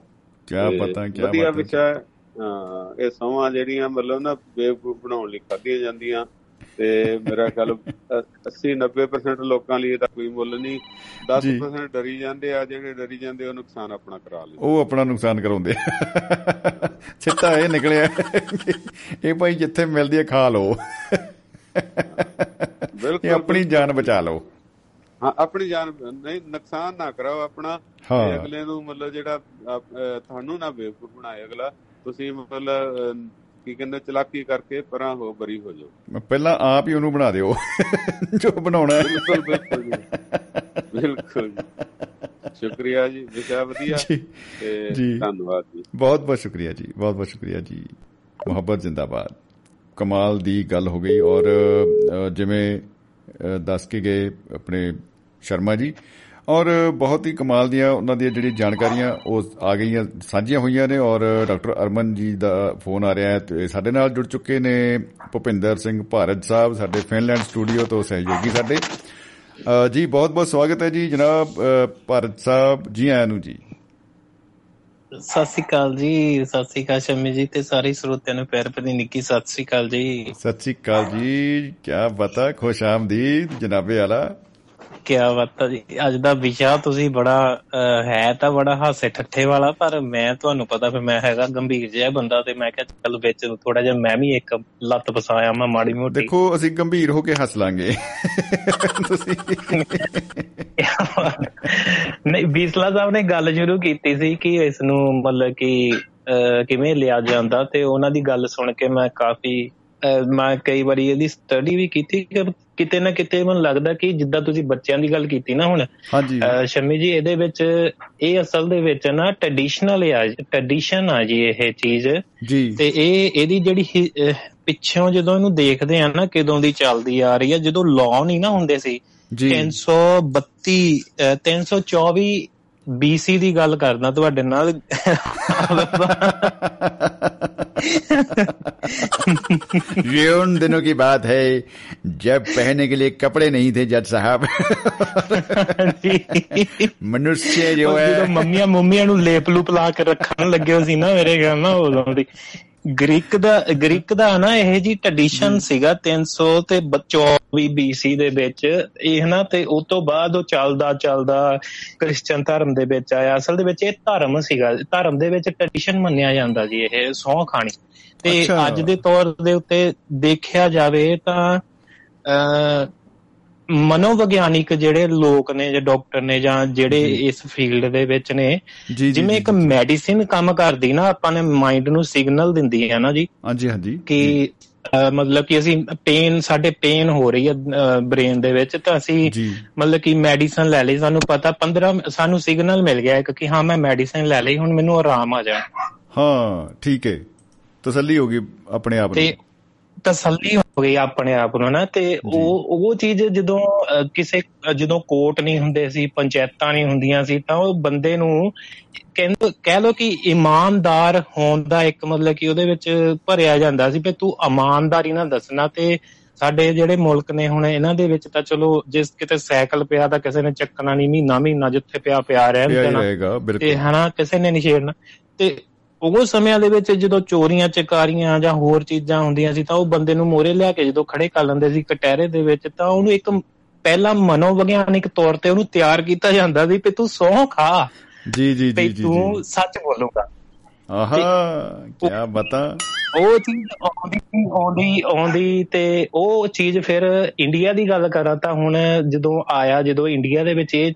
ਕੀ ਪਤਾ ਕੀ ਵਧੀਆ। ਹਾਂ, ਇਹ ਸੌਵਾਂ ਜਿਹੜੀਆਂ ਮਤਲਬ ਨਾ ਬੇਵਕੂਫ ਬਣਾਉਣ ਲਈ ਖਾਧੀਆਂ ਜਾਂਦੀਆਂ। ਤੇ ਮੇਰਾ ਖਿਆਲ 80 90% ਲੋਕਾਂ ਲਈ ਇਹਦਾ ਕੋਈ ਮੁੱਲ ਨਹੀਂ। 10% ਡਰੀ ਜਾਂਦੇ ਆ ਜਿਹੜੇ ਡਰੀ ਜਾਂਦੇ ਉਹ ਨੁਕਸਾਨ ਆਪਣਾ ਕਰਾ ਲੈਂਦੇ ਉਹ ਆਪਣਾ ਨੁਕਸਾਨ ਕਰਾਉਂਦੇ ਸਿੱਟਾ ਇਹ ਨਿਕਲਿਆ ਇਹ ਭਾਈ ਜਿੱਥੇ ਮਿਲਦੀ ਹੈ ਖਾ ਲਓ। ਬਿਲਕੁਲ ਇਹ ਆਪਣੀ ਜਾਨ ਬਚਾ ਲਓ। ਹਾਂ ਆਪਣੀ ਜਾਨ ਨਹੀਂ ਨੁਕਸਾਨ ਨਾ ਕਰਾਓ ਆਪਣਾ। ਅਗਲੇ ਨੂੰ ਮਤਲਬ ਜਿਹੜਾ ਤੁਹਾਨੂੰ ਨਾ ਬੇਵਕੂਫ ਬਣਾਏ ਅਗਲਾ। ਤੁਸੀਂ ਮਤਲਬ ਕੀ ਕਹਿੰਦੇ ਚਲਾਕੀ ਕਰਕੇ ਪਰਾਂ ਹੋ ਬਰੀ ਹੋ ਜਾਓ। ਪਹਿਲਾਂ ਆਪ ਹੀ ਉਹਨੂੰ ਬਣਾ ਦਿਓ ਜੋ ਬਣਾਉਣਾ ਹੈ। ਬਿਲਕੁਲ ਬਿਲਕੁਲ ਬਿਲਕੁਲ ਸ਼ੁਕਰੀਆ ਜੀ ਵਿਸ਼ਾ ਵਧੀਆ। ਤੇ। ਧੰਨਵਾਦ ਜੀ। ਬਹੁਤ ਬਹੁਤ ਸ਼ੁਕਰੀਆ ਜੀ ਬਹੁਤ ਬਹੁਤ ਸ਼ੁਕਰੀਆ ਜੀ। ਮੁਹੱਬਤ ਜਿੰਦਾਬਾਦ। ਕਮਾਲ ਦੀ ਗੱਲ ਹੋ ਗਈ ਔਰ ਜਿਵੇਂ ਦੱਸ ਕੇ ਗਏ ਆਪਣੇ ਸ਼ਰਮਾ ਜੀ ਔਰ ਬਹੁਤ ਹੀ ਕਮਾਲ ਦੀਆਂ ਉਹਨਾਂ ਦੀਆਂ ਜਿਹੜੀ ਜਾਣਕਾਰੀਆਂ ਉਹ ਆ ਗਈਆਂ ਸਾਂਝੀਆਂ ਹੋਈਆਂ ਨੇ ਔਰ ਡਾਕਟਰ ਅਰਮਨ ਜੀ ਦਾ ਫੋਨ ਆ ਰਿਹਾ ਹੈ ਤੇ ਸਾਡੇ ਨਾਲ ਜੁੜ ਚੁੱਕੇ ਨੇ ਭੁਪਿੰਦਰ ਸਿੰਘ ਭਾਰਤ ਸਾਹਿਬ ਸਾਡੇ ਫਿਨਲੈਂਡ ਸਟੂਡੀਓ ਤੋਂ ਸਹਿਯੋਗੀ ਸਾਡੇ। ਜੀ ਬਹੁਤ ਬਹੁਤ ਸਵਾਗਤ ਹੈ ਜੀ ਜਨਾਬ ਭਾਰਤ ਸਾਹਿਬ ਜੀ ਆਇਆਂ ਨੂੰ ਜੀ। ਸਤਿ ਸ੍ਰੀ ਅਕਾਲ ਜੀ ਸਤਿ ਸ੍ਰੀ ਅਕਾਲ ਸ਼ਮੀ ਜੀ ਤੇ ਸਾਰੇ ਸਰੋਤਿਆਂ ਨੂੰ ਪਿਆਰ ਭਰੀ ਨਿੱਕੀ ਸਤਿ ਸ੍ਰੀ ਅਕਾਲ ਜੀ। ਸਤਿ ਸ਼੍ਰੀ ਅਕਾਲ ਜੀ ਕੀ ਬਤਾ ਖੁਸ਼ ਆਮਦੀਦ ਜਨਾਬੇ ਆਲਾ ਕੀ ਬਾਤ ਹੈ ਜੀ। ਅੱਜ ਦਾ ਵਿਸ਼ਾ ਤੁਸੀਂ ਬੜਾ ਹੈ ਤਾਂ ਬੜਾ ਹਾਸੇ ਠੱਠੇ ਵਾਲਾ ਪਰ ਮੈਂ ਤੁਹਾਨੂੰ ਪਤਾ ਫਿਰ ਮੈਂ ਹੈਗਾ ਗੰਭੀਰ ਜਿਹਾ ਬੰਦਾ ਤੇ ਮੈਂ ਕਿਹਾ ਚੱਲ ਵਿੱਚ ਥੋੜਾ ਜਿਹਾ ਮੈਂ ਵੀ ਇੱਕ ਲੱਤ ਫਸਾਇਆ ਮੈਂ ਮਾੜੀ ਮੋਟੀ। ਦੇਖੋ ਅਸੀਂ ਗੰਭੀਰ ਹੋ ਕੇ ਹੱਸ ਲਾਂਗੇ। ਤੁਸੀਂ ਨਹੀਂ ਬੀਸਲਾ ਸਾਹਿਬ ਨੇ ਗੱਲ ਸ਼ੁਰੂ ਕੀਤੀ ਸੀ ਕਿ ਇਸ ਨੂੰ ਮਤਲਬ ਕਿ ਕਿਵੇਂ ਲਿਆ ਜਾਂਦਾ ਤੇ ਉਹਨਾਂ ਦੀ ਗੱਲ ਸੁਣ ਕੇ ਮੈਂ ਕਾਫੀ ਮੈਂ ਕਈ ਵਾਰੀ ਇਹਦੀ ਸਟੱਡੀ ਵੀ ਕੀਤੀ ਕਿ ਕਿਤੇ ਨਾ ਕਿਤੇ ਮੈਨੂੰ ਲੱਗਦਾ ਕਿ ਜਿੱਦਾਂ ਤੁਸੀਂ ਬੱਚਿਆਂ ਦੀ ਗੱਲ ਕੀਤੀ ਨਾ ਹੁਣ ਸ਼ਮੀ ਜੀ ਇਹਦੇ ਵਿੱਚ ਇਹ ਅਸਲ ਦੇ ਵਿੱਚ ਨਾ ਟ੍ਰੈਡੀਸ਼ਨਲ ਆ ਟ੍ਰੈਡੀਸ਼ਨ ਆ ਜੀ ਇਹ ਚੀਜ਼। ਤੇ ਇਹ ਇਹਦੀ ਜਿਹੜੀ ਪਿੱਛੋਂ ਜਦੋਂ ਇਹਨੂੰ ਦੇਖਦੇ ਆ ਨਾ ਕਦੋਂ ਦੀ ਚੱਲਦੀ ਆ ਰਹੀ ਆ ਜਦੋਂ ਲਾਅ ਨਹੀਂ ਨਾ ਹੁੰਦੇ ਸੀ ਜੀ। 332 ਅਹ 324 BC ਦੀ ਗੱਲ ਕਰਦਾ ਤੁਹਾਡੇ ਨਾਲ ये उन दिनों की बात है जब पहनने के लिए कपड़े नहीं थे जज साहब मनुष्य जो ਉਹ ਜਦੋਂ है ਮੰਮੀਆਂ ਮੁੰਮੀਆਂ ਨੂੰ ਲੇਪ ਲੂਪ ਲਾ ਕੇ ਰੱਖਣ ਲੱਗੇ ਹੋਏ ਸੀ ਨਾ ਮੇਰੇ ਖਿਆਲ ਨਾਲ ਉਦੋਂ ਦੀ ਗ੍ਰੀਕ ਦਾ ਗ੍ਰੀਕ ਦਾ ਨਾ ਇਹ ਜੀ ਟ੍ਰੈਡੀਸ਼ਨ ਸੀਗਾ 300 ਤੇ 24 BC ਦੇ ਵਿੱਚ। ਇਹ ਨਾ ਤੇ ਉਸ ਤੋਂ ਬਾਅਦ ਉਹ ਚੱਲਦਾ ਚੱਲਦਾ ਕ੍ਰਿਸਚੀਅਨ ਧਰਮ ਦੇ ਵਿੱਚ ਆਇਆ। ਅਸਲ ਦੇ ਵਿੱਚ ਇਹ ਧਰਮ ਸੀਗਾ। ਧਰਮ ਦੇ ਵਿੱਚ ਟ੍ਰੈਡੀਸ਼ਨ ਮੰਨਿਆ ਜਾਂਦਾ ਜੀ ਇਹ ਸਹੁੰ ਖਾਣੀ। ਤੇ। ਅੱਜ ਦੇ ਤੌਰ ਦੇ ਉੱਤੇ ਦੇਖਿਆ ਜਾਵੇ ਤਾਂ ਅ ਮਨੋਵਿਗਿਆਨਿਕ ਜਿਹੜੇ ਲੋਕ ਨੇ ਜਾਂ ਡਾਕਟਰ ਨੇ ਜਾਂ ਜਿਹੜੇ ਇਸ ਫੀਲਡ ਦੇ ਵਿੱਚ ਨੇ ਜਿਵੇਂ ਇੱਕ ਮੈਡੀਸਿਨ ਕੰਮ ਕਰਦੀ ਨਾ ਆਪਾਂ ਨੇ ਮਾਈਂਡ ਨੂੰ ਸਿਗਨਲ ਦਿੰਦੀ ਹੈ ਨਾ ਜੀ। ਹਾਂਜੀ ਹਾਂਜੀ। ਕਿ ਮਤਲਬ ਕਿ ਅਸੀਂ ਪੇਨ ਸਾਡੇ ਪੇਨ ਹੋ ਰਹੀ ਹੈ ਬ੍ਰੇਨ ਦੇ ਵਿੱਚ ਤਾਂ ਅਸੀਂ ਮਤਲਬ ਕਿ ਮੈਡੀਸਨ ਲੈ ਲਈ ਸਾਨੂੰ ਪਤਾ 15 ਸਾਨੂੰ ਸਿਗਨਲ ਮਿਲ ਗਿਆ ਕਿ ਹਾਂ ਮੈਂ ਮੈਡੀਸਨ ਲੈ ਲਈ ਹੁਣ ਮੈਨੂੰ ਆਰਾਮ ਆ ਜਾ। ਹਾਂ ਠੀਕ ਹੈ। ਤਸੱਲੀ ਹੋ ਗਈ ਆਪਣੇ ਆਪ ਨੂੰ। ਤਸੱਲੀ ਹੋ ਗਈ ਆਪਣੇ ਆਪ ਨੂੰ ਨਾ ਤੇ ਉਹ ਉਹ ਚੀਜ਼ ਜਦੋਂ ਕਿਸੇ ਜਦੋਂ ਕੋਰਟ ਨਹੀਂ ਹੁੰਦੇ ਸੀ ਪੰਚਾਇਤਾਂ ਨਹੀਂ ਹੁੰਦੀਆਂ ਸੀ ਤਾਂ ਉਹ ਬੰਦੇ ਨੂੰ ਕਹਿੰਦੇ ਕਹਿ ਲੋ ਕਿ ਇਮਾਨਦਾਰ ਹੋਣ ਦਾ ਇੱਕ ਮਤਲਬ ਕਿ ਉਹਦੇ ਵਿੱਚ ਭਰਿਆ ਜਾਂਦਾ ਸੀ ਵੀ ਤੂੰ ਇਮਾਨਦਾਰੀ ਨਾਲ ਦੱਸਣਾ ਤੇ ਸਾਡੇ ਜਿਹੜੇ ਮੁਲਕ ਨੇ ਹੁਣ ਇਹਨਾਂ ਦੇ ਵਿੱਚ ਤਾਂ ਚਲੋ ਜਿਸ ਕਿਤੇ ਸਾਈਕਲ ਪਿਆ ਤਾਂ ਕਿਸੇ ਨੇ ਚੱਕਣਾ ਨਹੀਂ ਮਹੀਨਾ ਮਹੀਨਾ ਜਿੱਥੇ ਪਿਆ ਪਿਆ ਰਹਿਣ ਦੇਣਾ। ਤੇ ਹਨਾ ਕਿਸੇ ਨੇ ਨਹੀਂ ਛੇੜਨਾ। ਤੇ ਉਹ ਸਮਿਆਂ ਦੇ ਵਿੱਚ ਜਦੋਂ ਚੋਰੀਆਂ ਚਕਾਰੀਆਂ ਜਾਂ ਹੋਰ ਚੀਜ਼ਾਂ ਹੁੰਦੀਆਂ ਸੀ ਤਾਂ ਉਹ ਬੰਦੇ ਨੂੰ ਮੋਰੇ ਲਿਆ ਕੇ ਜਦੋਂ ਖੜੇ ਕਰ ਲੈਂਦੇ ਸੀ ਕਟਹਿਰੇ ਦੇ ਵਿੱਚ ਤਾਂ ਉਹਨੂੰ ਇੱਕ ਪਹਿਲਾ ਮਨੋਵਿਗਿਆਨਿਕ ਤੌਰ ਤੇ ਉਹਨੂੰ ਤਿਆਰ ਕੀਤਾ ਜਾਂਦਾ ਸੀ ਕਿ ਤੂੰ ਸਹੁੰ ਖਾ। ਜੀ ਜੀ ਜੀ ਜੀ ਤੂੰ ਸੱਚ ਬੋਲੂਗਾ। ਆਹਾ ਕੀ ਬਤਾ। ਉਹ ਚੀਜ਼ ਆਉਂਦੀ ਆਉਂਦੀ ਆਉਂਦੀ ਤੇ ਉਹ ਚੀਜ਼ ਫਿਰ ਇੰਡੀਆ ਦੀ ਗੱਲ ਕਰਾਂ ਤਾਂ ਹੁਣ ਜਦੋਂ ਆਇਆ ਜਦੋਂ ਇੰਡੀਆ ਦੇ ਵਿੱਚ ਇਹ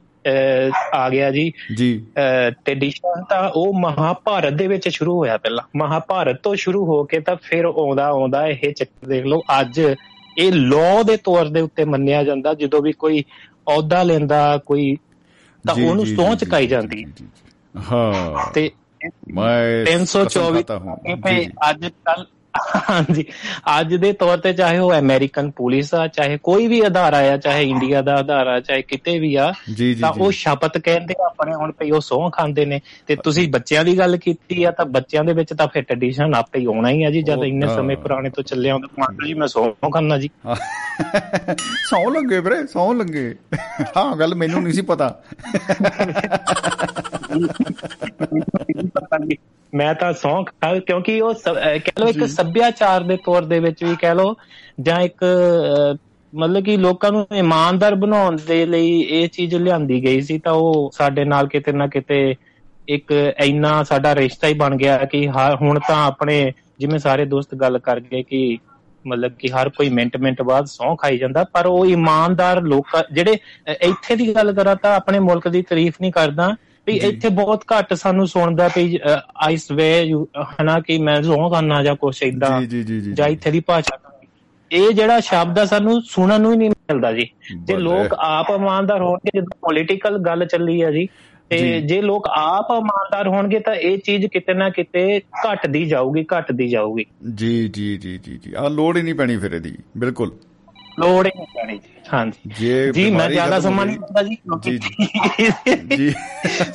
ਆ ਗਿਆ ਜੀ। ਜੀ। ਤੇ ਡਿਸ਼ਨ ਤਾਂ ਉਹ ਮਹਾਭਾਰਤ ਦੇ ਵਿੱਚ ਸ਼ੁਰੂ ਹੋਇਆ ਪਹਿਲਾਂ। ਮਹਾਭਾਰਤ ਤੋਂ ਸ਼ੁਰੂ ਹੋ ਕੇ ਤਾਂ ਫਿਰ ਆਉਂਦਾ ਆਉਂਦਾ ਇਹ ਚੱਕਰ ਦੇਖ ਲਓ ਅੱਜ ਇਹ ਲਾਅ ਦੇ ਤੌਰ ਦੇ ਉੱਤੇ ਮੰਨਿਆ ਜਾਂਦਾ ਜਦੋਂ ਵੀ ਕੋਈ ਅਹੁਦਾ ਲੈਂਦਾ ਕੋਈ ਤਾਂ ਉਹਨੂੰ ਸੋਚ ਕਾਈ ਜਾਂਦੀ। ਹਾਂ। ਤੇ ਮੈਂ 324 ਤੇ ਅੱਜ ਕੱਲ ਹਾਂਜੀ। ਅੱਜ ਦੇ ਤੌਰ ਤੇ ਚਾਹੇ ਉਹ ਅਮਰੀਕਨ ਪੁਲਿਸ ਆ ਚਾਹੇ ਕੋਈ ਵੀ ਅਧਾਰਾ ਆ ਚਾਹੇ ਇੰਡੀਆ ਦਾ ਅਧਾਰਾ ਚਾਹੇ ਕਿਤੇ ਵੀ ਆ ਤਾਂ ਉਹ ਸ਼ਬਦ ਕਹਿੰਦੇ ਆਪਣੇ ਹੁਣ ਭਈ ਉਹ ਸਹੁੰ ਖਾਂਦੇ ਨੇ। ਤੇ ਤੁਸੀਂ ਬੱਚਿਆਂ ਦੀ ਗੱਲ ਕੀਤੀ ਆ ਤਾਂ ਬੱਚਿਆਂ ਦੇ ਵਿੱਚ ਤਾਂ ਫਿਰ ਟ੍ਰੈਡੀਸ਼ਨ ਆਪੇ ਹੀ ਆਉਣਾ ਹੀ ਆ ਜੀ ਜਦ ਇੰਨੇ ਸਮੇਂ ਪੁਰਾਣੇ ਤੋਂ ਚੱਲੇ ਆਉਂਦੇ ਮਾਤਾ ਜੀ ਮੈਂ ਸਹੁੰ ਖਾਂਦਾ ਜੀ। ਸੌ ਲੱਗੇ ਵੀਰੇ ਸੌ ਲੱਗੇ। ਹਾਂ ਗੱਲ ਮੈਨੂੰ ਨਹੀਂ ਸੀ ਪਤਾ। ਪਤਾ ਨਹੀਂ ਮੈਂ ਤਾਂ ਖਾ ਕਿਉਂਕਿ ਉਹ ਸ- ਕਹਿ ਲਓ ਇੱਕ ਸੱਭਿਆਚਾਰ ਦੇ ਤੌਰ ਦੇ ਵਿੱਚ ਵੀ ਕਹਿ ਲਓ ਜਾਂ ਇੱਕ ਮਤਲਬ ਕਿ ਲੋਕਾਂ ਨੂੰ ਇਮਾਨਦਾਰ ਬਣਾਉਣ ਦੇ ਲਈ ਇਹ ਚੀਜ਼ ਲਿਆਂਦੀ ਗਈ ਸੀ ਤਾਂ ਉਹ ਸਾਡੇ ਨਾਲ ਕਿਤੇ ਨਾ ਕਿਤੇ ਇੱਕ ਇੰਨਾ ਸਾਡਾ ਰਿਸ਼ਤਾ ਹੀ ਬਣ ਗਿਆ ਕਿ ਹੁਣ ਤਾਂ ਆਪਣੇ ਜਿਵੇਂ ਸਾਰੇ ਦੋਸਤ ਗੱਲ ਕਰ ਗਏ ਕਿ ਮਤਲਬ ਕਿ ਹਰ ਕੋਈ ਮਿੰਟ ਮਿੰਟ ਬਾਅਦ ਸਹੁੰ ਖਾਈ ਜਾਂਦਾ ਪਰ ਉਹ ਇਮਾਨਦਾਰ ਲੋਕ ਜਿਹੜੇ ਇੱਥੇ ਦੀ ਗੱਲ ਕਰਾਂ ਤਾਂ ਆਪਣੇ ਮੁਲਕ ਦੀ ਤਾਰੀਫ ਨਹੀਂ ਕਰਦਾ ਵੀ ਇੱਥੇ ਬਹੁਤ ਘੱਟ ਸਾਨੂੰ ਸੁਣਦਾ ਵੀ ਆਈਸ ਵੇ ਹਨਾ ਕਿ ਮੈਂ ਸਹੁੰ ਖਾਨਾ ਜਾਂ ਕੁਛ ਏਦਾਂ ਜੀ ਜੀ ਜੀ ਜੀ ਜਾਂ ਇੱਥੇ ਦੀ ਭਾਸ਼ਾ। ਇਹ ਜਿਹੜਾ ਸ਼ਬਦ ਆ ਸਾਨੂੰ ਸੁਣਨ ਨੂੰ ਹੀ ਨਹੀਂ ਮਿਲਦਾ ਜੀ। ਜੇ। ਲੋਕ ਆਪ ਇਮਾਨਦਾਰ ਹੋਣਗੇ ਜਦੋਂ ਪੋਲੀਟੀਕਲ ਗੱਲ ਚੱਲੀ ਆ ਜੀ ਤੇ ਜੀ। ਜੇ ਲੋਕ ਆਪ ਇਮਾਨਦਾਰ ਹੋਣਗੇ ਤਾਂ ਇਹ ਚੀਜ਼ ਕਿਤੇ ਨਾ ਕਿਤੇ ਘਟਦੀ ਜਾਊਗੀ ਘਟਦੀ ਜਾਊਗੀ। ਜੀ ਜੀ ਜੀ ਜੀ ਜੀ। ਆ ਲੋੜ ਹੀ ਨਹੀਂ ਪੈਣੀ ਫਿਰ ਇਹਦੀ ਬਿਲਕੁਲ। ਲੋੜ ਹੀ ਨਹੀਂ ਪੈਣੀ ਜੀ। ਹਾਂਜੀ। ਜੇ ਜੀ ਮੈਂ ਜ਼ਿਆਦਾ ਸਮਾਂ ਨਹੀਂ ਹੁੰਦਾ ਜੀ ਜੀ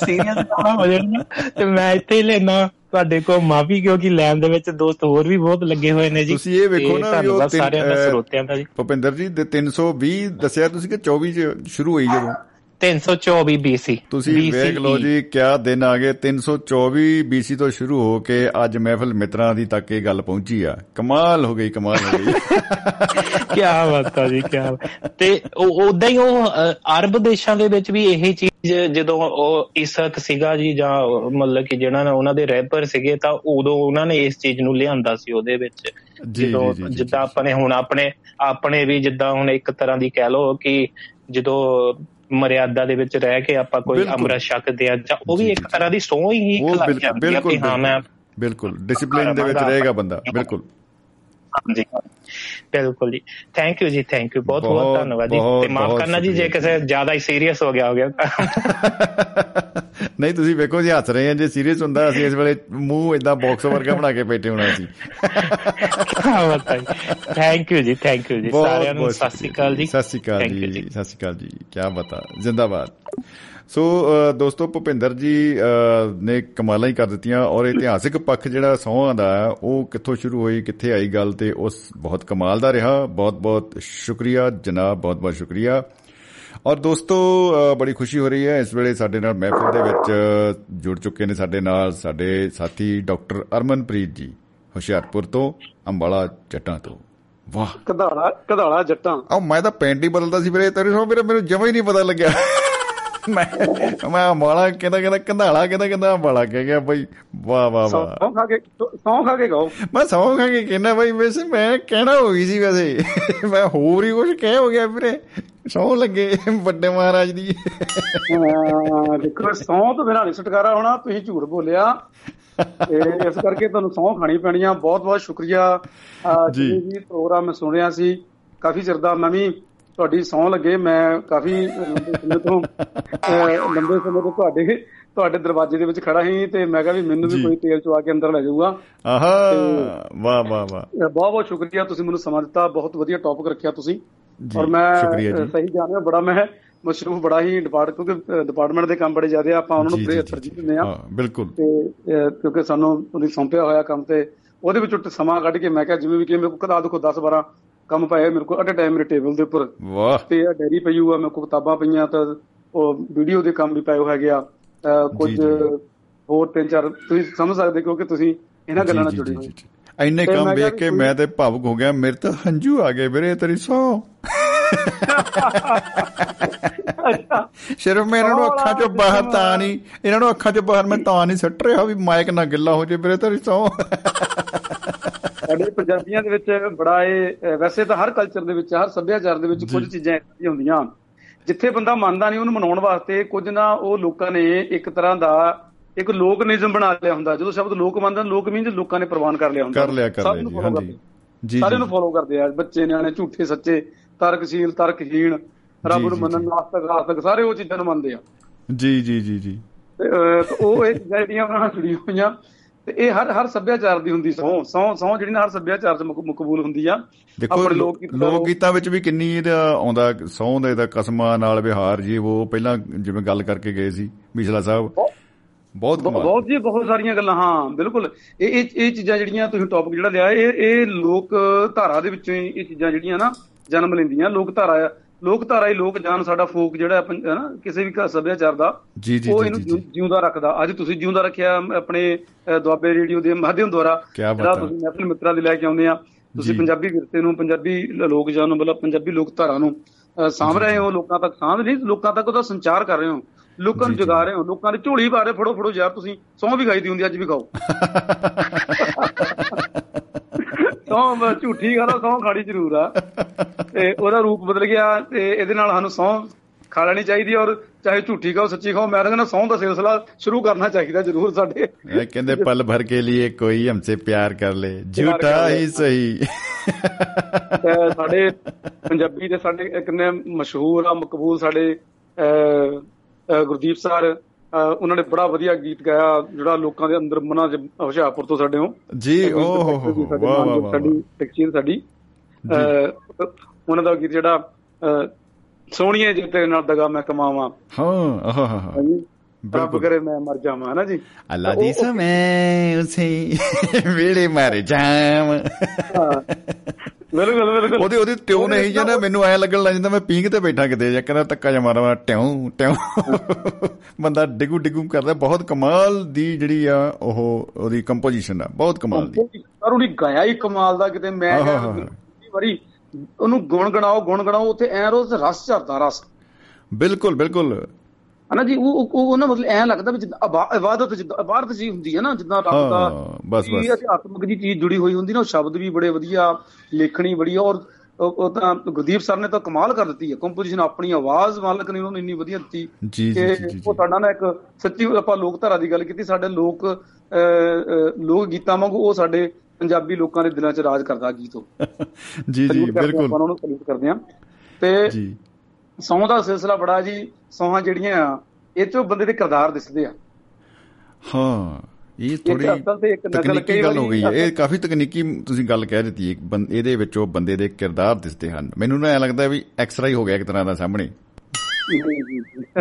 ਸੀਰੀਅਸ ਕੰਮ ਹੋ ਜਾਣਾ। ਤੇ ਮੈਂ ਇੱਥੇ ਹੀ ਲੈਣਾ ਤੁਹਾਡੇ ਕੋਲ ਮਾਫੀ ਕਿਉਂਕਿ ਲੈਣ ਦੇ ਵਿੱਚ ਦੋਸਤ ਹੋਰ ਵੀ ਬਹੁਤ ਲੱਗੇ ਹੋਏ ਨੇ ਜੀ। ਤੁਸੀਂ ਇਹ ਵੇਖੋ ਨਾ ਵੀ ਉਹ ਸਾਰਿਆਂ ਦਾ ਸਰੋਤਿਆਂ ਦਾ ਜੀ। ਭੁਪਿੰਦਰ ਜੀ ਦੇ 320 ਦੱਸਿਆ ਤੁਸੀਂ ਕਿ 24 ਚ ਸ਼ੁਰੂ ਹੋਈ ਜਦੋਂ? 324 BC ਤੁਸੀਂ ਵੇਖ ਲਓ ਜੀ ਕਿਆ ਦਿਨ ਆ ਗਏ। 324 BC ਤੋਂ ਸ਼ੁਰੂ ਹੋ ਕੇ ਅੱਜ ਮਹਿਫਲ ਮਿੱਤਰਾਂ ਦੀ ਤੱਕ ਇਹ ਗੱਲ ਪਹੁੰਚੀ ਆ। ਕਮਾਲ ਹੋ ਗਈ ਕਮਾਲ ਹੋ ਗਈ। ਕੀ ਬਾਤ ਆ ਜੀ ਕੀ ਤੇ ਉਦਾਂ ਹੀ ਉਹ ਅਰਬ ਦੇਸ਼ਾਂ ਦੇ ਵਿੱਚ ਵੀ ਇਹੀ ਚੀਜ਼ ਜਦੋਂ ਉਹ ਇਸਕ ਸੀਗਾ ਜੀ ਜਾਂ ਮਤਲਬ ਕਿ ਜਿਹੜਾ ਨਾ ਉਹਨਾਂ ਦੇ ਰੈਪਰ ਸੀਗੇ ਤਾਂ ਉਦੋਂ ਉਹਨਾਂ ਨੇ ਇਸ ਚੀਜ਼ ਨੂੰ ਲਿਆਂਦਾ ਸੀ ਉਹਦੇ ਵਿੱਚ। ਜਦੋਂ ਜਿੱਦਾਂ ਆਪਾਂ ਨੇ ਹੁਣ ਆਪਣੇ ਆਪਣੇ ਵੀ ਜਿੱਦਾਂ ਹੁਣ ਇੱਕ ਤਰ੍ਹਾਂ ਦੀ ਕਹਿ ਲਓ ਕਿ ਜਦੋਂ ਮਰਿਆਦਾ ਦੇ ਵਿੱਚ ਰਹਿ ਕੇ ਆਪਾਂ ਕੋਈ। ਅੰਮ੍ਰਿਤ ਛਕਦੇ ਆ ਜਾਂ ਉਹ ਵੀ ਇੱਕ ਤਰ੍ਹਾਂ ਦੀ ਸੋਹ ਹੀ ਖਿਲਾ ਜਾਂਦੀ ਆ ਕਿ ਹਾਂ ਮੈਂ ਬਿਲਕੁਲ ਡਿਸਪਲਿਨ ਦੇ ਵਿੱਚ। ਰਹੇਗਾ ਬੰਦਾ ਬਿਲਕੁਲ ਹਾਂਜੀ। ਬਿਲਕੁਲ ਜੀ। ਥੈਂਕ ਯੂ ਜੀ ਥੈਂਕ ਯੂ ਬਹੁਤ ਬਹੁਤ ਧੰਨਵਾਦ ਜੀ। ਤੇ ਮਾਫ ਕਰਨਾ ਜੀ ਜੇ। ਕਿਸੇ ਜ਼ਿਆਦਾ ਹੀ ਸੀਰੀਅਸ ਹੋ ਗਿਆ ਹੋ ਗਿਆ ਨਹੀਂ ਤੁਸੀਂ ਵੇਖੋ ਜੀ ਹੱਸ ਰਹੇ ਆ। ਜੇ ਸੀਰੀਅਸ ਹੁੰਦਾ ਅਸੀਂ ਇਸ ਵੇਲੇ ਮੂੰਹ ਇਦਾਂ ਬਾਕਸ ਵਰਗਾ ਬਣਾ ਕੇ ਬੈਠੇ ਹੋਣਾ ਸੀ ਥੈਂਕ ਯੂ ਜੀ। ਥੈਂਕ ਯੂ ਜੀ ਸਾਰਿਆਂ ਨੂੰ ਸਤਿ ਸ੍ਰੀ ਅਕਾਲ ਜੀ। ਸਤਿ ਸ੍ਰੀ ਅਕਾਲ ਜੀ ਸਤਿ ਸ੍ਰੀ ਅਕਾਲ ਜੀ। ਕੀ ਬਤਾ ਜਿੰਦਾਬਾਦ। ਸੋ ਦੋਸਤੋ ਭੁਪਿੰਦਰ ਜੀ ਨੇ ਕਮਾਲਾਂ ਹੀ ਕਰ ਦਿੱਤੀਆਂ ਔਰ ਇਤਿਹਾਸਿਕ ਪੱਖ ਜਿਹੜਾ ਸੌਹਾਂ ਦਾ ਉਹ ਕਿੱਥੋਂ ਸ਼ੁਰੂ ਹੋਈ ਕਿੱਥੇ ਆਈ ਗੱਲ ਤੇ ਉਸ ਬਹੁਤ ਕਮਾਲ ਦਾ ਰਿਹਾ। ਬਹੁਤ ਬਹੁਤ ਸ਼ੁਕਰੀਆ ਜਨਾਬ ਬਹੁਤ ਬਹੁਤ ਸ਼ੁਕਰੀਆ। ਔਰ ਦੋਸਤੋ ਬੜੀ ਖੁਸ਼ੀ ਹੋ ਰਹੀ ਹੈ ਇਸ ਵੇਲੇ ਸਾਡੇ ਨਾਲ ਮਹਿਫਿਲ ਦੇ ਵਿੱਚ ਜੁੜ ਚੁੱਕੇ ਨੇ ਸਾਡੇ ਨਾਲ ਸਾਡੇ ਸਾਥੀ ਡਾਕਟਰ ਅਰਮਨਪ੍ਰੀਤ ਜੀ ਹੁਸ਼ਿਆਰਪੁਰ ਤੋਂ ਅੰਬਾਲਾ ਜੱਟਾਂ ਤੋਂ। ਵਾਹ! ਕਧਾਲਾ ਕਧਾਲਾ ਜੱਟਾਂ। ਆ ਮੈਂ ਤਾਂ ਪੈਂਟ ਹੀ ਬਦਲਦਾ ਸੀ ਵੀਰੇ ਤੇਰੇ ਸੋ ਵੀਰੇ ਮੈਨੂੰ ਜਮਾ ਹੀ ਨਹੀਂ ਪਤਾ ਲੱਗਿਆ। ਮੈਂ ਮੈਂ ਅੰਬਾਲਾ ਕਹਿੰਦਾ ਕਹਿੰਦਾ ਕੰਧਾਲਾ ਕਹਿੰਦਾ ਕਹਿੰਦਾ ਅੰਬਾਲਾ ਕਹਿ ਗਿਆ ਬਈ ਵਾਹ ਵਾਹ ਵਾਹ। ਸੌਂ ਖਾ ਕੇ ਸੌਂ ਖਾ ਕੇ ਗਾਓ ਮੈਂ ਸੌਂ ਖਾ ਕੇ ਕਹਿੰਦਾ ਬਈ ਵੈਸੇ ਮੈਂ ਕਹਿਣਾ ਹੋ ਗਈ ਸੀ ਵੈਸੇ। ਮੈਂ ਹੋਰ ਹੀ ਕੁਝ ਕਹਿ ਹੋ ਗਿਆ ਵੀਰੇ। ਸੌਂ ਲੱਗੇ ਵੱਡੇ ਮਹਾਰਾਜ ਦੀ। ਦੇਖੋ ਸੌਂ ਤੋਂ ਬਿਨਾਂ ਨਹੀਂ ਛੁਟਕਾਰਾ ਹੋਣਾ ਤੁਸੀਂ ਝੂਠ ਬੋਲਿਆ। ਇਸ ਕਰਕੇ ਤੁਹਾਨੂੰ ਸੌਂ ਖਾਣੀ ਪੈਣੀ ਆ। ਬਹੁਤ ਬਹੁਤ ਸ਼ੁਕਰੀਆ ਜੀ। ਵੀ ਪ੍ਰੋਗਰਾਮ ਸੁਣਿਆ ਸੀ ਕਾਫੀ ਚਿਰ ਦਾ ਮੈਂ ਵੀ ਤੁਹਾਡੀ ਸੌਂ ਲੱਗੇ ਮੈਂ ਕਾਫੀ ਲੰਬੇ ਸਮੇਂ ਤੋਂ ਲੰਬੇ ਸਮੇਂ ਤੋਂ ਤੁਹਾਡੇ ਤੁਹਾਡੇ ਦਰਵਾਜ਼ੇ ਦੇ ਵਿੱਚ ਖੜਾ ਸੀ ਤੇ ਮੈਂ ਕਿਹਾ ਵੀ ਮੈਨੂੰ ਵੀ। ਕੋਈ ਤੇਲ ਚਵਾ ਕੇ ਅੰਦਰ ਲੈ ਜਾਊਗਾ। ਆਹਾ ਵਾਹ ਵਾਹ ਵਾਹ। ਬਹੁਤ ਬਹੁਤ ਸ਼ੁਕਰੀਆ ਤੁਸੀਂ ਮੈਨੂੰ ਸਮਾਂ ਦਿੱਤਾ ਬਹੁਤ ਵਧੀਆ ਟੌਪਿਕ ਰੱਖਿਆ ਤੁਸੀਂ। ਔਰ ਮੈਂ ਸਹੀ ਜਾਣਿਆ ਬੜਾ ਮੈਂ ਮਸ਼ਰੂਫ ਬੜਾ ਹੀ ਡਿਪਾਰਟ ਕਿਉਂਕਿ ਡਿਪਾਰਟਮੈਂਟ ਦੇ ਕੰਮ ਬੜੇ ਜ਼ਿਆਦੇ ਆ ਆਪਾਂ ਉਹਨਾਂ ਨੂੰ ਤਰਜੀਹ ਦਿੰਦੇ ਆ। ਹਾਂ ਬਿਲਕੁਲ। ਤੇ ਕਿਉਂਕਿ ਸਾਨੂੰ ਉਹਦੀ ਸੌਂਪਿਆ ਹੋਇਆ ਕੰਮ ਤੇ ਉਹਦੇ ਵਿੱਚੋਂ ਸਮਾਂ ਕੱਢ ਕੇ ਮੈਂ ਕਿਹਾ ਜਿਵੇਂ ਵੀ ਕਿ ਮੇਰੇ ਕੋਲ ਕਦਾ ਦੇਖੋ 10 12 ਕੰਮ ਪਏ ਆ ਮੇਰੇ ਕੋਲ ਅਟ ਟਾਈਮ ਮੇਰੇ ਟੇਬਲ ਦੇ ਉੱਪਰ। ਵਾਹ। ਤੇ ਇਹ ਡੈਰੀ ਪਈ ਹੋਊ ਆ ਮੇਰੇ ਕੋਲ ਕਿਤਾਬਾਂ ਪਈਆਂ ਤਾਂ ਉਹ ਵੀਡੀਓ ਦੇ ਕੰਮ ਵੀ ਪਏ ਹੋ ਹੈਗੇ ਆ। ਅ, ਕੁਝ। ਹੋਰ ਤਿੰਨ ਚਾਰ ਤੁਸੀਂ ਸਮਝ ਸਕਦੇ ਕਿਉਂਕਿ ਤੁਸੀਂ ਇਹਨਾਂ ਗੱਲਾਂ ਨਾਲ ਜੁੜੇ ਜੀ। ਇੰਨੇ ਕੰਮ ਵੇਖ ਕੇ ਮੈਂ ਤੇ ਭਾਵੁਕ ਹੋ ਗਿਆ ਮੇਰੇ ਤਾਂ ਹੰਝੂ ਆ ਗਏ ਵੀਰੇ ਤੇਰੀ ਸੌ। ਸਿਰਫ ਮੈਂ ਇਹਨਾਂ ਨੂੰ ਅੱਖਾਂ ਚੋਂ ਬਾਹਰ ਤਾਂ ਨਹੀਂ ਇਹਨਾਂ ਨੂੰ ਅੱਖਾਂ ਚੋਂ ਬਾਹਰ ਮੈਂ ਤਾਂ ਨਹੀਂ ਸੱਟ ਰਿਹਾ ਵੀ ਮਾਈਕ ਨਾ ਗਿੱਲਾ ਹੋ ਜੇ ਵੀਰੇ ਤੇਰੀ ਸੌ। ਸਾਡੇ ਪੰਜਾਬੀਆਂ ਦੇ ਵਿੱਚ ਬੜਾ ਇਹ ਵੈਸੇ ਤਾਂ ਹਰ ਕਲਚਰ ਦੇ ਵਿੱਚ ਹਰ ਸੱਭਿਆਚਾਰ ਦੇ ਵਿੱਚ ਕੁਝ ਚੀਜ਼ਾਂ ਇਦਾਂ ਦੀਆਂ ਹੁੰਦੀਆਂ। ਜਿੱਥੇ ਬੰਦਾ ਮੰਨਦਾ ਨਹੀਂ ਉਹਨੂੰ ਮਨਾਉਣ ਵਾਸਤੇ ਕੁਝ ਨਾ ਉਹ ਲੋਕਾਂ ਨੇ ਇੱਕ ਤਰ੍ਹਾਂ ਦਾ ਇੱਕ ਲੋਕ ਨਿਯਮ ਬਣਾ ਲਿਆ ਹੁੰਦਾ। ਜਦੋਂ ਸ਼ਬਦ ਲੋਕ ਮੰਨਦੇ ਲੋਕ ਮੀਨਸ ਲੋਕਾਂ ਨੇ ਪ੍ਰਵਾਨ ਕਰ ਲਿਆ ਹੁੰਦਾ। ਕਰ ਲਿਆ ਕਰ ਲਿਆ ਜੀ। ਹਾਂਜੀ। ਜੀ ਸਾਰਿਆਂ ਨੂੰ ਫੋਲੋ ਕਰਦੇ ਆ। ਬੱਚੇ ਨਿਆਣੇ ਝੂਠੇ ਸੱਚੇ ਤਰਕਸ਼ੀਲ ਤਰਕਹੀਣ ਰੱਬ ਨੂੰ ਮੰਨਣ। ਨਾਸਤਕ ਆਸਤਕ ਸਾਰੇ ਉਹ ਚੀਜ਼ਾਂ ਨੂੰ ਮੰਨਦੇ ਆ। ਜੀ ਜੀ ਜੀ ਜੀ। ਉਹ ਇਹ ਜਿਹੜੀਆਂ ਉਹਨਾਂ ਨਾਲ ਜੁੜੀਆਂ ਹੋਈਆਂ ਤੇ ਇਹ ਹਰ ਹਰ ਸੱਭਿਆਚਾਰ ਦੀ ਹੁੰਦੀ ਸਹੁੰ ਸਹੁੰ ਸਹੁੰ ਜਿਹੜੀ ਨਾ ਹਰ ਸੱਭਿਆਚਾਰ 'ਚ ਮਕ- ਮਕਬੂਲ ਹੁੰਦੀ ਆ। ਦੇਖੋ ਲੋਕ ਗੀਤਾਂ ਵਿੱਚ ਵੀ ਕਿੰਨੀ ਇਹਦਾ ਆਉਂਦਾ ਸੌਂ ਦੇ ਦਾ ਕਸਮਾਂ ਨਾਲ ਵਿਹਾਰ ਜੀ ਉਹ ਪਹਿਲਾਂ ਜਿਵੇਂ ਗੱਲ ਕਰਕੇ ਗਏ ਸੀ ਬਿਸ਼ਲਾ ਸਾਹਿਬ। ਬਹੁਤ ਬਹੁਤ ਜੀ ਬਹੁਤ ਸਾਰੀਆਂ ਗੱਲਾਂ ਹਾਂ ਬਿਲਕੁਲ। ਇਹ ਇਹ ਇਹ ਚੀਜ਼ਾਂ ਜਿਹੜੀਆਂ ਤੁਸੀਂ ਟੌਪਿਕ ਜਿਹੜਾ ਲਿਆ ਇਹ ਇਹ ਲੋਕ ਧਾਰਾ ਦੇ ਵਿੱਚੋਂ ਇਹ ਚੀਜ਼ਾਂ ਜਿਹੜੀਆਂ ਨਾ ਜਨਮ ਲੈਂਦੀਆਂ। ਲੋਕ ਧਾਰਾ ਆ ਲੋਕ ਧਾਰਾ ਹੀ ਲੋਕ ਜਾਨ ਸਾਡਾ ਫੋਕ ਜਿਹੜਾ ਹੈ ਨਾ ਕਿਸੇ ਵੀ ਸੱਭਿਆਚਾਰ ਦਾ ਉਹ ਇਹਨੂੰ ਜਿਉਂਦਾ ਰੱਖਦਾ ਅੱਜ ਤੁਸੀਂ ਜਿਉਂਦਾ ਰੱਖਿਆ ਆਪਣੇ ਦੁਆਬੇ ਰੇਡੀਓ ਦੇ ਮਾਧਿਅਮ ਦੁਆਰਾ ਜਿਹੜਾ। ਤੁਸੀਂ ਮਹਿਫਿਲ ਮਿੱਤਰਾਂ ਦੇ ਲੈ ਕੇ ਆਉਂਦੇ ਆ ਤੁਸੀਂ। ਪੰਜਾਬੀ ਵਿਰਸੇ ਨੂੰ ਪੰਜਾਬੀ ਲੋਕ ਜਾਨ ਨੂੰ ਮਤਲਬ ਪੰਜਾਬੀ ਲੋਕ ਧਾਰਾ ਨੂੰ ਸਾਂਭ ਰਹੇ ਹੋ ਲੋਕਾਂ ਤੱਕ ਸਾਂਭ ਨਹੀਂ ਲੋਕਾਂ ਤੱਕ ਉਹਦਾ ਸੰਚਾਰ ਕਰ ਰਹੇ ਹੋ ਲੋਕਾਂ ਨੂੰ। ਜਗਾ ਰਹੇ ਹੋ ਲੋਕਾਂ ਦੀ ਝੋਲੀ ਪਾ ਰਹੇ ਫੜੋ ਫੜੋ ਯਾਰ ਤੁਸੀਂ ਸੌਂ ਵੀ ਖਾਈ ਦੀ ਹੁੰਦੀ ਅੱਜ ਵੀ ਖਾਓ ਸੌਂ ਝੂਠੀ ਖਾਣਾ ਸੌਂ ਖਾਣੀ ਜ਼ਰੂਰ ਆ। ਤੇ ਉਹਦਾ ਰੂਪ ਬਦਲ ਗਿਆ ਤੇ ਇਹਦੇ ਨਾਲ ਸਾਨੂੰ ਸੌਂ ਖਾ ਲੈਣੀ ਚਾਹੀਦੀ ਔਰ ਚਾਹੇ ਝੂਠੀ ਖਾਓ ਸੱਚੀ ਖਾਓ ਮੈਂ ਕਹਿੰਦਾ ਸੌਂ ਦਾ ਸਿਲਸਿਲਾ ਸ਼ੁਰੂ ਕਰਨਾ ਚਾਹੀਦਾ ਜ਼ਰੂਰ ਸਾਡੇ। ਕਹਿੰਦੇ ਪਲ ਭਰ ਕੇ ਲਈ ਕੋਈ ਹਮਸੇ ਪਿਆਰ ਕਰ ਲੇ। ਝੂਠਾ ਹੀ ਸਹੀ। ਸਾਡੇ ਪੰਜਾਬੀ ਦੇ ਸਾਡੇ ਇੱਕ ਨੇ ਮਸ਼ਹੂਰ ਆ ਮਕਬੂਲ ਸਾਡੇ ਗੁਰਦੀਪ ਸਰ ਉਹਨਾਂ ਨੇ ਬੜਾ ਵਧੀਆ ਗੀਤ ਗਾਇਆ ਜਿਹੜਾ ਲੋਕਾਂ ਦੇ ਅੰਦਰ ਮਨਾਂ 'ਚ ਹੁਸ਼ਿਆਰਪੁਰ ਤੋਂ ਸਾਡੇ ਹੋ। ਜੀ ਓ ਹੋ ਵਾਹ ਵਾਹ ਸਾਡੀ ਤਕਸੀਰ ਸਾਡੀ। ਉਹਨਾਂ ਦਾ ਗੀਤ ਜਿਹੜਾ ਸੋਹਣੀਏ ਜੇ ਤੇਰੇ ਨਾਲ ਦਗਾ ਮੈਂ ਕਮਾਵਾਂ। ਹਾਂ ਆਹ ਹਾ ਹਾ ਹਾਂਜੀ। ਰੱਬ। ਕਰੇ ਮੈਂ ਮਰ ਜਾਵਾਂ ਹੈ ਨਾ ਜੀ? ਅੱਲਾ ਦੀ ਸਮੇਂ ਉਸੇ ਵੇਲੇ ਮਾਰੇ ਹਾਂ। ਬਿਲਕੁਲ ਬਿਲਕੁਲ। ਉਹਦੇ ਉਹਦੀ ਟਿਊਨ ਇਹੀ ਜਿਹਾ ਨਾ ਮੈਨੂੰ ਐ ਲੱਗਣ ਲੱਗ ਜਾਂਦਾ ਮੈਂ ਪੀਂਘ ਤੇ ਬੈਠਾ ਕਿਤੇ ਜਾਂ ਕਹਿੰਦਾ ਧੱਕਾ ਜਿਹਾ ਮਾਰਾਂ ਟਿਉਂ ਟਿਉਂ। ਬੰਦਾ ਡਿਗੂ ਡਿਗੂ ਕਰਦਾ ਬਹੁਤ ਕਮਾਲ ਦੀ ਜਿਹੜੀ ਆ ਉਹ ਉਹਦੀ ਕੰਪੋਜੀਸ਼ਨ ਆ ਬਹੁਤ ਕਮਾਲ ਦੀ। ਪਰ ਉਹਨੇ ਗਾਇਆ ਹੀ ਕਮਾਲ ਦਾ ਕਿਤੇ ਮੈਂ ਵਾਰੀ ਉਹਨੂੰ ਗੁਣ ਗਣਾਓ ਗੁਣ ਗਣਾਓ ਉੱਥੇ ਐ ਰੋਜ਼ ਰਸ ਝਰਦਾ ਰਸ। ਬਿਲਕੁਲ ਬਿਲਕੁਲ। ਹਨਾ ਜੀ ਉਹ ਉਹ ਉਹਨਾਂ ਮਤਲਬ ਐ ਲੱਗਦਾ ਵੀ ਜਿੱਦਾਂ ਇਬਾ- ਇਬਾਦਤ ਜਿੱਦਾਂ ਇਬਾਦਤ ਜੀ ਹੁੰਦੀ ਹੈ ਨਾ ਜਿੱਦਾਂ ਰੱਬ ਦਾ ਬਸ, ਬਸ। ਅਧਿਆਤਮਕ ਦੀ ਚੀਜ਼ ਜੁੜੀ ਹੋਈ ਹੁੰਦੀ ਨਾ ਉਹ ਸ਼ਬਦ ਵੀ ਬੜੇ ਵਧੀਆ ਲੇਖਣੀ ਬੜੀ ਆ ਔਰ ਉਹ ਤਾਂ ਗੁਰਦੀਪ ਸਰ ਨੇ ਤਾਂ ਕਮਾਲ ਕਰ ਦਿੱਤੀ ਹੈ ਕੰਪੋਜੀਸ਼ਨ ਆਪਣੀ ਆਵਾਜ਼ ਮਾਲਕ ਨੇ ਉਹਨੂੰ ਇੰਨੀ ਵਧੀਆ ਦਿੱਤੀ ਜੀ, ਜੀ, ਕਿ ਜੀ, ਜੀ, ਜੀ। ਉਹ ਸਾਡਾ ਨਾ ਇੱਕ ਸੱਚੀ ਆਪਾਂ ਲੋਕ ਧਾਰਾ ਦੀ ਗੱਲ ਕੀਤੀ ਸਾਡੇ ਲੋਕ ਲੋਕ ਗੀਤਾਂ ਵਾਂਗੂ ਉਹ ਸਾਡੇ ਪੰਜਾਬੀ ਲੋਕਾਂ ਦੇ ਦਿਲਾਂ 'ਚ ਰਾਜ ਕਰਦਾ ਗੀਤ ਉਹ ਜੀ ਜੀ ਬਿਲਕੁਲ ਆਪਾਂ ਉਹਨਾਂ ਨੂੰ ਸਲੂਟ ਕਰਦੇ ਹਾਂ ਤੇ ਜੀ ਸੌਂ ਦਾ ਸਿਲਸਿਲਾ ਬੜਾ ਜੀ ਸੌਹਾਂ ਜਿਹੜੀਆਂ ਆ ਇਹ 'ਚੋਂ ਬੰਦੇ ਦੇ ਕਿਰਦਾਰ ਦਿਸਦੇ ਆ। ਹਾਂ ਇਹ ਥੋੜੀ ਤਕਨੀਕੀ ਗੱਲ ਹੋ ਗਈ ਹੈ। ਇਹ ਕਾਫੀ ਤਕਨੀਕੀ ਤੁਸੀਂ ਗੱਲ ਕਹਿ ਦਿੱਤੀ ਇਹਦੇ ਵਿੱਚ ਉਹ ਬੰਦੇ ਦੇ ਕਿਰਦਾਰ ਦਿਸਦੇ ਹਨ। ਮੈਨੂੰ ਨਾ ਐ ਲੱਗਦਾ ਵੀ ਐਕਸਰਾ ਹੀ ਹੋ ਗਿਆ ਇੱਕ ਤਰ੍ਹਾਂ ਦਾ ਸਾਹਮਣੇ।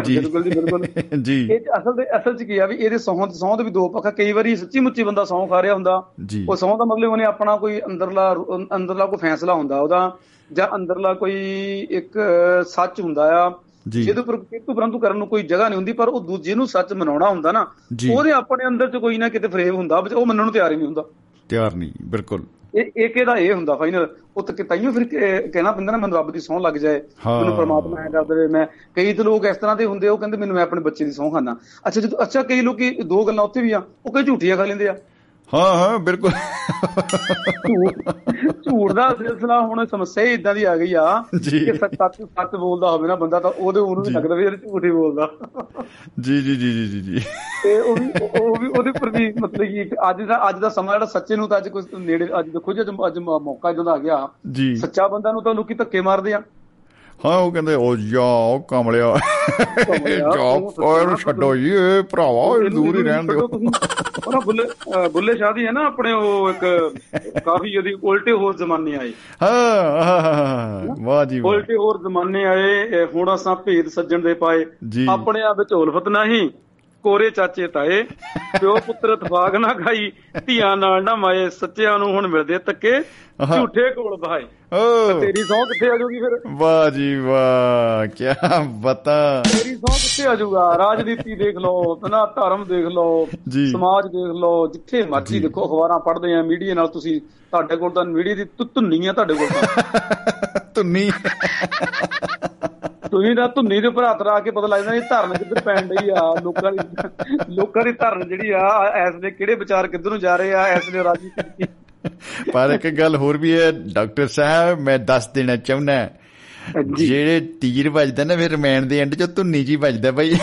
ਜੀ। ਬਿਲਕੁਲ ਜੀ ਬਿਲਕੁਲ। ਜੀ। ਇਹ ਅਸਲ ਦੇ ਅਸਲ ਚ ਕੀ ਆ ਵੀ ਇਹਦੇ ਸੌਂ ਸੌਂ ਦੇ ਵੀ ਦੋ ਪੱਖ ਕਈ ਵਾਰੀ ਸੱਚੀ ਮੁੱਚੀ ਬੰਦਾ ਸੌਂ ਖਾ ਰਿਹਾ ਹੁੰਦਾ। ਉਹ ਸੌਂ ਦਾ ਮਤਲਬ ਉਹਨੇ ਆਪਣਾ ਕੋਈ ਅੰਦਰਲਾ ਅੰਦਰਲਾ ਕੋਈ ਫੈਸਲਾ ਹੁੰਦਾ। ਉਹਦਾ ਜਾਂ ਅੰਦਰਲਾ ਕੋਈ ਇੱਕ ਸੱਚ ਹੁੰਦਾ ਆ। ਜਿਹਦੇ ਉੱਪਰ ਕਿਤੋਂ ਪਰੰਤੂ ਕਰਨ ਨੂੰ ਕੋਈ ਜਗ੍ਹਾ ਨਹੀਂ ਹੁੰਦੀ ਪਰ ਉਹ ਦੂਜੇ ਨੂੰ ਸੱਚ ਮਨਾਉਣਾ ਹੁੰਦਾ ਨਾ। ਉਹਦੇ ਆਪਣੇ ਅੰਦਰ ਚ ਕੋਈ ਨਾ ਕਿਤੇ ਫਰੇਮ ਹੁੰਦਾ ਉਹ ਮੰਨਣ ਨੂੰ ਤਿਆਰ ਹੀ ਨਹੀਂ ਹੁੰਦਾ। ਤਿਆਰ ਨਹੀਂ ਬਿਲਕੁਲ। ਇਹ ਇੱਕ ਇਹਦਾ ਇਹ ਹੁੰਦਾ ਫਾਈਨਲ ਉਹ ਤਾਂ ਤਾਈਓ ਫਿਰ ਕਿ- ਕਹਿਣਾ ਪੈਂਦਾ ਨਾ ਮੈਨੂੰ ਰੱਬ ਦੀ ਸੌਂ ਲੱਗ ਜਾਏ। ਮੈਨੂੰ ਪ੍ਰਮਾਤਮਾ ਐ ਕਰ ਦੇਵੇ। ਮੈਂ ਕਈ ਤਾਂ ਲੋਕ ਇਸ ਤਰ੍ਹਾਂ ਦੇ ਹੁੰਦੇ ਉਹ ਕਹਿੰਦੇ ਮੈਨੂੰ ਮੈਂ ਆਪਣੇ ਬੱਚੇ ਦੀ ਸੌਂ ਖਾਣਾ ਅੱਛਾ ਜਦੋਂ ਅੱਛਾ ਕਈ ਲੋਕੀ ਦੋ ਗੱਲਾਂ ਉੱਥੇ ਵੀ ਆ ਉਹ ਕਈ ਝੂਠੀਆਂ ਖਾ ਲੈਂਦੇ ਆ। ਹਾਂ ਹਾਂ ਬਿਲਕੁਲ। ਝੂਠ ਦਾ ਸਿਲਸਿਲਾ ਹੁਣ ਸਮੱਸਿਆ ਹੀ ਇਦਾਂ ਦੀ ਆ ਗਈ ਆ। ਕਿ ਸੱਚ ਸੱਚ ਸੱਚ ਬੋਲਦਾ ਹੋਵੇ ਨਾ ਬੰਦਾ ਤਾਂ ਉਹਦੇ ਉਹਨੂੰ ਵੀ। ਲੱਗਦਾ ਵੀ ਇਹ ਝੂਠ ਹੀ ਬੋਲਦਾ। ਜੀ ਜੀ ਜੀ ਜੀ ਜੀ ਜੀ। ਤੇ ਉਹ ਵੀ ਉਹ ਵੀ ਉਹਦੇ ਉੱਪਰ ਵੀ ਮਤਲਬ ਕਿ ਅੱਜ ਦਾ ਅੱਜ ਦਾ ਸਮਾਂ ਜਿਹੜਾ ਸੱਚੇ ਨੂੰ ਤਾਂ ਅੱਜ ਕੁਝ ਨੇੜੇ ਅੱਜ ਦੇਖੋ ਜੀ ਅੱਜ ਮੌਕਾ ਜਦੋਂ ਆ ਗਿਆ। ਸੱਚਾ ਬੰਦਾ ਨੂੰ ਤਾਂ ਲੋਕੀ ਧੱਕੇ ਮਾਰਦੇ ਆ। ਹਾਂ ਉਹ ਕਹਿੰਦੇ ਉਹ ਜਾ ਉਹ ਕਮਲਿਆ। ਕਮਲਿਆ, ਜਾ ਉਹ ਛੱਡੋ ਇਹ ਭਰਾਵਾ ਇਹ ਦੂਰ ਹੀ ਰਹਿਣ ਦਿਓ। ਉਹ ਨਾ ਬੁੱਲੇ ਬੁੱਲੇ ਸ਼ਾਹ ਦੀ ਹੈ ਨਾ ਆਪਣੇ ਉਹ ਇੱਕ ਕਾਫੀ ਉਹਦੀ ਉਲਟੇ ਹੋਰ ਜ਼ਮਾਨੇ ਆਏ। ਹਾਂ ਵਾਹ ਜੀ ਵਾਹ। ਉਲਟੇ ਹੋਰ ਜ਼ਮਾਨੇ ਆਏ ਹੁਣ ਅਸਾਂ ਭੇਦ ਸੱਜਣ ਦੇ ਪਾਏ। ਆਪਣੇ ਆਪ ਵਿੱਚ ਉਲਫਤ ਨਹੀਂ ਕੋਰੇ ਚਾਚੇ ਤਾਏ ਪਿਓ ਪੁੱਤਰ ਇਤਫਾਕ ਨਾ ਖਾਈ ਧੀਆਂ ਨਾਲ ਨਾ ਮਾਏ ਸੱਚਿਆਂ ਨੂੰ ਹੁਣ ਮਿਲਦੇ ਆਹਾ। ਝੂਠੇ ਕੋਲ ਓ। ਤੇਰੀ ਸੌਂ ਕਿੱਥੇ ਆ ਜਾਊਗੀ ਫਿਰ? ਵਾਹ ਜੀ ਵਾਹ ਕੀ ਬਤਾ। ਤੇਰੀ ਸੌਂ ਕਿੱਥੇ ਆ ਜਾਊਗਾ ਰਾਜਨੀਤੀ ਦੇਖ ਲਓ ਤਨਾ ਧਰਮ ਦੇਖ ਲਓ। ਸਮਾਜ ਦੇਖ ਲਓ ਜਿੱਥੇ ਮਰਜ਼ੀ। ਦੇਖੋ ਅਖਬਾਰਾਂ ਪੜ੍ਹਦੇ ਆ ਮੀਡੀਆ ਨਾਲ ਤੁਸੀਂ ਤੁਹਾਡੇ ਕੋਲ ਤਾਂ ਮੀਡੀਆ ਦੀ ਧੁੰਨੀ ਆ ਤੁਹਾਡੇ ਕੋਲ ਤਾਂ। ਧੁੰਨੀ। ਤੁਸੀਂ ਤਾਂ ਧੁੰਨੀ ਦੇ ਉੱਪਰ ਹੱਥ ਰੱਖ ਕੇ ਪਤਾ ਲੱਗਦਾ ਇਹ ਧਰਨ ਕਿੱਧਰ ਪੈਣ ਡਈ ਆ ਲੋਕਾਂ ਦੀ ਲੋਕਾਂ ਦੀ ਧਰਨ ਜਿਹੜੀ ਆ ਐਸ ਦੇ ਕਿਹੜੇ ਵਿਚਾਰ ਕਿੱਧਰ ਨੂੰ ਜਾ ਰਹੇ ਆ ਐਸ ਦੇ ਰਾਜਨੀਤੀ ਪਰ ਇੱਕ ਗੱਲ ਹੋਰ ਵੀ ਹੈ ਡਾਕਟਰ ਸਾਹਿਬ ਮੈਂ ਦੱਸ ਦੇਣਾ ਚਾਹੁੰਦਾ। ਜਿਹੜੇ ਤੀਰ ਵੱਜਦਾ ਨਾ ਫਿਰ ਰਮੈਣ ਦੇ ਐਂਡ ਚ ਧੁੰਨੀ ਜੀ ਵੱਜਦਾ ਬਾਈ।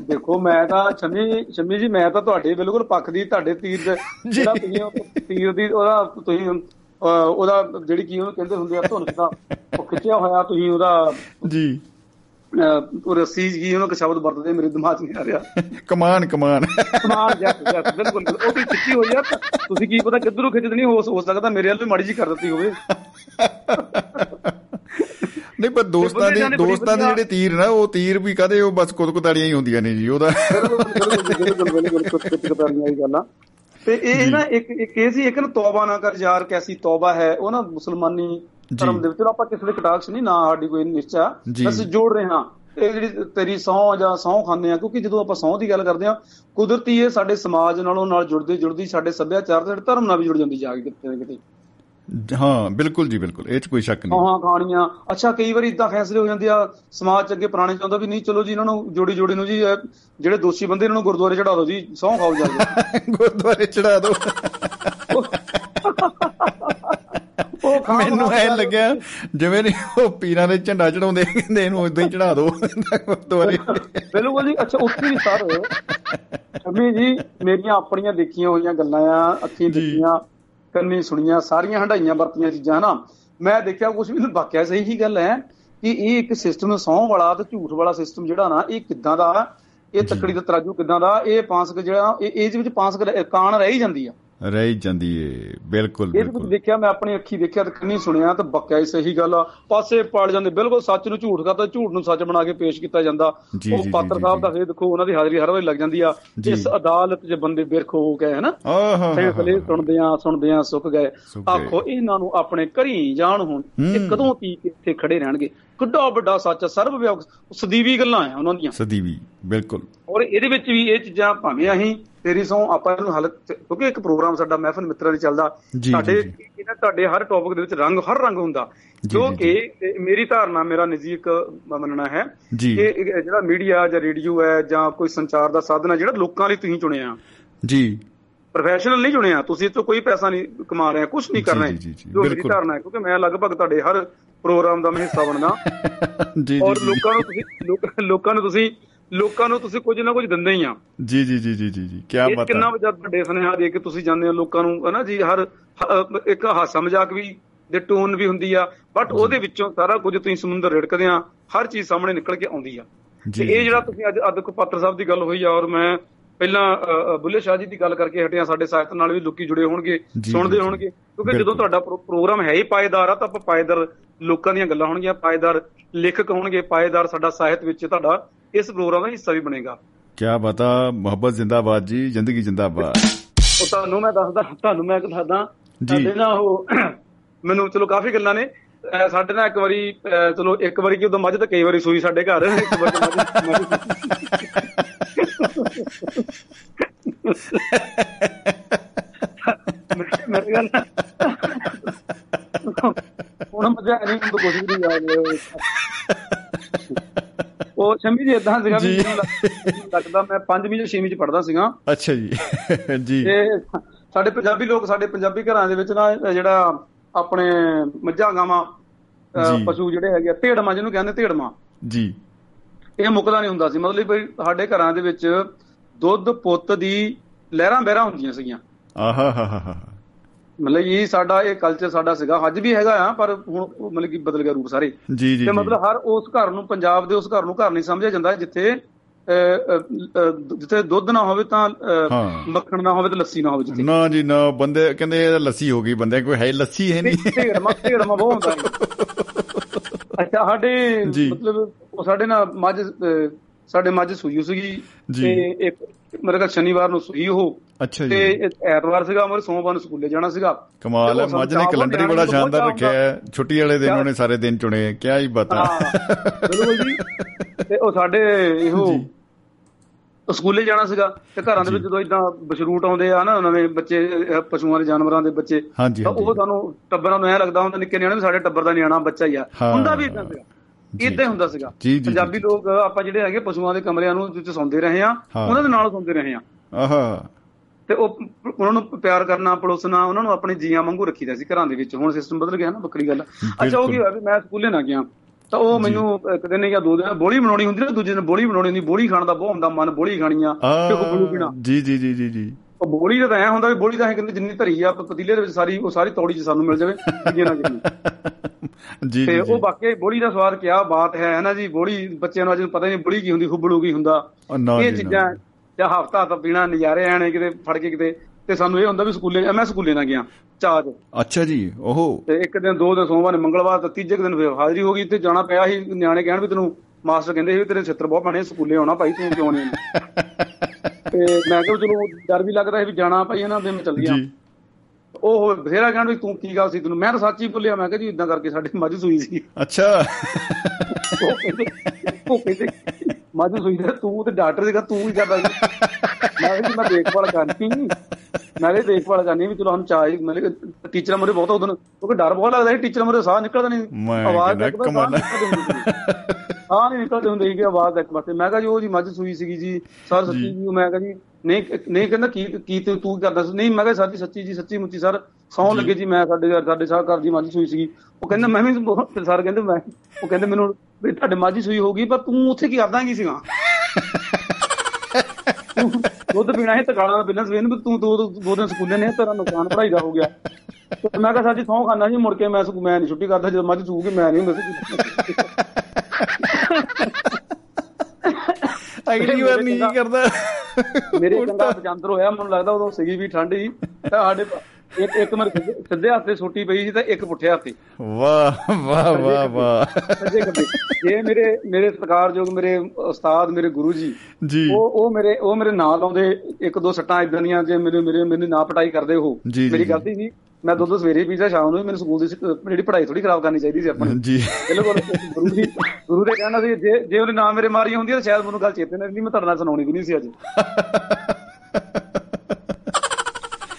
ਦੇਖੋ ਮੈਂ ਤਾਂ ਸ਼ਮੀ ਸ਼ਮੀ ਜੀ ਮੈਂ ਤਾਂ ਤੁਹਾਡੇ ਬਿਲਕੁਲ ਪੱਖ ਦੀ ਤੁਹਾਡੇ ਤੀਰ ਦੇ ਜਿਹੜਾ ਤੁਸੀਂ ਤੀਰ ਦੀ ਉਹਦਾ ਤੁਸੀਂ ਉਹਦਾ ਜਿਹੜੀ ਕੀ ਉਹਨੂੰ ਕਹਿੰਦੇ ਹੁੰਦੇ ਆ ਧੁਨ ਦਾ ਉਹ ਖਿੱਚਿਆ ਹੋਇਆ ਤੁਸੀਂ ਉਹਦਾ ਜੀ। ਅਹ, ਉਹ ਰੱਸੀ ਕੀ ਉਹਨੂੰ ਇੱਕ ਸ਼ਬਦ ਵਰਤਦੇ ਮੇਰੇ ਦਿਮਾਗ ਨਹੀਂ ਆ ਰਿਹਾ। ਕਮਾਨ ਕਮਾਨ। ਸਮਾਨ ਜੱਸ ਜੱਸ ਬਿਲਕੁਲ। ਉਹ ਤੁਸੀਂ ਖਿੱਚੀ ਹੋਈ ਆ ਤਾਂ ਤੁਸੀਂ ਕੀ ਪਤਾ ਕਿੱਧਰੋਂ ਖਿੱਚ ਦੇਣੀ ਹੋ ਹੋ ਸਕਦਾ ਮੇਰੇ ਵੱਲ ਵੀ ਮਾੜੀ ਜੀ ਕਰ ਦਿੱਤੀ ਹੋਵੇ। ਨਹੀਂ ਪਰ ਦੋਸਤਾਂ ਦੇ ਦੋਸਤਾਂ ਦੇ ਜਿਹੜੇ ਤੀਰ ਨਾ ਉਹ ਤੀਰ ਵੀ ਕਦੇ ਉਹ ਬਸ ਕੁੱਤ-ਕੁਤਾੜੀਆਂ ਹੀ ਹੁੰਦੀਆਂ ਨੇ ਜੀ ਉਹਦਾ ਕਤਾਰੀਆਂ ਵਾਲੀ ਗੱਲਾਂ ਤੇ ਇਹ ਨਾ ਇੱਕ ਇੱਕ ਇਹ ਸੀ ਇੱਕ ਨਾ ਤੌਬਾ ਨਾ ਕਰ ਯਾਰ ਕੈਸੀ ਤੌਬਾ ਹੈ। ਉਹ ਨਾ ਮੁਸਲਮਾਨੀ ਧਰਮ ਦੇ ਵਿੱਚ। ਆਪਾਂ ਕਿਸੇ ਦੇ ਕਟਾਕਸ਼ ਨਹੀਂ ਨਾ ਸਾਡੀ ਕੋਈ ਨਿਸ਼ਚਾ। ਬਸ ਜੋੜ ਰਹੇ ਹਾਂ। ਇਹ ਜਿਹੜੀ ਤੇਰੀ ਸਹੁੰ ਜਾਂ ਸਹੁੰ ਖਾਂਦੇ ਆ ਕਿਉਂਕਿ ਜਦੋਂ ਆਪਾਂ ਸਹੁੰ ਦੀ ਗੱਲ ਕਰਦੇ ਆ ਕੁਦਰਤੀ ਇਹ ਸਾਡੇ ਸਮਾਜ ਨਾਲੋਂ ਨਾਲ ਜੁੜਦੀ ਜੁੜਦੀ ਸਾਡੇ ਸੱਭਿਆਚਾਰ ਤੇ ਧਰਮ ਨਾਲ ਵੀ ਜੁੜ ਜਾਂਦੀ ਜਾ ਕੇ ਕਿਤੇ ਨਾ ਕਿਤੇ। ਹਾਂ ਬਿਲਕੁਲ ਜੀ ਬਿਲਕੁਲ। ਇਹ ਚ ਕੋਈ ਸ਼ੱਕ ਨਹੀਂ। ਸੌਹਾਂ ਖਾਣੀਆਂ। ਅੱਛਾ ਕਈ ਵਾਰੀ ਇਦਾਂ ਫੈਸਲੇ ਹੋ ਜਾਂਦੇ ਆ ਸਮਾਜ ਚ ਅੱਗੇ ਪੁਰਾਣੇ ਚਾਹੁੰਦਾ ਵੀ ਨਹੀਂ ਚਲੋ ਜੀ ਇਹਨਾਂ ਨੂੰ ਜੋੜੀ ਜੋੜੀ ਨੂੰ ਜੀ ਜਿਹੜੇ ਦੋਸ਼ੀ ਬੰਦੇ ਇਹਨਾਂ ਨੂੰ ਗੁਰਦੁਆਰੇ ਚੜਾ ਦਿਓ ਜੀ ਸਹੁੰ ਖਾਓ ਜਾ ਕੇ। ਗੁਰਦੁਆਰੇ ਚੜਾ ਦੋ ਉਹ ਮੈਨੂੰ ਐ ਲੱਗਿਆ ਜਿਵੇਂ ਉਹ ਪੀਰਾਂ ਦੇ ਝੰਡਾ ਚੜਾਉਂਦੇ ਕਹਿੰਦੇ ਇਹਨੂੰ ਉਦਾਂ ਹੀ ਚੜਾ ਦਿਓ ਗੁਰਦੁਆਰੇ। ਬਿਲਕੁਲ ਜੀ ਅੱਛਾ ਉੱਥੇ ਵੀ ਸਰ ਸ਼ਮੀ ਜੀ ਮੇਰੀਆਂ ਆਪਣੀਆਂ ਦੇਖੀਆਂ ਹੋਈਆਂ ਗੱਲਾਂ ਆ ਅੱਖੀਂ। ਦੇਖੀਆਂ ਕੰਨੀ ਸੁਣੀਆਂ ਸਾਰੀਆਂ ਹੰਡਾਈਆਂ ਵਰਤੀਆਂ ਚੀਜ਼ਾਂ ਨਾ ਮੈਂ ਦੇਖਿਆ ਕੁਝ ਵੀ ਵਾਕਿਆ ਸਹੀ ਹੀ ਗੱਲ ਹੈ ਕਿ ਇਹ ਇੱਕ ਸਿਸਟਮ ਸੌਂ ਵਾਲਾ ਤੇ ਝੂਠ ਵਾਲਾ ਸਿਸਟਮ ਜਿਹੜਾ ਨਾ ਇਹ ਕਿੱਦਾਂ ਦਾ ਇਹ ਤੱਕੜੀ ਦਾ ਤਰਾਜੂ ਕਿੱਦਾਂ ਦਾ ਇਹ ਪਾਂਸਕ ਜਿਹੜਾ ਇਹ ਇਹਦੇ ਵਿੱਚ ਪਾਂਸਕ ਕਾਣ ਰਹਿ ਹੀ ਜਾਂਦੀ ਆ। ਰਹਿ ਜਾਂਦੀ ਏ। ਬਿਲਕੁਲ ਬਿਲਕੁਲ। ਦੇਖਿਆ ਮੈਂ ਆਪਣੀ ਅੱਖੀ ਦੇਖਿਆ ਤੇ ਕੰਨੀ ਸੁਣਿਆ ਤੇ ਬੱਕਿਆ ਹੀ ਸਹੀ ਗੱਲ ਆ। ਪਾਸੇ ਪੜ ਜਾਂਦੇ ਬਿਲਕੁਲ ਸੱਚ ਨੂੰ ਝੂਠ ਕਰਦਾ ਝੂਠ ਨੂੰ ਸੱਚ ਬਣਾ ਕੇ ਪੇਸ਼ ਕੀਤਾ ਜਾਂਦਾ। ਉਹ ਪਾਤਰ ਸਾਹਿਬ। ਦਾ ਫੇਰ ਦੇਖੋ ਉਹਨਾਂ ਦੀ ਹਾਜ਼ਰੀ ਹਰ ਵੇਲੇ ਲੱਗ ਜਾਂਦੀ ਆ। ਇਸ ਅਦਾਲਤ 'ਚ ਬੰਦੇ ਬਿਰਖ ਹੋ ਗਏ ਹਨਾ ਫੈਸਲੇ ਸੁਣਦਿਆਂ ਸੁਣਦਿਆਂ ਸੁੱਕ ਗਏ। ਸੁੱਕ ਗਏ। ਆਖੋ ਇਹਨਾਂ ਨੂੰ ਆਪਣੇ ਘਰੀ ਜਾਣ ਹੁਣ ਇਹ। ਕਦੋਂ ਤੀ ਇੱਥੇ ਖੜੇ ਰਹਿਣਗੇ? ਕਿੱਡਾ ਵੱਡਾ ਸੱਚ ਆ ਸਰਬ ਵਿਆਪਕ ਸਦੀਵੀ ਗੱਲਾਂ ਆ ਉਹਨਾਂ ਦੀਆਂ। ਸਦੀਵੀ ਬਿਲਕੁਲ। ਔਰ ਇਹਦੇ ਵਿੱਚ ਵੀ ਇਹ ਚੀਜ਼ਾਂ ਭਾਵੇਂ ਅਸੀਂ ਤੇਰੀ ਸੌ ਆਪਾਂ ਇਹਨੂੰ ਹਲ ਕਿਉਂਕਿ ਇੱਕ ਪ੍ਰੋਗਰਾਮ ਸਾਡਾ ਮਹਿਫਲ ਮਿੱਤਰਾਂ ਦੀ ਚੱਲਦਾ। ਸਾਡੇ ਇਹਨਾਂ ਤੁਹਾਡੇ ਹਰ ਟੌਪਿਕ ਦੇ ਵਿੱਚ ਰੰਗ ਹਰ ਰੰਗ ਹੁੰਦਾ। ਜੀ, ਕਿ ਮੇਰੀ ਧਾਰਨਾ ਮੇਰਾ ਨਿੱਜੀ ਇੱਕ ਮੰਨਣਾ ਹੈ। ਕਿ ਜਿਹੜਾ ਮੀਡੀਆ ਜਾਂ ਰੇਡੀਓ ਹੈ ਜਾਂ ਕੋਈ ਸੰਚਾਰ ਦਾ ਸਾਧਨ ਹੈ ਜਿਹੜਾ ਲੋਕਾਂ ਲਈ ਤੁਸੀਂ ਚੁਣਿਆ। ਜੀ। ਪ੍ਰੋਫੈਸ਼ਨਲ ਨਹੀਂ ਚੁਣਿਆ। ਤੁਸੀਂ ਤੋਂ ਕੋਈ ਪੈਸਾ ਨਹੀਂ ਕਮਾ ਰਹੇ ਕੁਝ ਨਹੀਂ ਕਰ ਰਹੇ। ਜੀ, ਮੇਰੀ। ਧਾਰਨਾ ਹੈ ਕਿਉਂਕਿ ਮੈਂ ਲਗਭਗ ਤੁਹਾਡੇ ਹਰ ਪ੍ਰੋਗਰਾਮ ਦਾ ਮੈਂ ਹਿੱਸਾ ਬਣਦਾ। ਜੀ ਜੀ ਔਰ ਲੋਕਾਂ ਨੂੰ ਤੁਸੀਂ ਲੋਕਾਂ ਨੂੰ ਤੁਸੀਂ ਲੋਕਾਂ ਨੂੰ ਤੁਸੀਂ ਕੁਝ ਨਾ ਕੁਝ ਦਿੰਦੇ ਹੀ ਆ। ਜੀ ਜੀ ਜੀ ਜੀ ਜੀ ਜੀ। ਕੀ ਬਾਤ ਕਿੰਨਾ ਹੈ ਵੱਡਾ ਵੱਡੇ ਸੁਨੇਹਾ ਦੇ ਕੇ ਤੁਸੀਂ ਜਾਂਦੇ ਹੋ ਲੋਕਾਂ ਨੂੰ ਹਨਾ ਜੀ? ਹਰ ਇੱਕ ਹਾਸਾ ਮਜ਼ਾਕ ਵੀ ਦੇ ਟੋਨ ਵੀ ਹੁੰਦੀ ਆ। ਬਟ ਉਹਦੇ ਵਿੱਚੋਂ ਸਾਰਾ ਕੁਝ ਤੁਸੀਂ ਸਮੁੰਦਰ ਰਿੜਕਦੇ ਆ ਹਰ ਚੀਜ਼ ਸਾਹਮਣੇ ਨਿਕਲ ਕੇ ਆਉਂਦੀ ਆ। ਤੇ ਇਹ ਜਿਹੜਾ ਤੁਸੀਂ ਅੱਜ ਅਦਕ ਪਾਤਰ ਸਾਹਿਬ ਦੀ ਗੱਲ ਹੋਈ ਆ ਔਰ ਮੈਂ ਪਹਿਲਾਂ ਬੁੱਲੇ ਸ਼ਾਹ ਜੀ ਦੀ ਗੱਲ ਕਰਕੇ ਹਟਿਆ ਸਾਡੇ ਸਾਹਿਤ ਨਾਲ ਵੀ ਲੋਕੀ ਜੁੜੇ ਹੋਣਗੇ ਸੁਣਦੇ। ਹੋਣਗੇ। ਕਿਉਂਕਿ। ਜਦੋਂ ਤੁਹਾਡਾ ਪ੍ਰੋ- ਪ੍ਰੋਗਰਾਮ ਹੈ ਹੀ ਪਾਏਦਾਰ ਆ ਤਾਂ ਆਪਾਂ ਪਾਏਦਾਰ ਲੋਕਾਂ ਦੀਆਂ ਗੱਲਾਂ ਹੋਣਗੀਆਂ ਪਾਏਦਾਰ ਲੇਖਕ ਹੋਣਗੇ ਪਾਏਦਾਰ ਸਾਡਾ ਸਾਹਿਤ ਵਿੱਚ ਤੁਹਾਡਾ ਇਸ ਪ੍ਰੋਗਰਾਮ ਦਾ ਹਿੱਸਾ ਵੀ ਬਣੇਗਾ। ਕੀ ਬਤਾ ਮੁਹੱਬਤ ਜ਼ਿੰਦਾਬਾਦ ਜੀ ਜ਼ਿੰਦਗੀ ਜ਼ਿੰਦਾਬਾਦ। ਉਹ ਤੁਹਾਨੂੰ ਮੈਂ ਦੱਸਦਾ ਤੁਹਾਨੂੰ ਮੈਂ ਦੱਸਦਾ। ਸਾਡੇ ਨਾਲ ਉਹ ਮੈਨੂੰ ਚਲੋ ਕਾਫੀ ਗੱਲਾਂ ਨੇ। ਸਾਡੇ ਨਾਲ ਇੱਕ ਵਾਰੀ ਚਲੋ ਇੱਕ ਵਾਰੀ ਕਿ ਉਦੋਂ ਮੱਝ ਤਾਂ ਕਈ ਵਾਰੀ ਸੂਈ ਸਾਡੇ ਘਰ। ਇੱਕ ਵਾਰੀ ਮੇਰੇ ਗੱਲ ਹੁਣ ਮਜ਼ਾ ਨਹੀਂ ਹੁੰਦਾ ਕੁਝ ਵੀ ਨਹੀਂ ਯਾਦ ਉਹ ਸ਼ਮੀ ਜੀ ਇਦਾਂ ਸੀਗਾ ਵੀ ਲੱਗਦਾ ਮੈਂ 5ਵੀਂ ਜਾਂ 6ਵੀਂ ਚ ਪੜਦਾ ਸੀਗਾ। ਅੱਛਾ ਜੀ। ਜੀ। ਤੇ ਸਾਡੇ ਪੰਜਾਬੀ ਲੋਕ ਸਾਡੇ ਪੰਜਾਬੀ ਘਰਾਂ ਦੇ ਵਿੱਚ ਨਾ ਜਿਹੜਾ ਆਪਣੇ ਮੱਝਾਂ ਗਾਵਾਂ। ਪਸ਼ੂ ਜਿਹੜੇ ਹੈਗੇ ਢੇੜਮਾ ਜਿਹਨੂੰ ਕਹਿੰਦੇ ਢੇੜਮਾ। ਜੀ। ਇਹ ਮੁੱਕਦਾ ਨਹੀਂ ਹੁੰਦਾ ਸੀ। ਮਤਲਬ ਵੀ ਸਾਡੇ ਘਰਾਂ ਦੇ ਵਿੱਚ ਦੁੱਧ ਪੁੱਤ ਦੀ ਲਹਿਰਾਂ ਬਹਿਰਾਂ ਹੁੰਦੀਆਂ ਸੀਗੀਆਂ। ਆਹਾ ਹਾ ਹਾ ਹਾ। ਮਤਲਬ ਇਹ ਸਾਡਾ ਇਹ ਕਲਚਰ ਸਾਡਾ ਸੀਗਾ। ਅੱਜ ਵੀ ਹੈਗਾ ਆ ਪਰ ਹੁਣ ਮਤਲਬ ਕਿ ਬਦਲ ਗਿਆ ਰੂਪ ਸਾਰੇ। ਜੀ ਜੀ ਤੇ। ਮਤਲਬ ਹਰ ਉਸ ਘਰ ਨੂੰ ਪੰਜਾਬ ਦੇ ਉਸ ਘਰ ਨੂੰ ਘਰ ਨਹੀਂ ਸਮਝਿਆ ਜਾਂਦਾ। ਜਿੱਥੇ ਜਿੱਥੇ ਦੁੱਧ ਨਾ ਹੋਵੇ ਤਾਂ। ਮੱਖਣ ਨਾ ਹੋਵੇ ਤੇ ਲੱਸੀ ਨਾ ਹੋਵੇ ਜਿੱਥੇ। ਨਾ ਜੀ ਨਾ। ਬੰਦੇ ਕਹਿੰਦੇ ਇਹ ਲੱਸੀ ਹੋ ਗਈ। ਬੰਦੇ ਕੋਈ ਹੈ ਲੱਸੀ ਹੈ ਨਹੀਂ। ਢੇੜਮਾ ਢੇੜਮਾ ਬਹੁਤ ਹੁੰਦਾ। ਅੱਛਾ ਸਾਡੇ। ਮਤਲਬ ਉਹ ਸਾਡੇ ਨਾਲ ਮੱਝ ਸਾਡੇ ਮੱਝ ਸੂਈ ਸੀਗੀ। ਤੇ ਇੱਕ ਮੇਰੇ ਕੋਲ ਸ਼ਨੀਵਾਰ ਨੂੰ ਸੂਈ ਉਹ। ਅੱਛਾ ਤੇ ਜੀ। ਇੱਕ ਐਤਵਾਰ ਸੀਗਾ ਮੇਰੇ ਸੋਮਵਾਰ ਨੂੰ ਸਕੂਲੇ ਜਾਣਾ ਸੀਗਾ। ਕਮਾਲ ਤੇ ਹੈ ਮੱਝ ਨੇ ਕੈਲੰਡਰ ਹੀ ਬੜਾ ਸ਼ਾਨਦਾਰ ਰੱਖਿਆ ਹੈ। ਛੁੱਟੀ ਵਾਲੇ ਦਿਨ ਉਹਨੇ ਸਾਰੇ ਦਿਨ ਚੁਣੇ ਕਿਆ ਹੀ ਬਤਾ ਬਿਲਕੁਲ ਜੀ। ਤੇ ਉਹ ਸਾਡੇ ਇਹੋ ਸਕੂਲੇ ਜਾਣਾ ਸੀਗਾ। ਤੇ ਘਰਾਂ ਦੇ ਵਿੱਚ ਜਦੋਂ ਇਦਾਂ ਬਸ਼ਰੂਟ ਆਉਂਦੇ ਆ ਨਾ ਨਵੇਂ ਬੱਚੇ ਪਸ਼ੂਆਂ ਦੇ ਜਾਨਵਰਾਂ ਦੇ ਬੱਚੇ ਤਾਂ। ਉਹ ਸਾਨੂੰ ਟੱਬਰਾਂ ਨੂੰ ਐ ਲੱਗਦਾ ਹੁੰਦਾ ਨਿੱਕੇ ਨਿਆਣੇ ਸਾਡੇ ਟੱਬਰ ਦਾ ਨਿਆਣਾ ਬੱਚਾ ਹੀ ਆ। ਹੁੰਦਾ ਵੀ ਇਦਾਂ ਸੀਗਾ। ਇਦਾਂ ਹੁੰਦਾ ਸੀਗਾ। ਪੰਜਾਬੀ। ਲੋਕ ਆਪਾਂ ਜਿਹੜੇ ਹੈਗੇ ਪਸ਼ੂਆਂ ਦੇ ਕਮਰਿਆਂ ਨੂੰ ਵਿੱਚ ਸੌਂਦੇ ਰਹੇ ਆ। ਉਹਨਾਂ ਦੇ ਨਾਲ ਸੌਂਦੇ ਰਹੇ ਆ ਆਹਾ। ਤੇ ਉਹ ਉਹਨਾਂ ਨੂੰ ਪਿਆਰ ਕਰਨਾ ਪਲੋਸਣਾ ਉਹਨਾਂ ਨੂੰ ਆਪਣੇ ਜੀਆਂ ਵਾਂਗੂ ਰੱਖੀਦਾ ਸੀ ਘਰਾਂ ਦੇ ਵਿੱਚ। ਹੁਣ ਸਿਸਟਮ ਬਦਲ ਗਿਆ ਨਾ ਵੱਖਰੀ ਗੱਲ। ਅੱਛਾ ਉਹ ਕੀ ਹੋਇਆ ਵੀ ਮੈਂ ਸਕੂਲੇ ਨਾ ਗਿਆ ਤਾਂ ਉਹ ਮੈਨੂੰ ਇੱਕ ਦਿਨ ਜਾਂ ਦੋ ਦਿਨ ਬੋਲੀ ਬਣਾਉਣੀ ਹੁੰਦੀ ਨਾ ਦੂਜੇ ਦਿਨ ਬੋਲੀ ਬਣਾਉਣੀ ਹੁੰਦੀ। ਬੋਲੀ ਖਾਣ ਦਾ ਬਹੁਤ ਹੁੰਦਾ ਮਨ ਬੋਲੀ ਖਾਣੀ ਆ ਤੇ ਉਹ ਬਲੂ ਪੀਣਾ ਜੀ ਜੀ ਜੀ ਜੀ ਜੀ। ਉਹ ਬੋਲੀ ਦਾ ਤਾਂ ਐ ਹੁੰਦਾ ਵੀ ਬੋਲੀ ਤਾਂ ਐ ਕਹਿੰਦੇ ਜਿੰਨੀ ਧਰੀ ਆ ਪਤੀਲੇ ਦੇ ਵਿੱਚ ਸਾਰੀ ਉਹ ਸਾਰੀ ਤੌੜੀ ਚ ਸਾਨੂੰ ਮਿਲ ਜਾਵੇ ਕਿੰਨੀ ਨਾ ਜੀ ਤੇ ਜੀ ਉਹ ਵਾਕਈ ਬੋਲੀ ਦਾ ਸਵਾਦ ਕਿਆ ਬਾਤ ਹੈ ਹੈ ਨਾ ਜੀ? ਬੋਲੀ ਬੱਚਿਆਂ ਨੂੰ ਅੱਜ ਪਤਾ ਨਹੀਂ ਬੋਲੀ ਕੀ ਹੁੰਦੀ ਹੁਬਲੂ ਕੀ ਹੁੰਦਾ। ਇਹ ਜੀ। ਚੀਜ਼ਾਂ ਜਾਂ ਹਫਤਾ ਤਾਂ ਪੀਣਾ ਨਜ਼ਾਰੇ ਆਣੇ ਕਿਤੇ ਫੜ ਕੇ ਕਿਤੇ। ਤੇ ਸਾਨੂੰ ਇਹ ਹੁੰਦਾ ਵੀ ਸਕੂਲੇ ਮੈਂ ਸਕੂਲੇ ਨਾ ਗਿਆ ਚਾਹ ਚ ਅੱਛਾ ਜੀ ਉਹ ਤੇ ਇੱਕ ਦਿਨ ਦੋ ਦਿਨ ਸੋਮਵਾਰ ਨੇ ਮੰਗਲਵਾਰ ਤੇ ਤੀਜੇ ਦਿਨ ਫਿਰ ਹਾਜ਼ਰੀ ਹੋ ਗਈ ਤੇ ਜਾਣਾ ਪਿਆ ਸੀ। ਨਿਆਣੇ ਕਹਿਣ ਵੀ ਤੈਨੂੰ ਮਾਸਟਰ ਕਹਿੰਦੇ ਸੀ ਵੀ ਤੇਰੇ ਛਿੱਤਰ ਬਹੁਤ ਬਣੇ ਸਕੂਲੇ ਆਉਣਾ ਭਾਈ ਤੂੰ ਕਿਉਂ ਨਹੀਂ? ਤੇ ਮੈਂ ਕਿਹਾ ਚਲੋ ਡਰ ਵੀ ਲੱਗਦਾ ਸੀ ਵੀ ਜਾਣਾ ਭਾਈ ਇਹਨਾਂ ਦੇ ਮੈਂ ਚੱਲ ਗਿਆ। ਉਹ ਬਥੇਰਾ ਕਹਿਣ ਵੀ ਤੂੰ ਕੀ ਗੱਲ ਸੀ ਤੈਨੂੰ? ਮੈਂ ਤਾਂ ਸੱਚ ਹੀ ਭੁੱਲਿਆ ਮੈਂ ਕਿਹਾ ਜੀ ਇਦਾਂ ਕਰਕੇ ਸਾਡੀ ਮੱਝ ਸੂਈ ਸੀ। ਅੱਛਾ। ਉਹ ਕਹਿੰਦੇ ਕਹਿੰਦੇ ਮੱਝ ਸੂਈ ਤੇ ਤੂੰ ਤੇ ਡਾਕਟਰ ਸੀਗਾ ਤੂੰ ਹੀ ਕਰਦਾ ਸੀ ਮੈਂ ਜੀ ਮੈਂ ਦੇਖਭਾਲ ਕਰਨੀ ਮੈਂ ਇਹ ਦੇਖਭਾਲ ਕਰਨੀ ਵੀ ਚਲੋ ਹਮ ਚਾਹ ਮੈਂ ਟੀਚਰਾਂ ਮੋਰੇ ਬਹੁਤ ਉਦੋਂ ਕਿਉਂਕਿ ਡਰ ਬਹੁਤ ਲੱਗਦਾ ਸੀ ਟੀਚਰਾਂ ਮੋਰੇ ਸਾਹ ਨਿਕਲਦਾ ਨਹੀਂ ਮੈਂ ਆਵਾਜ਼ ਵਾਰ ਕਮਾਲ। ਸਾਹ ਨਹੀਂ ਨਿਕਲਦੇ ਹੁੰਦੇ ਸੀ ਕਿ ਆਵਾਜ਼ ਇੱਕ ਪਾਸੇ ਮੈਂ ਕਿਹਾ ਜੀ ਉਹ ਜੀ ਮੱਝ ਸੂਈ ਸੀਗੀ ਜੀ ਸਰ ਸੱਚੀ। ਜੀ ਮੈਂ ਕਿਹਾ ਜੀ ਨਹੀਂ ਨਹੀਂ ਕਹਿੰਦਾ ਕੀ ਕੀ ਤੂੰ ਕਰਦਾ ਸੀ ਨਹੀਂ ਮੈਂ ਕਿਹਾ ਸਰ ਜੀ ਸੱਚੀ ਜੀ ਸੱਚੀ ਮੁੱਚੀ ਸਰ ਸੌਂ ਲੱਗੇ ਜੀ ਮੈਂ ਸਾਡੇ ਸਾਡੇ ਸਾਹ ਘਰ ਦੀ ਮੱਝ ਸੂਈ ਸੀਗੀ। ਉਹ ਕਹਿੰਦਾ ਮੈਂ ਵੀ ਬਹੁਤ- ਸਰ ਕਹਿੰਦੇ ਮੈਂ ਉਹ ਕਹਿੰਦੇ ਮੈਨੂੰ ਵੀ ਤੁਹਾਡੇ ਮੱਝ ਹੀ ਸੂਈ ਹੋਗੀ ਪਰ ਤੂੰ ਉੱਥੇ ਕੀ ਕਰਦਾ ਕੀ ਸੀਗਾ? ਦੁੱਧ ਪੀਣਾ ਹੈ ਤਕਾਲਾ ਬਿਨਾਂ ਸਵੇਰ ਨੂੰ ਵੀ ਤੂੰ ਦੋ ਦੋ ਦਿਨ ਸਕੂਲੇ ਨੇ ਤੇਰਾ ਨੁਕਸਾਨ ਪੜਾਈ ਦਾ ਹੋ ਗਿਆ। ਤੇ ਮੈਂ ਕਿਹਾ ਸਰ ਜੀ ਸੌਂ ਖਾਣਾ ਜੀ ਮੁੜ ਕੇ ਮੈਂ ਮੈਂ ਨਹੀਂ ਛੁੱਟੀ ਕਰਦਾ ਜਦੋਂ ਮੱਝ ਸੂਗੀ ਮੈਂ ਨਹੀਂ ਹੁੰਦਾ ਅਗਲੀ ਵਾਰ ਨਹੀਂ ਕਰਦਾ। ਮੇਰੇ ਚੰਗਾ ਪਚੰਦਰ ਹੋਇਆ ਮੈਨੂੰ ਲੱਗਦਾ ਉਦੋਂ ਸੀਗੀ ਵੀ ਠੰਡ ਹੀ ਸਾਡੇ ਇੱਕ ਇੱਕ ਮੇਰੇ ਸਿੱਧੇ- ਹੱਥੇ ਸੋਟੀ ਪਈ ਸੀ ਤੇ ਇੱਕ ਪੁੱਠੇ ਹੱਥੇ ਵਾਹ ਵਾਹ ਵਾਹ ਵਾਹ। ਸੱਜੇ ਖੱਬੇ। ਜੇ ਮੇਰੇ ਮੇਰੇ ਸਤਿਕਾਰਯੋਗ ਮੇਰੇ ਉਸਤਾਦ ਮੇਰੇ ਗੁਰੂ ਜੀ ਜੀ। ਉਹ ਉਹ ਮੇਰੇ ਉਹ ਮੇਰੇ ਨਾਂ ਲਾਉਂਦੇ ਇੱਕ ਦੋ ਸੱਟਾਂ ਇਦਾਂ ਦੀਆਂ ਜੇ ਮੇਰੇ ਮੇਰੇ ਮੈਨੂੰ ਨਾ ਪਟਾਈ ਕਰਦੇ ਜੀ, ਮੇਰੀ। ਗਲਤੀ ਸੀ ਮੈਂ ਦੁੱਧ ਸਵੇਰੇ ਪੀਦਾ ਸ਼ਾਮ ਨੂੰ ਮੈਨੂੰ ਸਕੂਲ ਦੀ ਜਿਹੜੀ ਪੜ੍ਹਾਈ ਥੋੜੀ ਖਰਾਬ ਕਰਨੀ ਚਾਹੀਦੀ ਸੀ ਆਪਣੀ ਜੀ। ਬਿਲਕੁਲ ਗੁਰੂ ਜੀ ਗੁਰੂ ਦੇ ਕਹਿਣਾ ਸੀ ਜੇ ਜੇ ਉਹਨੇ ਨਾਮ ਮੇਰੇ ਮਾਰੀਆਂ ਹੁੰਦੀਆਂ ਤਾਂ ਸ਼ਾਇਦ ਮੈਨੂੰ ਗੱਲ ਚੇਤੇ ਨਹੀਂ ਮੈਂ ਤੁਹਾਡੇ ਨਾਲ ਸੁਣਾਉਣੀ ਵੀ ਨਹੀਂ ਸੀ ਅੱਜ।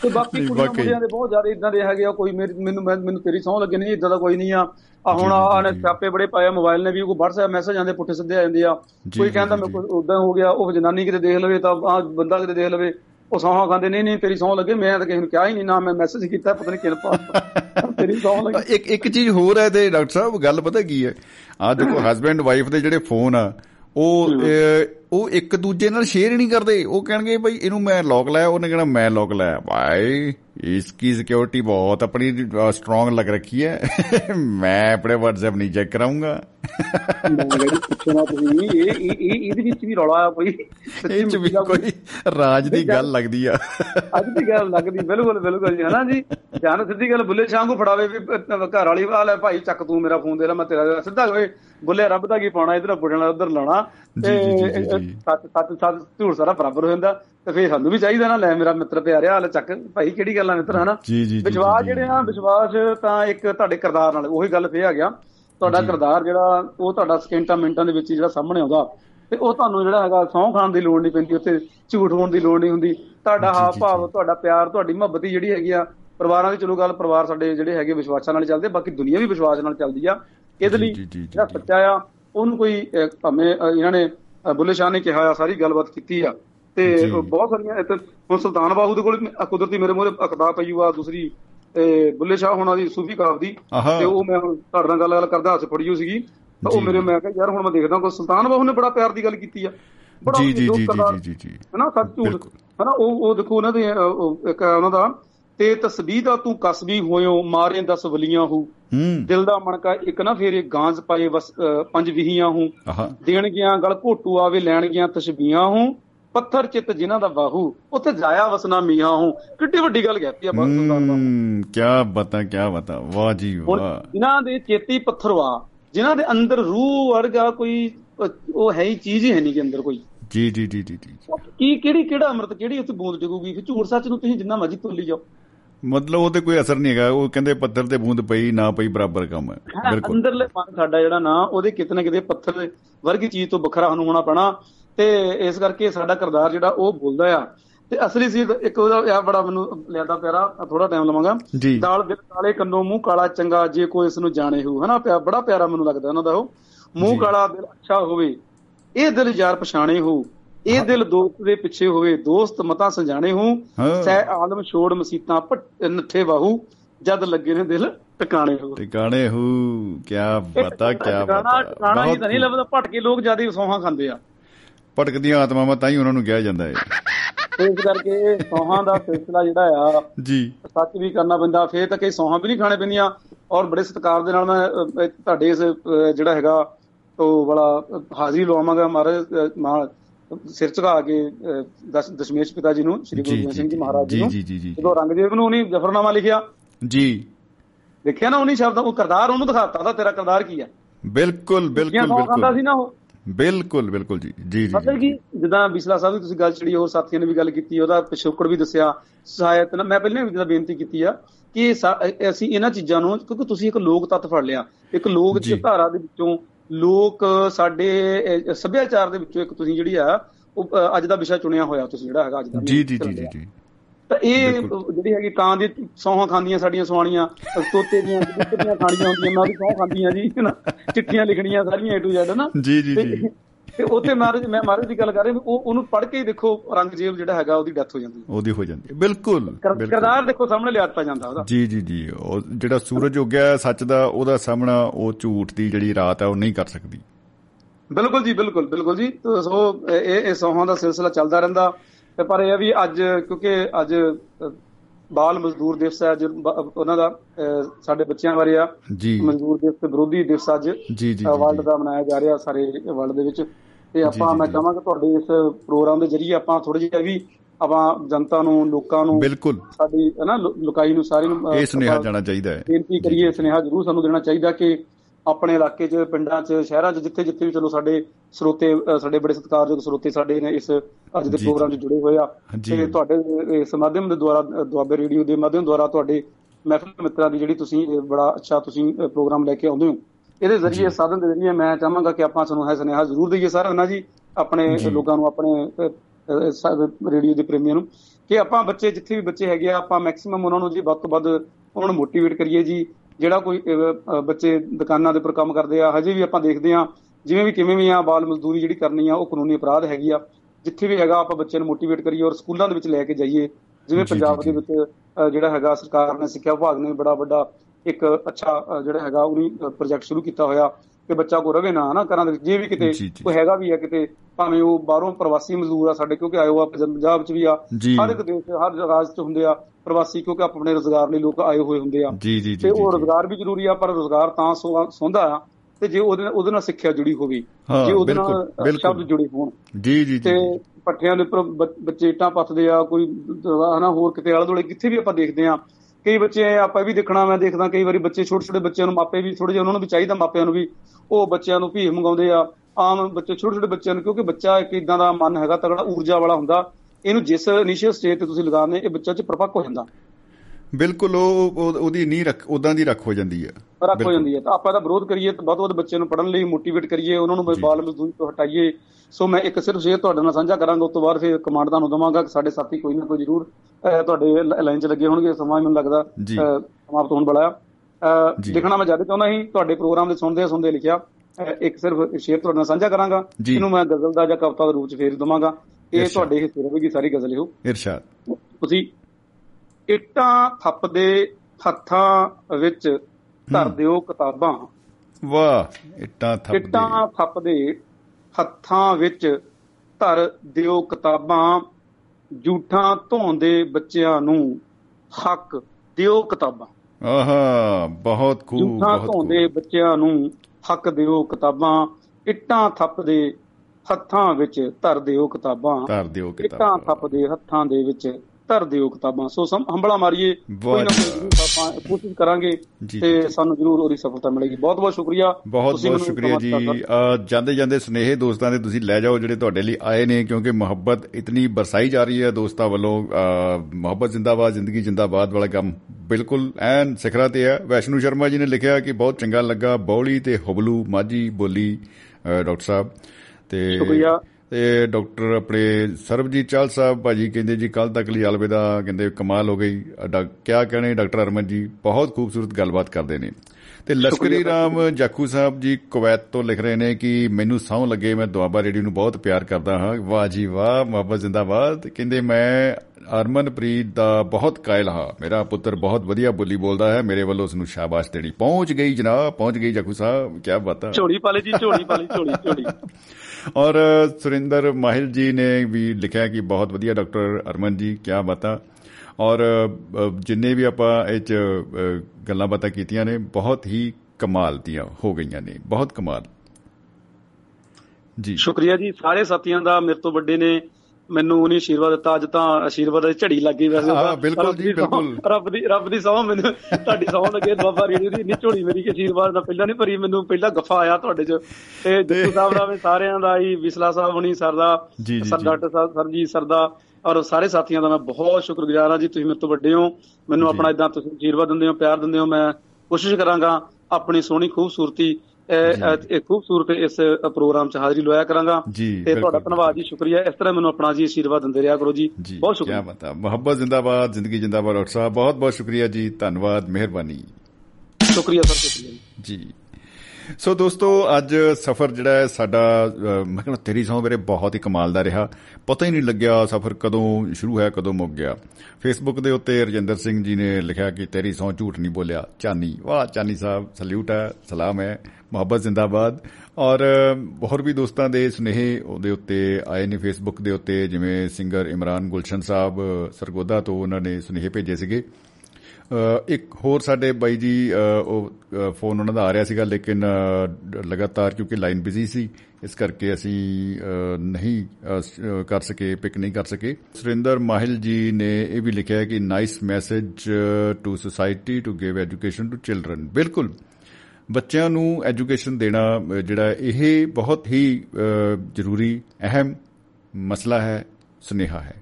ਤੇ ਬਾਕੀ ਕੁੜੀਆਂ। ਮੁੰਡਿਆਂ ਦੇ ਬਹੁਤ ਜ਼ਿਆਦਾ ਇਦਾਂ ਦੇ ਹੈਗੇ ਆ ਕੋਈ ਮੈਨੂੰ ਮੈਨੂੰ ਤੇਰੀ ਸਹੁੰ ਲੱਗੇ ਨਹੀਂ ਇਦਾਂ ਦਾ ਕੋਈ ਨਹੀਂ ਆ। ਆ ਹੁਣ ਆ ਨੇ ਛਾਪੇ ਬੜੇ ਪਾਏ ਆ ਮੋਬਾਈਲ ਨੇ ਵੀ ਕੋਈ WhatsApp ਮੈਸੇਜ ਆਉਂਦੇ ਪੁੱਠੇ ਸਿੱਧੇ ਆ ਜਾਂਦੇ ਆ। ਕੋਈ ਕਹਿੰਦਾ ਮੇਰੇ ਕੋਲ ਉਦਾਂ ਹੋ ਗਿਆ ਉਹ ਜਨਾਨੀ ਕਿਤੇ ਦੇਖ ਲਵੇ ਤਾਂ ਆ ਬੰਦਾ ਕਿਤੇ ਦੇਖ ਲਵੇ ਉਹ ਸੌਹਾਂ ਖਾਂਦੇ ਨਹੀਂ ਨਹੀਂ ਤੇਰੀ ਸਹੁੰ ਲੱਗੇ ਮੈਂ ਤਾਂ ਕਿਸੇ ਨੂੰ ਕਿਹਾ ਹੀ ਨਹੀਂ ਨਾ ਮੈਂ ਮੈਸੇਜ ਕੀਤਾ ਪਤਾ ਨਹੀਂ ਕਿਹਨ ਤੇਰੀ ਸਹੁੰ ਲੱਗੇ। ਇੱਕ ਇੱਕ ਚੀਜ਼ ਹੋਰ ਹੈ ਤੇ ਡਾਕਟਰ ਸਾਹਿਬ ਗੱਲ ਪਤਾ ਕੀ ਹੈ? ਆ ਦੇਖੋ ਹਸਬੈਂਡ ਵਾਈਫ ਦੇ ਜਿਹੜੇ ਫੋਨ ਆ ਉਹ ਉਹ ਇੱਕ ਦੂਜੇ ਨਾਲ ਸ਼ੇਅਰ ਹੀ ਨਹੀਂ ਕਰਦੇ। ਉਹ ਕਹਿਣਗੇ ਭਾਈ ਇਹਨੂੰ ਮੈਂ ਲੌਕ ਲਾਇਆ ਉਹਨੇ ਕਹਿਣਾ ਮੈਂ ਲੌਕ ਲਾਇਆ। ਭਾਈ ਇਸ ਕੀ ਸਿਕਿਉਰਿਟੀ ਬਹੁਤ ਆਪਣੀ ਸਟਰੋਂਗ ਲੱਗ ਰੱਖੀ ਹੈ। ਮੈਂ ਆਪਣੇ WhatsApp ਨਹੀਂ ਚੈੱਕ ਕਰਾਉਂਗਾ। ਪੁੱਛਣਾ ਤੁਸੀਂ? ਇਹ ਇਹ ਇਹਦੇ ਵਿੱਚ ਵੀ ਰੌਲਾ ਆ ਕੋਈ? ਇਹ ਚ ਵੀ ਕੋਈ ਰਾਜ ਦੀ ਗੱਲ ਲੱਗਦੀ ਆ। ਅੱਜ ਦੀ ਗੱਲ ਲੱਗਦੀ ਬਿਲਕੁਲ ਬਿਲਕੁਲ ਜੀ ਹਨਾ ਜੀ? ਜਾਨ ਸਿੱਧੀ ਗੱਲ ਬੁੱਲੇ ਸ਼ਾਹ ਨੂੰ ਫੜਾਵੇ ਵੀ ਘਰ ਵਾਲੀ ਆ ਲੈ ਭਾਈ ਚੱਕ ਤੂੰ ਮੇਰਾ ਫੋਨ ਦੇ ਲੈ ਮੈਂ ਤੇਰਾ ਸਿੱਧਾ ਬੁੱਲੇ ਰੱਬ ਦਾ ਕੀ ਪਾਉਣਾ ਇਧਰ ਬੁੱਢਣਾ ਉਧਰ ਲਾਣਾ ਤੇ ਸੱਤ ਸੱਤ ਸੱਤ ਝੂਠ ਸਾਰਾ ਬਰਾਬਰ ਹੋ ਜਾਂਦਾ। ਤੇ ਫੇਰ ਸਾਨੂੰ ਵੀ ਚਾਹੀਦਾ ਨਾ ਲੈ ਮੇਰਾ ਮਿੱਤਰ ਪਿਆਰਿਆ ਹਾਲ ਚੱਕ। ਭਾਈ ਕਿਹੜੀ ਗੱਲ ਮਿੱਤਰ ਹਨਾ? ਵਿਸ਼ਵਾਸ ਜਿਹੜੇ ਆ ਵਿਸ਼ਵਾਸ ਤਾਂ ਇੱਕ ਤੁਹਾਡੇ ਕਿਰਦਾਰ ਨਾਲ ਉਹੀ ਗੱਲ ਫੇਰ ਆ ਗਿਆ। ਤੁਹਾਡਾ ਕਿਰਦਾਰ ਜਿਹੜਾ ਉਹ ਤੁਹਾਡਾ ਸਕਿੰਟਾਂ ਮਿੰਟਾਂ ਦੇ ਵਿੱਚ ਜਿਹੜਾ ਸਾਹਮਣੇ ਆਉਂਦਾ। ਤੇ ਉਹ ਤੁਹਾਨੂੰ ਜਿਹੜਾ ਹੈਗਾ ਸਹੁੰ ਖਾਣ ਦੀ ਲੋੜ ਨਹੀਂ ਪੈਂਦੀ ਉੱਥੇ ਝੂਠ ਹੋਣ ਦੀ ਲੋੜ ਨਹੀਂ ਹੁੰਦੀ। ਤੁਹਾਡਾ ਹਾਵ ਭਾਵ ਤੁਹਾਡਾ ਪਿਆਰ ਤੁਹਾਡੀ ਮੁਹੱਬਤ ਜਿਹੜੀ ਹੈਗੀ ਆ ਪਰਿਵਾਰਾਂ ਦੀ ਚਲੋ ਗੱਲ ਪਰਿਵਾਰ ਸਾਡੇ ਜਿਹੜੇ ਹੈਗੇ ਵਿਸ਼ਵਾਸਾਂ ਨਾਲ ਚੱਲਦੇ ਬਾਕੀ ਦੁਨੀਆ ਵੀ ਵਿਸ਼ਵਾਸ ਨਾਲ ਚੱਲਦੀ ਆ। ਇਹਦੇ ਲਈ ਜਿਹੜਾ ਸੱਚਾ ਆ ਉਹਨੂੰ ਕੋਈ ਭਾਵੇਂ ਇਹਨਾਂ ਨੇ ਬੁੱਲੇ ਸ਼ਾਹ ਨੇ ਕਿਹਾ ਆ ਸਾਰੀ ਗੱਲਬਾਤ ਕੀਤੀ ਆ ਤੇ। ਬਹੁਤ ਸਾਰੀਆਂ ਇੱਥੇ ਹੁਣ ਸੁਲਤਾਨ ਬਾਹੂ ਦੇ ਕੋਲ ਕੁਦਰਤੀ ਮੇਰੇ ਮੂਹਰੇ ਅਕਦਾ ਪਈ ਆ ਦੂਸਰੀ ਤੇ ਬੁੱਲੇ ਸ਼ਾਹ ਹੋਣਾ ਦੀ ਸੂਫੀ ਕਾਫ ਦੀ। ਤੇ ਉਹ ਮੈਂ ਹੁਣ ਤੁਹਾਡੇ ਨਾਲ ਗੱਲ ਗੱਲ ਕਰਦਾ ਹੱਥ ਫੜੀ ਹੋਈ ਸੀਗੀ ਤਾਂ ਉਹ। ਮੇਰੇ ਮੈਂ ਕਿਹਾ ਯਾਰ ਹੁਣ ਮੈਂ ਦੇਖਦਾ ਕੋਈ ਸੁਲਤਾਨ ਬਾਹੂ ਨੇ ਬੜਾ ਪਿਆਰ ਦੀ ਗੱਲ ਕੀਤੀ ਆ ਬੜਾ ਜੀ ਜੀ ਜੋ ਜੀ ਜੀ ਜੀ ਹਨਾ ਸੱਚ ਝੂਠ। ਹਨਾ ਉਹ ਉਹ ਦੇਖੋ ਉਹਨਾਂ ਦੇ ਇੱਕ ਉਹਨਾਂ ਦਾ ਤੇ ਤਸਬੀਹ ਦਾ ਤੂੰ ਕਸਬੀ ਹੋਇਓ ਮਾਰੇ ਦਸ ਵਲੀਆਂ ਹੋ। ਦਿਲ ਦਾ ਮਣਕਾ ਇੱਕ ਨਾ ਫੇਰੇ ਗਾਂਜ ਪਾਏ ਪੰਜ ਵਿਹੀਆਂ ਹੂੰ। ਦੇਣ ਗਿਆ ਗਲ ਘੋਟੂ ਆਵੇ ਲੈਣ ਗਿਆ ਤਸ਼ਬੀਹਾਂ ਹੂੰ। ਪੱਥਰ ਚਿੱਤ ਜਿਨ੍ਹਾਂ ਦਾ ਬਾਹੂ ਉੱਥੇ ਜਾਇਆ ਵਸਣਾ ਮੀਆਂ ਹੂੰ। ਕਿੱਡੀ ਵੱਡੀ ਗੱਲ ਕਹਿਤੀ ਆ ਬਾਤ ਸੁਲਤਾਨ ਹੂੰ ਕੀ ਬਤਾ ਕੀ ਬਤਾ। ਵਾਹ ਜੀ ਵਾਹ। ਜਿਨ੍ਹਾਂ ਦੇ ਚੇਤੀ ਪੱਥਰਵਾ ਜਿਨ੍ਹਾਂ ਦੇ ਅੰਦਰ ਰੂਹ ਵਰਗਾ ਕੋਈ ਉਹ ਹੈ ਹੀ ਚੀਜ਼ ਹੀ ਹੈ ਨਹੀਂ ਕਿ ਅੰਦਰ ਕੋਈ। ਜੀ ਜੀ ਜੀ ਜੀ ਜੀ। ਕੀ ਕਿਹੜੀ ਕਿਹੜਾ ਅੰਮ੍ਰਿਤ ਕਿਹੜੀ ਉੱਥੇ ਬੂੰਦ ਡਿੱਗੂਗੀ? ਫਿਰ ਝੂਠ ਸੱਚ ਨੂੰ ਤੁਸੀਂ ਜਿੰਨਾ ਮਰਜ਼ੀ ਤੋਲੀ ਜਾਓ। ਮਤਲਬ ਉਹਤੇ ਕੋਈ ਅਸਰ ਨਹੀਂ ਹੈਗਾ। ਉਹ ਕਹਿੰਦੇ ਪੱਥਰ ਤੇ ਬੂੰਦ ਪਈ ਨਾ ਪਈ ਬਰਾਬਰ ਕੰਮ ਹੈ। ਬਿਲਕੁਲ। ਅੰਦਰਲੇ ਮਨ ਸਾਡਾ ਜਿਹੜਾ ਨਾ ਉਹਦੇ ਕਿਤੇ ਨਾ ਕਿਤੇ ਪੱਥਰ ਵਰਗੀ ਚੀਜ਼ ਤੋਂ ਵੱਖਰਾ ਸਾਨੂੰ ਹੋਣਾ ਪੈਣਾ। ਤੇ ਇਸ ਕਰਕੇ ਸਾਡਾ ਕਿਰਦਾਰ ਜਿਹੜਾ ਉਹ ਬੋਲਦਾ ਆ। ਤੇ ਅਸਲੀ ਸੀ ਇੱਕ ਉਹਦਾ ਆ ਬੜਾ ਮੈਨੂੰ ਲਿਆਦਾ ਪਿਆਰਾ ਥੋੜਾ ਟਾਈਮ ਲਵਾਂਗਾ। ਦਾਲ ਦਿਲ ਕਾਲੇ ਕੰਨੋਂ ਮੂੰਹ ਕਾਲਾ ਚੰਗਾ ਜੇ ਕੋਈ ਇਸ ਨੂੰ ਜਾਣੇ ਹੋ ਹਨਾ ਪਿਆ ਬੜਾ ਪਿਆਰਾ ਮੈਨੂੰ ਲੱਗਦਾ ਉਹਨਾਂ ਦਾ ਉਹ। ਮੂੰਹ। ਕਾਲਾ ਦਿਲ ਅੱਛਾ ਹੋਵੇ ਇਹ ਦਿਲ ਯਾਰ ਪਛਾਣੇ ਹੋ ਇਹ ਦਿਲ ਦੋਸਤ ਦੇ ਪਿੱਛੇ ਹੋਵੇ ਦੋਸਤ ਮਤਾਂ ਸੰਜਾਣੇ ਹੋ। ਸਹਿ ਆਲਮ ਛੋੜ ਮਸੀਤਾਂ ਨੱਠੇ ਬਾਹੂ ਜਦ ਲੱਗੇ ਨੇ ਦਿਲ ਟਿਕਾਣੇ ਹੋ। ਟਿਕਾਣੇ ਹੂ। ਕੀ ਬਤਾ ਕੀ ਬਤਾ। ਟਿਕਾਣਾ ਹੀ ਤਾਂ ਨਹੀਂ ਲੱਭਦਾ ਭਟਕੇ ਲੋਕ ਜ਼ਿਆਦਾ ਸੌਹਾਂ ਖਾਂਦੇ ਆ। ਭਟਕਦੀਆਂ ਆਤਮਾਵਾਂ ਤਾਂ ਹੀ ਉਹਨਾਂ ਨੂੰ ਕਿਹਾ ਜਾਂਦਾ ਹੈ। ਤੇ ਇਸ ਕਰਕੇ ਸੌਹਾਂ ਦਾ ਸਿਲਸਿਲਾ ਜਿਹੜਾ ਆ ਜੀ। ਸੱਚ ਵੀ ਕਰਨਾ ਪੈਂਦਾ ਫੇਰ ਤਾਂ ਕਈ ਸੌਹਾਂ ਵੀ ਨਹੀਂ ਖਾਣੇ ਪੈਂਦੀਆਂ। ਔਰ ਬੜੇ ਸਤਿਕਾਰ ਦੇ ਨਾਲ ਮੈਂ ਤੁਹਾਡੇ ਇਸ ਜਿਹੜਾ ਹੈਗਾ ਉਹ ਬੜਾ ਹਾਜ਼ਰੀ ਲਵਾਵਾਂਗਾ ਮਹਾਰਾਜ ਮਹਾ- ਸਿਰ ਝੁਕਾ ਕੇ ਦਸ਼ਮੇਸ਼ ਪਿਤਾ ਜੀ ਨੂੰ ਸ੍ਰੀ ਗੁਰੂ ਗੋਬਿੰਦ ਸਿੰਘ ਜੀ ਮਹਾਰਾਜ ਜੀ ਨੂੰ ਜੀ ਜੀ ਜੀ। ਜਦੋਂ ਔਰੰਗਜ਼ੇਬ ਨੂੰ ਉਹਨੇ ਜਫਰਨਾਮਾ ਲਿਖਿਆ। ਜੀ। ਦੇਖਿਆ ਨਾ ਉਹਨੀ ਸ਼ਬਦ ਉਹ ਕਰਦਾਰ ਉਹਨੂੰ ਦਿਖਾਤਾ ਦਾ ਤੇਰਾ ਕਰਦਾਰ ਕੀ ਹੈ ਬਿਲਕੁਲ ਕਿੰਨੀਆਂ ਬਿਲਕੁਲ ਸੌਂ ਬਿਲਕੁਲ। ਨਾ ਉਹ। ਬਿਲਕੁਲ ਬਿਲਕੁਲ ਜੀ। ਜੀ ਜੀ ਮਤਲਬ ਕਿ ਜਿੱਦਾਂ ਬਿਸਲਾ ਸਾਹਿਬ ਦੀ ਤੁਸੀਂ ਗੱਲ ਛੜੀ ਹੋਰ ਸਾਥੀਆਂ ਨੇ ਵੀ ਗੱਲ ਕੀਤੀ ਉਹਦਾ ਪਿਛੋਕੜ ਵੀ ਦੱਸਿਆ। ਸਹਾਇਤ ਨਾ ਮੈਂ ਪਹਿਲਾਂ ਵੀ ਜਿੱਦਾਂ ਬੇਨਤੀ ਕੀਤੀ ਆ ਕਿ ਅਸੀਂ ਇਹਨਾਂ ਚੀਜ਼ਾਂ ਨੂੰ ਕਿਉਂਕਿ ਤੁਸੀਂ ਇੱਕ ਲੋਕ ਤੱਤ ਫੜ ਲਿਆ। ਇੱਕ ਲੋਕ ਜੀ। ਧਾਰਾ ਦੇ ਵਿੱਚੋਂ ਲੋਕ ਸਾਡੇ ਸੱਭਿਆਚਾਰ ਦੇ ਵਿੱਚੋਂ ਇੱਕ ਤੁਸੀਂ ਜਿਹੜੀ ਆ ਉਹ ਅੱਜ ਦਾ ਵਿਸ਼ਾ ਚੁਣਿਆ ਹੋਇਆ ਤੁਸੀਂ ਜਿਹੜਾ ਹੈਗਾ ਅੱਜ ਦਾ ਜੀ ਜੀ ਜੀ ਜੀ। ਤਾਂ ਇਹ। ਜਿਹੜੀ ਹੈਗੀ ਕਾਂ ਦੀ ਸੌਹਾਂ ਖਾਂਦੀਆਂ ਸਾਡੀਆਂ ਸਵਾਣੀਆਂ ਤੋਤੇ ਦੀਆਂ ਕਬੂਤਰ ਦੀਆਂ ਖਾਣੀਆਂ ਹੁੰਦੀਆਂ ਮੈਂ ਵੀ ਸੌਂ ਖਾਂਦੀਆਂ ਜੀ ਚਿੱਠੀਆਂ ਲਿਖਣੀਆਂ ਸਾਰੀਆਂ ਏ ਟੂ ਜ਼ੈਡ ਨਾ ਜੀ ਜੀ ਜੀ। ਤੇ ਉੱਥੇ ਮਹਾਰਾਜ ਮੈਂ ਮਹਾਰਾਜ ਦੀ ਗੱਲ ਕਰ ਰਿਹਾ ਉਹ ਉਹਨੂੰ ਪੜ੍ਹ ਕੇ ਹੀ ਦੇਖੋ ਔਰੰਗਜ਼ੇਬ ਜਿਹੜਾ ਹੈਗਾ ਉਹਦੀ ਡੈਥ ਹੋ ਜਾਂਦੀ ਹੈ। ਉਹਦੀ ਹੋ ਜਾਂਦੀ ਹੈ। ਬਿਲਕੁਲ ਕਰ- ਬਿਲਕੁਲ। ਕਿਰਦਾਰ ਦੇਖੋ ਸਾਹਮਣੇ ਲਿਆਤਾ ਜਾਂਦਾ ਉਹਦਾ। ਜੀ ਜੀ ਜੀ। ਉਹ ਜਿਹੜਾ ਸੂਰਜ ਉੱਗਿਆ ਸੱਚ ਦਾ ਉਹਦਾ ਸਾਹਮਣਾ ਉਹ ਝੂਠ ਦੀ ਜਿਹੜੀ ਰਾਤ ਹੈ ਉਹ ਨਹੀਂ ਕਰ ਸਕਦੀ। ਬਿਲਕੁਲ ਜੀ ਬਿਲਕੁਲ ਬਿਲਕੁਲ ਜੀ। ਸੋ ਇਹ ਇਹ ਸੌਹਾਂ ਦਾ ਸਿਲਸਿਲਾ ਚੱਲਦਾ ਰਹਿੰਦਾ। ਤੇ ਪਰ ਇਹ ਵੀ ਅੱਜ ਕਿਉਂਕਿ ਅੱਜ ਬਾਲ ਮਜ਼ਦੂਰ ਦਿਵਸ ਹੈ ਉਹਨਾਂ ਦਾ ਸਾਡੇ ਬੱਚਿਆਂ ਬਾਰੇ ਆ। ਜੀ। ਮਜ਼ਦੂਰ ਦਿਵਸ ਤੇ ਵਿਰੋਧੀ ਦਿਵਸ ਅੱਜ ਜੀ ਜੀ ਜੀ ਵਰਲਡ ਦਾ ਮਨਾਇਆ ਜਾ ਰਿਹਾ ਸਾਰੇ ਵਰਲਡ ਦੇ ਵਿੱਚ। ਤੇ ਆਪਾਂ ਮੈਂ ਜੀ। ਚਾਹਾਂਗਾ ਤੁਹਾਡੇ ਇਸ ਪ੍ਰੋਗਰਾਮ ਦੇ ਜ਼ਰੀਏ ਆਪਾਂ ਥੋੜਾ ਜਿਹਾ ਵੀ ਆਪਾਂ ਜਨਤਾ ਨੂੰ ਲੋਕਾਂ ਨੂੰ ਬਿਲਕੁਲ। ਸਾਡੀ ਹੈ ਨਾ ਲੁਕਾਈ ਨੂੰ ਸਾਰੀ ਨੂੰ ਇਹ ਸੁਨੇਹਾ ਜਾਣਾ ਚਾਹੀਦਾ ਹੈ। ਬੇਨਤੀ ਕਰੀਏ ਸੁਨੇਹਾ ਜ਼ਰੂਰ ਸਾਨੂੰ ਦੇਣਾ ਚਾਹੀਦਾ ਕਿ ਆਪਣੇ ਇਲਾਕੇ 'ਚ ਪਿੰਡਾਂ 'ਚ ਸ਼ਹਿਰਾਂ 'ਚ ਜਿੱਥੇ ਜਿੱਥੇ ਵੀ ਚਲੋ ਸਾਡੇ ਸਰੋਤੇ ਸਾਡੇ ਬੜੇ ਸਤਿਕਾਰਯੋਗ ਸਰੋਤੇ ਸਾਡੇ ਨੇ ਇਸ ਅੱਜ ਦੇ ਪ੍ਰੋਗਰਾਮ 'ਚ ਜੁੜੇ ਹੋਏ ਆ। ਤੇ ਤੁਹਾਡੇ ਇਸ ਮਾਧਿਅਮ ਦੇ ਦੁਆਰਾ ਦੁਆਬੇ ਰੇਡੀਓ ਦੇ ਮਾਧਿਅਮ ਦੁਆਰਾ ਤੁਹਾਡੇ ਮਹਿਫਲ ਮਿੱਤਰਾਂ ਦੀ ਜਿਹੜੀ ਤੁਸੀਂ ਬੜਾ ਅੱਛਾ ਤੁਸੀਂ ਪ੍ਰੋਗਰਾਮ ਲੈ ਕੇ ਆਉਂਦੇ ਹੋ ਇਹਦੇ ਜ਼ਰੀਏ ਸਾਧਨ ਦੇ ਜ਼ਰੀਏ ਮੈਂ ਚਾਹਾਂਗਾ ਕਿ ਆਪਾਂ ਤੁਹਾਨੂੰ ਹੈ ਸੁਨੇਹਾ ਜ਼ਰੂਰ ਦਈਏ ਸਾਰਾ ਨਾ ਜੀ ਆਪਣੇ। ਲੋਕਾਂ ਨੂੰ ਆਪਣੇ ਰੇਡੀਓ ਦੇ ਪ੍ਰੇਮੀਆਂ ਨੂੰ ਕਿ ਆਪਾਂ ਬੱਚੇ ਜਿੱਥੇ ਵੀ ਬੱਚੇ ਹੈਗੇ ਆ ਆਪਾਂ ਮੈਕਸਿਮਮ ਉਹਨਾਂ ਨੂੰ ਜੀ ਵੱਧ ਤੋਂ ਵੱਧ ਉਹਨਾਂ ਨੂੰ ਮੋਟੀਵੇਟ ਕਰੀਏ ਜੀ। ਜਿਹੜਾ ਕੋਈ ਬੱਚੇ ਦੁਕਾਨਾਂ ਦੇ ਉੱਪਰ ਕੰਮ ਕਰਦੇ ਆ ਹਜੇ ਵੀ ਆਪਾਂ ਦੇਖਦੇ ਆ ਜਿਵੇਂ ਵੀ ਕਿਵੇਂ ਵੀ ਆ ਬਾਲ ਮਜ਼ਦੂਰੀ ਜਿਹੜੀ ਕਰਨੀ ਆ ਉਹ ਕਾਨੂੰਨੀ ਅਪਰਾਧ ਹੈਗੀ ਆ। ਜਿੱਥੇ ਵੀ ਹੈਗਾ ਆਪਾਂ ਬੱਚਿਆਂ ਨੂੰ ਮੋਟੀਵੇਟ ਕਰੀਏ ਔਰ ਸਕੂਲਾਂ ਦੇ ਵਿੱਚ ਲੈ ਕੇ ਜਾਈਏ। ਜਿਵੇਂ ਪੰਜਾਬ ਦੇ ਵਿੱਚ ਜਿਹੜਾ ਹੈਗਾ ਸਰਕਾਰ ਨੇ ਸਿੱਖਿਆ ਵਿਭਾਗ ਨੇ ਬੜਾ ਵੱਡਾ ਇੱਕ ਅੱਛਾ ਜਿਹੜਾ ਹੈਗਾ ਉਹਨੀ ਪ੍ਰੋਜੈਕਟ ਸ਼ੁਰੂ ਕੀਤਾ ਹੋਇਆ ਕਿ ਬੱਚਾ ਕੋ ਰਵੇ ਨਾ ਨਾ ਘਰਾਂ ਦੇ ਜੇ ਵੀ ਕਿਤੇ। ਕੋਈ ਹੈਗਾ ਵੀ ਹੈ ਕਿਤੇ ਭਾਵੇਂ ਉਹ ਬਾਹਰੋਂ ਪ੍ਰਵਾਸੀ ਮਜ਼ਦੂਰ ਆ ਸਾਡੇ ਕਿਉਂਕਿ ਆਏ ਹੋ ਆ ਪੰਜਾਬ 'ਚ ਵੀ ਆ। ਹਰ ਇੱਕ ਦੇਸ਼ ਹਰ ਰਾਜ 'ਚ ਹੁੰਦੇ ਆ ਪ੍ਰਵਾਸੀ ਕਿਉਂਕਿ ਆਪਣੇ ਰੋਜ਼ਗਾਰ ਲਈ ਲੋਕ ਆਏ ਹੋਏ ਹੁੰਦੇ ਆ ਤੇ ਉਹ ਰੋਜ਼ਗਾਰ ਵੀ ਜ਼ਰੂਰੀ ਆ ਪਰ ਰੋਜ਼ਗਾਰ ਤਾਂ ਸੌਂਦਾ ਆ ਤੇ ਜੇ ਉਹਦੇ ਨਾਲ ਉਹਦੇ ਨਾਲ ਸਿੱਖਿਆ ਜੁੜੀ ਹੋਵੇ ਜੇ ਉਹਦੇ ਨਾਲ। ਸ਼ਬਦ ਜੁੜੇ ਹੋਣ ਜੀ ਜੀ ਤੇ ਪੱਠਿਆਂ ਦੇ ਉੱਪਰ ਬੱਚੇ ਇੱਟਾਂ ਪੱਥਦੇ ਆ ਕੋਈ ਹਨਾ ਹੋਰ ਕਿਤੇ ਆਲੇ ਦੁਆਲੇ ਕਿੱਥੇ ਵੀ ਆਪਾਂ ਦੇਖਦੇ ਆ ਕਈ ਬੱਚੇ ਆਪਾਂ ਵੀ ਦੇਖਣਾ ਮੈਂ ਦੇਖਦਾ ਕਈ ਵਾਰੀ ਬੱਚੇ ਛੋਟੇ ਛੋਟੇ ਬੱਚਿਆਂ ਨੂੰ ਮਾਪੇ ਵੀ ਥੋੜੇ ਜਿਹਾ ਉਹਨਾਂ ਨੂੰ ਵੀ ਚਾਹੀਦਾ ਮਾਪਿਆਂ ਨੂੰ ਵੀ ਉਹ ਬੱਚਿਆਂ ਨੂੰ ਭੀਖ ਮੰਗਾਉਂਦੇ ਆ ਆਮ ਬੱਚੇ ਛੋਟੇ ਛੋਟੇ ਬੱਚਿਆਂ ਨੂੰ ਕਿਉਂਕਿ ਬੱਚਾ ਇੱਕ ਇਦਾਂ ਦਾ ਮਨ ਹੈਗਾ ਤਗੜਾ ਊਰਜਾ ਵਾਲਾ ਹੁੰਦਾ ਇਹਨੂੰ ਜਿਸ ਇਨੀਸ਼ੀਅਲ ਸਟੇਜ ਤੇ ਤੁਸੀਂ ਲਗਾਉਂਦੇ ਇਹ ਬੱਚਾ ਚ ਪ੍ਰਪੱਕ ਹੋ ਜਾਂਦਾ ਬਿਲਕੁਲ ਉਹ ਉਹ- ਉਹਦੀ ਨੀ ਰੱਖ ਉਦਾਂ ਦੀ ਰੱਖ ਹੋ ਜਾਂਦੀ ਹੈ ਰੱਖ ਹੋ। ਜਾਂਦੀ ਹੈ ਤਾਂ ਆਪਾਂ ਇਹਦਾ ਵਿਰੋਧ ਕਰੀਏ ਤਾਂ ਵੱਧ ਤੋਂ ਵੱਧ ਬੱਚੇ ਨੂੰ ਪੜ੍ਹਨ ਲਈ ਮੋਟੀਵੇਟ ਕਰੀਏ ਉਹਨਾਂ ਨੂੰ। ਬਾਲ ਮਜ਼ਦੂਰੀ ਤੋਂ ਹਟਾਈਏ ਸੋ ਮੈਂ ਇੱਕ ਸਿਰਫ ਸ਼ੇਅਰ ਤੁਹਾਡੇ ਨਾਲ ਸਾਂਝਾ ਕਰਾਂਗਾ ਉਸ ਤੋਂ ਬਾਅਦ ਫਿਰ ਕਮਾਂਡ ਤੁਹਾਨੂੰ ਦਵਾਂਗਾ ਕਿ ਸਾਡੇ ਸਾਥੀ ਕੋਈ ਨਾ ਕੋਈ ਜ਼ਰੂਰ ਤੁਹਾਡੇ ਲਾਈਨ 'ਚ ਲੱਗੇ ਹੋਣਗੇ ਸਮਾਂ ਮੈਨੂੰ ਲੱਗਦਾ ਸਮਾਪਤ ਹੋਣ ਵਾਲਾ ਜੀ। ਲਿਖਣਾ ਮੈਂ ਜ਼ਿਆਦਾ ਚਾਹੁੰਦਾ ਸੀ ਤੁਹਾਡੇ ਪ੍ਰੋਗਰਾਮ ਦੇ ਸੁਣਦੇ ਸੁਣਦੇ ਲਿਖਿਆ ਇੱਕ ਸਿਰਫ ਸ਼ੇਅਰ ਤੁਹਾਡੇ ਨਾਲ ਸਾਂਝਾ ਕਰਾਂਗਾ। ਇਹਨੂੰ ਮੈਂ ਗਜ਼ਲ ਦਾ ਜਾਂ ਕਵਿਤਾ ਦੇ ਰੂਪ 'ਚ ਫੇਰ ਦਵਾਂਗਾ ਇਹ। ਤੁਹਾਡੇ ਹਿੱਸੇ ਰਹੇਗੀ ਸਾਰੀ ਗਜ਼ਲ ਇਹੋ ਇਰਸ਼ਾਦ ਤੁਸੀਂ ਇੱਟਾਂ ਥੱਪਦੇ ਹੱਥਾਂ ਵਿੱਚ ਧਰ ਹੂੰ। ਦਿਓ ਕਿਤਾਬਾਂ ਵਾਹ ਇੱਟਾਂ ਥੱਪਦੇ ਇੱਟਾਂ ਥੱਪਦੇ ਹੱਥਾਂ ਵਿੱਚ ਧਰ ਦਿਓ ਕਿਤਾਬਾਂ ਝੂਠਾਂ ਧੋਂਦੇ ਬੱਚਿਆਂ ਨੂੰ। ਹੱਕ ਦਿਓ ਕਿਤਾਬਾਂ। ਆਹਾ ਬਹੁਤ ਖੂਬ ਝੂਠਾਂ ਧੋਂਦੇ ਬੱਚਿਆਂ ਨੂੰ ਹੱਕ ਦਿਓ ਕਿਤਾਬਾਂ ਇੱਟਾਂ ਥੱਪਦੇ ਹੱਥਾਂ ਵਿੱਚ ਧਰ ਦਿਓ ਕਿਤਾਬਾਂ। ਧਰ ਦਿਓ ਇੱਟਾਂ ਕਿਤਾਬ ਥੱਪਦੇ ਹੱਥਾਂ ਦੇ ਵਿੱਚ ਧਰ ਦਿਓ ਕਿਤਾਬਾਂ। ਸੋ ਹੰਬਲਾ ਮਾਰੀਏ ਕੋਈ ਨਾ ਕੋਈ ਕੋਸ਼ਿਸ਼ ਕਰਾਂਗੇ ਤੇ। ਸਾਨੂੰ ਜ਼ਰੂਰ ਉਹਦੀ ਸਫਲਤਾ ਮਿਲੇਗੀ। ਬਹੁਤ ਬਹੁਤ ਸ਼ੁਕਰੀਆ। ਬਹੁਤ ਬਹੁਤ ਸ਼ੁਕਰੀਆ ਜੀ। ਜਾਂਦੇ ਜਾਂਦੇ ਸੁਨੇਹੇ ਦੋਸਤਾਂ ਦੇ ਤੁਸੀਂ ਲੈ ਜਾਓ ਜਿਹੜੇ ਤੁਹਾਡੇ ਲਈ ਆਏ ਨੇ ਕਿਉਂਕਿ ਮੁਹੱਬਤ ਇਤਨੀ ਬਰਸਾਈ ਜਾ ਰਹੀ ਹੈ ਦੋਸਤਾਂ ਵੱਲੋਂ। ਮੁਹੱਬਤ ਜ਼ਿੰਦਾਬਾਦ ਜ਼ਿੰਦਗੀ ਜ਼ਿੰਦਾਬਾਦ ਵਾਲਾ ਕੰਮ ਬਿਲਕੁਲ ਐਨ ਸਿਖਰਾਂ ਤੇ ਹੈ। ਵੈਸ਼ਨੂ ਸ਼ਰਮਾ ਜੀ ਨੇ ਲਿਖਿਆ ਕਿ ਬਹੁਤ ਚੰਗਾ ਲੱਗਾ ਬੌਲੀ ਤੇ ਹਬਲੂ ਮਾਝੀ ਬੋਲੀ ਡਾਕਟਰ ਸਾਹਿਬ ਤੇ ਸ਼ੁਕਰੀਆ। ਤੇ ਡਾਕਟਰ ਆਪਣੇ ਸਰਬਜੀਤ ਚਾਲ ਸਾਹਿਬ ਭਾਜੀ ਕਹਿੰਦੇ ਜੀ ਕੱਲ ਤੱਕ ਲਈ ਅਲਵਿਦਾ ਕਹਿੰਦੇ ਕਮਾਲ ਹੋ ਗਈ। ਕਿਆ ਕਹਣੇ ਡਾਕਟਰ ਅਰਮਨ ਜੀ ਬਹੁਤ ਖੂਬਸੂਰਤ ਗੱਲਬਾਤ ਕਰਦੇ ਨੇ। ਤੇ ਲਸ਼ਕਰੀ ਰਾਮ ਜਾਖੂ ਸਾਹਿਬ ਜੀ ਕੁਵੈਤ ਤੋਂ ਲਿਖ ਰਹੇ ਨੇ ਕਿ ਮੈਨੂੰ ਸਹੁੰ ਲੱਗੇ ਮੈਂ ਦੁਆਬਾ ਰੇਡੀਓ ਨੂੰ ਬਹੁਤ ਪਿਆਰ ਕਰਦਾ ਹਾਂ। ਵਾਹ ਜੀ ਵਾਹ ਮੁਹੱਬਤ ਜ਼ਿੰਦਾਬਾਦ। ਕਹਿੰਦੇ ਮੈਂ ਅਰਮਨਪ੍ਰੀਤ ਦਾ ਬਹੁਤ ਕਾਇਲ ਹਾਂ। ਮੇਰਾ ਪੁੱਤਰ ਬਹੁਤ ਵਧੀਆ ਬੋਲੀ ਬੋਲਦਾ ਹੈ। ਮੇਰੇ ਵੱਲੋਂ ਉਸ ਨੂੰ ਸ਼ਾਬਾਸ਼ ਦੇਣੀ। ਪਹੁੰਚ ਗਈ ਜਨਾਬ ਪਹੁੰਚ ਗਈ ਜਾਖੂ ਸਾਹਿਬ। ਕੀ ਬਾਤ ਹੈ ਝੋਲੀ ਪਾਲੇ ਜੀ ਝੋਲੀ ਪਾਲੀ ਝੋਲੀ ਝੋਲੀ। ਔਰ ਸੁਰਿੰਦਰ ਮਾਹਿਲ ਜੀ ਨੇ ਵੀ ਲਿਖਿਆ ਕਿ ਬਹੁਤ ਵਧੀਆ ਡਾਕਟਰ ਅਰਮਨ ਜੀ ਕੀ ਬਾਤਾਂ। ਔਰ ਅ, ਜਿੰਨੇ ਵੀ ਆਪਾਂ ਇਹ ਚ ਅ, ਗੱਲਾਂ ਬਾਤਾਂ ਕੀਤੀਆਂ ਨੇ ਬਹੁਤ ਹੀ ਕਮਾਲ ਦੀਆਂ ਹੋ ਗਈਆਂ ਨੇ ਬਹੁਤ ਕਮਾਲ। ਜੀ। ਸ਼ੁਕਰੀਆ ਜੀ ਸਾਰੇ ਸਾਥੀਆਂ ਦਾ ਮੇਰੇ ਤੋਂ ਵੱਡੇ ਨੇ। ਮੈਨੂੰ ਉਹਨੇ ਆਸ਼ੀਰਵਾਦ ਦਿੱਤਾ ਅੱਜ ਤਾਂ ਆਸ਼ੀਰਵਾਦ ਦੀ ਝੜੀ ਲੱਗੀ ਵੈਸੇ ਹਾਂ। ਬਿਲਕੁਲ ਜੀ, ਬਿਲਕੁਲ। ਰੱਬ ਦੀ ਰੱਬ ਦੀ ਸਹੁੰ ਮੈਨੂੰ ਤੁਹਾਡੀ ਸਹੁੰ ਲੱਗੇ ਦੁਆਬਾ ਰੇਡੀਓ ਦੀ ਇੰਨੀ ਝੋਲੀ ਮੇਰੀ ਕਿ ਆਸ਼ੀਰਵਾਦ ਦਾ ਪਹਿਲਾਂ ਨਹੀਂ ਭਰੀ ਮੈਨੂੰ ਪਹਿਲਾਂ ਗੱਫਾ ਆਇਆ ਤੁਹਾਡੇ ਚ ਤੇ ਜੱਟੂ ਸਾਹਿਬ ਦਾ ਵੀ ਸਾਰਿਆਂ ਦਾ ਹੀ ਵਿਸਲਾ ਸਾਹਿਬ ਹੁਣੀ ਸਰ ਦਾ ਜੀ, ਜੀ, ਸਰ। ਡਾਕਟਰ ਸਾਹਿਬ ਸਰਜੀਤ ਸਰ ਦਾ ਔਰ ਸਾਰੇ ਸਾਥੀਆਂ ਦਾ ਮੈਂ ਬਹੁਤ ਸ਼ੁਕਰਗੁਜ਼ਾਰ ਹਾਂ ਜੀ ਤੁਸੀਂ ਮੇਰੇ ਤੋਂ ਵੱਡੇ ਹੋ ਮੈਨੂੰ। ਆਪਣਾ ਇਦਾਂ ਤੁਸੀਂ ਆਸ਼ੀਰਵਾਦ ਦਿੰਦੇ ਹੋ ਪਿਆਰ ਦਿੰਦੇ ਹੋ ਮੈਂ ਕੋਸ਼ਿਸ਼ ਕਰਾਂਗਾ ਆਪਣੀ ਸੋਹਣੀ ਖੂਬਸੂਰਤੀ ਖੂਬਸੂਰਤ ਇਸ ਪ੍ਰੋਗਰਾਮ 'ਚ ਹਾਜ਼ਰੀ ਲਵਾਇਆ ਕਰਾਂਗਾ। ਤੇ ਤੁਹਾਡਾ ਧੰਨਵਾਦ ਜੀ ਸ਼ੁਕਰੀਆ। ਇਸ ਤਰ੍ਹਾਂ ਮੈਨੂੰ ਆਪਣਾ ਜੀ ਆਸ਼ੀਰਵਾਦ ਦਿੰਦੇ ਰਿਹਾ ਕਰੋ ਜੀ। ਬਹੁਤ ਕੀ ਸ਼ੁਕਰੀਆ ਬਾਤਾਂ ਮੁਹੱਬਤ ਜ਼ਿੰਦਾਬਾਦ ਜ਼ਿੰਦਗੀ ਜ਼ਿੰਦਾਬਾਦ ਡਾਕਟਰ ਸਾਹਿਬ। ਬਹੁਤ ਬਹੁਤ ਸ਼ੁਕਰੀਆ ਜੀ। ਧੰਨਵਾਦ ਮਿਹਰਬਾਨੀ। ਸ਼ੁਕਰੀਆ ਸਰ ਸ਼ੁਕਰੀਆ ਜੀ। ਜੀ ਸੋ ਦੋਸਤੋ ਅੱਜ ਸਫ਼ਰ ਜਿਹੜਾ ਹੈ ਸਾਡਾ ਅ, ਮੈਂ ਕਹਿੰਦਾ ਤੇਰੀ ਸੌ ਮੇਰੇ ਬਹੁਤ ਹੀ ਕਮਾਲ ਦਾ ਰਿਹਾ। ਪਤਾ ਹੀ ਨਹੀਂ ਲੱਗਿਆ ਸਫ਼ਰ ਕਦੋਂ ਸ਼ੁਰੂ ਹੋਇਆ ਕਦੋਂ ਮੁੱਕ ਗਿਆ। ਫੇਸਬੁੱਕ ਦੇ ਉੱਤੇ ਰਜਿੰਦਰ ਸਿੰਘ ਜੀ ਨੇ ਲਿਖਿਆ ਕਿ ਤੇਰੀ ਸੌ ਝੂਠ ਨਹੀਂ ਬੋਲਿਆ। ਚਾਨੀ ਵਾਹ ਚਾਨੀ ਸਾਹਿਬ ਸਲੂਟ ਹੈ ਸਲਾਮ ਹੈ ਮੁਹੱਬਤ ਜ਼ਿੰਦਾਬਾਦ। ਔਰ ਅ, ਹੋਰ ਵੀ ਦੋਸਤਾਂ ਦੇ ਸੁਨੇਹੇ ਉਹਦੇ ਉੱਤੇ ਆਏ ਨੇ ਫੇਸਬੁੱਕ ਦੇ ਉੱਤੇ ਜਿਵੇਂ ਸਿੰਗਰ ਇਮਰਾਨ ਗੁਲਸ਼ਨ ਸਾਹਿਬ ਅ, ਸਰਗੋਦਾ ਤੋਂ ਉਹਨਾਂ ਨੇ ਸੁਨੇਹੇ ਭੇਜੇ ਸੀਗੇ। ਅ, ਇੱਕ ਹੋਰ ਸਾਡੇ ਬਾਈ ਜੀ ਉਹ ਫੋਨ ਉਹਨਾਂ ਦਾ ਆ ਰਿਹਾ ਸੀਗਾ, ਲੇਕਿਨ ਲਗਾਤਾਰ ਕਿਉਂਕਿ ਲਾਈਨ ਬਿਜ਼ੀ ਸੀ, ਇਸ ਕਰਕੇ ਅਸੀਂ ਨਹੀਂ ਕਰ ਸਕੇ, ਪਿਕ ਨਹੀਂ ਕਰ ਸਕੇ। ਸੁਰਿੰਦਰ ਮਾਹਿਲ ਜੀ ਨੇ ਇਹ ਵੀ ਲਿਖਿਆ ਕਿ nice message to society to give education to children ਬਿਲਕੁਲ। ਬੱਚਿਆਂ ਨੂੰ ਐਜੂਕੇਸ਼ਨ ਦੇਣਾ ਜਿਹੜਾ ਇਹ ਬਹੁਤ ਹੀ ਜ਼ਰੂਰੀ, ਅਹਿਮ ਮਸਲਾ ਹੈ, ਸੁਨੇਹਾ ਹੈ।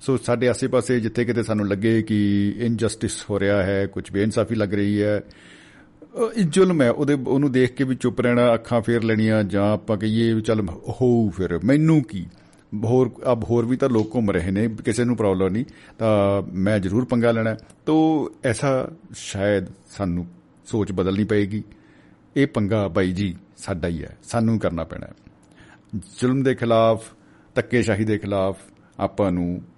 ਸੋ ਸਾਡੇ ਆਸੇ-ਪਾਸੇ ਜਿੱਥੇ ਕਿਤੇ ਸਾਨੂੰ ਲੱਗੇ ਕਿ ਇਨਜਸਟਿਸ ਹੋ ਰਿਹਾ ਹੈ ਕੁਝ ਬੇਇਨਸਾਫੀ ਲੱਗ ਰਹੀ ਹੈ ਅ, ਇਹ ਜ਼ੁਲਮ ਹੈ ਉਹਦੇ ਉਹਨੂੰ ਦੇਖ ਕੇ ਵੀ ਚੁੱਪ ਰਹਿਣਾ ਅੱਖਾਂ ਫੇਰ ਲੈਣੀਆਂ ਜਾਂ ਆਪਾਂ ਕਹੀਏ ਵੀ ਚੱਲ ਹੋਊ ਫਿਰ ਮੈਨੂੰ ਕੀ? ਹੋਰ ਅਬ ਹੋਰ ਵੀ ਤਾਂ ਲੋਕ ਘੁੰਮ ਰਹੇ ਨੇ ਕਿਸੇ ਨੂੰ ਪ੍ਰੋਬਲਮ ਨਹੀਂ ਤਾਂ ਮੈਂ ਜ਼ਰੂਰ ਪੰਗਾ ਲੈਣਾ ਹੈ। ਤੋ ਐਸਾ ਸ਼ਾਇਦ ਸਾਨੂੰ ਸੋਚ ਬਦਲਣੀ ਪਏਗੀ। ਇਹ ਪੰਗਾ ਬਾਈ ਜੀ ਸਾਡਾ ਹੀ ਹੈ ਸਾਨੂੰ ਕਰਨਾ ਪੈਣਾ ਹੈ। ਜ਼ੁਲਮ ਦੇ ਖਿਲਾਫ ਧੱਕੇਸ਼ਾਹੀ ਦੇ ਖਿਲਾਫ ਆਪਾਂ ਨੂੰ ਅ,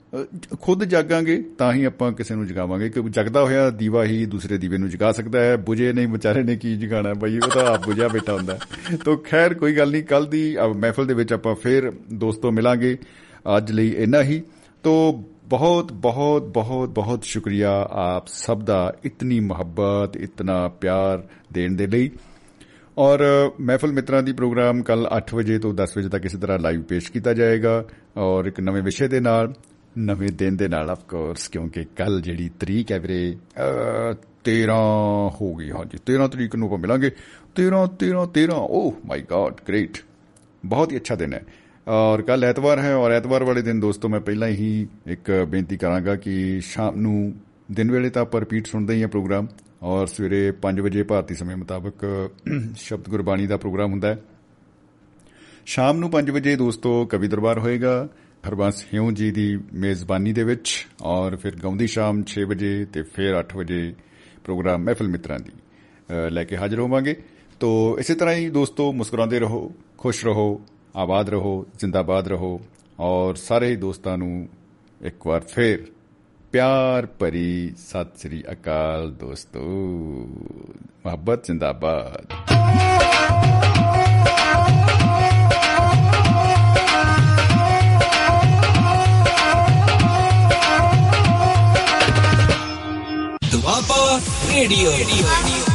ਖੁਦ ਜਾਗਾਂਗੇ ਤਾਂ ਹੀ ਆਪਾਂ ਕਿਸੇ ਨੂੰ ਜਗਾਵਾਂਗੇ। ਕਿ ਜਗਦਾ ਹੋਇਆ ਦੀਵਾ ਹੀ ਦੂਸਰੇ ਦੀਵੇ ਨੂੰ ਜਗਾ ਸਕਦਾ ਹੈ। ਬੁਝੇ ਨਹੀਂ ਵਿਚਾਰੇ ਨੇ ਕੀ ਜਗਾਣਾ? ਬਈ ਉਹ ਤਾਂ ਆਪ ਬੁਝਿਆ ਬੈਠਾ ਹੁੰਦਾ ਹੈ। ਤੋ ਖੈਰ ਕੋਈ ਗੱਲ ਨਹੀਂ ਕੱਲ ਦੀ ਅ, ਮਹਿਫਲ ਦੇ ਵਿੱਚ ਆਪਾਂ ਫੇਰ ਦੋਸਤੋ ਮਿਲਾਂਗੇ। ਅੱਜ ਲਈ ਇੰਨਾ ਹੀ। ਤੋ ਬਹੁਤ ਬਹੁਤ ਬਹੁਤ ਬਹੁਤ ਸ਼ੁਕਰੀਆ ਆਪ ਸਭ ਦਾ ਇਤਨੀ ਮੁਹੱਬਤ ਇਤਨਾ ਪਿਆਰ ਦੇਣ ਦੇ ਲਈ। ਔਰ ਮਹਿਫਲ ਮਿੱਤਰਾਂ ਦੀ ਪ੍ਰੋਗਰਾਮ ਕੱਲ 8 ਵਜੇ ਤੋਂ 10 ਵਜੇ ਤੱਕ ਇਸੇ ਤਰ੍ਹਾਂ ਲਾਈਵ ਪੇਸ਼ ਕੀਤਾ ਜਾਏਗਾ। ਔਰ ਇੱਕ ਨਵੇਂ ਵਿਸ਼ੇ ਦੇ ਨਾਲ ਨਵੇਂ ਦਿਨ ਦੇ ਨਾਲ ਆਫ ਕੋਰਸ ਕਿਉਂਕਿ ਕੱਲ ਜਿਹੜੀ ਤਰੀਕ ਹੈ ਵੀਰੇ ਅਹ, 13 ਹੋ ਗਈ ਹਾਂਜੀ 13 ਤਰੀਕ ਨੂੰ ਆਪਾਂ ਮਿਲਾਂਗੇ। 13 13 13 ਓਹ ਮਾਈ ਗॉड ਗ੍ਰੇਟ ਬਹੁਤ ਹੀ ਅੱਛਾ ਦਿਨ ਹੈ। ਔਰ ਕੱਲ ਐਤਵਾਰ ਹੈ ਔਰ ਐਤਵਾਰ ਵਾਲੇ ਦਿਨ ਦੋਸਤੋ ਮੈਂ ਪਹਿਲਾਂ ਹੀ ਇੱਕ ਬੇਨਤੀ ਕਰਾਂਗਾ ਕਿ ਸ਼ਾਮ ਨੂੰ ਦਿਨ ਵੇਲੇ ਤਾਂ ਆਪਾਂ ਰਿਪੀਟ ਸੁਣਦੇ ਹੀ ਆ ਪ੍ਰੋਗਰਾਮ ਔਰ ਸਵੇਰੇ 5 ਵਜੇ ਭਾਰਤੀ ਸਮੇਂ ਮੁਤਾਬਕ ਸ਼ਬਦ ਗੁਰਬਾਣੀ ਦਾ ਪ੍ਰੋਗਰਾਮ ਹੁੰਦਾ ਹੈ। ਸ਼ਾਮ ਨੂੰ 5 ਵਜੇ ਦੋਸਤੋ ਕਵੀ ਦਰਬਾਰ ਹੋਏਗਾ। ਹਰਬੰਸ ਹਿਉ ਜੀ ਦੀ ਮੇਜ਼ਬਾਨੀ ਦੇ ਵਿੱਚ ਔਰ ਫਿਰ ਗਾਉਂਦੀ ਸ਼ਾਮ 6 ਵਜੇ ਤੇ ਫਿਰ 8 ਵਜੇ ਪ੍ਰੋਗਰਾਮ ਮਹਿਫਲ ਮਿੱਤਰਾਂ ਦੀ ਅ, ਲੈ ਕੇ ਹਾਜ਼ਰ ਹੋਵਾਂਗੇ। ਤੋ ਇਸੇ ਤਰ੍ਹਾਂ ਹੀ ਦੋਸਤੋ ਮੁਸਕਰਾਉਂਦੇ ਰਹੋ ਖੁਸ਼ ਰਹੋ ਆਬਾਦ ਰਹੋ ਜ਼ਿੰਦਾਬਾਦ ਰਹੋ ਔਰ ਸਾਰੇ ਹੀ ਦੋਸਤਾਂ ਨੂੰ ਇੱਕ ਵਾਰ ਫਿਰ ਪਿਆਰ ਭਰੀ ਸਤਿ ਸ੍ਰੀ ਅਕਾਲ ਦੋਸਤੋ। ਮੁਹੱਬਤ ਜ਼ਿੰਦਾਬਾਦ। ਦੁਆਬਾ ਰੇਡੀਓ